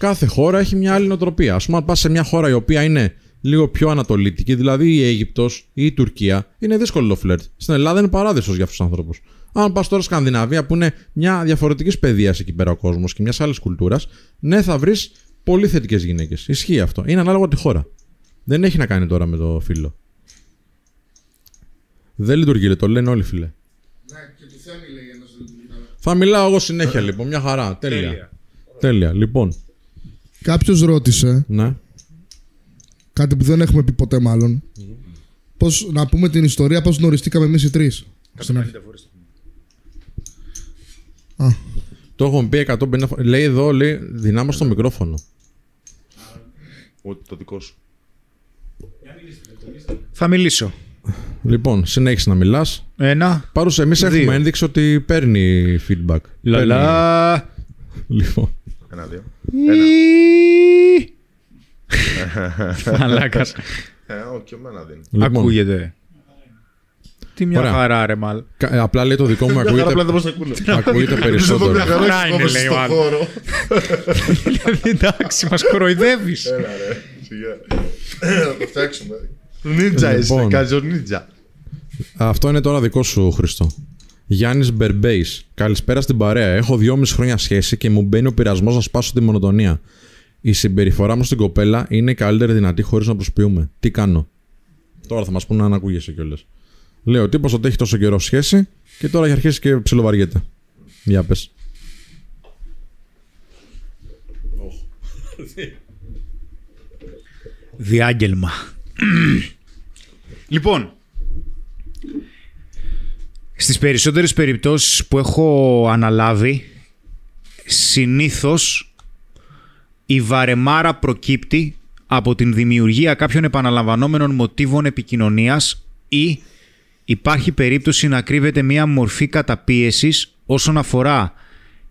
Κάθε χώρα έχει μια άλλη νοοτροπία. Α πούμε, αν πας σε μια χώρα η οποία είναι λίγο πιο ανατολίτικη, δηλαδή η Αίγυπτος ή η Τουρκία, είναι δύσκολο το φλερτ. Στην Ελλάδα είναι παράδεισος για αυτούς τους ανθρώπου. Αν πας τώρα Σκανδιναβία, που είναι μια διαφορετικής παιδείας εκεί πέρα ο κόσμος και μιας άλλης κουλτούρας, ναι, θα βρεις πολύ θετικές γυναίκες. Ισχύει αυτό. Είναι ανάλογα τη χώρα. Δεν έχει να κάνει τώρα με το φίλο. Δεν λειτουργεί, λέει, το λένε όλοι φίλε.
Ναι, και του Θέμη λέει ένας δεν
Θα μιλάω εγώ συνέχεια λοιπόν, μια χαρά. Τέλεια.
Τέλεια.
Τέλεια. Λοιπόν,
Κάποιος ρώτησε,
ναι.
κάτι που δεν έχουμε πει ποτέ μάλλον, πώς, να πούμε την ιστορία πώς γνωριστήκαμε εμείς οι τρεις.
Το έχουμε πει 150 φορές. Λέει εδώ, λέει, δυνάμω στο μικρόφωνο.
Ούτε το δικό σου.
Θα μιλήσω.
Λοιπόν, συνέχισε να μιλάς.
Ένα.
Παρούσε, εμείς
Δύο.
έχουμε ένδειξη ότι παίρνει feedback.
Λαλά.
Παίρνει- Λοιπόν.
Ένα-δύο.
Μαλάκας.
Ε, όχι, και εμένα δίνει.
λοιπόν
Ακούγεται. Τι μια
Ωραία.
χαρά ρε μάλ.
κα- ε, απλά λέει το δικό μου
Μια χαρά, απλά
ακούγεται,
δεν μας ακούνε.
ακούγεται
Εδώ
περισσότερο.
μια χαρά
Χαρά
έχεις
είναι,
κόβεση
λέει ο
στο
άλλος.
χώρο.
Δηλαδή εντάξει μας κοροϊδεύεις.
Έλα ρε. σιγά. Να το φτιάξουμε. Νίτζα είσαι,
Λοιπόν.
κάζο νίτζα.
Αυτό είναι τώρα δικό σου, Χριστό. Γιάννης Μπερμπέης. Καλησπέρα στην παρέα. Έχω δυόμιση χρόνια σχέση και μου μπαίνει ο πειρασμός να σπάσω τη μονοτονία. Η συμπεριφορά μου στην κοπέλα είναι η καλύτερη δυνατή χωρίς να προσποιούμε. Τι κάνω; Τώρα θα μας πούνε αν ακούγεσαι κιόλας. Λέω τύπος ότι έχει τόσο καιρό σχέση και τώρα έχει αρχίσει και ψιλοβαριέται. Για πες.
Διάγγελμα. λοιπόν. Στις περισσότερες περιπτώσεις που έχω αναλάβει, συνήθως η βαρεμάρα προκύπτει από την δημιουργία κάποιων επαναλαμβανόμενων μοτίβων επικοινωνίας ή υπάρχει περίπτωση να κρύβεται μία μορφή καταπίεσης όσον αφορά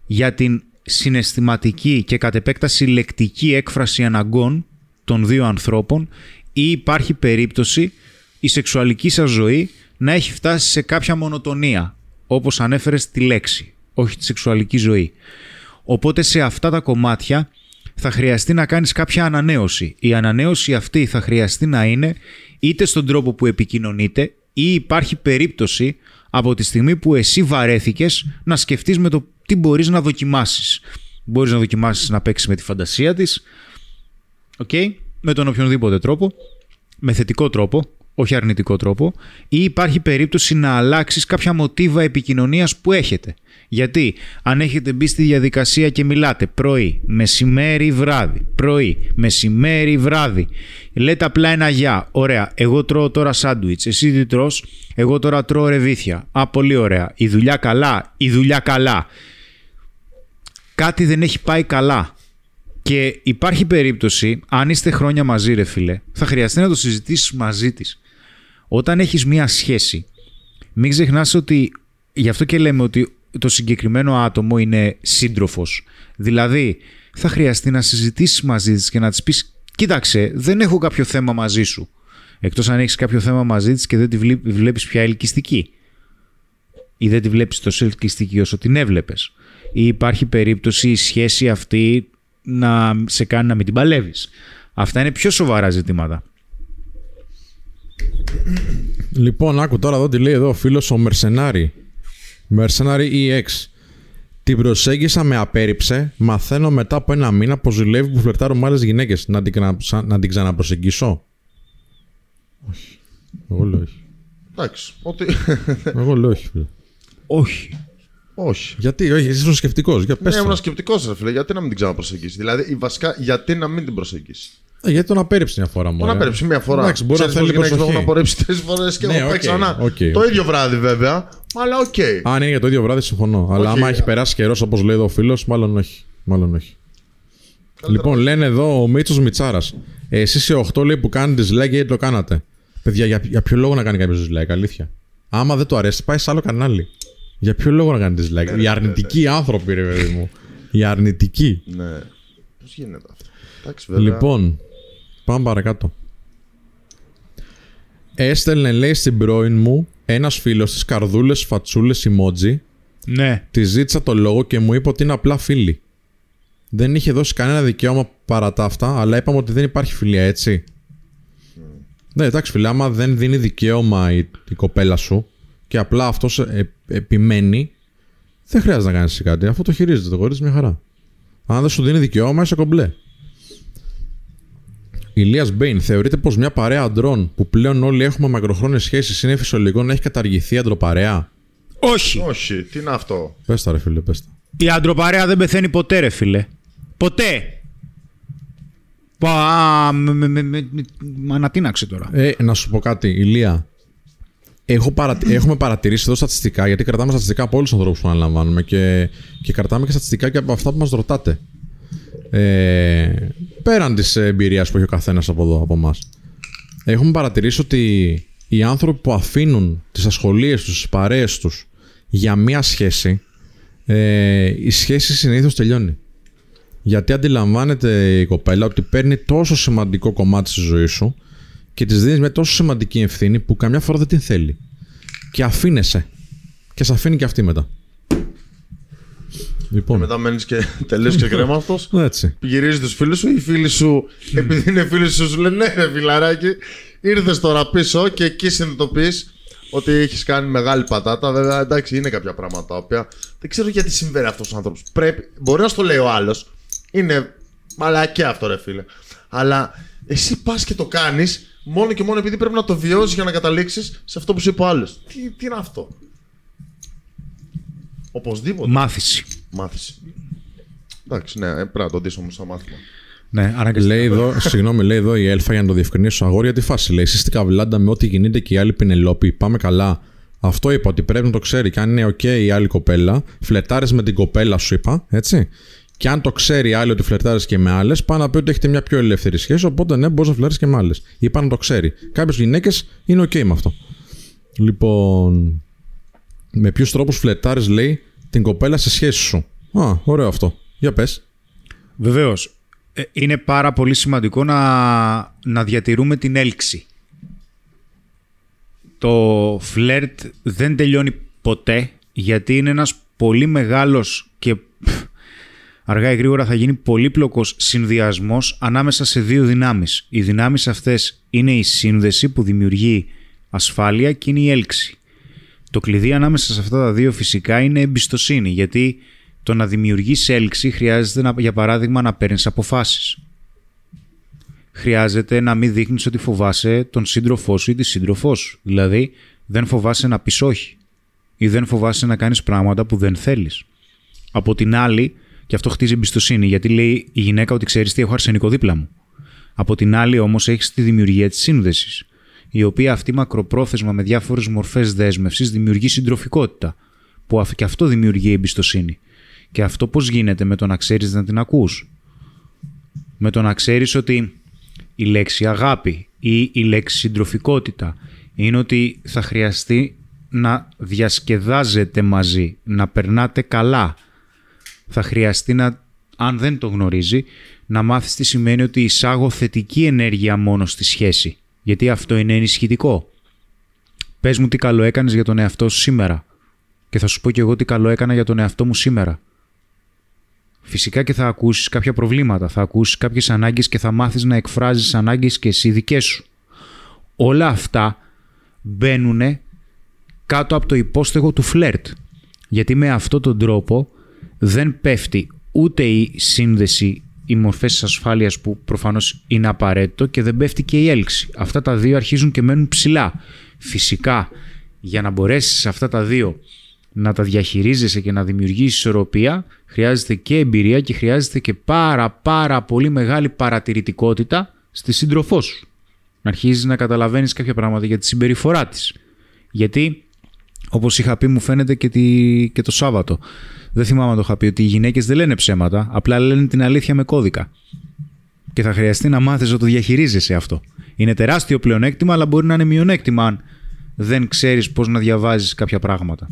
για την συναισθηματική και κατ' επέκταση λεκτική έκφραση αναγκών των δύο ανθρώπων ή υπάρχει περίπτωση η σεξουαλική σας ζωή να έχει φτάσει σε κάποια μονοτονία, όπως ανέφερες τη λέξη, όχι τη σεξουαλική ζωή. Οπότε σε αυτά τα κομμάτια θα χρειαστεί να κάνεις κάποια ανανέωση. Η ανανέωση αυτή θα χρειαστεί να είναι είτε στον τρόπο που επικοινωνείτε ή υπάρχει περίπτωση από τη στιγμή που εσύ βαρέθηκες να σκεφτείς με το τι μπορείς να δοκιμάσεις. Μπορείς να δοκιμάσεις να παίξεις με τη φαντασία της, okay, με τον οποιονδήποτε τρόπο, με θετικό τρόπο, όχι αρνητικό τρόπο, ή υπάρχει περίπτωση να αλλάξεις κάποια μοτίβα επικοινωνίας που έχετε. Γιατί αν έχετε μπει στη διαδικασία και μιλάτε πρωί, μεσημέρι, βράδυ, πρωί, μεσημέρι, βράδυ, λέτε απλά ένα γεια, ωραία, εγώ τρώω τώρα σάντουιτς, εσύ τι τρως, εγώ τώρα τρώω ρεβίθια, α, πολύ ωραία, η δουλειά καλά, η δουλειά καλά. Κάτι δεν έχει πάει καλά. Και υπάρχει περίπτωση, αν είστε χρόνια μαζί ρε φίλε, θα χρειαστεί να το συζητήσεις μαζί της. Όταν έχεις μία σχέση, μην ξεχνάς ότι, γι' αυτό και λέμε ότι το συγκεκριμένο άτομο είναι σύντροφος. Δηλαδή, θα χρειαστεί να συζητήσεις μαζί της και να της πεις «Κοίταξε, δεν έχω κάποιο θέμα μαζί σου». Εκτός αν έχεις κάποιο θέμα μαζί της και δεν τη βλέπεις πια ελκυστική. Ή δεν τη βλέπεις τόσο ελκυστική όσο την έβλεπες. Ή υπάρχει περίπτωση η σχέση αυτή να σε κάνει να μην την παλεύεις. Αυτά είναι πιο σοβαρά ζητήματα.
Λοιπόν, άκου τώρα εδώ τι λέει εδώ ο φίλος ο Μερσενάρη. Mercenary EX. Την προσέγγισα με απέρριψε. Μαθαίνω μετά από ένα μήνα πως δουλεύει που φλερτάρω με άλλες γυναίκες. Να, την ξανα- να την ξαναπροσεγγίσω; Όχι. Εγώ λέω όχι.
Εντάξει. Ότι...
Εγώ λέω όχι. φίλε.
Όχι.
Όχι.
Γιατί, όχι, εσύ είσαι σκεπτικό. Για πες
Ναι,
το.
ήμουν σκεπτικός, ρε φίλε. Γιατί να μην την ξαναπροσεγγίσει; Δηλαδή, η βασικά, γιατί να μην την προσεγγίσει.
Ε, γιατί τον απέρριψε μια φορά μόνο.
Μπορεί να πέρεψει μία φορά.
Εντάξει, μπορεί να
Ξέρεις
θέλει
πως γυναίκες
προσοχή.
μπορούν να απορρίψει τρεις φορές και
Ναι,
να πάει
οκ,
ξανά.
οκ,
Το
οκ.
ίδιο βράδυ βέβαια. Αλλά οκ.
Αν είναι για το ίδιο βράδυ, συμφωνώ. Αλλά
Όχι.
άμα έχει περάσει καιρός, όπως λέει εδώ ο φίλος, μάλλον όχι. Μάλλον όχι. Λοιπόν, λένε εδώ ο Μίτσος Μιτσάρας. Εσείς οι 8 λέει που κάνετε dislike, γιατί το κάνατε; Παιδιά, για, για ποιο λόγο να κάνει κάποιος dislike, αλήθεια; Άμα δεν το αρέσει, πάει σε άλλο κανάλι. Για ποιο λόγο να κάνει dislike; Οι αρνητικοί άνθρωποι, ρε παιδί μου. Οι αρνητικοί.
Ναι. Πώς γίνεται αυτό; Εντάξει, βέβαια.
Λοιπόν, πάμε παρακάτω. Έστελνε, λέει στην πρώην μου, ένας φίλος τη καρδούλες, φατσούλες, emoji.
Ναι.
Τη ζήτησα το λόγο και μου είπε ότι είναι απλά φίλοι. Δεν είχε δώσει κανένα δικαίωμα παρά τα αυτά, αλλά είπαμε ότι δεν υπάρχει φιλία, έτσι. Ναι, εντάξει, φίλε, άμα δεν δίνει δικαίωμα η, η κοπέλα σου και απλά αυτός επιμένει, δεν χρειάζεται να κάνεις κάτι. Αυτό το χειρίζεται το κορίτσι μια χαρά. Αν δεν σου δίνει δικαίωμα, είσαι κομπλέ. Ηλίας Μπέιν, θεωρείτε πως μια παρέα αντρών που πλέον όλοι έχουμε μακροχρόνιες σχέσεις είναι φυσιολογικό να έχει καταργηθεί η αντροπαρέα;
Όχι.
Όχι, τι είναι αυτό;
Πες τα, ρε φίλε, πες τα.
Η αντροπαρέα δεν πεθαίνει ποτέ, ρε φίλε. Ποτέ. Πα, με, με, με, με, με- μ' ανατείναξε τώρα.
Ε, να σου πω κάτι, Ηλία. Έχω παρατη... Έχουμε παρατηρήσει εδώ στατιστικά, γιατί κρατάμε στατιστικά από όλους τους ανθρώπους που αναλαμβάνουμε και... και κρατάμε και στατιστικά και από αυτά που μας ρωτάτε. Ε... Πέραν της εμπειρίας που έχει ο καθένας από εδώ, από εμάς. Έχουμε παρατηρήσει ότι οι άνθρωποι που αφήνουν τις ασχολίες τους, τις παρέες τους για μία σχέση, ε... η σχέση συνήθως τελειώνει. Γιατί αντιλαμβάνεται η κοπέλα ότι παίρνει τόσο σημαντικό κομμάτι στη ζωή σου και της δίνεις μια τόσο σημαντική ευθύνη που καμιά φορά δεν την θέλει. Και αφήνεσαι. Και σε αφήνει και αυτή μετά. Λοιπόν.
Μετά μένεις και τελείως και κρέμαστος.
Έτσι.
Γυρίζει τους φίλους σου ή οι φίλοι σου, επειδή είναι φίλοι σου, σου λένε ναι, ρε φιλαράκι, ήρθες τώρα πίσω και εκεί συνειδητοποιείς ότι έχεις κάνει μεγάλη πατάτα. Βέβαια, εντάξει, είναι κάποια πράγματα τα οποία δεν ξέρω γιατί συμβαίνει αυτό ο άνθρωπος. Πρέπει, μπορεί να στο λέει ο άλλος, είναι μαλακιά αυτό, ρε φίλε. Αλλά εσύ πας και το κάνεις μόνο και μόνο επειδή πρέπει να το βιώσεις για να καταλήξεις σε αυτό που σου είπε ο άλλος. Τι, τι είναι αυτό; Οπωσδήποτε.
Μάθηση.
Μάθηση. Εντάξει, ναι, ε, πρέπει να το ντύσω όμως στο μάθημα.
Ναι, αναγκαστικά.
Λέει εδώ, συγγνώμη, λέει εδώ η Έλφα για να το διευκρινίσω. Αγόρια, τι φάση λέει. Εσεί στην καβλάντα με ό,τι γίνεται και οι άλλοι Πινελόπη. Πάμε καλά. Αυτό είπα ότι πρέπει να το ξέρει και αν είναι OK η άλλη κοπέλα, φλετάρει με την κοπέλα σου, είπα, έτσι. Και αν το ξέρει η άλλη ότι φλερτάρεις και με άλλες, πάει να πει ότι έχετε μια πιο ελεύθερη σχέση. Οπότε ναι, μπορείς να φλερτάρεις και με άλλες. Είπα να το ξέρει. Κάποιες γυναίκες είναι OK με αυτό. Λοιπόν. Με ποιους τρόπους φλετάρει, λέει, την κοπέλα σε σχέση σου. Α, ωραίο αυτό. Για πες.
Βεβαίως. είναι πάρα πολύ σημαντικό να, να διατηρούμε την έλξη. Το φλερτ δεν τελειώνει ποτέ γιατί είναι ένας πολύ μεγάλος και πφ, αργά ή γρήγορα θα γίνει πολύπλοκος συνδυασμός ανάμεσα σε δύο δυνάμεις. Οι δυνάμεις αυτές είναι η σύνδεση που δημιουργεί ασφάλεια και είναι η έλξη. Το κλειδί ανάμεσα σε αυτά τα δύο φυσικά είναι εμπιστοσύνη γιατί το να δημιουργείς έλξη χρειάζεται να, για παράδειγμα να παίρνεις αποφάσεις. Χρειάζεται να μην δείχνεις ότι φοβάσαι τον σύντροφό σου ή τη σύντροφό σου. Δηλαδή δεν φοβάσαι να πεις όχι ή δεν φοβάσαι να κάνεις πράγματα που δεν θέλεις. Από την άλλη, και αυτό χτίζει εμπιστοσύνη, γιατί λέει η γυναίκα ότι ξέρεις τι έχω αρσενικό δίπλα μου. Από την άλλη, όμως, έχεις τη δημιουργία της σύνδεσης, η οποία αυτή μακροπρόθεσμα με διάφορες μορφές δέσμευσης δημιουργεί συντροφικότητα, που και αυτό δημιουργεί εμπιστοσύνη. Και αυτό πώς γίνεται με το να ξέρεις να την ακούς; Με το να ξέρεις ότι η λέξη αγάπη ή η λέξη συντροφικότητα είναι ότι θα χρειαστεί να διασκεδάζετε μαζί, να περνάτε καλά. Θα χρειαστεί να, αν δεν το γνωρίζει, να μάθεις τι σημαίνει ότι εισάγω θετική ενέργεια μόνο στη σχέση. Γιατί αυτό είναι ενισχυτικό. Πες μου τι καλό έκανες για τον εαυτό σου σήμερα. Και θα σου πω κι εγώ τι καλό έκανα για τον εαυτό μου σήμερα. Φυσικά και θα ακούσεις κάποια προβλήματα, θα ακούσεις κάποιες ανάγκες και θα μάθεις να εκφράζεις ανάγκες και εσύ δικές σου. Όλα αυτά μπαίνουν κάτω από το υπόστεγο του φλερτ. Γιατί με αυτόν τον τρόπο δεν πέφτει ούτε η σύνδεση, οι μορφές ασφάλειας που προφανώς είναι απαραίτητο και δεν πέφτει και η έλξη. Αυτά τα δύο αρχίζουν και μένουν ψηλά. Φυσικά, για να μπορέσεις αυτά τα δύο να τα διαχειρίζεσαι και να δημιουργήσεις ισορροπία, χρειάζεται και εμπειρία και χρειάζεται και πάρα πάρα πολύ μεγάλη παρατηρητικότητα στη σύντροφό σου. Να αρχίζεις να καταλαβαίνεις κάποια πράγματα για τη συμπεριφορά της. Γιατί όπως είχα πει μου φαίνεται και, τη... και το Σάββατο. Δεν θυμάμαι αν το είχα πει ότι οι γυναίκες δεν λένε ψέματα, απλά λένε την αλήθεια με κώδικα. Και θα χρειαστεί να μάθεις να το διαχειρίζεσαι αυτό. Είναι τεράστιο πλεονέκτημα, αλλά μπορεί να είναι μειονέκτημα αν δεν ξέρεις πώς να διαβάζεις κάποια πράγματα.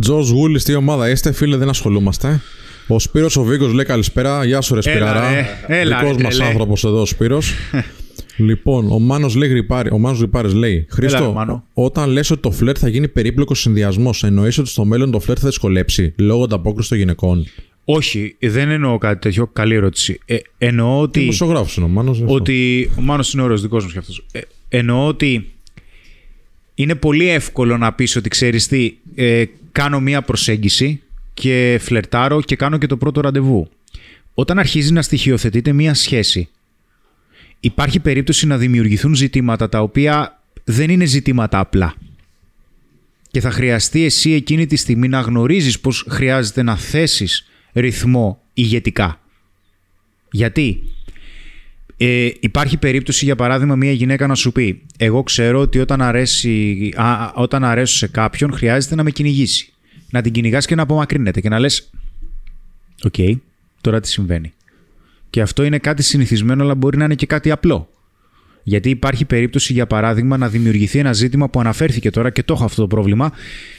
Τζο Γούλης, τι ομάδα είστε, φίλε, δεν ασχολούμαστε. Ο Σπύρος ο Βίγκος λέει καλησπέρα. Γεια σου, ρε Σπυράρα.
ρε. Έλα,
Δικός
ρε,
μας
τρελέ.
άνθρωπος εδώ, ο Σπύρος. λοιπόν, ο Μάνος λέει γρυπάρι, ο Μάνος Γρυπάρης λέει Χρήστο,
ρε, Μάνο.
όταν λες ότι το φλερτ θα γίνει περίπλοκος συνδυασμός, εννοείς ότι στο μέλλον το φλερτ θα δυσκολέψει λόγω ανταπόκριση των γυναικών.
Όχι, δεν εννοώ κάτι τέτοιο. Καλή ερώτηση. Ε, εννοώ ότι.
Δημοσιογράφος είναι ο Μάνος. γι' αυτό.
ότι ο Μάνος είναι ωραίος δικός μου κι αυτός. Ε, εννοώ ότι είναι πολύ εύκολο να πεις ότι ξέρεις τι, ε, κάνω μία προσέγγιση και φλερτάρω και κάνω και το πρώτο ραντεβού. Όταν αρχίζει να στοιχειοθετείται μία σχέση, υπάρχει περίπτωση να δημιουργηθούν ζητήματα τα οποία δεν είναι ζητήματα απλά. Και θα χρειαστεί εσύ εκείνη τη στιγμή να γνωρίζεις πως χρειάζεται να θέσεις ρυθμό ηγετικά. Γιατί; Ε, υπάρχει περίπτωση, για παράδειγμα, μια γυναίκα να σου πει: Εγώ ξέρω ότι όταν, αρέσει, α, α, όταν αρέσω σε κάποιον, χρειάζεται να με κυνηγήσει. Να την κυνηγάς και να απομακρύνεται και να λες: Οκ, τώρα τι συμβαίνει. Και αυτό είναι κάτι συνηθισμένο, αλλά μπορεί να είναι και κάτι απλό. Γιατί υπάρχει περίπτωση, για παράδειγμα, να δημιουργηθεί ένα ζήτημα που αναφέρθηκε τώρα και το έχω αυτό το πρόβλημα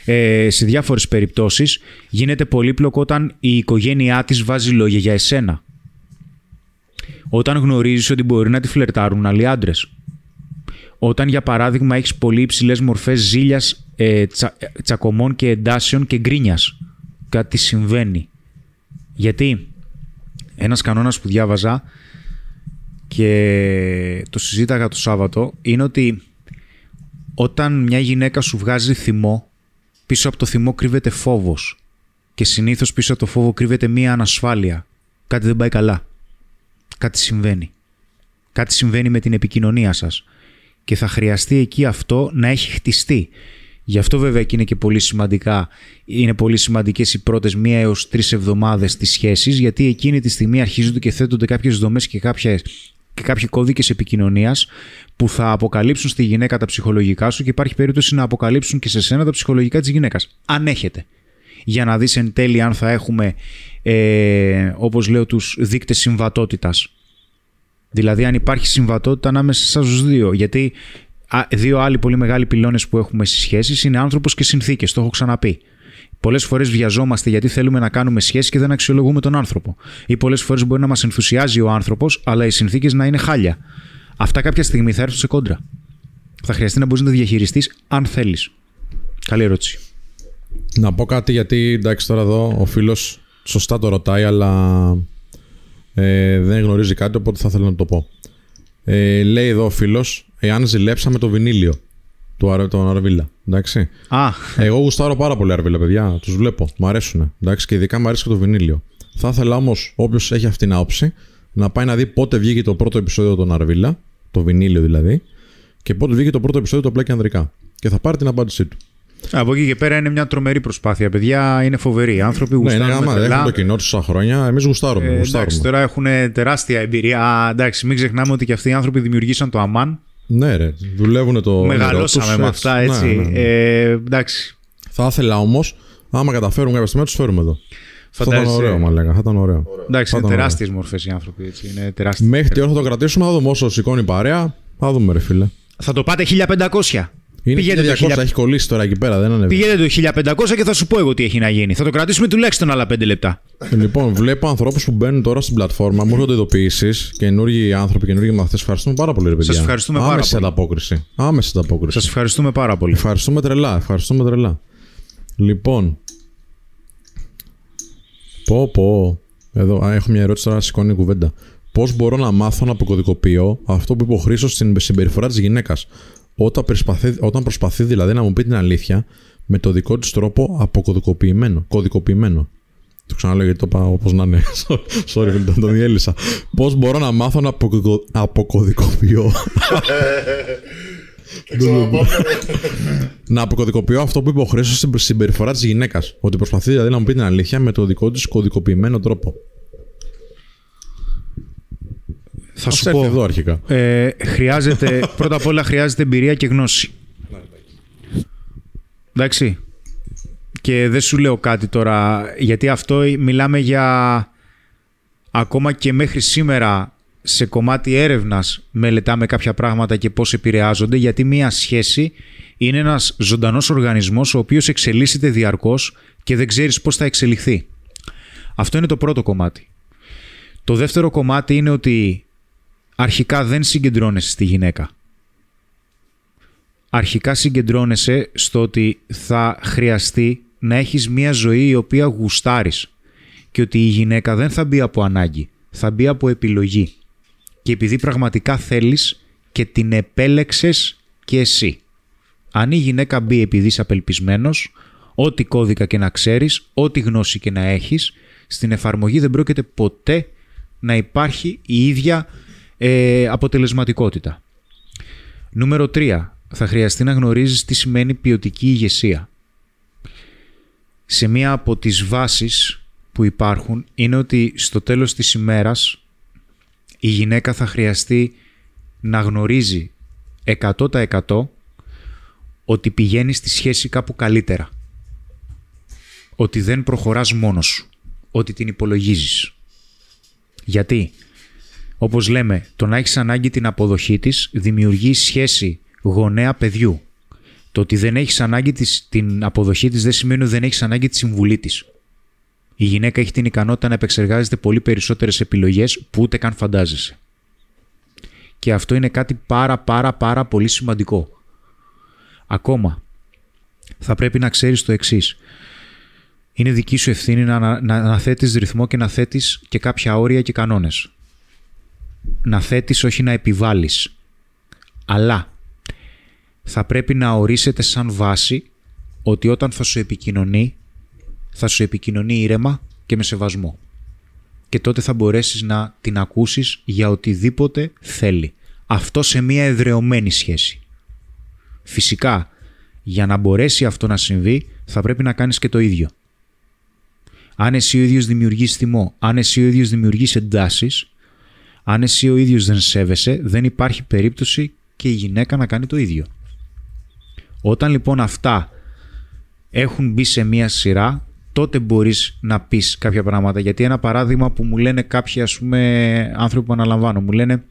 ε, σε διάφορες περιπτώσεις. Γίνεται πολύπλοκο όταν η οικογένειά της βάζει λόγια για εσένα όταν γνωρίζεις ότι μπορεί να τη φλερτάρουν άλλοι άντρες. Όταν, για παράδειγμα, έχεις πολύ υψηλές μορφές ζήλιας, ε, τσα, ε, τσακωμών και εντάσεων και γκρίνιας. Κάτι συμβαίνει. Γιατί ένας κανόνας που διάβαζα και το συζήταγα το Σάββατο είναι ότι όταν μια γυναίκα σου βγάζει θυμό, πίσω από το θυμό κρύβεται φόβος. Και συνήθως πίσω από το φόβο κρύβεται μία ανασφάλεια. Κάτι δεν πάει καλά κάτι συμβαίνει. Κάτι συμβαίνει με την επικοινωνία σας. Και θα χρειαστεί εκεί αυτό να έχει χτιστεί. Γι' αυτό βέβαια και είναι και πολύ σημαντικά, είναι πολύ σημαντικές οι πρώτες μία έως τρεις εβδομάδες της σχέσης, γιατί εκείνη τη στιγμή αρχίζονται και θέτονται κάποιες δομές και κάποια και κάποιοι κώδικες επικοινωνίας που θα αποκαλύψουν στη γυναίκα τα ψυχολογικά σου και υπάρχει περίπτωση να αποκαλύψουν και σε σένα τα ψυχολογικά της γυναίκας. Αν έχετε. Για να δεις εν τέλει αν θα έχουμε, ε, όπως λέω, τους δείκτες συμβατότητας. Δηλαδή, αν υπάρχει συμβατότητα ανάμεσα στου δύο. Γιατί α, δύο άλλοι πολύ μεγάλοι πυλώνες που έχουμε στις σχέσεις είναι άνθρωπος και συνθήκες. Το έχω ξαναπεί. Πολλές φορές βιαζόμαστε γιατί θέλουμε να κάνουμε σχέση και δεν αξιολογούμε τον άνθρωπο. Ή πολλές φορές μπορεί να μας ενθουσιάζει ο άνθρωπος, αλλά οι συνθήκες να είναι χάλια. Αυτά κάποια στιγμή θα έρθουν σε κόντρα. Θα χρειαστεί να μπορείς να τα διαχειριστείς αν θέλεις. Καλή ερώτηση.
Να πω κάτι γιατί εντάξει τώρα εδώ ο φίλος σωστά το ρωτάει αλλά ε, δεν γνωρίζει κάτι οπότε θα ήθελα να το πω. Ε, λέει εδώ ο φίλος εάν ζηλέψαμε το βινίλιο του Αρα- τον Αρβίλα. Εντάξει.
Α,
Εγώ γουστάρω πάρα πολύ Αρβίλα, παιδιά. Τους βλέπω. Μ' αρέσουν. Εντάξει, και ειδικά μου αρέσει και το βινίλιο. Θα ήθελα όμως, όποιος έχει αυτή την άποψη, να πάει να δει πότε βγήκε το πρώτο επεισόδιο των Αρβίλα, το βινίλιο δηλαδή, και πότε βγήκε το πρώτο επεισόδιο του Απλά και Ανδρικά. Και θα πάρει την απάντησή του.
από εκεί και πέρα είναι μια τρομερή προσπάθεια. Παιδιά είναι φοβεροί. Οι άνθρωποι
Ναι, είναι
γουστάρουν
γάμα.
με τρελά.
Έχουν το κοινό τους τόσα χρόνια. Εμείς γουστάρουμε.
Ε,
γουστάρουμε.
εντάξει, τώρα έχουν τεράστια εμπειρία. Α, εντάξει, μην ξεχνάμε ότι και αυτοί οι άνθρωποι δημιουργήσαν το Αμάν.
Ναι, ρε. Δουλεύουν το.
Μεγαλώσαμε
όνειρό τους,
με αυτά, έτσι.
Ναι, ναι, ναι.
Ε, εντάξει.
Θα ήθελα όμως, άμα καταφέρουν κάποια στιγμή, να τους φέρουμε εδώ. Θα ήταν
Φαντάζεσαι.
ωραίο, μα λέγα. Θα ήταν ωραίο.
Εντάξει,
Θα
είναι
ήταν
τεράστιες μορφές οι άνθρωποι. Έτσι. Είναι τεράστιες.
Μέχρι τι ώρα θα το κρατήσουμε, θα δούμε όσο σηκώνει η παρέα. Θα δούμε, ρε φίλε.
Θα το πάτε 1500.
Είναι
Πηγαίνετε
1200,
το 1000
έχει κολλήσει τώρα εκεί πέρα, δεν ανέβει.
Πηγαίνετε το 1500 και θα σου πω εγώ τι έχει να γίνει. Θα το κρατήσουμε τουλάχιστον άλλα 5 λεπτά.
Λοιπόν, βλέπω ανθρώπους που μπαίνουν τώρα στην πλατφόρμα, μου έρχονται ειδοποιήσεις, καινούργιοι άνθρωποι, καινούργιοι μαθητές. Ευχαριστούμε πάρα πολύ, ρε παιδιά.
Σας ευχαριστούμε πάρα
Άμεση
πολύ.
ανταπόκριση. Άμεση ανταπόκριση.
Σας ευχαριστούμε πάρα πολύ.
Ευχαριστούμε τρελά, ευχαριστούμε τρελά. Λοιπόν. Πω, πω. Εδώ α, έχω μια ερώτηση τώρα, σηκώνει η κουβέντα. Πώς μπορώ να μάθω να αποκωδικοποιώ αυτό που είπε ο Χρήστο στην συμπεριφορά της γυναίκας, όταν, προσπαθεί, όταν προσπαθεί δηλαδή να μου πει την αλήθεια με το δικό της τρόπο αποκωδικοποιημένο. Κωδικοποιημένο. Το ξαναλέω γιατί το είπα όπως να είναι. Sorry, φίλε, τον διέλυσα. Πώς μπορώ να μάθω να αποκωδικο- αποκωδικοποιώ; Να αποκωδικοποιώ αυτό που είπε ο Χρήστος στην συμπεριφορά της γυναίκας. Ότι προσπαθεί δηλαδή να μου πει την αλήθεια με το δικό της κωδικοποιημένο τρόπο.
Θα
Ας
σου
έρθει
πω.
εδώ αρχικά.
Ε, χρειάζεται, πρώτα απ' όλα χρειάζεται εμπειρία και γνώση. Εντάξει. Και δεν σου λέω κάτι τώρα, γιατί αυτό μιλάμε για ακόμα και μέχρι σήμερα σε κομμάτι έρευνας μελετάμε κάποια πράγματα και πώς επηρεάζονται, γιατί μία σχέση είναι ένας ζωντανός οργανισμός ο οποίος εξελίσσεται διαρκώς και δεν ξέρεις πώς θα εξελιχθεί. Αυτό είναι το πρώτο κομμάτι. Το δεύτερο κομμάτι είναι ότι αρχικά δεν συγκεντρώνεσαι στη γυναίκα. Αρχικά συγκεντρώνεσαι στο ότι θα χρειαστεί να έχεις μία ζωή η οποία γουστάρεις και ότι η γυναίκα δεν θα μπει από ανάγκη, θα μπει από επιλογή. Και επειδή πραγματικά θέλεις και την επέλεξες και εσύ. Αν η γυναίκα μπει επειδή είσαι απελπισμένος, ό,τι κώδικα και να ξέρεις, ό,τι γνώση και να έχεις, στην εφαρμογή δεν πρόκειται ποτέ να υπάρχει η ίδια ε, αποτελεσματικότητα. Νούμερο 3. Θα χρειαστεί να γνωρίζεις τι σημαίνει ποιοτική ηγεσία. Σε μία από τις βάσεις που υπάρχουν είναι ότι στο τέλος της ημέρας η γυναίκα θα χρειαστεί να γνωρίζει 100% ότι πηγαίνει στη σχέση κάπου καλύτερα. Ότι δεν προχωράς μόνος σου. Ότι την υπολογίζεις. Γιατί, όπως λέμε, το να έχεις ανάγκη την αποδοχή της δημιουργεί σχέση γονέα-παιδιού. Το ότι δεν έχεις ανάγκη της, την αποδοχή της δεν σημαίνει ότι δεν έχεις ανάγκη τη συμβουλή της. Η γυναίκα έχει την ικανότητα να επεξεργάζεται πολύ περισσότερες επιλογές που ούτε καν φαντάζεσαι. Και αυτό είναι κάτι πάρα πάρα πάρα πολύ σημαντικό. Ακόμα, θα πρέπει να ξέρεις το εξής. Είναι δική σου ευθύνη να, να, να, να θέτεις ρυθμό και να θέτεις και κάποια όρια και κανόνες. Να θέτεις όχι να επιβάλλεις. Αλλά θα πρέπει να ορίσετε σαν βάση ότι όταν θα σου επικοινωνεί, θα σου επικοινωνεί ήρεμα και με σεβασμό. Και τότε θα μπορέσεις να την ακούσεις για οτιδήποτε θέλει. Αυτό σε μια εδρεωμένη σχέση. Φυσικά, για να μπορέσει αυτό να συμβεί, θα πρέπει να κάνεις και το ίδιο. Αν εσύ ο ίδιος δημιουργείς θυμό, αν εσύ ο ίδιος δημιουργείς εντάσεις, Αν εσύ ο ίδιος δεν σέβεσαι, δεν υπάρχει περίπτωση και η γυναίκα να κάνει το ίδιο. Όταν λοιπόν αυτά έχουν μπει σε μία σειρά, τότε μπορείς να πεις κάποια πράγματα. Γιατί ένα παράδειγμα που μου λένε κάποιοι ας πούμε άνθρωποι που αναλαμβάνω, μου λένε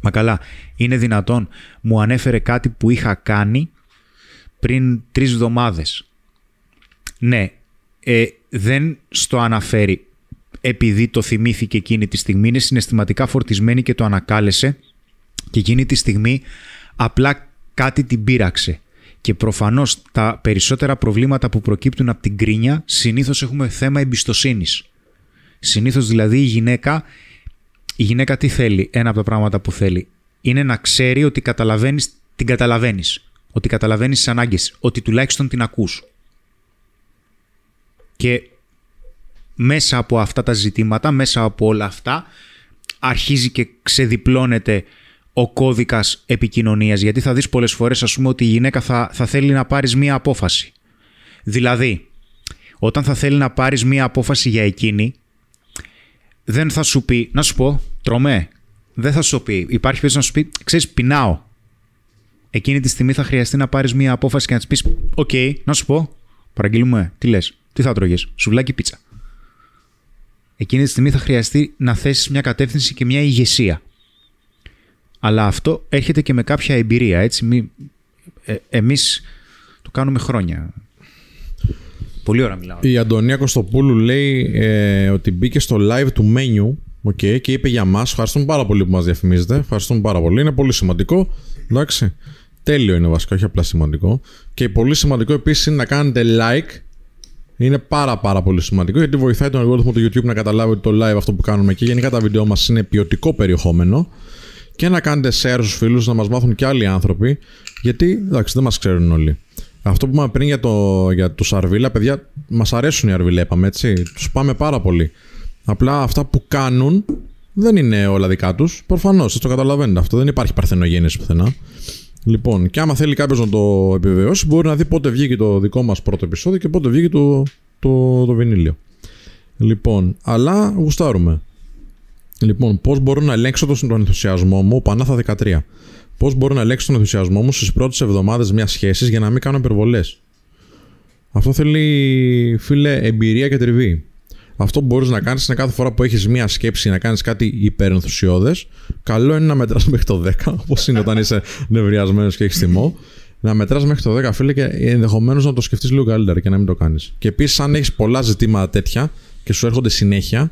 «Μα καλά, είναι δυνατόν, μου ανέφερε κάτι που είχα κάνει πριν τρεις εβδομάδες». Ναι, ε, δεν στο αναφέρει επειδή το θυμήθηκε εκείνη τη στιγμή, είναι συναισθηματικά φορτισμένη και το ανακάλεσε και εκείνη τη στιγμή απλά κάτι την πείραξε. Και προφανώς τα περισσότερα προβλήματα που προκύπτουν από την κρίνια συνήθως έχουμε θέμα εμπιστοσύνης. Συνήθως δηλαδή η γυναίκα, η γυναίκα τι θέλει, ένα από τα πράγματα που θέλει, είναι να ξέρει ότι καταλαβαίνεις, την καταλαβαίνεις. Ότι καταλαβαίνεις τις ανάγκες, ότι τουλάχιστον την ακούς. Και μέσα από αυτά τα ζητήματα, μέσα από όλα αυτά, αρχίζει και ξεδιπλώνεται ο κώδικας επικοινωνίας. Γιατί θα δεις πολλές φορές, ας πούμε, ότι η γυναίκα θα, θα θέλει να πάρεις μία απόφαση. Δηλαδή, όταν θα θέλει να πάρεις μία απόφαση για εκείνη, δεν θα σου πει, να σου πω, τρομέ. Δεν θα σου πει. Υπάρχει περίπτωση να σου πει, ξέρεις, πεινάω. Εκείνη τη στιγμή θα χρειαστεί να πάρεις μία απόφαση και να της πεις, οκ, να σου πω, παραγγείλουμε, τι λες, τι θα τρώγες, σουβλάκι πίτσα. Εκείνη τη στιγμή θα χρειαστεί να θέσεις μια κατεύθυνση και μια ηγεσία. Αλλά αυτό έρχεται και με κάποια εμπειρία, έτσι. Μη, ε, εμείς το κάνουμε χρόνια. Πολύ ώρα μιλάω.
Η Αντωνία Κωστοπούλου λέει ε, ότι μπήκε στο live του menu okay, και είπε για μας. Ευχαριστούμε πάρα πολύ που μας διαφημίζετε. Ευχαριστούμε πάρα πολύ. Είναι πολύ σημαντικό. Εντάξει. Τέλειο είναι βασικά, όχι απλά σημαντικό. Και πολύ σημαντικό επίσης είναι να κάνετε like είναι πάρα πάρα πολύ σημαντικό γιατί βοηθάει τον αλγόριθμο του YouTube να καταλάβει ότι το live αυτό που κάνουμε και γενικά τα βίντεο μας είναι ποιοτικό περιεχόμενο και να κάνετε share στους φίλους να μας μάθουν και άλλοι άνθρωποι γιατί εντάξει δεν μας ξέρουν όλοι. Αυτό που είπαμε πριν για, το, για τους Αρβίλα, παιδιά, μας αρέσουν οι Αρβίλα, είπαμε έτσι. Τους πάμε πάρα πολύ. Απλά αυτά που κάνουν δεν είναι όλα δικά τους. Προφανώς, το καταλαβαίνετε αυτό. Δεν υπάρχει παρθενογέννηση πουθενά. Λοιπόν, και άμα θέλει κάποιος να το επιβεβαιώσει, μπορεί να δει πότε βγήκε το δικό μας πρώτο επεισόδιο και πότε βγήκε το, το, το βινίλιο. Λοιπόν, αλλά γουστάρουμε. Λοιπόν, πώς μπορώ να ελέγξω τον ενθουσιασμό μου, Πανάθα 13. Πώς μπορώ να ελέγξω τον ενθουσιασμό μου στις πρώτες εβδομάδες μιας σχέσης για να μην κάνω υπερβολές; Αυτό θέλει, φίλε, εμπειρία και τριβή. Αυτό που μπορείς να κάνεις είναι κάθε φορά που έχεις μία σκέψη να κάνεις κάτι υπερενθουσιώδες, καλό είναι να μετράς μέχρι το 10, όπως είναι όταν είσαι νευριασμένος και έχεις θυμό. Να μετράς μέχρι το 10, φίλε, και ενδεχομένως να το σκεφτείς λίγο καλύτερα και να μην το κάνεις. Και επίσης, αν έχεις πολλά ζητήματα τέτοια και σου έρχονται συνέχεια,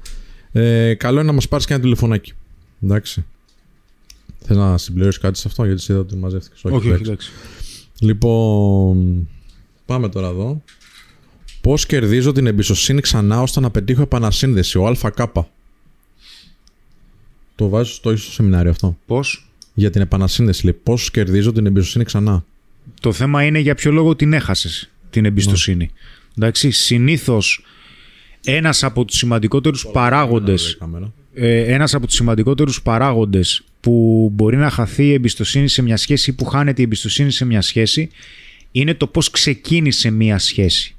ε, καλό είναι να μας πάρεις και ένα τηλεφωνάκι. Εντάξει. Θες να συμπληρώσεις κάτι σε αυτό, γιατί είδα ότι μαζεύτηκες.
Όχι, όχι, όχι, εντάξει.
Λοιπόν, πάμε τώρα εδώ. Πώς κερδίζω την εμπιστοσύνη ξανά ώστε να πετύχω επανασύνδεση, ο ΑΚ. Το βάζω στο ίσω σεμινάριο αυτό.
Πώς;
Για την επανασύνδεση, λέει. Πώς κερδίζω την εμπιστοσύνη ξανά.
Το θέμα είναι για ποιο λόγο την έχασες την εμπιστοσύνη. Ναι. Εντάξει, συνήθως ένας από τους σημαντικότερους παράγοντε. Ε, ένας από τους σημαντικότερους παράγοντες που μπορεί να χαθεί η εμπιστοσύνη σε μια σχέση ή που χάνεται η εμπιστοσύνη σε μια σχέση είναι το πώς ξεκίνησε μια σχέση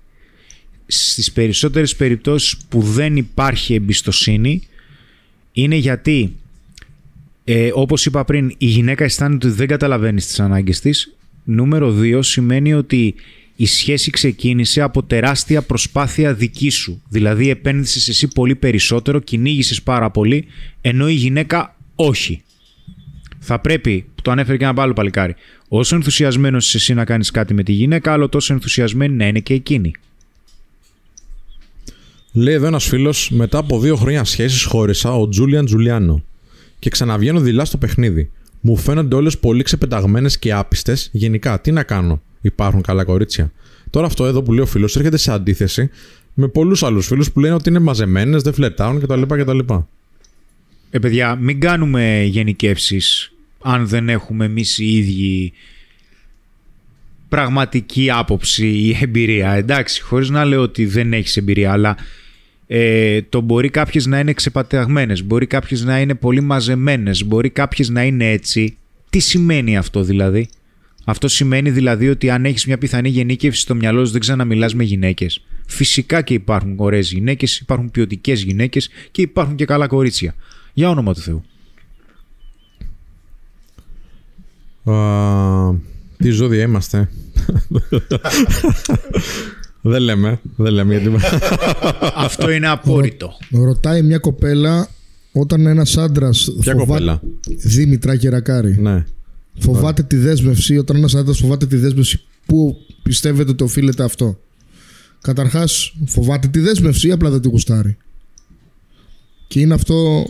στις περισσότερες περιπτώσεις που δεν υπάρχει εμπιστοσύνη είναι γιατί ε, όπως είπα πριν η γυναίκα αισθάνεται ότι δεν καταλαβαίνει τις ανάγκες της. Νούμερο 2 σημαίνει ότι η σχέση ξεκίνησε από τεράστια προσπάθεια δική σου. Δηλαδή επένδυσες εσύ πολύ περισσότερο κυνήγησες πάρα πολύ ενώ η γυναίκα όχι. Θα πρέπει, το ανέφερε και ένα άλλο παλικάρι, όσο ενθουσιασμένος είσαι εσύ να κάνεις κάτι με τη γυναίκα, άλλο τόσο ενθουσιασμένη να είναι και εκείνη.
Λέει εδώ ένας φίλος, μετά από δύο χρόνια σχέσης χώρισα ο Τζούλιαν Τζουλιάνο και ξαναβγαίνω δειλά στο παιχνίδι. Μου φαίνονται όλες πολύ ξεπεταγμένες και άπιστες. Γενικά, τι να κάνω, υπάρχουν καλά κορίτσια. Τώρα αυτό εδώ που λέει ο φίλος έρχεται σε αντίθεση με πολλούς άλλους φίλους που λένε ότι είναι μαζεμένες, δεν φλετάουν κτλ. κτλ.
Ε, παιδιά, μην κάνουμε γενικεύσεις αν δεν έχουμε εμείς οι ίδιοι πραγματική άποψη ή εμπειρία. Εντάξει, χωρίς να λέω ότι δεν έχεις εμπειρία, αλλά το μπορεί κάποιε να είναι ξεπαταγμένε, μπορεί κάποιε να είναι πολύ μαζεμένε, μπορεί κάποιε να είναι έτσι. Τι σημαίνει αυτό δηλαδή. Αυτό σημαίνει δηλαδή ότι αν έχει μια πιθανή γενίκευση στο μυαλό σου, δεν ξαναμιλά με γυναίκε. Φυσικά και υπάρχουν ωραίε γυναίκε, υπάρχουν ποιοτικέ γυναίκε και υπάρχουν και καλά κορίτσια. Για όνομα του Θεού.
Τι ζώδια είμαστε δεν λέμε. Δεν λέμε γιατί.
Αυτό είναι απόρριτο.
Ρωτάει μια κοπέλα όταν ένας άντρας.
Ποια κοπέλα;
Δήμητρα Κερακάρη.
ναι.
Φοβάται τη δέσμευση. Όταν ένας άντρας φοβάται τη δέσμευση, πού πιστεύετε ότι οφείλεται αυτό; Καταρχάς, φοβάται τη δέσμευση ή απλά δεν τη γουστάρει; Και είναι αυτό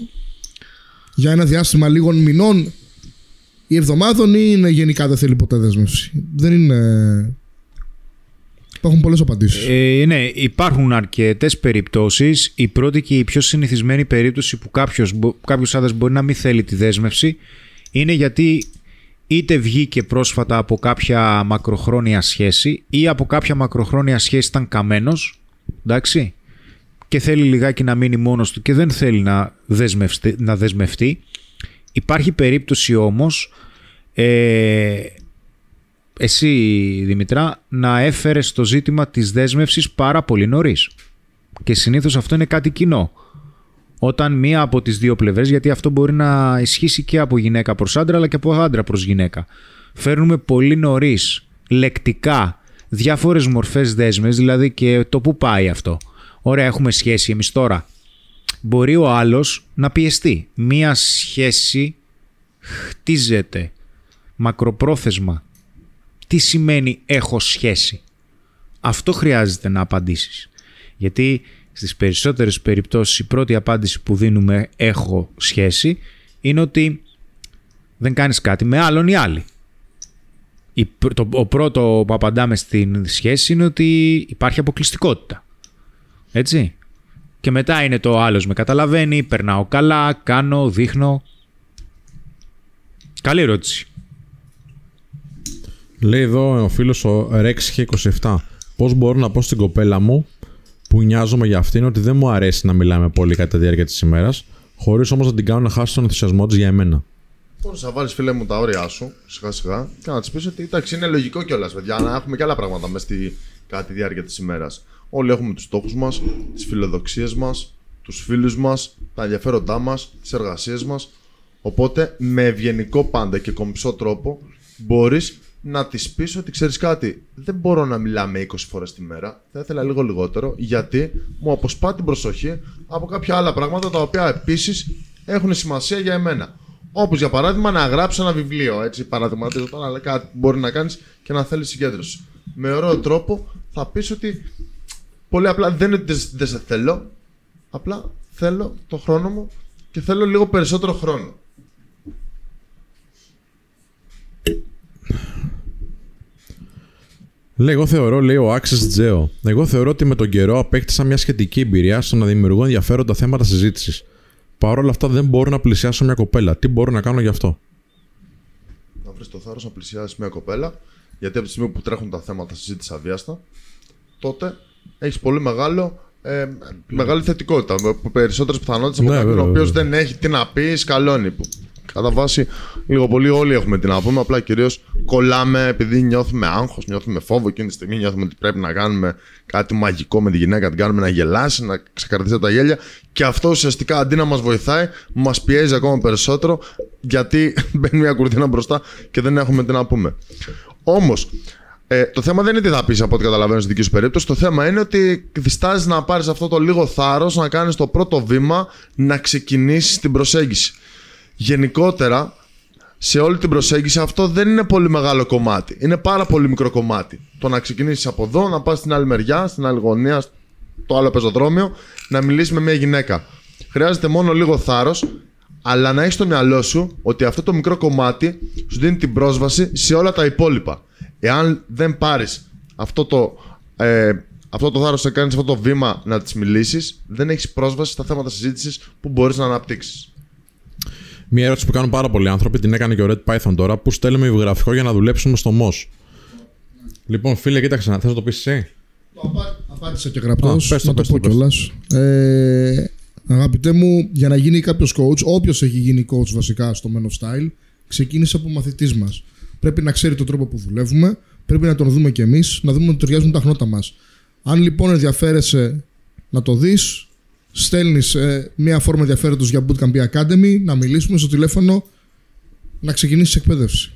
για ένα διάστημα λίγων μηνών ή εβδομάδων ή είναι γενικά δεν θέλει ποτέ δέσμευση; Δεν είναι. Υπάρχουν πολλές απαντήσεις.
Ε, ναι, υπάρχουν αρκετές περιπτώσεις. Η πρώτη και η πιο συνηθισμένη περίπτωση που κάποιος κάποιος άντρας μπορεί να μην θέλει τη δέσμευση είναι γιατί είτε βγήκε πρόσφατα από κάποια μακροχρόνια σχέση ή από κάποια μακροχρόνια σχέση ήταν καμένος, εντάξει, και θέλει λιγάκι να μείνει μόνος του και δεν θέλει να δεσμευτεί. Να δεσμευτεί. Υπάρχει περίπτωση όμως ε, εσύ Δημητρά να έφερες το ζήτημα της δέσμευσης πάρα πολύ νωρίς. Και συνήθως αυτό είναι κάτι κοινό. Όταν μία από τις δύο πλευρές, γιατί αυτό μπορεί να ισχύσει και από γυναίκα προς άντρα αλλά και από άντρα προς γυναίκα. Φέρνουμε πολύ νωρίς λεκτικά διάφορες μορφές δέσμες, δηλαδή και το που πάει αυτό. Ωραία, έχουμε σχέση εμείς τώρα. Μπορεί ο άλλος να πιεστεί. Μία σχέση χτίζεται μακροπρόθεσμα. Τι σημαίνει έχω σχέση. Αυτό χρειάζεται να απαντήσεις. Γιατί στις περισσότερες περιπτώσεις η πρώτη απάντηση που δίνουμε έχω σχέση είναι ότι δεν κάνεις κάτι με άλλον ή άλλη. Η, το, ο πρώτο που απαντάμε στην σχέση είναι ότι υπάρχει αποκλειστικότητα. Έτσι. Και μετά είναι το άλλος με καταλαβαίνει, περνάω καλά, κάνω, δείχνω. Καλή ερώτηση.
Λέει εδώ ο φίλος ο Rex 27 Πώς μπορώ να πω στην κοπέλα μου που νοιάζομαι για αυτήν ότι δεν μου αρέσει να μιλάμε πολύ κατά τη διάρκεια της ημέρας χωρίς όμως να την κάνω να χάσει τον ενθουσιασμό της για εμένα.
Μπορείς να βάλεις φίλε μου τα όρια σου σιγά σιγά και να της πεις ότι εντάξει είναι λογικό κιόλας, παιδιά, να έχουμε και άλλα πράγματα μέσα στη κατά τη διάρκεια της ημέρας. Όλοι έχουμε τους στόχους μας, τις φιλοδοξίες μας, τους φίλους μας, τα ενδιαφέροντά μας, τις εργασίες μας. Οπότε με ευγενικό πάντα και κομψό τρόπο μπορείς να της πεις ότι ξέρεις κάτι, δεν μπορώ να μιλάμε 20 φορές τη μέρα. Θα ήθελα λίγο λιγότερο, γιατί μου αποσπά την προσοχή από κάποια άλλα πράγματα τα οποία επίσης έχουν σημασία για εμένα. Όπως για παράδειγμα να γράψει ένα βιβλίο. Έτσι, παραδειγματίζω τώρα, αλλά κάτι που μπορεί να κάνεις και να θέλεις συγκέντρωση. Με ωραίο τρόπο θα πεις ότι πολύ απλά δεν είναι ότι δεν σε θέλω, απλά θέλω το χρόνο μου και θέλω λίγο περισσότερο χρόνο.
Λέει, εγώ θεωρώ, λέει ο Άξι Τζέο, εγώ θεωρώ ότι με τον καιρό απέκτησα μια σχετική εμπειρία στο να δημιουργώ ενδιαφέροντα θέματα συζήτησης. Παρ' όλα αυτά δεν μπορώ να πλησιάσω μια κοπέλα. Τι μπορώ να κάνω γι' αυτό;
Να βρεις το θάρρος να πλησιάσεις μια κοπέλα, γιατί από τη στιγμή που τρέχουν τα θέματα συζήτηση αβίαστα, τότε έχεις πολύ μεγάλο, ε, μεγάλη θετικότητα. Με περισσότερες πιθανότητες από
Ναι,
κάποιον ο
βέβαια,
οποίος
βέβαια.
δεν έχει τι να πει, σκαλώνει. Που κατά βάση, λίγο πολύ όλοι έχουμε τι να πούμε. Απλά κυρίως κολλάμε επειδή νιώθουμε άγχος, νιώθουμε φόβο εκείνη τη στιγμή. Νιώθουμε ότι πρέπει να κάνουμε κάτι μαγικό με τη γυναίκα, την κάνουμε να γελάσει, να ξεκαρδίσει από τα γέλια. Και αυτό ουσιαστικά αντί να μας βοηθάει, μας πιέζει ακόμα περισσότερο γιατί μπαίνει μια κουρτίνα μπροστά και δεν έχουμε τι να πούμε. Όμως, ε, το θέμα δεν είναι τι θα πεις από ό,τι καταλαβαίνω στη δική σου περίπτωση. Το θέμα είναι ότι διστάζεις να πάρεις αυτό το λίγο θάρρος, να κάνεις το πρώτο βήμα, να ξεκινήσεις την προσέγγιση. Γενικότερα, σε όλη την προσέγγιση αυτό δεν είναι πολύ μεγάλο κομμάτι. Είναι πάρα πολύ μικρό κομμάτι. Το να ξεκινήσεις από εδώ, να πας στην άλλη μεριά, στην άλλη γωνία, στο άλλο πεζοδρόμιο, να μιλήσεις με μια γυναίκα. Χρειάζεται μόνο λίγο θάρρος, αλλά να έχεις στο μυαλό σου ότι αυτό το μικρό κομμάτι σου δίνει την πρόσβαση σε όλα τα υπόλοιπα. Εάν δεν πάρεις αυτό το, ε, αυτό το θάρρος να κάνεις αυτό το βήμα να της μιλήσεις, δεν έχεις πρόσβαση στα θέματα συζήτησης που μπορείς να αναπτύξεις.
Μια ερώτηση που κάνουν πάρα πολλοί άνθρωποι την έκανε και ο Red Python τώρα. Πού στέλνουμε βιογραφικό για να δουλέψουμε στο MOS. Λοιπόν, φίλε, κοίταξε να θες να το πεις εσύ;
Απάντησα και γραπτός.
Α, πες το,
Να το
πες το,
πω
πες το.
κιόλας. Ε, αγαπητέ μου, για να γίνει κάποιος coach, όποιος έχει γίνει coach βασικά στο Men of Style, ξεκίνησε από μαθητής μας. Πρέπει να ξέρει τον τρόπο που δουλεύουμε, πρέπει να τον δούμε κι εμείς, να δούμε ότι ταιριάζουν τα χνότα μας. Αν λοιπόν ενδιαφέρεσαι να το δεις, στέλνεις μία φόρμα ενδιαφέροντος για Bootcamp Academy, να μιλήσουμε στο τηλέφωνο, να ξεκινήσεις εκπαίδευση.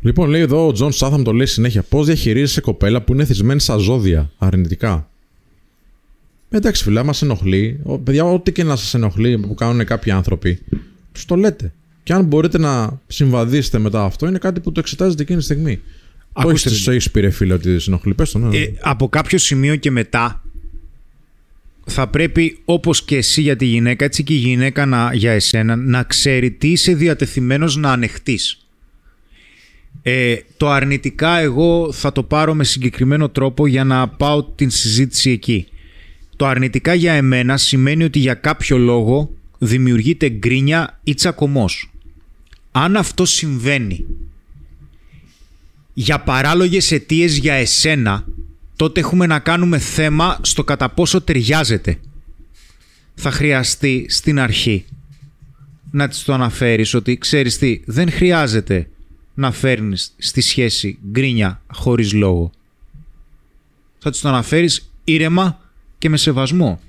Λοιπόν, λέει εδώ ο Τζον Σάθαμ το λέει συνέχεια. Πώς διαχειρίζεσαι κοπέλα που είναι εθισμένη στα ζώδια αρνητικά; Εντάξει, φίλε, μας ενοχλεί. Ο, παιδιά, ό,τι και να σας ενοχλεί που κάνουν κάποιοι άνθρωποι, τους το λέτε. Και αν μπορείτε να συμβαδίσετε μετά αυτό, είναι κάτι που το εξετάζετε εκείνη τη στιγμή.
Ακούστε
Όχι,
με.
το έχεις πει, ρε φίλε, ότι σε ενοχλεί. Πες το, ναι.
Ε, από κάποιο σημείο και μετά θα πρέπει όπως και εσύ για τη γυναίκα έτσι και η γυναίκα να, για εσένα να ξέρει τι είσαι διατεθειμένος να ανεχτείς. Ε, το αρνητικά εγώ θα το πάρω με συγκεκριμένο τρόπο για να πάω την συζήτηση εκεί. Το αρνητικά για εμένα σημαίνει ότι για κάποιο λόγο δημιουργείται γκρίνια ή τσακωμός. Αν αυτό συμβαίνει για παράλογες αιτίες για εσένα, τότε έχουμε να κάνουμε θέμα στο κατά πόσο ταιριάζεται. Θα χρειαστεί στην αρχή να της το αναφέρεις ότι ξέρεις τι, δεν χρειάζεται να φέρνεις στη σχέση γκρίνια χωρίς λόγο. Θα της το αναφέρεις ήρεμα και με σεβασμό.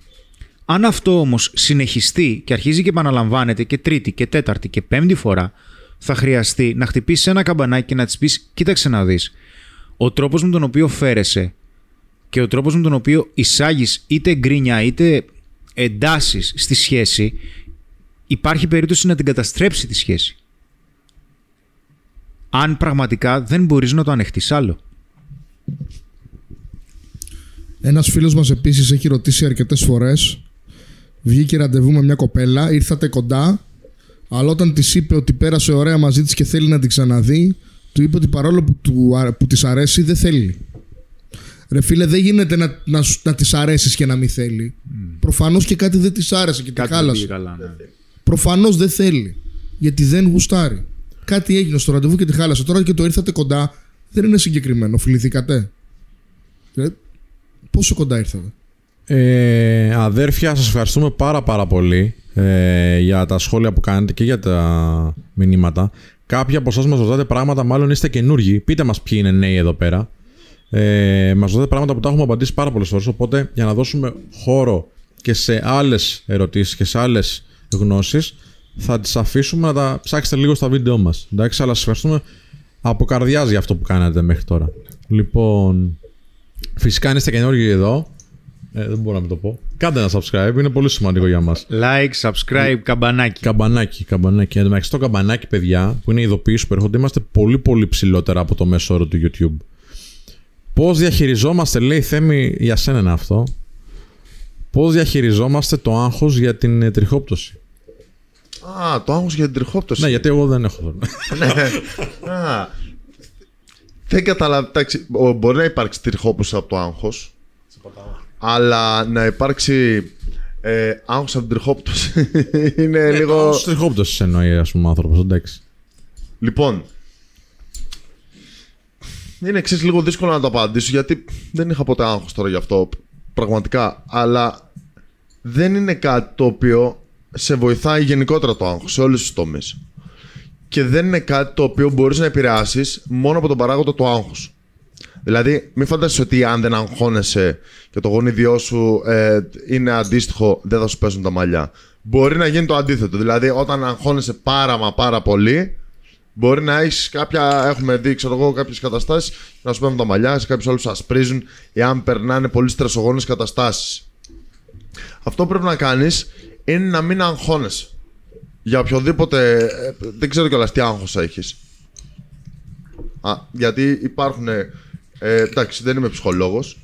Αν αυτό όμως συνεχιστεί και αρχίζει και επαναλαμβάνεται και τρίτη και τέταρτη και πέμπτη φορά, θα χρειαστεί να χτυπήσεις ένα καμπανάκι και να της πεις «Κοίταξε να δεις, ο τρόπος με τον οποίο φέρεσαι και ο τρόπος με τον οποίο εισάγεις είτε γκρίνια είτε εντάσεις στη σχέση, υπάρχει περίπτωση να την καταστρέψει τη σχέση. Αν πραγματικά δεν μπορείς να το ανεχτείς άλλο.
Ένας φίλος μας επίσης έχει ρωτήσει αρκετές φορές. Βγήκε ραντεβού με μια κοπέλα, ήρθατε κοντά, αλλά όταν της είπε ότι πέρασε ωραία μαζί της και θέλει να την ξαναδεί, του είπε ότι παρόλο που, του, α- που της αρέσει, δεν θέλει. Ρε φίλε, δεν γίνεται να, να, σου- να της αρέσεις και να μην θέλει. Προφανώς και κάτι δεν της άρεσε και τη χάλασε.
καλά, ναι.
Προφανώς δεν θέλει. Γιατί δεν γουστάρει. Κάτι έγινε στο ραντεβού και τη χάλασε. Τώρα και το ήρθατε κοντά, δεν είναι συγκεκριμένο. Φιληθήκατε; Ε, πόσο κοντά ήρθατε;
Ε, αδέρφια, σας ευχαριστούμε πάρα πάρα πολύ ε, για τα σχόλια που κάνετε και για τα μηνύματα. Κάποιοι από εσάς μας ρωτάτε πράγματα, μάλλον είστε καινούργοι. Πείτε μας ποιοι είναι νέοι εδώ πέρα. Ε, μας ρωτάτε πράγματα που τα έχουμε απαντήσει πάρα πολλές φορές, οπότε για να δώσουμε χώρο και σε άλλες ερωτήσεις και σε άλλες γνώσεις, θα τις αφήσουμε να τα ψάξετε λίγο στα βίντεο μας. Εντάξει, αλλά σας ευχαριστούμε από καρδιάς για αυτό που κάνατε μέχρι τώρα. Λοιπόν, φυσικά αν είστε καινούργοι εδώ, ε, δεν μπορώ να μην το πω. Κάντε ένα subscribe, είναι πολύ σημαντικό για μας.
Like, subscribe, καμπανάκι.
Καμπανάκι, καμπανάκι. Εν τω μεταξύ, το καμπανάκι, παιδιά, που είναι οι ειδοποιήσεις που έρχονται, είμαστε πολύ πολύ ψηλότερα από το μέσο όρο του YouTube. Πώς διαχειριζόμαστε, λέει Θέμη, για σένα είναι αυτό. Πώς διαχειριζόμαστε το άγχος για την ε, τριχόπτωση.
Α, το άγχος για την τριχόπτωση.
Ναι, γιατί εγώ δεν έχω.
Α, δεν καταλαβαίνω. Εντάξει, ο- μπορεί να υπάρξει τριχόπωση από το άγχος. Αλλά να υπάρξει ε, άγχος από την τριχόπτωση είναι λίγο.
Λίγο... τριχόπτωσης εννοεί, ας πούμε, άνθρωπος, εντάξει.
Λοιπόν. Είναι εξής λίγο δύσκολο να το απαντήσω γιατί δεν είχα ποτέ άγχος τώρα γι' αυτό. Πραγματικά. Αλλά δεν είναι κάτι το οποίο σε βοηθάει γενικότερα το άγχος σε όλους τους τομείς. Και δεν είναι κάτι το οποίο μπορείς να επηρεάσεις μόνο από τον παράγοντα του άγχους. Δηλαδή, μην φανταστείς ότι αν δεν αγχώνεσαι και το γονίδιό σου ε, είναι αντίστοιχο, δεν θα σου πέσουν τα μαλλιά. Μπορεί να γίνει το αντίθετο. Δηλαδή, όταν αγχώνεσαι πάρα μα πάρα πολύ, μπορεί να έχεις κάποια. Έχουμε δει, ξέρω εγώ, κάποιες καταστάσεις να σου πέφτουν τα μαλλιά, σε κάποιους άλλους ασπρίζουν, εάν περνάνε πολύ στρεσογόνες καταστάσεις. Αυτό που πρέπει να κάνεις είναι να μην αγχώνεσαι. Για οποιοδήποτε. ε, δεν ξέρω κιόλας τι άγχος έχεις. Α, γιατί υπάρχουν. Ε, εντάξει, δεν είμαι ψυχολόγος.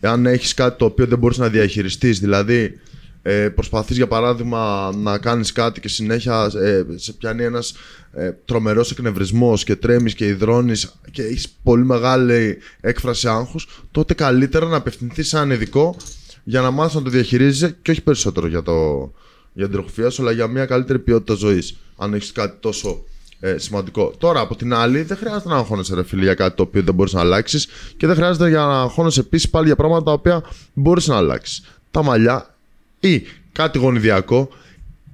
Εάν έχεις κάτι το οποίο δεν μπορείς να διαχειριστείς, δηλαδή ε, προσπαθείς για παράδειγμα να κάνεις κάτι και συνέχεια ε, σε πιάνει ένας ε, τρομερός εκνευρισμός και τρέμεις και υδρώνεις και έχεις πολύ μεγάλη έκφραση άγχους, τότε καλύτερα να απευθυνθείς σε έναν ειδικό για να μάθεις να το διαχειρίζεσαι και όχι περισσότερο για, το, για την τροχοφία σου, αλλά για μια καλύτερη ποιότητα ζωής. Αν έχεις κάτι τόσο ε, σημαντικό. Τώρα, από την άλλη, δεν χρειάζεται να αγχώνεσαι, ρε φίλε, για κάτι το οποίο δεν μπορείς να αλλάξεις και δεν χρειάζεται για να αγχώνεσαι επίσης πάλι για πράγματα τα οποία μπορείς να αλλάξεις. Τα μαλλιά ή κάτι γονιδιακό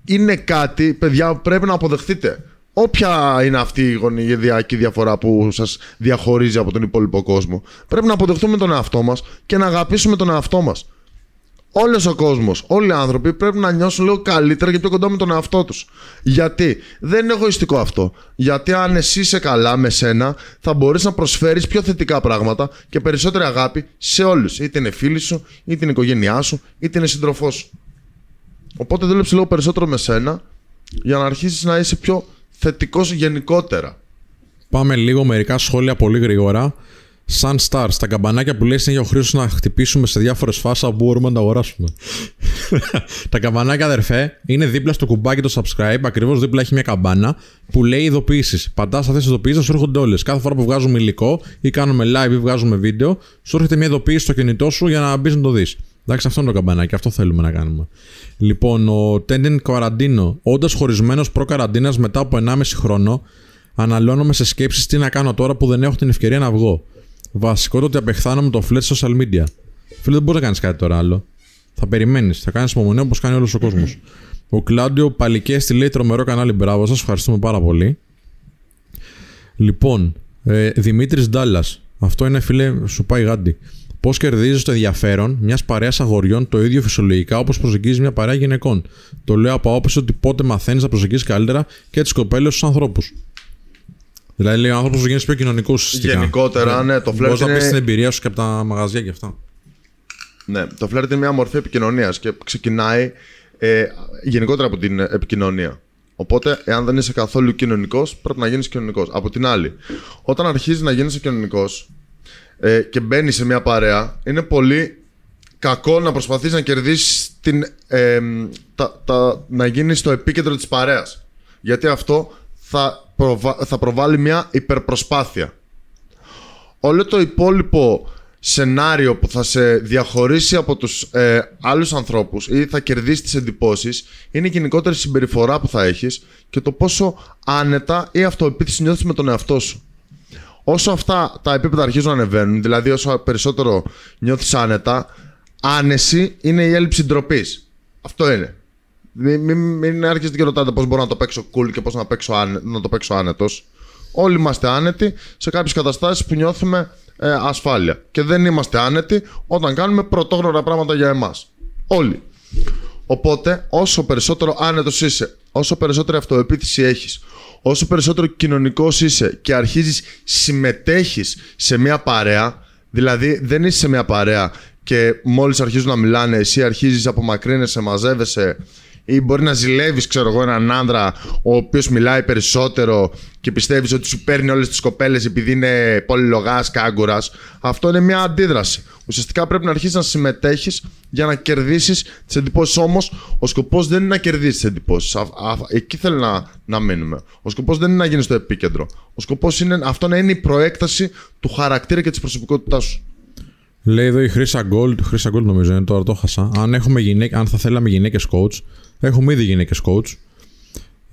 είναι κάτι, παιδιά, που πρέπει να αποδεχτείτε. Όποια είναι αυτή η γονιδιακή διαφορά που σας διαχωρίζει από τον υπόλοιπο κόσμο, πρέπει να αποδεχτούμε τον εαυτό μας και να αγαπήσουμε τον εαυτό μας. Όλος ο κόσμος, όλοι οι άνθρωποι πρέπει να νιώσουν λίγο καλύτερα και πιο κοντά με τον εαυτό τους. Γιατί; Δεν είναι εγωιστικό αυτό. Γιατί αν εσύ είσαι καλά με σένα, θα μπορείς να προσφέρεις πιο θετικά πράγματα και περισσότερη αγάπη σε όλους. Είτε είναι φίλοι σου, είτε είναι οικογένειά σου, είτε είναι σύντροφός σου. Οπότε δούλεψε λίγο περισσότερο με σένα για να αρχίσεις να είσαι πιο θετικός γενικότερα.
Πάμε λίγο μερικά σχόλια πολύ γρήγορα. Sun Stars, τα καμπανάκια που λέει συνέχεια ο Χρήστος να χτυπήσουμε σε διάφορες φάσεις που μπορούμε να τα αγοράσουμε. τα καμπανάκια, αδερφέ, είναι δίπλα στο κουμπάκι το subscribe. Ακριβώς δίπλα έχει μια καμπάνα που λέει ειδοποιήσεις. Παντά αυτέ τι ειδοποιήσεις, σου έρχονται όλες. Κάθε φορά που βγάζουμε υλικό ή κάνουμε live ή βγάζουμε βίντεο, σου έρχεται μια ειδοποίηση στο κινητό σου για να μπεις να το δεις. Εντάξει, αυτό είναι το καμπανάκι, αυτό θέλουμε να κάνουμε. Λοιπόν, ο Τέντεν Καραντίνο, όντας χωρισμένος προ-καραντίνα μετά από 1,5 χρόνο, αναλώνομαι σε σκέψεις τι να κάνω τώρα που δεν έχω την ευκαιρία να βγω. Βασικό το ότι απεχθάνομαι το flash social media. Φίλε, δεν μπορείς να κάνεις κάτι τώρα άλλο. Θα περιμένεις, θα κάνεις υπομονή όπως κάνει όλος ο κόσμος. Ο Κλάντιο Παλικέστη λέει τρομερό κανάλι. Μπράβο σας, ευχαριστούμε πάρα πολύ. Λοιπόν, ε, Δημήτρης Ντάλλας. Αυτό είναι φίλε, σου πάει γάντι. Πώς κερδίζεις το ενδιαφέρον μιας παρέας αγοριών το ίδιο φυσιολογικά όπως προσεγγίζεις μια παρέα γυναικών; Το λέω από άποψη ότι πότε μαθαίνεις να προσεγγίζεις καλύτερα και τις κοπέλες στους ανθρώπους. Δηλαδή, λέει ο άνθρωπος που γίνει πιο κοινωνικό ουσιαστικά.
Γενικότερα, ναι, το φλερτ
Μπορείς να πεις
είναι-
την εμπειρία σου και από τα μαγαζιά και αυτά.
Ναι, το φλερτ είναι μια μορφή επικοινωνίας και ξεκινάει ε, γενικότερα από την επικοινωνία. Οπότε, εάν δεν είσαι καθόλου κοινωνικός, πρέπει να γίνεις κοινωνικός. Από την άλλη, όταν αρχίζεις να γίνει κοινωνικός ε, και μπαίνεις σε μια παρέα, είναι πολύ κακό να προσπαθείς να κερδίσεις την, ε, τα, τα, να γίνεις στο επίκεντρο της παρέας. Γιατί αυτό θα, προβα- θα προβάλλει μια υπερπροσπάθεια. Όλο το υπόλοιπο σενάριο που θα σε διαχωρίσει από τους ε, άλλους ανθρώπους ή θα κερδίσει τις εντυπώσεις είναι η γενικότερη συμπεριφορά που θα έχεις και το πόσο άνετα ή αυτοεπίθεση νιώθεις με τον εαυτό σου. Όσο αυτά τα επίπεδα αρχίζουν να ανεβαίνουν, δηλαδή όσο περισσότερο νιώθεις άνετα, άνεση είναι η έλλειψη ντροπής. Αυτό είναι. Μην, μην, μην έρχεστε και ρωτάτε πώς μπορώ να το παίξω cool και πώς να, παίξω άνε- να το παίξω άνετος. Όλοι είμαστε άνετοι σε κάποιες καταστάσεις που νιώθουμε ε, ασφάλεια. Και δεν είμαστε άνετοι όταν κάνουμε πρωτόγνωρα πράγματα για εμάς. Όλοι. Οπότε, όσο περισσότερο άνετος είσαι, όσο περισσότερη αυτοεπίθεση έχεις, όσο περισσότερο κοινωνικός είσαι και αρχίζεις συμμετέχεις σε μια παρέα, δηλαδή δεν είσαι σε μια παρέα και μόλις αρχίζουν να μιλάνε, εσύ αρχίζεις απομακρύνεσαι, μαζεύεσαι ή μπορεί να ζηλεύεις, ξέρω εγώ, έναν άνδρα ο οποίος μιλάει περισσότερο και πιστεύεις ότι σου παίρνει όλες τις κοπέλες επειδή είναι πολυλογάς, κάγκουρα. Αυτό είναι μια αντίδραση. Ουσιαστικά πρέπει να αρχίσεις να συμμετέχεις για να κερδίσεις τις εντυπώσεις. Όμως, ο σκοπός δεν είναι να κερδίσεις τις εντυπώσεις. Εκεί θέλω να, να μείνουμε. Ο σκοπός δεν είναι να γίνεις στο επίκεντρο. Ο σκοπός είναι αυτό να είναι η προέκταση του χαρακτήρα και της προσωπικότητάς σου.
Λέει εδώ η Χρύσα Gold, Χρύσα Gold νομίζω είναι, τώρα το χάσα. Αν, έχουμε γυναίκ, αν θα θέλαμε γυναίκες coach, έχουμε ήδη γυναίκες coach.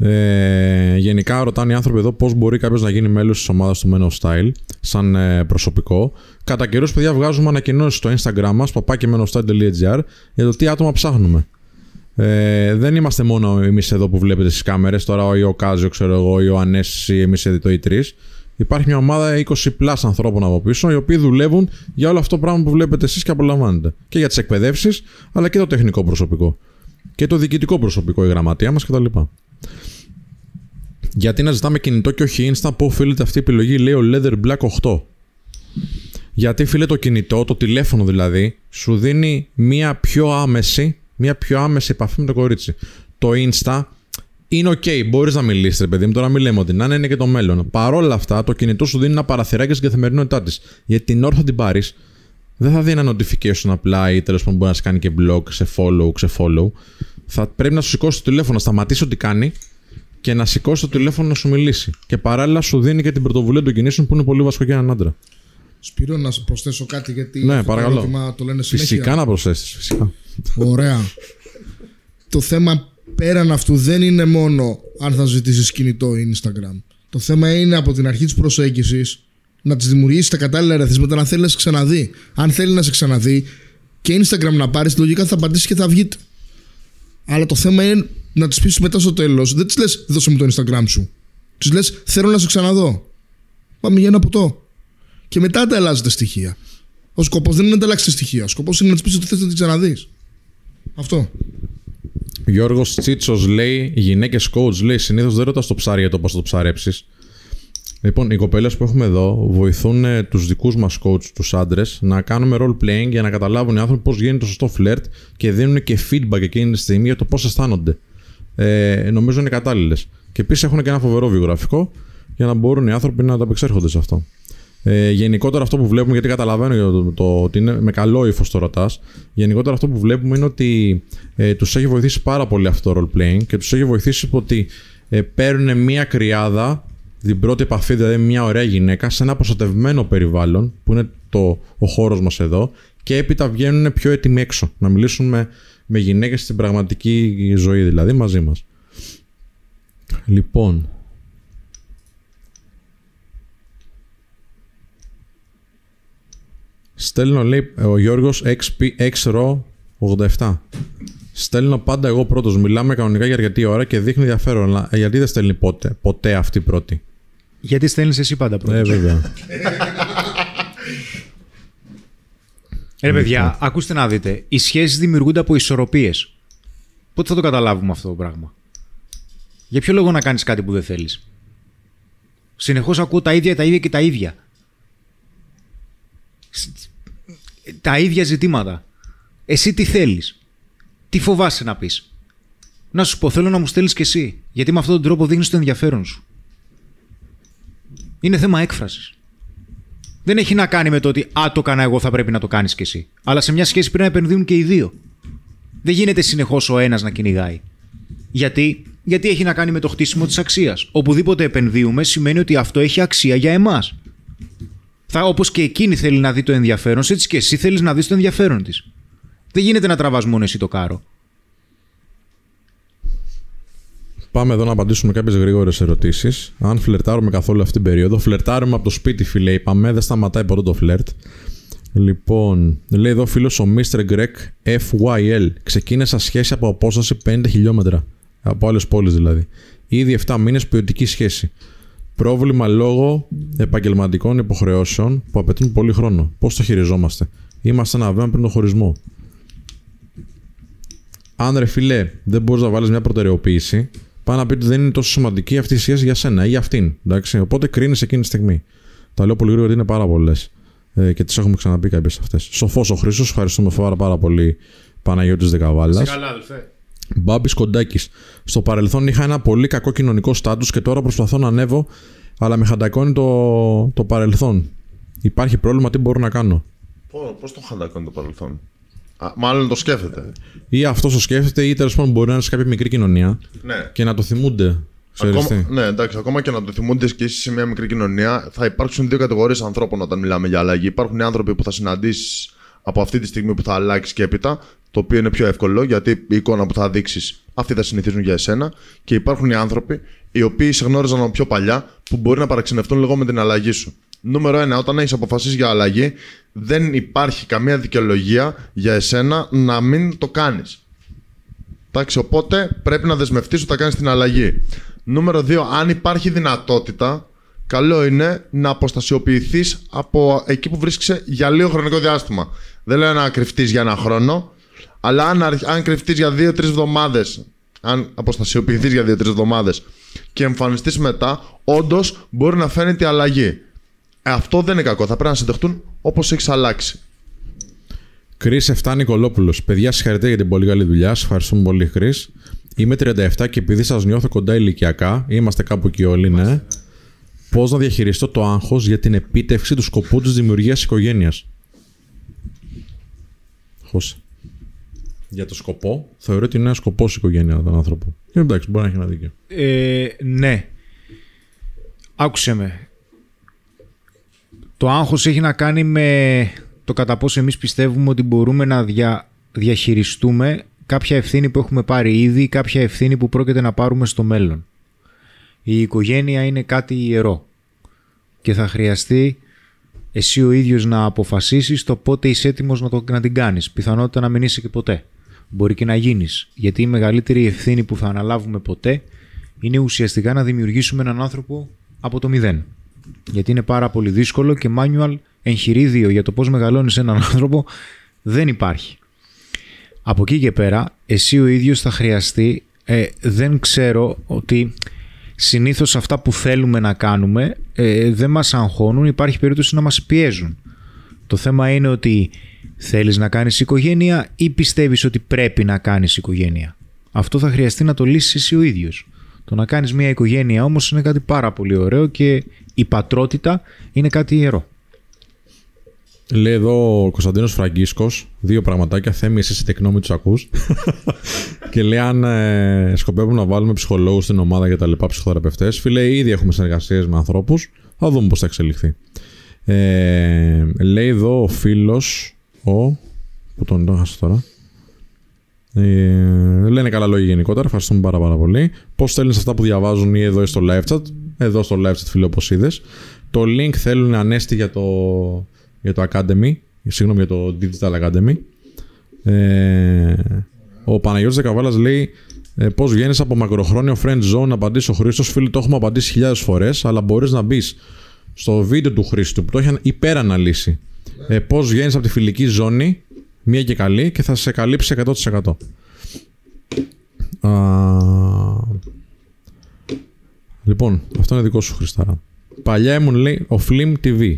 Ε, γενικά ρωτάνε οι άνθρωποι εδώ πώς μπορεί κάποιος να γίνει μέλος της ομάδας του Men of Style, σαν ε, προσωπικό. Κατά καιρούς, παιδιά, βγάζουμε ανακοινώσεις στο Instagram μας, papakemενofstyle.gr, για το τι άτομα ψάχνουμε. Ε, δεν είμαστε μόνο εμείς εδώ που βλέπετε στις κάμερες, τώρα ή ο Κάζιο, ξέρω εγώ, ή ο Ανέση, ή εμείς εδώ οι τρεις. Υπάρχει μια ομάδα 20 plus ανθρώπων από πίσω, οι οποίοι δουλεύουν για όλο αυτό το πράγμα που βλέπετε εσείς και απολαμβάνετε. Και για τις εκπαιδεύσεις, αλλά και το τεχνικό προσωπικό. Και το διοικητικό προσωπικό, η γραμματεία μας κτλ. Γιατί να ζητάμε κινητό και όχι Insta, πού οφείλεται αυτή η επιλογή, λέει ο Leather Black 8. Γιατί φίλε το κινητό, το τηλέφωνο δηλαδή, σου δίνει μια πιο άμεση, μια πιο άμεση επαφή με το κορίτσι. Το Insta είναι ok, μπορείς να μιλήσεις, ρε παιδί μου. Τώρα μην λέμε ότι να είναι, είναι και το μέλλον. Παρ' όλα αυτά, το κινητό σου δίνει ένα παραθυράκι στην καθημερινότητά της. Γιατί την ώρα θα την πάρεις, δεν θα δει ένα notification απλά ή τέλος πάντων μπορεί να σε κάνει και blog, σε follow, σε follow. Θα πρέπει να σου σηκώσει το τηλέφωνο, να σταματήσει ό,τι κάνει και να σηκώσει το τηλέφωνο να σου μιλήσει. Και παράλληλα σου δίνει και την πρωτοβουλία των κινήσεων που είναι πολύ βασικό για έναν άντρα.
Σπύρο, να σου προσθέσω κάτι γιατί
Ναι,
αυτό το
παρακαλώ.
ερώτημα το λένε συνέχεια.
Φυσικά να προσθέσεις, φυσικά.
Ωραία. το θέμα πέραν αυτού δεν είναι μόνο αν θα ζητήσεις κινητό ή Instagram. Το θέμα είναι από την αρχή της προσέγγισης να της δημιουργήσεις τα κατάλληλα ερεθίσματα να θέλεις να σε ξαναδεί. Αν θέλει να σε ξαναδεί και Instagram να πάρεις, λογικά θα απαντήσει και θα βγείτε. Αλλά το θέμα είναι να της πει μετά στο τέλος. Δεν της λες, δώσε μου το Instagram σου. Της λες, θέλω να σε ξαναδώ. Πάμε για ένα ποτό. Και μετά τα αλλάζετε στοιχεία. Ο σκοπός δεν είναι να ανταλλάξει στοιχεία. Ο σκοπός είναι να της πει ότι θες να την ξαναδείς. Αυτό.
Γιώργος Τσίτσος λέει, γυναίκες coach λέει, συνήθως δεν ρωτάς το ψάρι για το πώς θα το ψαρέψεις. Λοιπόν, οι κοπέλες που έχουμε εδώ βοηθούν τους δικούς μας coach, τους άντρες, να κάνουμε role playing για να καταλάβουν οι άνθρωποι πώς γίνεται το σωστό φλερτ και δίνουν και feedback εκείνη τη στιγμή για το πώς αισθάνονται. Ε, νομίζω είναι κατάλληλες. Και επίσης έχουν και ένα φοβερό βιογραφικό για να μπορούν οι άνθρωποι να ανταπεξέρχονται σε αυτό. Ε, γενικότερα αυτό που βλέπουμε, γιατί καταλαβαίνω για το, το, ότι είναι με καλό ύφος το ρωτάς. Γενικότερα αυτό που βλέπουμε είναι ότι ε, τους έχει βοηθήσει πάρα πολύ αυτό το role playing και τους έχει βοηθήσει ότι ε, παίρνουν μία κρυάδα, την πρώτη επαφή, δηλαδή μια ωραία γυναίκα, σε ένα προστατευμένο περιβάλλον, που είναι το, ο χώρος μας εδώ, και έπειτα βγαίνουν πιο έτοιμοι έξω. Να μιλήσουν με, με γυναίκες στην πραγματική ζωή, δηλαδή μαζί μας. Λοιπόν, Στέλνω, λέει ο Γιώργος XP, XRO 87. Στέλνω πάντα εγώ πρώτος. Μιλάμε κανονικά για αρκετή ώρα και δείχνει ενδιαφέρον. Αλλά γιατί δεν στέλνει ποτέ, ποτέ αυτή πρώτη;
Γιατί στέλνεις εσύ πάντα πρώτο.
Ε, βέβαια.
Ε, Ρε παιδιά, ακούστε να δείτε. Οι σχέσεις δημιουργούνται από ισορροπίες. Πότε θα το καταλάβουμε αυτό το πράγμα; Για ποιο λόγο να κάνεις κάτι που δεν θέλεις; Συνεχώς ακούω τα ίδια, τα ίδια και τα ίδια. Σ- Τα ίδια ζητήματα. Εσύ τι θέλεις; Τι φοβάσαι να πεις; Να σου πω, θέλω να μου στέλνεις και εσύ. Γιατί με αυτόν τον τρόπο δείχνεις το ενδιαφέρον σου. Είναι θέμα έκφρασης. Δεν έχει να κάνει με το ότι «Α, το έκανα εγώ, θα πρέπει να το κάνεις και εσύ». Αλλά σε μια σχέση πρέπει να επενδύουν και οι δύο. Δεν γίνεται συνεχώς ο ένας να κυνηγάει. Γιατί; Γιατί έχει να κάνει με το χτίσιμο της αξίας. Οπουδήποτε επενδύουμε σημαίνει ότι αυτό έχει αξία για εμάς. Θα, όπως και εκείνη θέλει να δει το ενδιαφέρον, έτσι και εσύ θέλεις να δεις το ενδιαφέρον της. Δεν γίνεται να τραβάς μόνο εσύ το κάρο.
Πάμε εδώ να απαντήσουμε κάποιες γρήγορες ερωτήσεις. Αν φλερτάρουμε καθόλου αυτή την περίοδο. Φλερτάρουμε από το σπίτι, φίλε. Είπαμε, δεν σταματάει ποτέ το φλερτ. Λοιπόν, λέει εδώ φίλος ο Mr. Greg FYL. Ξεκίνησα σχέση από απόσταση 50 χιλιόμετρα. Από άλλες πόλεις δηλαδή. Ήδη 7 μήνες ποιοτική σχέση. Πρόβλημα λόγω επαγγελματικών υποχρεώσεων που απαιτούν πολύ χρόνο. Πώς το χειριζόμαστε; Είμαστε ένα βήμα πριν τον χωρισμό. Αν ρε φιλέ δεν μπορείς να βάλεις μια προτεραιοποίηση, πάει να πει ότι δεν είναι τόσο σημαντική αυτή η σχέση για σένα ή για αυτήν. Εντάξει; Οπότε κρίνεις εκείνη τη στιγμή. Τα λέω πολύ γρήγορα γιατί είναι πάρα πολλές. Ε, και τις έχουμε ξαναπεί κάποιες αυτές. Σοφός ο Χρήσο, ευχαριστούμε πάρα, πάρα πολύ Παναγιώτης Δεκαβάλας.
καλά, αδελφέ.
Μπάμπης Κοντάκης. Στο παρελθόν είχα ένα πολύ κακό κοινωνικό στάτους και τώρα προσπαθώ να ανέβω, αλλά με χαντακώνει το, το παρελθόν. Υπάρχει πρόβλημα, τι μπορώ να κάνω;
Πώς το χαντακώνει το παρελθόν; Α, μάλλον το σκέφτεται.
Ή αυτός το σκέφτεται, ή τέλος πάντων μπορεί να είναι σε κάποια μικρή κοινωνία
Ναι.
και να το θυμούνται. Ξέρεις
Ακόμα,
τι.
ναι, εντάξει, ακόμα και να το θυμούνται και εσύ σε μια μικρή κοινωνία, θα υπάρξουν δύο κατηγορίες ανθρώπων όταν μιλάμε για αλλαγή. Υπάρχουν οι άνθρωποι που θα συναντήσεις από αυτή τη στιγμή που θα αλλάξει και έπειτα, το οποίο είναι πιο εύκολο γιατί η εικόνα που θα δείξεις αυτοί θα συνηθίζουν για εσένα. Και υπάρχουν οι άνθρωποι οι οποίοι σε γνώριζαν από πιο παλιά που μπορεί να παραξενευτούν λίγο με την αλλαγή σου. Νούμερο ένα, όταν έχεις αποφασίσει για αλλαγή, δεν υπάρχει καμία δικαιολογία για εσένα να μην το κάνεις. Εντάξει, οπότε πρέπει να δεσμευτείς ότι θα κάνεις την αλλαγή. Νούμερο 2, αν υπάρχει δυνατότητα, καλό είναι να αποστασιοποιηθείς από εκεί που βρίσκεσαι για λίγο χρονικό διάστημα. Δεν λέω να κρυφτείς για ένα χρόνο, αλλά αν, αρχ- αν κρυφτείς για 2-3 εβδομάδες, αν αποστασιοποιηθείς για 2-3 εβδομάδες και εμφανιστείς μετά, όντως μπορεί να φαίνεται η αλλαγή. Ε, αυτό δεν είναι κακό. Θα πρέπει να σε δεχτούν όπως έχεις αλλάξει.
Κρι 7 Νικολόπουλο. Παιδιά, συγχαρητήρια για την πολύ καλή δουλειά. Σας ευχαριστούμε πολύ, Κρι. Είμαι 37 και επειδή σας νιώθω κοντά ηλικιακά, είμαστε κάπου εκεί όλοι, ναι. Πώς να διαχειριστώ το άγχος για την επίτευξη του σκοπού της δημιουργίας οικογένειας. Χώσε. Για το σκοπό, θεωρώ ότι είναι ένας σκοπός η οικογένεια των άνθρωπων. Και εντάξει, μπορεί να έχει ένα δίκιο.
Ε, ναι. Άκουσε με. Το άγχος έχει να κάνει με το κατά πόσο εμείς πιστεύουμε ότι μπορούμε να δια, διαχειριστούμε κάποια ευθύνη που έχουμε πάρει ήδη ή κάποια ευθύνη που πρόκειται να πάρουμε στο μέλλον. Η οικογένεια είναι κάτι ιερό και θα χρειαστεί εσύ ο ίδιος να αποφασίσεις το πότε είσαι έτοιμος να, το, να την κάνεις. Πιθανότητα να μην είσαι και ποτέ. Μπορεί και να γίνεις. Γιατί η μεγαλύτερη ευθύνη που θα αναλάβουμε ποτέ είναι ουσιαστικά να δημιουργήσουμε έναν άνθρωπο από το μηδέν. Γιατί είναι πάρα πολύ δύσκολο και manual εγχειρίδιο για το πώς μεγαλώνεις έναν άνθρωπο δεν υπάρχει. Από εκεί και πέρα, εσύ ο ίδιος θα χρειαστεί, ε, δεν ξέρω ότι συνήθως αυτά που θέλουμε να κάνουμε ε, δεν μας αγχώνουν, υπάρχει περίπτωση να μας πιέζουν. Το θέμα είναι ότι θέλεις να κάνεις οικογένεια ή πιστεύεις ότι πρέπει να κάνεις οικογένεια. Αυτό θα χρειαστεί να το λύσεις εσύ ο ίδιος. Το να κάνεις μια οικογένεια όμως είναι κάτι πάρα πολύ ωραίο και η πατρότητα είναι κάτι ιερό.
Λέει εδώ ο Κωνσταντίνος Φραγκίσκος δύο πραγματάκια. Θέμη, εσύ σε τεκνό τους ακούς. και λέει αν ε, σκοπεύουμε να βάλουμε ψυχολόγους στην ομάδα για τα λοιπά ψυχοθεραπευτές. Φίλε, ήδη έχουμε συνεργασίες με ανθρώπους. Θα δούμε πώς θα εξελιχθεί. Ε, λέει εδώ ο φίλος. Ο. Πού τον έχασα τώρα. Ε, λένε καλά λόγια γενικότερα. Ευχαριστούμε πάρα, πάρα πολύ. Πώς στέλνεις αυτά που διαβάζουν ή εδώ στο live chat. Εδώ στο live chat, φίλε, όπως είδες. Το link θέλουν ανέστη για το για το Academy, συγγνώμη για το Digital Academy. Ε, ο Παναγιώτης Δεκαβάλας λέει ε, πώς βγαίνεις από μακροχρόνιο friend zone να απαντήσει ο Χρήστος. Φίλοι, το έχουμε απαντήσει χιλιάδες φορές, αλλά μπορείς να μπεις στο βίντεο του Χρήστου που το έχει υπεραναλύσει. Ε, πώς βγαίνεις από τη φιλική ζώνη, μία και καλή, και θα σε καλύψει 100%. Α, λοιπόν, αυτό είναι δικό σου Χριστάρα. Παλιά ήμουν λέει ο Flim TV.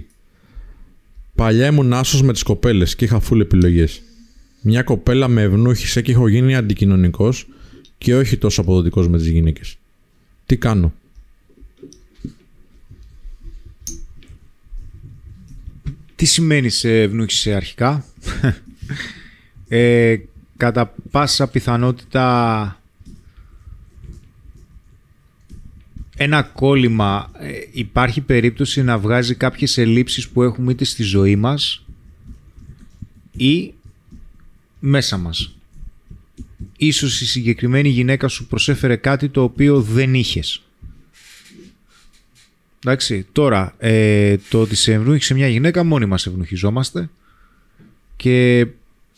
Παλιά ήμουν άσος με τις κοπέλες και είχα φουλ επιλογές. Μια κοπέλα με ευνούχησε και έχω γίνει αντικοινωνικός και όχι τόσο αποδοτικός με τις γυναίκες. Τι κάνω;
Τι σημαίνει σε ευνούχησε αρχικά; ε, κατά πάσα πιθανότητα ένα κόλλημα ε, υπάρχει περίπτωση να βγάζει κάποιες ελλείψεις που έχουμε είτε στη ζωή μας ή μέσα μας. Ίσως η συγκεκριμένη γυναίκα σου προσέφερε κάτι το οποίο δεν είχες. Εντάξει, τώρα ε, το ότι σε ευνούχησε μια γυναίκα μόνοι μας ευνούχιζόμαστε και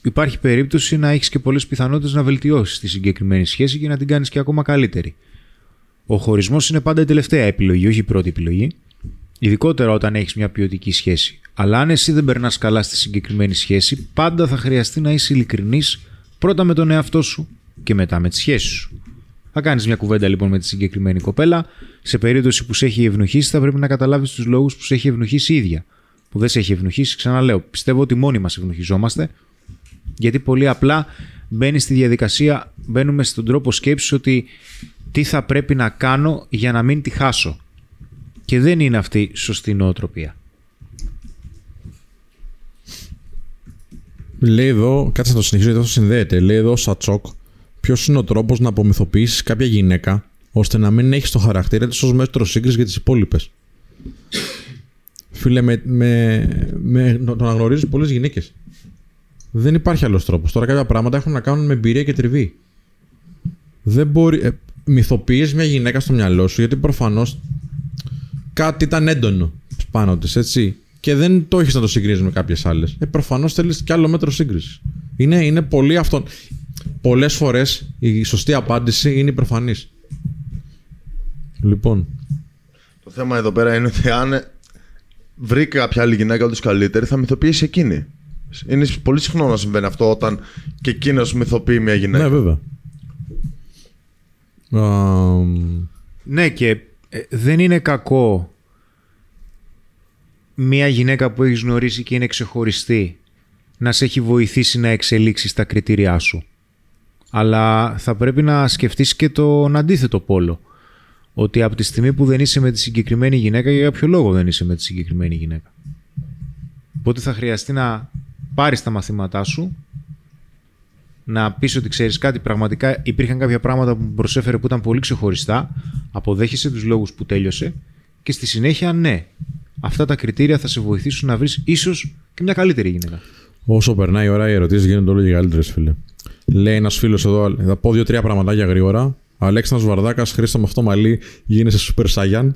υπάρχει περίπτωση να έχεις και πολλές πιθανότητες να βελτιώσεις τη συγκεκριμένη σχέση και να την κάνεις και ακόμα καλύτερη. Ο χωρισμός είναι πάντα η τελευταία επιλογή, όχι η πρώτη επιλογή. Ειδικότερα όταν έχεις μια ποιοτική σχέση. Αλλά αν εσύ δεν περνάς καλά στη συγκεκριμένη σχέση, πάντα θα χρειαστεί να είσαι ειλικρινής πρώτα με τον εαυτό σου και μετά με τη σχέση σου. Θα κάνεις μια κουβέντα λοιπόν με τη συγκεκριμένη κοπέλα. Σε περίπτωση που σε έχει ευνοχήσει, θα πρέπει να καταλάβεις τους λόγους που σε έχει ευνοχήσει η ίδια. Που δεν σε έχει ευνοχήσει, ξαναλέω. Πιστεύω ότι μόνοι μας ευνοχιζόμαστε. Γιατί πολύ απλά μπαίνεις στη διαδικασία, μπαίνουμε στον τρόπο σκέψης ότι τι θα πρέπει να κάνω για να μην τη χάσω. Και δεν είναι αυτή σωστή νοοτροπία.
Λέει εδώ, κάτσε να το συνεχίσω γιατί αυτό συνδέεται. Λέει εδώ ο Σατσόκ, ποιος είναι ο τρόπος να απομυθοποιήσεις κάποια γυναίκα ώστε να μην έχεις το χαρακτήρα της ως μέτρος σύγκρισης για τις υπόλοιπες. Φίλε, με, με, με, το να γνωρίζεις πολλές γυναίκες. Δεν υπάρχει άλλος τρόπος. Τώρα κάποια πράγματα έχουν να κάνουν με εμπειρία και τριβή. Δεν μπορεί. Ε, μυθοποιείς μια γυναίκα στο μυαλό σου γιατί προφανώς κάτι ήταν έντονο πάνω της, έτσι. Και δεν το έχεις να το συγκρίνεις με κάποιες άλλες. Ε, προφανώς θέλεις κι άλλο μέτρο σύγκρισης. Είναι, είναι πολύ αυτό. Πολλές φορές η σωστή απάντηση είναι η προφανής. Λοιπόν.
Το θέμα εδώ πέρα είναι ότι αν βρει κάποια άλλη γυναίκα όντω καλύτερη, θα μυθοποιήσει εκείνη. Είναι πολύ συχνό να συμβαίνει αυτό όταν και εκείνος μυθοποιεί μια γυναίκα.
Ναι, βέβαια.
Ναι και ε, δεν είναι κακό μια γυναίκα που έχεις γνωρίσει και είναι ξεχωριστή να σε έχει βοηθήσει να εξελίξεις τα κριτήριά σου. Αλλά θα πρέπει να σκεφτείς και τον αντίθετο πόλο. Ότι από τη στιγμή που δεν είσαι με τη συγκεκριμένη γυναίκα, για κάποιο λόγο δεν είσαι με τη συγκεκριμένη γυναίκα. Οπότε θα χρειαστεί να πάρεις τα μαθήματά σου να πεις ότι ξέρεις κάτι, πραγματικά υπήρχαν κάποια πράγματα που μου προσέφερε που ήταν πολύ ξεχωριστά. Αποδέχεσαι τους λόγους που τέλειωσε και στη συνέχεια ναι. Αυτά τα κριτήρια θα σε βοηθήσουν να βρεις ίσως και μια καλύτερη γυναίκα.
Όσο περνάει η ώρα, οι ερωτήσεις γίνονται όλο και καλύτερες, φίλε. Λέει ένας φίλος εδώ, θα πω δύο-τρία πραγματάκια γρήγορα. Αλέξανδρος Βαρδάκας, Χρήστο με αυτό μαλλί, γίνεσαι Super Saiyan.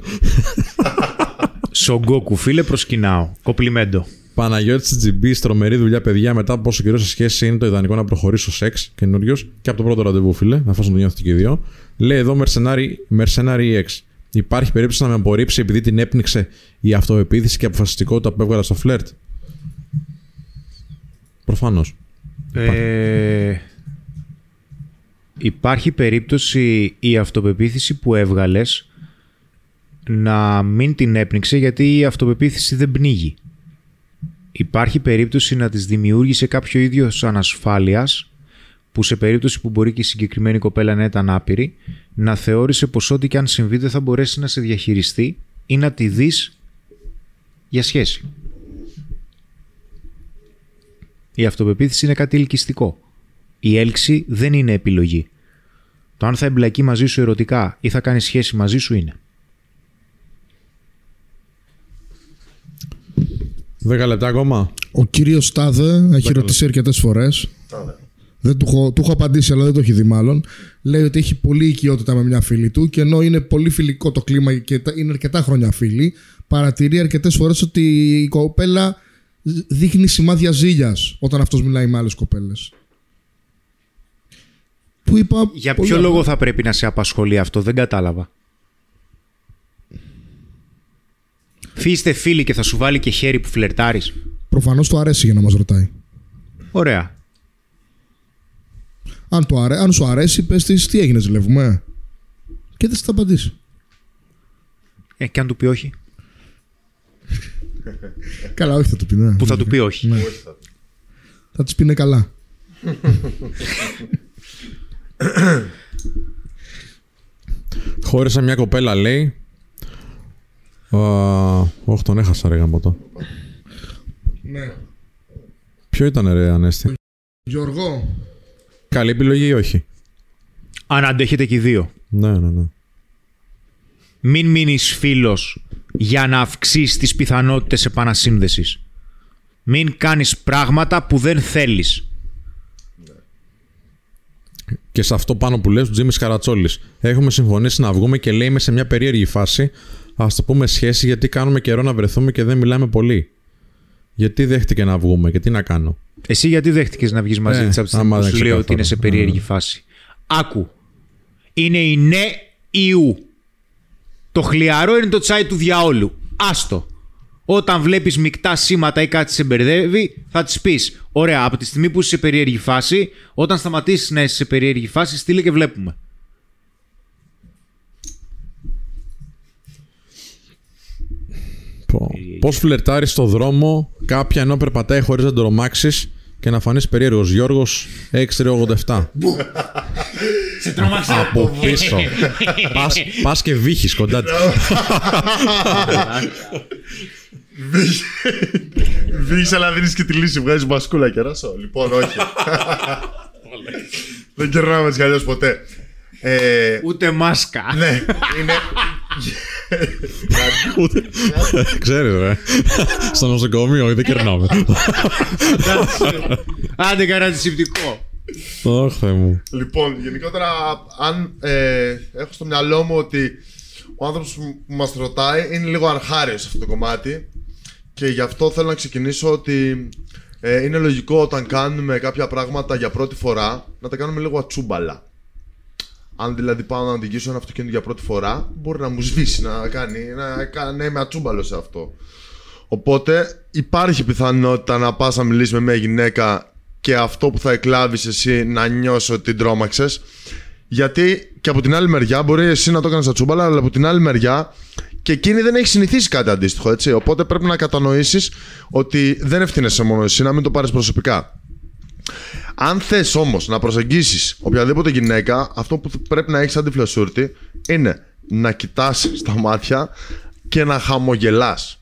Σογκόκου, φίλε, προσκυνάω. Κοπλιμέντο.
Παναγιώτης Τζιμπής, τρομερή δουλειά, παιδιά. Μετά από πόσο καιρό σε σχέση είναι το ιδανικό να προχωρήσω σεξ καινούριος και από το πρώτο ραντεβού, φίλε, να το νιώθετε και οι δύο. Λέει εδώ Mercenary X. Υπάρχει περίπτωση να με απορρίψει επειδή την έπνιξε η αυτοεπίθεση και αποφασιστικότητα που έβγαλα στο φλερτ; Προφανώς.
Ε, Υπάρχει περίπτωση η αυτοπεποίθηση που έβγαλες να μην την έπνιξε γιατί η αυτοπεποίθηση δεν πνίγει. Υπάρχει περίπτωση να της δημιούργησε κάποιο ίδιο ανασφάλειας που σε περίπτωση που μπορεί και η συγκεκριμένη κοπέλα να ήταν άπειρη να θεώρησε πως ό,τι και αν συμβεί δεν θα μπορέσει να σε διαχειριστεί ή να τη δεις για σχέση. Η αυτοπεποίθηση είναι κάτι ελκυστικό. Η έλξη δεν είναι επιλογή. Το αν θα εμπλακεί μαζί σου ερωτικά ή θα κάνει σχέση μαζί σου είναι.
Δέκα λεπτά ακόμα.
Ο κύριος Στάδε έχει ρωτήσει αρκετές φορές. Δεν του, έχω, του έχω απαντήσει, αλλά δεν το έχει δει μάλλον. Λέει ότι έχει πολύ οικειότητα με μια φίλη του και ενώ είναι πολύ φιλικό το κλίμα και τα- είναι αρκετά χρόνια φίλοι, παρατηρεί αρκετές φορές ότι η κοπέλα δείχνει σημάδια ζήλιας όταν αυτός μιλάει με άλλες κοπέλες. Που είπα.
Για
πολύ
ποιο
απλά.
λόγο θα πρέπει να σε απασχολεί αυτό, δεν κατάλαβα. Φύστε φίλοι και θα σου βάλει και χέρι που φλερτάρεις.
Προφανώς του αρέσει για να μας ρωτάει.
Ωραία.
Αν, του αρέ... Αν σου αρέσει, πες της τι έγινε, ζηλεύουμε; Και δεν θα τα απαντήσει.
Ε, και αν του πει όχι.
Καλά, όχι θα του πει. Ναι.
Που θα του πει όχι.
Ναι. Θα τη πει ναι καλά.
Χώρισα μια κοπέλα, λέει. Α, Όχι, τον έχασα, ρε γαμώτο.
Ναι.
Ποιο ήταν, ρε Ανέστη;
Γιώργο,
Καλή επιλογή ή όχι;
Αν αντέχετε και οι δύο.
Ναι, ναι, ναι.
Μην μείνεις φίλος για να αυξήσεις τις πιθανότητες επανασύνδεσης. Μην κάνεις πράγματα που δεν θέλεις.
Και σε αυτό πάνω που λες του Τζίμις Καρατσόλης. Έχουμε συμφωνήσει να βγούμε και λέει είμαι σε μια περίεργη φάση. Α το πούμε σχέση γιατί κάνουμε καιρό να βρεθούμε και δεν μιλάμε πολύ. Γιατί δέχτηκε να βγούμε και τι να κάνω;
Εσύ γιατί δέχτηκες να βγεις μαζί
Ε,
της από τη στιγμή
άμα
που
δεν
σου λέει ότι
ξεκάθαρο.
είναι σε περίεργη
Ε.
φάση; Άκου. Είναι η ναι ή ου. Το χλιαρό είναι το τσάι του διαόλου. Άστο. Όταν βλέπεις μεικτά σήματα ή κάτι σε μπερδεύει, θα της πεις Ωραία, από τη στιγμή που είσαι σε περίεργη φάση, όταν σταματήσεις να είσαι σε περίεργη φάση, στείλε και βλέπουμε.
Πώς φλερτάρεις στο δρόμο κάποια ενώ περπατάει χωρίς να το ρομάξει και να φανείς περίεργος. Γιώργος 6387.
Σε τρόμαξε.
Από πίσω. πας, πας και βύχεις κοντά της.
Βγήκε αλλά δίνεις και τη λύση. Βγάζεις μπασκούλα και ράσο. Λοιπόν, όχι. Δεν κερνάμε έτσι κι αλλιώς ποτέ. Ε,
Ούτε μάσκα.
ναι, είναι.
Ξέρεις ρε. Στο νοσοκομείο, όχι, δεν κερνάμε.
Άντε κανένα αντισηπτικό.
Ωχ, Θεέ μου.
Λοιπόν, γενικότερα, αν ε, έχω στο μυαλό μου ότι ο άνθρωπος που μας ρωτάει είναι λίγο αρχάριος σε αυτό το κομμάτι και γι' αυτό θέλω να ξεκινήσω ότι ε, είναι λογικό όταν κάνουμε κάποια πράγματα για πρώτη φορά να τα κάνουμε λίγο ατσούμπαλα. Αν δηλαδή πάω να οδηγήσω ένα αυτοκίνητο για πρώτη φορά, μπορεί να μου σβήσει, να κάνει, να, κα- να είμαι ατσούμπαλος σε αυτό. Οπότε υπάρχει πιθανότητα να πας να μιλήσεις με μια γυναίκα και αυτό που θα εκλάβεις εσύ να νιώσει ότι την τρόμαξες. Γιατί και από την άλλη μεριά μπορεί εσύ να το κάνεις ατσούμπαλα, αλλά από την άλλη μεριά και εκείνη δεν έχει συνηθίσει κάτι αντίστοιχο, έτσι. Οπότε πρέπει να κατανοήσεις ότι δεν ευθύνεσαι μόνο εσύ, να μην το πάρεις προσωπικά. Αν θες όμως να προσεγγίσεις οποιαδήποτε γυναίκα, αυτό που πρέπει να έχεις σαν τη φλασούρτη είναι να κοιτάς στα μάτια και να χαμογελάς.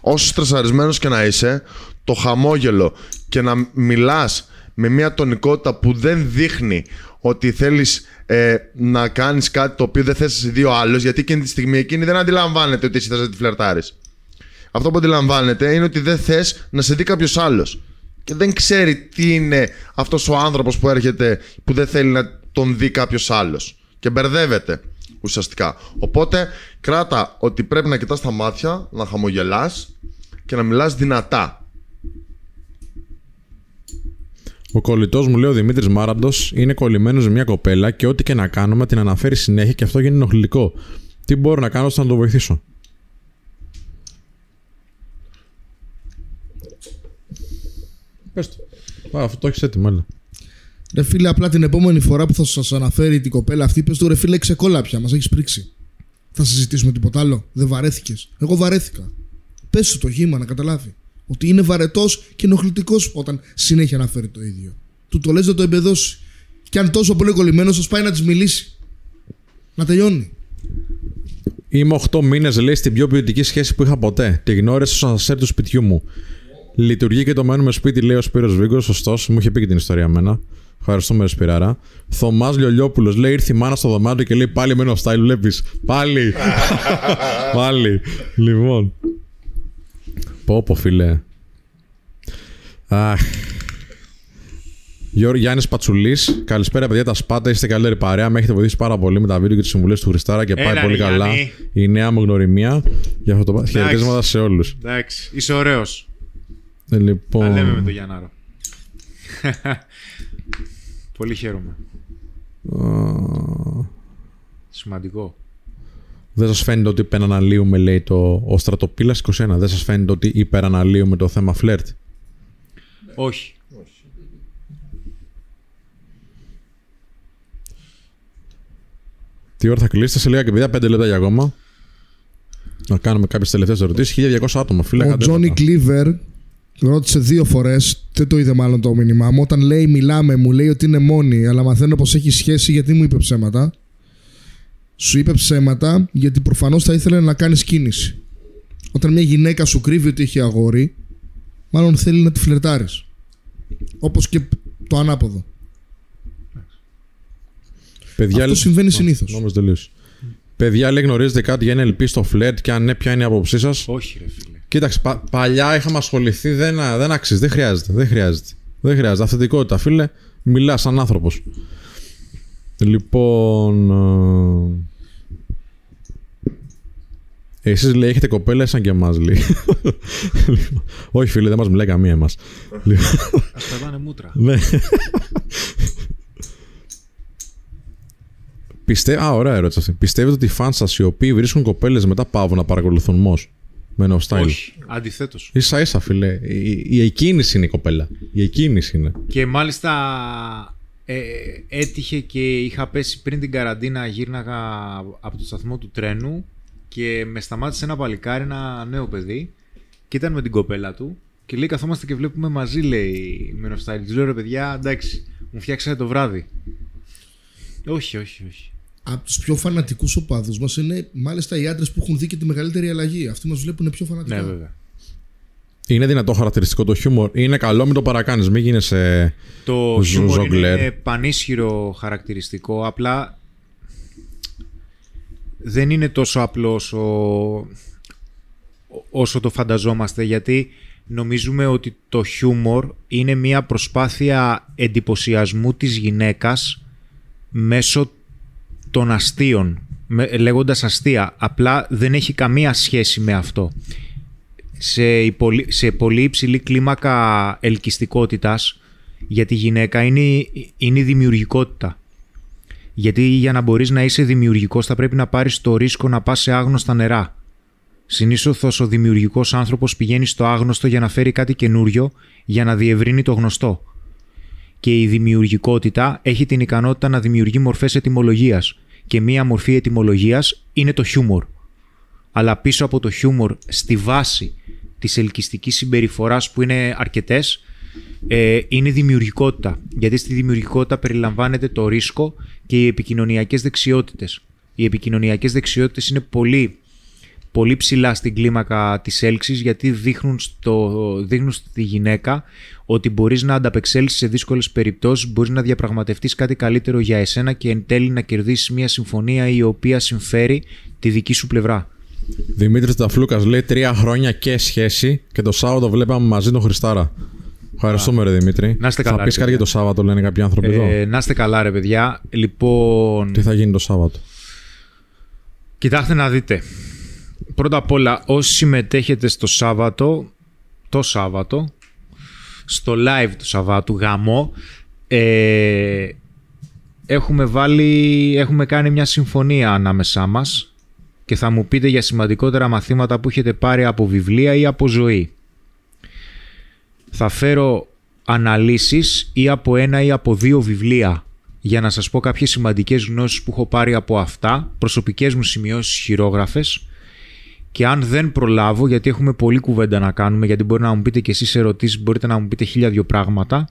Όσο στρεσαρισμένος και να είσαι, το χαμόγελο και να μιλάς με μια τονικότητα που δεν δείχνει ότι θέλεις ε, να κάνεις κάτι το οποίο δεν θες εσύ δύο άλλος, γιατί εκείνη τη στιγμή εκείνη δεν αντιλαμβάνεται ότι εσύ θες να τη φλερτάρεις. Αυτό που αντιλαμβάνεται είναι ότι δεν θες να σε δει κάποιος άλλος. Και δεν ξέρει τι είναι αυτός ο άνθρωπος που έρχεται που δεν θέλει να τον δει κάποιος άλλος. Και μπερδεύεται ουσιαστικά. Οπότε κράτα ότι πρέπει να κοιτάς τα μάτια, να χαμογελάς και να μιλάς δυνατά.
Ο κολλητός μου, λέει ο Δημήτρης Μάραντος, είναι κολλημένος με μια κοπέλα και ό,τι και να κάνουμε την αναφέρει συνέχεια και αυτό γίνει ενοχλητικό. Τι μπορώ να κάνω ώστε να το βοηθήσω; Πες το. Α, αυτό το έχεις έτοιμο, έλα.
Ρε φίλε, απλά την επόμενη φορά που θα σας αναφέρει την κοπέλα αυτή, πες του ρε φίλε, ξεκόλα πια, μας έχεις πρίξει. Θα συζητήσουμε τίποτα άλλο. Δεν βαρέθηκες. Εγώ βαρέθηκα. Πες του το γήμα να καταλάβει. Ότι είναι βαρετός και ενοχλητικός όταν συνέχεια αναφέρει το ίδιο. Του το λες να το εμπεδώσει. Και αν τόσο πολύ κολλημένος, σας πάει να της μιλήσει. Να τελειώνει.
Είμαι 8 μήνες, λέει, στην πιο ποιοτική σχέση που είχα ποτέ. Τη γνώρισα στο ασανσέρ του σπιτιού μου. Λειτουργεί και το μένουμε σπίτι, λέει ο Σπύρος Βίγκος. Σωστό, μου είχε πει και την ιστορία εμένα. Ευχαριστούμε, Σπυράρα. Θωμάς Λιολιόπουλος λέει: Ήρθε η μάνα στο δωμάτιο και λέει: Πάλι μένω style, βλέπεις. Πάλι. Πάλι. Λοιπόν. Πω, πω, φίλε. Αχ. Γιώργο Γιάννης Πατσουλής. Καλησπέρα, παιδιά. Τα σπάτα είστε καλύτερη παρέα. Με έχετε βοηθήσει πάρα πολύ με τα βίντεο και τις συμβουλές του Χριστάρα και πάει
Έλα,
πολύ
ρε,
καλά
Γιάννη.
η νέα μου γνωριμία. Για αυτό το χαιρετίσματα σε όλους.
Εντάξει, είσαι ωραίος.
Λοιπόν.
Τα λέμε με τον Γιάνναρο. Πολύ χαίρομαι. Σημαντικό.
Δεν σας φαίνεται ότι υπεραναλύουμε, λέει το ο στρατοπύλας 21. Δεν σας φαίνεται ότι υπεραναλύουμε το θέμα φλερτ;
Όχι.
Τι ώρα θα κλείσετε σε λίγα και παιδιά, 5 λεπτά για ακόμα. Να κάνουμε κάποιες τελευταίες ερωτήσεις. 1200 άτομα, φίλε.
Ο
κάντε
Τζόνι
τα.
Κλίβερ ρώτησε δύο φορές, δεν το είδε μάλλον το μήνυμά μου. Όταν λέει μιλάμε, μου λέει ότι είναι μόνη, αλλά μαθαίνω πως έχει σχέση γιατί μου είπε ψέματα. Σου είπε ψέματα γιατί προφανώς θα ήθελε να κάνεις κίνηση. Όταν μια γυναίκα σου κρύβει ότι έχει αγόρι, μάλλον θέλει να τη φλερτάρεις. Όπως και το ανάποδο.
Παιδιά,
Αυτό συμβαίνει συνήθως.
Νόμιζα τελείωσε. Παιδιά, λέει, γνωρίζετε κάτι για NLP στο φλερτ και αν ναι, ποια είναι η άποψή σας;
Όχι, ρε φίλε.
Κοίταξε, πα- παλιά είχαμε ασχοληθεί, δεν, δεν αξίζει, δεν χρειάζεται. Δεν χρειάζεται. Δεν χρειάζεται. Αυθεντικότητα, φίλε. Μιλά σαν άνθρωπος. Λοιπόν. Ε... Εσείς λέει έχετε κοπέλα σαν και εμάς λέει. Λοιπόν, Όχι φίλε δεν μας μιλάει καμία εμάς. Λοιπόν,
Α πετάνε μούτρα.
ναι. Πιστε... Α, ωραία ερώτηση αυτή. Πιστεύετε ότι οι φαν σας οι οποίοι βρίσκουν κοπέλες μετά πάβουν να παρακολουθούν μος; Με no style.
Όχι. Αντιθέτως.
Ίσα ίσα φίλε. Η, η εκκίνηση είναι η κοπέλα. Η εκκίνηση είναι.
Και μάλιστα ε, έτυχε και είχα πέσει πριν την καραντίνα, γύρναγα από το σταθμό του τρένου και με σταμάτησε ένα παλικάρι, ένα νέο παιδί και ήταν με την κοπέλα του και λέει καθόμαστε και βλέπουμε μαζί λέει με νοστάλι. Του λέω ρε παιδιά εντάξει μου φτιάξατε το βράδυ. Όχι, όχι, όχι.
Από τους πιο φανατικούς οπαδούς μας είναι μάλιστα οι άντρες που έχουν δει και τη μεγαλύτερη αλλαγή. Αυτοί μας βλέπουν πιο φανατικά.
Ναι βέβαια.
Είναι δυνατό χαρακτηριστικό το χιούμορ. Είναι καλό, μην το παρακάνεις. Μην γίνεσαι.
Το
Ζω-
χιούμορ
ζογκλέρ.
είναι πανίσχυρο χαρακτηριστικό, απλά δεν είναι τόσο απλός όσο, όσο το φανταζόμαστε, γιατί νομίζουμε ότι το χιούμορ είναι μια προσπάθεια εντυπωσιασμού της γυναίκας μέσω των αστείων, με- λέγοντας αστεία. Απλά δεν έχει καμία σχέση με αυτό σε, η πολύ, σε πολύ υψηλή κλίμακα ελκυστικότητας για τη γυναίκα είναι, η- είναι η δημιουργικότητα. Γιατί για να μπορείς να είσαι δημιουργικός θα πρέπει να πάρεις το ρίσκο να πας σε άγνωστα νερά. Συνήθως ο δημιουργικός άνθρωπος πηγαίνει στο άγνωστο για να φέρει κάτι καινούριο για να διευρύνει το γνωστό. Και η δημιουργικότητα έχει την ικανότητα να δημιουργεί μορφές ετυμολογίας. Και μία μορφή ετυμολογίας είναι το χιούμορ αλλά πίσω από το χιούμορ στη βάση της ελκυστικής συμπεριφοράς που είναι αρκετές ε, είναι η δημιουργικότητα. Γιατί στη δημιουργικότητα περιλαμβάνεται το ρίσκο και οι επικοινωνιακές δεξιότητες. Οι επικοινωνιακές δεξιότητες είναι πολύ, πολύ ψηλά στην κλίμακα της έλξης γιατί δείχνουν, στο, δείχνουν στη γυναίκα ότι μπορείς να ανταπεξέλθεις σε δύσκολες περιπτώσεις, μπορείς να διαπραγματευτείς κάτι καλύτερο για εσένα και εν τέλει να κερδίσεις μια συμφωνία η οποία συμφέρει τη δική σου πλευρά.
Δημήτρης Ταφλούκας λέει τρία χρόνια και σχέση και το Σάββατο βλέπαμε μαζί τον Χριστάρα. Ευχαριστούμε, ρε Δημήτρη.
Να είστε καλά,
Θα
ρε
πει κάτι
παιδιά.
για το Σάββατο, λένε κάποιοι άνθρωποι εδώ.
Ε, να είστε καλά ρε παιδιά. Λοιπόν,
Τι θα γίνει το Σάββατο;
κοιτάξτε να δείτε. Πρώτα απ' όλα, όσοι συμμετέχετε στο Σάββατο, το Σάββατο, στο live του Σαββάτου, γαμό, ε, έχουμε βάλει, έχουμε κάνει μια συμφωνία ανάμεσά μας και θα μου πείτε για σημαντικότερα μαθήματα που έχετε πάρει από βιβλία ή από ζωή. Θα φέρω αναλύσεις ή από ένα ή από δύο βιβλία για να σας πω κάποιες σημαντικές γνώσεις που έχω πάρει από αυτά, προσωπικές μου σημειώσεις χειρόγραφες και αν δεν προλάβω, γιατί έχουμε πολλή κουβέντα να κάνουμε, γιατί μπορεί να μου πείτε και εσείς ερωτήσεις, μπορείτε να μου πείτε χίλια δυο πράγματα,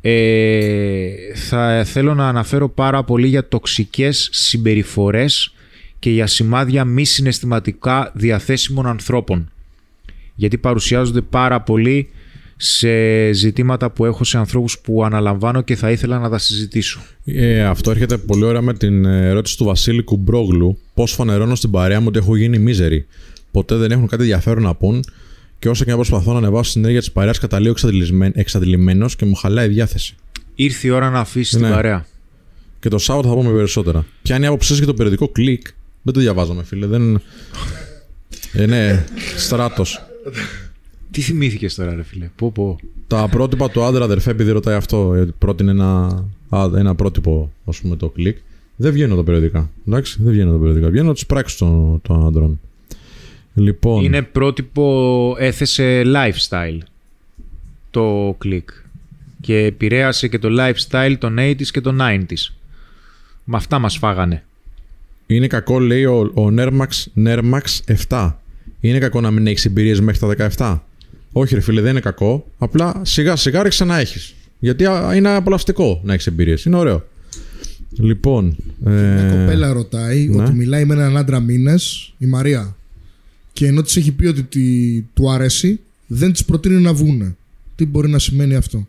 ε, θα θέλω να αναφέρω πάρα πολύ για τοξικές συμπεριφορές και για σημάδια μη συναισθηματικά διαθέσιμων ανθρώπων. Γιατί παρουσιάζονται πάρα πολύ σε ζητήματα που έχω σε ανθρώπους που αναλαμβάνω και θα ήθελα να τα συζητήσω.
Ε, αυτό έρχεται πολύ ωραία με την ερώτηση του Βασίλη Κουμπρόγλου. Πώς φανερώνω στην παρέα μου ότι έχω γίνει μίζερη. Ποτέ δεν έχουν κάτι ενδιαφέρον να πούν και όσο και να προσπαθώ να ανεβάσω την ενέργεια της παρέας, καταλήγω εξαντλημένος και μου χαλάει η διάθεση.
Ήρθε η ώρα να αφήσει
Ναι.
την παρέα.
Και το Σάββατο θα πούμε περισσότερα. Ποια είναι η άποψή σας για το περιοδικό κλικ. Δεν το διαβάζαμε, φίλε. Δεν... Ε, ναι, στράτος.
Τι θυμήθηκες τώρα, ρε φίλε; Πω, πω.
Τα πρότυπα του άντρα, αδερφέ, επειδή ρωτάει αυτό, ε, πρότεινε ένα, α, ένα πρότυπο, ας πούμε, το κλικ. Δεν βγαίνουν τα περιοδικά. Εντάξει, δεν βγαίνουν τα περιοδικά. Βγαίνουν τι πράξει των, των άντρων. Λοιπόν.
Είναι πρότυπο, έθεσε lifestyle το κλικ και επηρέασε και το lifestyle των 80s και των 90s. Με αυτά μας φάγανε.
Είναι κακό, λέει ο, ο Nermax, Nermax 7. Είναι κακό να μην έχεις εμπειρίες μέχρι τα 17. Όχι, ρε φίλε, δεν είναι κακό. Απλά σιγά σιγά ρίξε να έχεις. Γιατί α, είναι απολαυστικό να έχεις εμπειρίες. Είναι ωραίο. Λοιπόν.
Μια
Ε,
κοπέλα ρωτάει
ναι.
ότι μιλάει με έναν άντρα μήνε, η Μαρία. Και ενώ της έχει πει ότι τη- του αρέσει, δεν της προτείνει να βγούνε. Τι μπορεί να σημαίνει αυτό;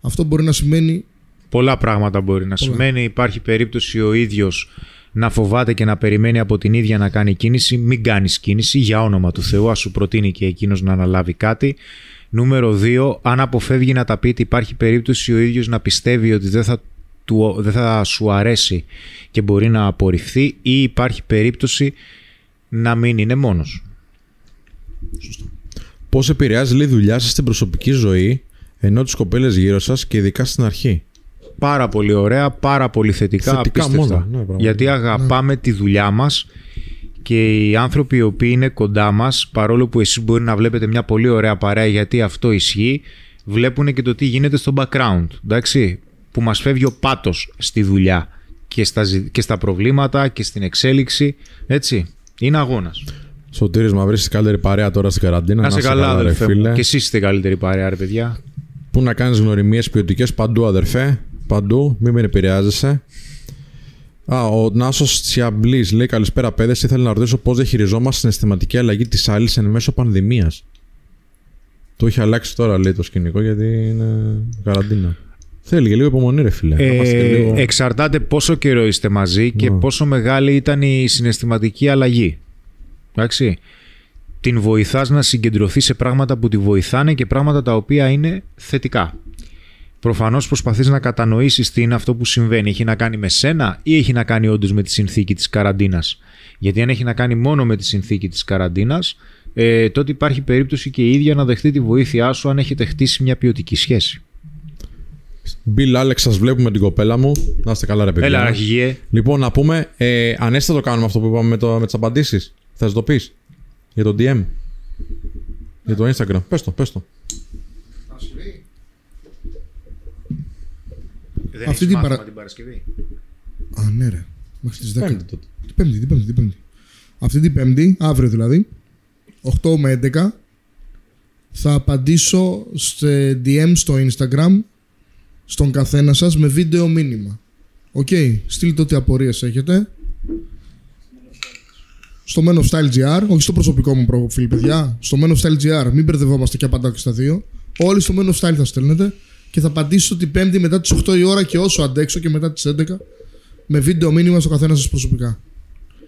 Αυτό μπορεί να σημαίνει
Πολλά πράγματα μπορεί να
Πολλά.
σημαίνει. Υπάρχει περίπτωση ο ίδιος να φοβάται και να περιμένει από την ίδια να κάνει κίνηση. Μην κάνεις κίνηση για όνομα του Θεού. Ας σου προτείνει και εκείνος να αναλάβει κάτι. Νούμερο 2. Αν αποφεύγει να τα πείτε υπάρχει περίπτωση ο ίδιος να πιστεύει ότι δεν θα, του, δεν θα σου αρέσει και μπορεί να απορριφθεί ή υπάρχει να μην είναι μόνος.
Πώς επηρεάζει λέει, η δουλειά σας στην προσωπική ζωή ενώ τις κοπέλες γύρω σας και ειδικά στην αρχή;
Πάρα πολύ ωραία, πάρα πολύ θετικά,
Θετικά
απίστευτα.
μόνο, ναι, πραγματικά.
Γιατί αγαπάμε τη δουλειά μας και οι άνθρωποι οι οποίοι είναι κοντά μας, παρόλο που εσείς μπορεί να βλέπετε μια πολύ ωραία παρέα γιατί αυτό ισχύει, βλέπουν και το τι γίνεται στο background, εντάξει, που μας φεύγει ο πάτος στη δουλειά και στα, ζη- και στα προβλήματα και στην εξέλιξη, έτσι. Είναι αγώνας.
Σωτήρης μα βρίσκει καλύτερη παρέα τώρα στην καραντίνα.
Να είσαι καλά,
ρε
αδερφέ
φίλε.
μου. Και εσείς είστε η καλύτερη παρέα, ρε παιδιά.
Πού να κάνεις γνωριμίες ποιοτικές παντού, αδερφέ. Παντού, μην με επηρεάζεσαι. Α, ο Νάσος Τσιαμπλής λέει: Καλησπέρα, παιδες. Ήθελα να ρωτήσω πώς διαχειριζόμαστε την αισθηματική αλλαγή της άλλης εν μέσω πανδημίας. Το έχει αλλάξει τώρα, λέει το σκηνικό, γιατί είναι καραντίνα. Θέλει και λίγο υπομονή, ρε φίλε. Να είμαστε και
Ε,
λίγο-
Εξαρτάται πόσο καιρό είστε μαζί και
Ναι.
πόσο μεγάλη ήταν η συναισθηματική αλλαγή. Εντάξει. Την βοηθάς να συγκεντρωθείς σε πράγματα που τη βοηθάνε και πράγματα τα οποία είναι θετικά. Προφανώς προσπαθείς να κατανοήσεις τι είναι αυτό που συμβαίνει. Έχει να κάνει με σένα ή έχει να κάνει όντως με τη συνθήκη της καραντίνας; Γιατί αν έχει να κάνει μόνο με τη συνθήκη της καραντίνας, ε, τότε υπάρχει περίπτωση και η ίδια να δεχτεί τη βοήθειά σου αν έχετε χτίσει μια ποιοτική σχέση.
Bill Alex, σας βλέπουμε την κοπέλα μου. Να είστε καλά, ρε παιδιά.
Έλα, αρχηγέ.
Λοιπόν, να πούμε, ε, ανέστα το κάνουμε αυτό που είπαμε με, το, με τις απαντήσεις. Θες να το πεις; Για το DM. Για το Instagram. Πες το, πες το.
Δεν
Αυτή
έχεις
την
μάθημα
παρα-
την Παρασκευή.
Α, ναι, ρε. Μέχρι τις 10.
Πέμπτη τότε.
Την Πέμπτη, την Πέμπτη, την Πέμπτη. Αυτή την Πέμπτη, αύριο δηλαδή, 8 με 11, θα απαντήσω σε DM στο Instagram στον καθένα σας με βίντεο μήνυμα. Οκ, στείλτε ό,τι απορίες έχετε. Στο Men of Style GR, όχι στο προσωπικό μου προφίλ, παιδιά. Στο Men of Style GR, μην μπερδευόμαστε και απαντάω και στα δύο. Όλοι στο Men of Style θα στέλνετε και θα απαντήσω την Πέμπτη μετά τις 8 η ώρα και όσο αντέξω και μετά τις 11 με βίντεο μήνυμα στο καθένα σας προσωπικά.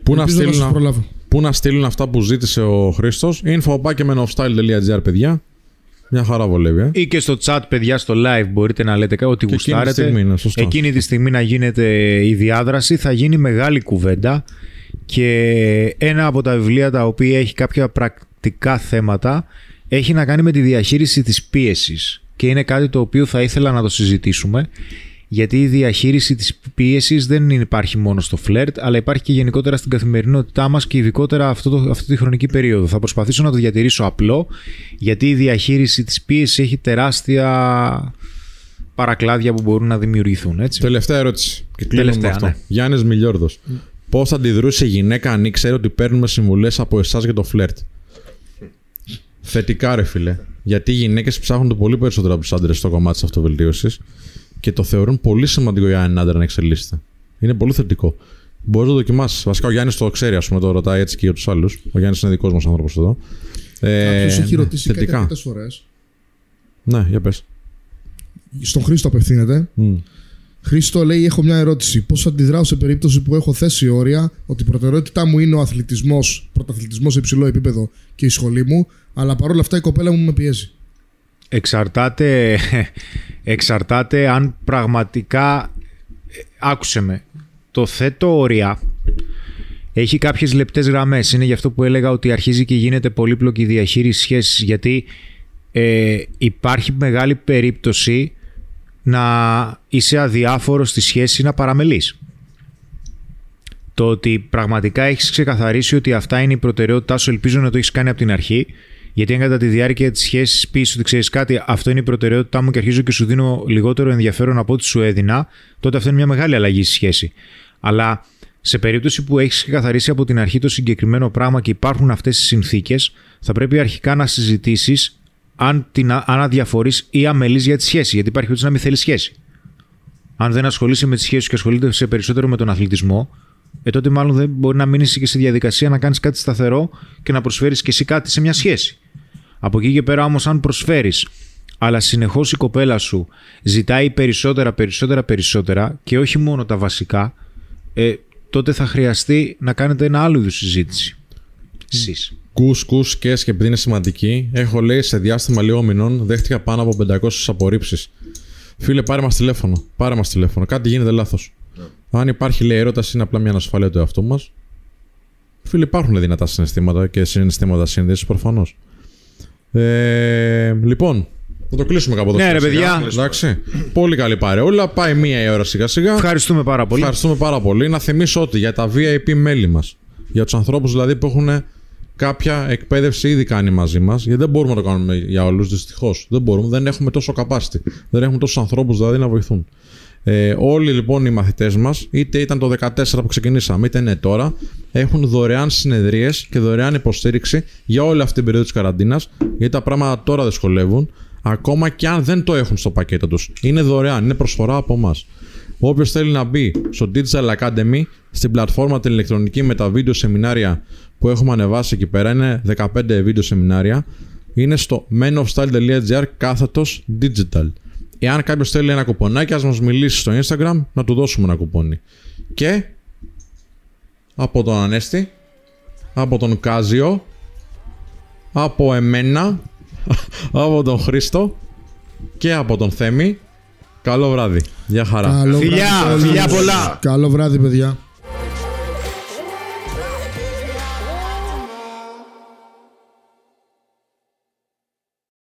Πού να,
Ελπίζω να σας
στείλουν,
προλάβω.
πού να στείλουν αυτά που ζήτησε ο Χρήστος. info.menofstyle.gr, παιδιά. Μια χαρά βολεύει, ε.
Ή και στο chat, παιδιά, στο live μπορείτε να λέτε ό,τι
Και εκείνη τη
γουστάρετε.
στιγμή, ναι, σωστός.
Εκείνη τη στιγμή να γίνεται η διάδραση, θα γίνει μεγάλη κουβέντα και ένα από τα βιβλία τα οποία έχει κάποια πρακτικά θέματα έχει να κάνει με τη διαχείριση της πίεσης και είναι κάτι το οποίο θα ήθελα να το συζητήσουμε γιατί η διαχείριση της πίεσης δεν υπάρχει μόνο στο φλερτ, αλλά υπάρχει και γενικότερα στην καθημερινότητά μας και ειδικότερα αυτό το, αυτή τη χρονική περίοδο. Θα προσπαθήσω να το διατηρήσω απλό, γιατί η διαχείριση της πίεσης έχει τεράστια παρακλάδια που μπορούν να δημιουργηθούν. Έτσι.
Τελευταία ερώτηση. Και κλείνουμε
Τελευταία,
με αυτό.
ναι.
Γιάννης Μιλιόρδος. Πώς θα αντιδρούσε η γυναίκα αν ήξερε ότι παίρνουμε συμβουλές από εσάς για το φλερτ; Θετικά, ρε φίλε. Γιατί οι γυναίκες ψάχνουν το πολύ περισσότερο από τους άντρες στο κομμάτι της αυτοβελτίωσης και το θεωρούν πολύ σημαντικό για έναν άντρα να εξελίσσεται. Είναι πολύ θετικό. Μπορείς να το δοκιμάσεις. Βασικά ο Γιάννης το ξέρει, ας πούμε, το ρωτάει έτσι και για τους άλλους. Ο Γιάννης είναι δικός μας άνθρωπος εδώ. Ε,
Κάποιος έχει ρωτήσει κάτι
θετικά.
αρκετές φορές.
Ναι, για πες.
Στον Χρήστο απευθύνεται.
Μμ.
Χρήστο λέει: Έχω μια ερώτηση. Πώς αντιδράω σε περίπτωση που έχω θέσει όρια ότι η προτεραιότητά μου είναι ο αθλητισμός, πρωταθλητισμός σε υψηλό επίπεδο και η σχολή μου, αλλά παρόλα αυτά η κοπέλα μου με πιέζει.
Εξαρτάται, εξαρτάται αν πραγματικά... ε, Άκουσε με. Το θέτω όρια έχει κάποιες λεπτές γραμμές. Είναι γι' αυτό που έλεγα ότι αρχίζει και γίνεται πολύπλοκη η διαχείριση σχέσης γιατί ε, υπάρχει μεγάλη περίπτωση να είσαι αδιάφορος στη σχέση ή να παραμελείς. Το ότι πραγματικά έχεις ξεκαθαρίσει ότι αυτά είναι η προτεραιότητά σου, ελπίζω να το έχεις κάνει από την αρχή. Γιατί αν κατά τη διάρκεια της σχέσης πεις ότι ξέρεις κάτι, αυτό είναι η προτεραιότητά μου και αρχίζω και σου δίνω λιγότερο ενδιαφέρον από ό,τι σου έδινα, τότε αυτό είναι μια μεγάλη αλλαγή στη σχέση. Αλλά σε περίπτωση που έχεις ξεκαθαρίσει από την αρχή το συγκεκριμένο πράγμα και υπάρχουν αυτές τι συνθήκες, θα πρέπει αρχικά να συζητήσεις αν, την, αν αδιαφορείς ή αμελείς για τη σχέση. Γιατί υπάρχει περίπτωση να μην θέλεις σχέση. Αν δεν ασχολείσαι με τη σχέση σου και ασχολείται σε περισσότερο με τον αθλητισμό, ε, τότε μάλλον δεν μπορεί να μείνεις και στη διαδικασία να κάνεις κάτι σταθερό και να προσφέρεις και εσύ κάτι σε μια σχέση. Από εκεί και πέρα όμως, αν προσφέρεις, αλλά συνεχώς η κοπέλα σου ζητάει περισσότερα, περισσότερα, περισσότερα και όχι μόνο τα βασικά, ε, τότε θα χρειαστεί να κάνετε ένα άλλο είδους συζήτηση. Εσείς.
Κου, κου, και και επειδή είναι σημαντική, έχω λέει σε διάστημα λίγων μηνών δέχτηκα πάνω από 500 απορρίψεις. Φίλε, πάρε μας τηλέφωνο. Πάρε μας τηλέφωνο. Κάτι γίνεται λάθος. Αν υπάρχει λέει έρωτας, είναι απλά μια ανασφάλεια του εαυτού μας. Φίλε, υπάρχουν δυνατά συναισθήματα και συναισθήματα σύνδεσης προφανώς. Ε, λοιπόν, θα το κλείσουμε κάπου εδώ.
Ναι, ρε,
σιγά σιγά.
παιδιά.
Εντάξει. Πολύ καλή παρεούλα. Πάει μία η ώρα σιγά σιγά.
Ευχαριστούμε πάρα πολύ.
Ευχαριστούμε πάρα πολύ. Να θυμίσω ότι για τα VIP μέλη μας, για τους ανθρώπους δηλαδή που έχουν κάποια εκπαίδευση ήδη κάνει μαζί μας, γιατί δεν μπορούμε να το κάνουμε για όλους, δυστυχώς. Δεν μπορούμε, δεν έχουμε τόσο capacity. Δεν έχουμε τόσους ανθρώπους δηλαδή να βοηθούν. Ε, όλοι λοιπόν οι μαθητές μας, είτε ήταν το 14 που ξεκινήσαμε, είτε είναι τώρα, έχουν δωρεάν συνεδρίες και δωρεάν υποστήριξη για όλη αυτή την περίοδο της καραντίνας, γιατί τα πράγματα τώρα δυσκολεύουν, ακόμα και αν δεν το έχουν στο πακέτο τους. Είναι δωρεάν, είναι προσφορά από εμά. Όποιος θέλει να μπει στο Digital Academy, στην πλατφόρμα την ηλεκτρονική με τα βίντεο σεμινάρια που έχουμε ανεβάσει εκεί πέρα, είναι 15 βίντεο σεμινάρια, είναι στο menofstyle.gr κάθετος digital. Εάν κάποιος θέλει ένα κουπονάκι, ας μας μιλήσει στο Instagram να του δώσουμε ένα κουπόνι. Και από τον Ανέστη, από τον Κάζιο, από εμένα, από τον Χρήστο και από τον Θέμη. Καλό βράδυ. Γεια χαρά.
Καλό
Φιλιά,
βράδυ,
φιλιά
όλους.
πολλά.
Καλό βράδυ, παιδιά.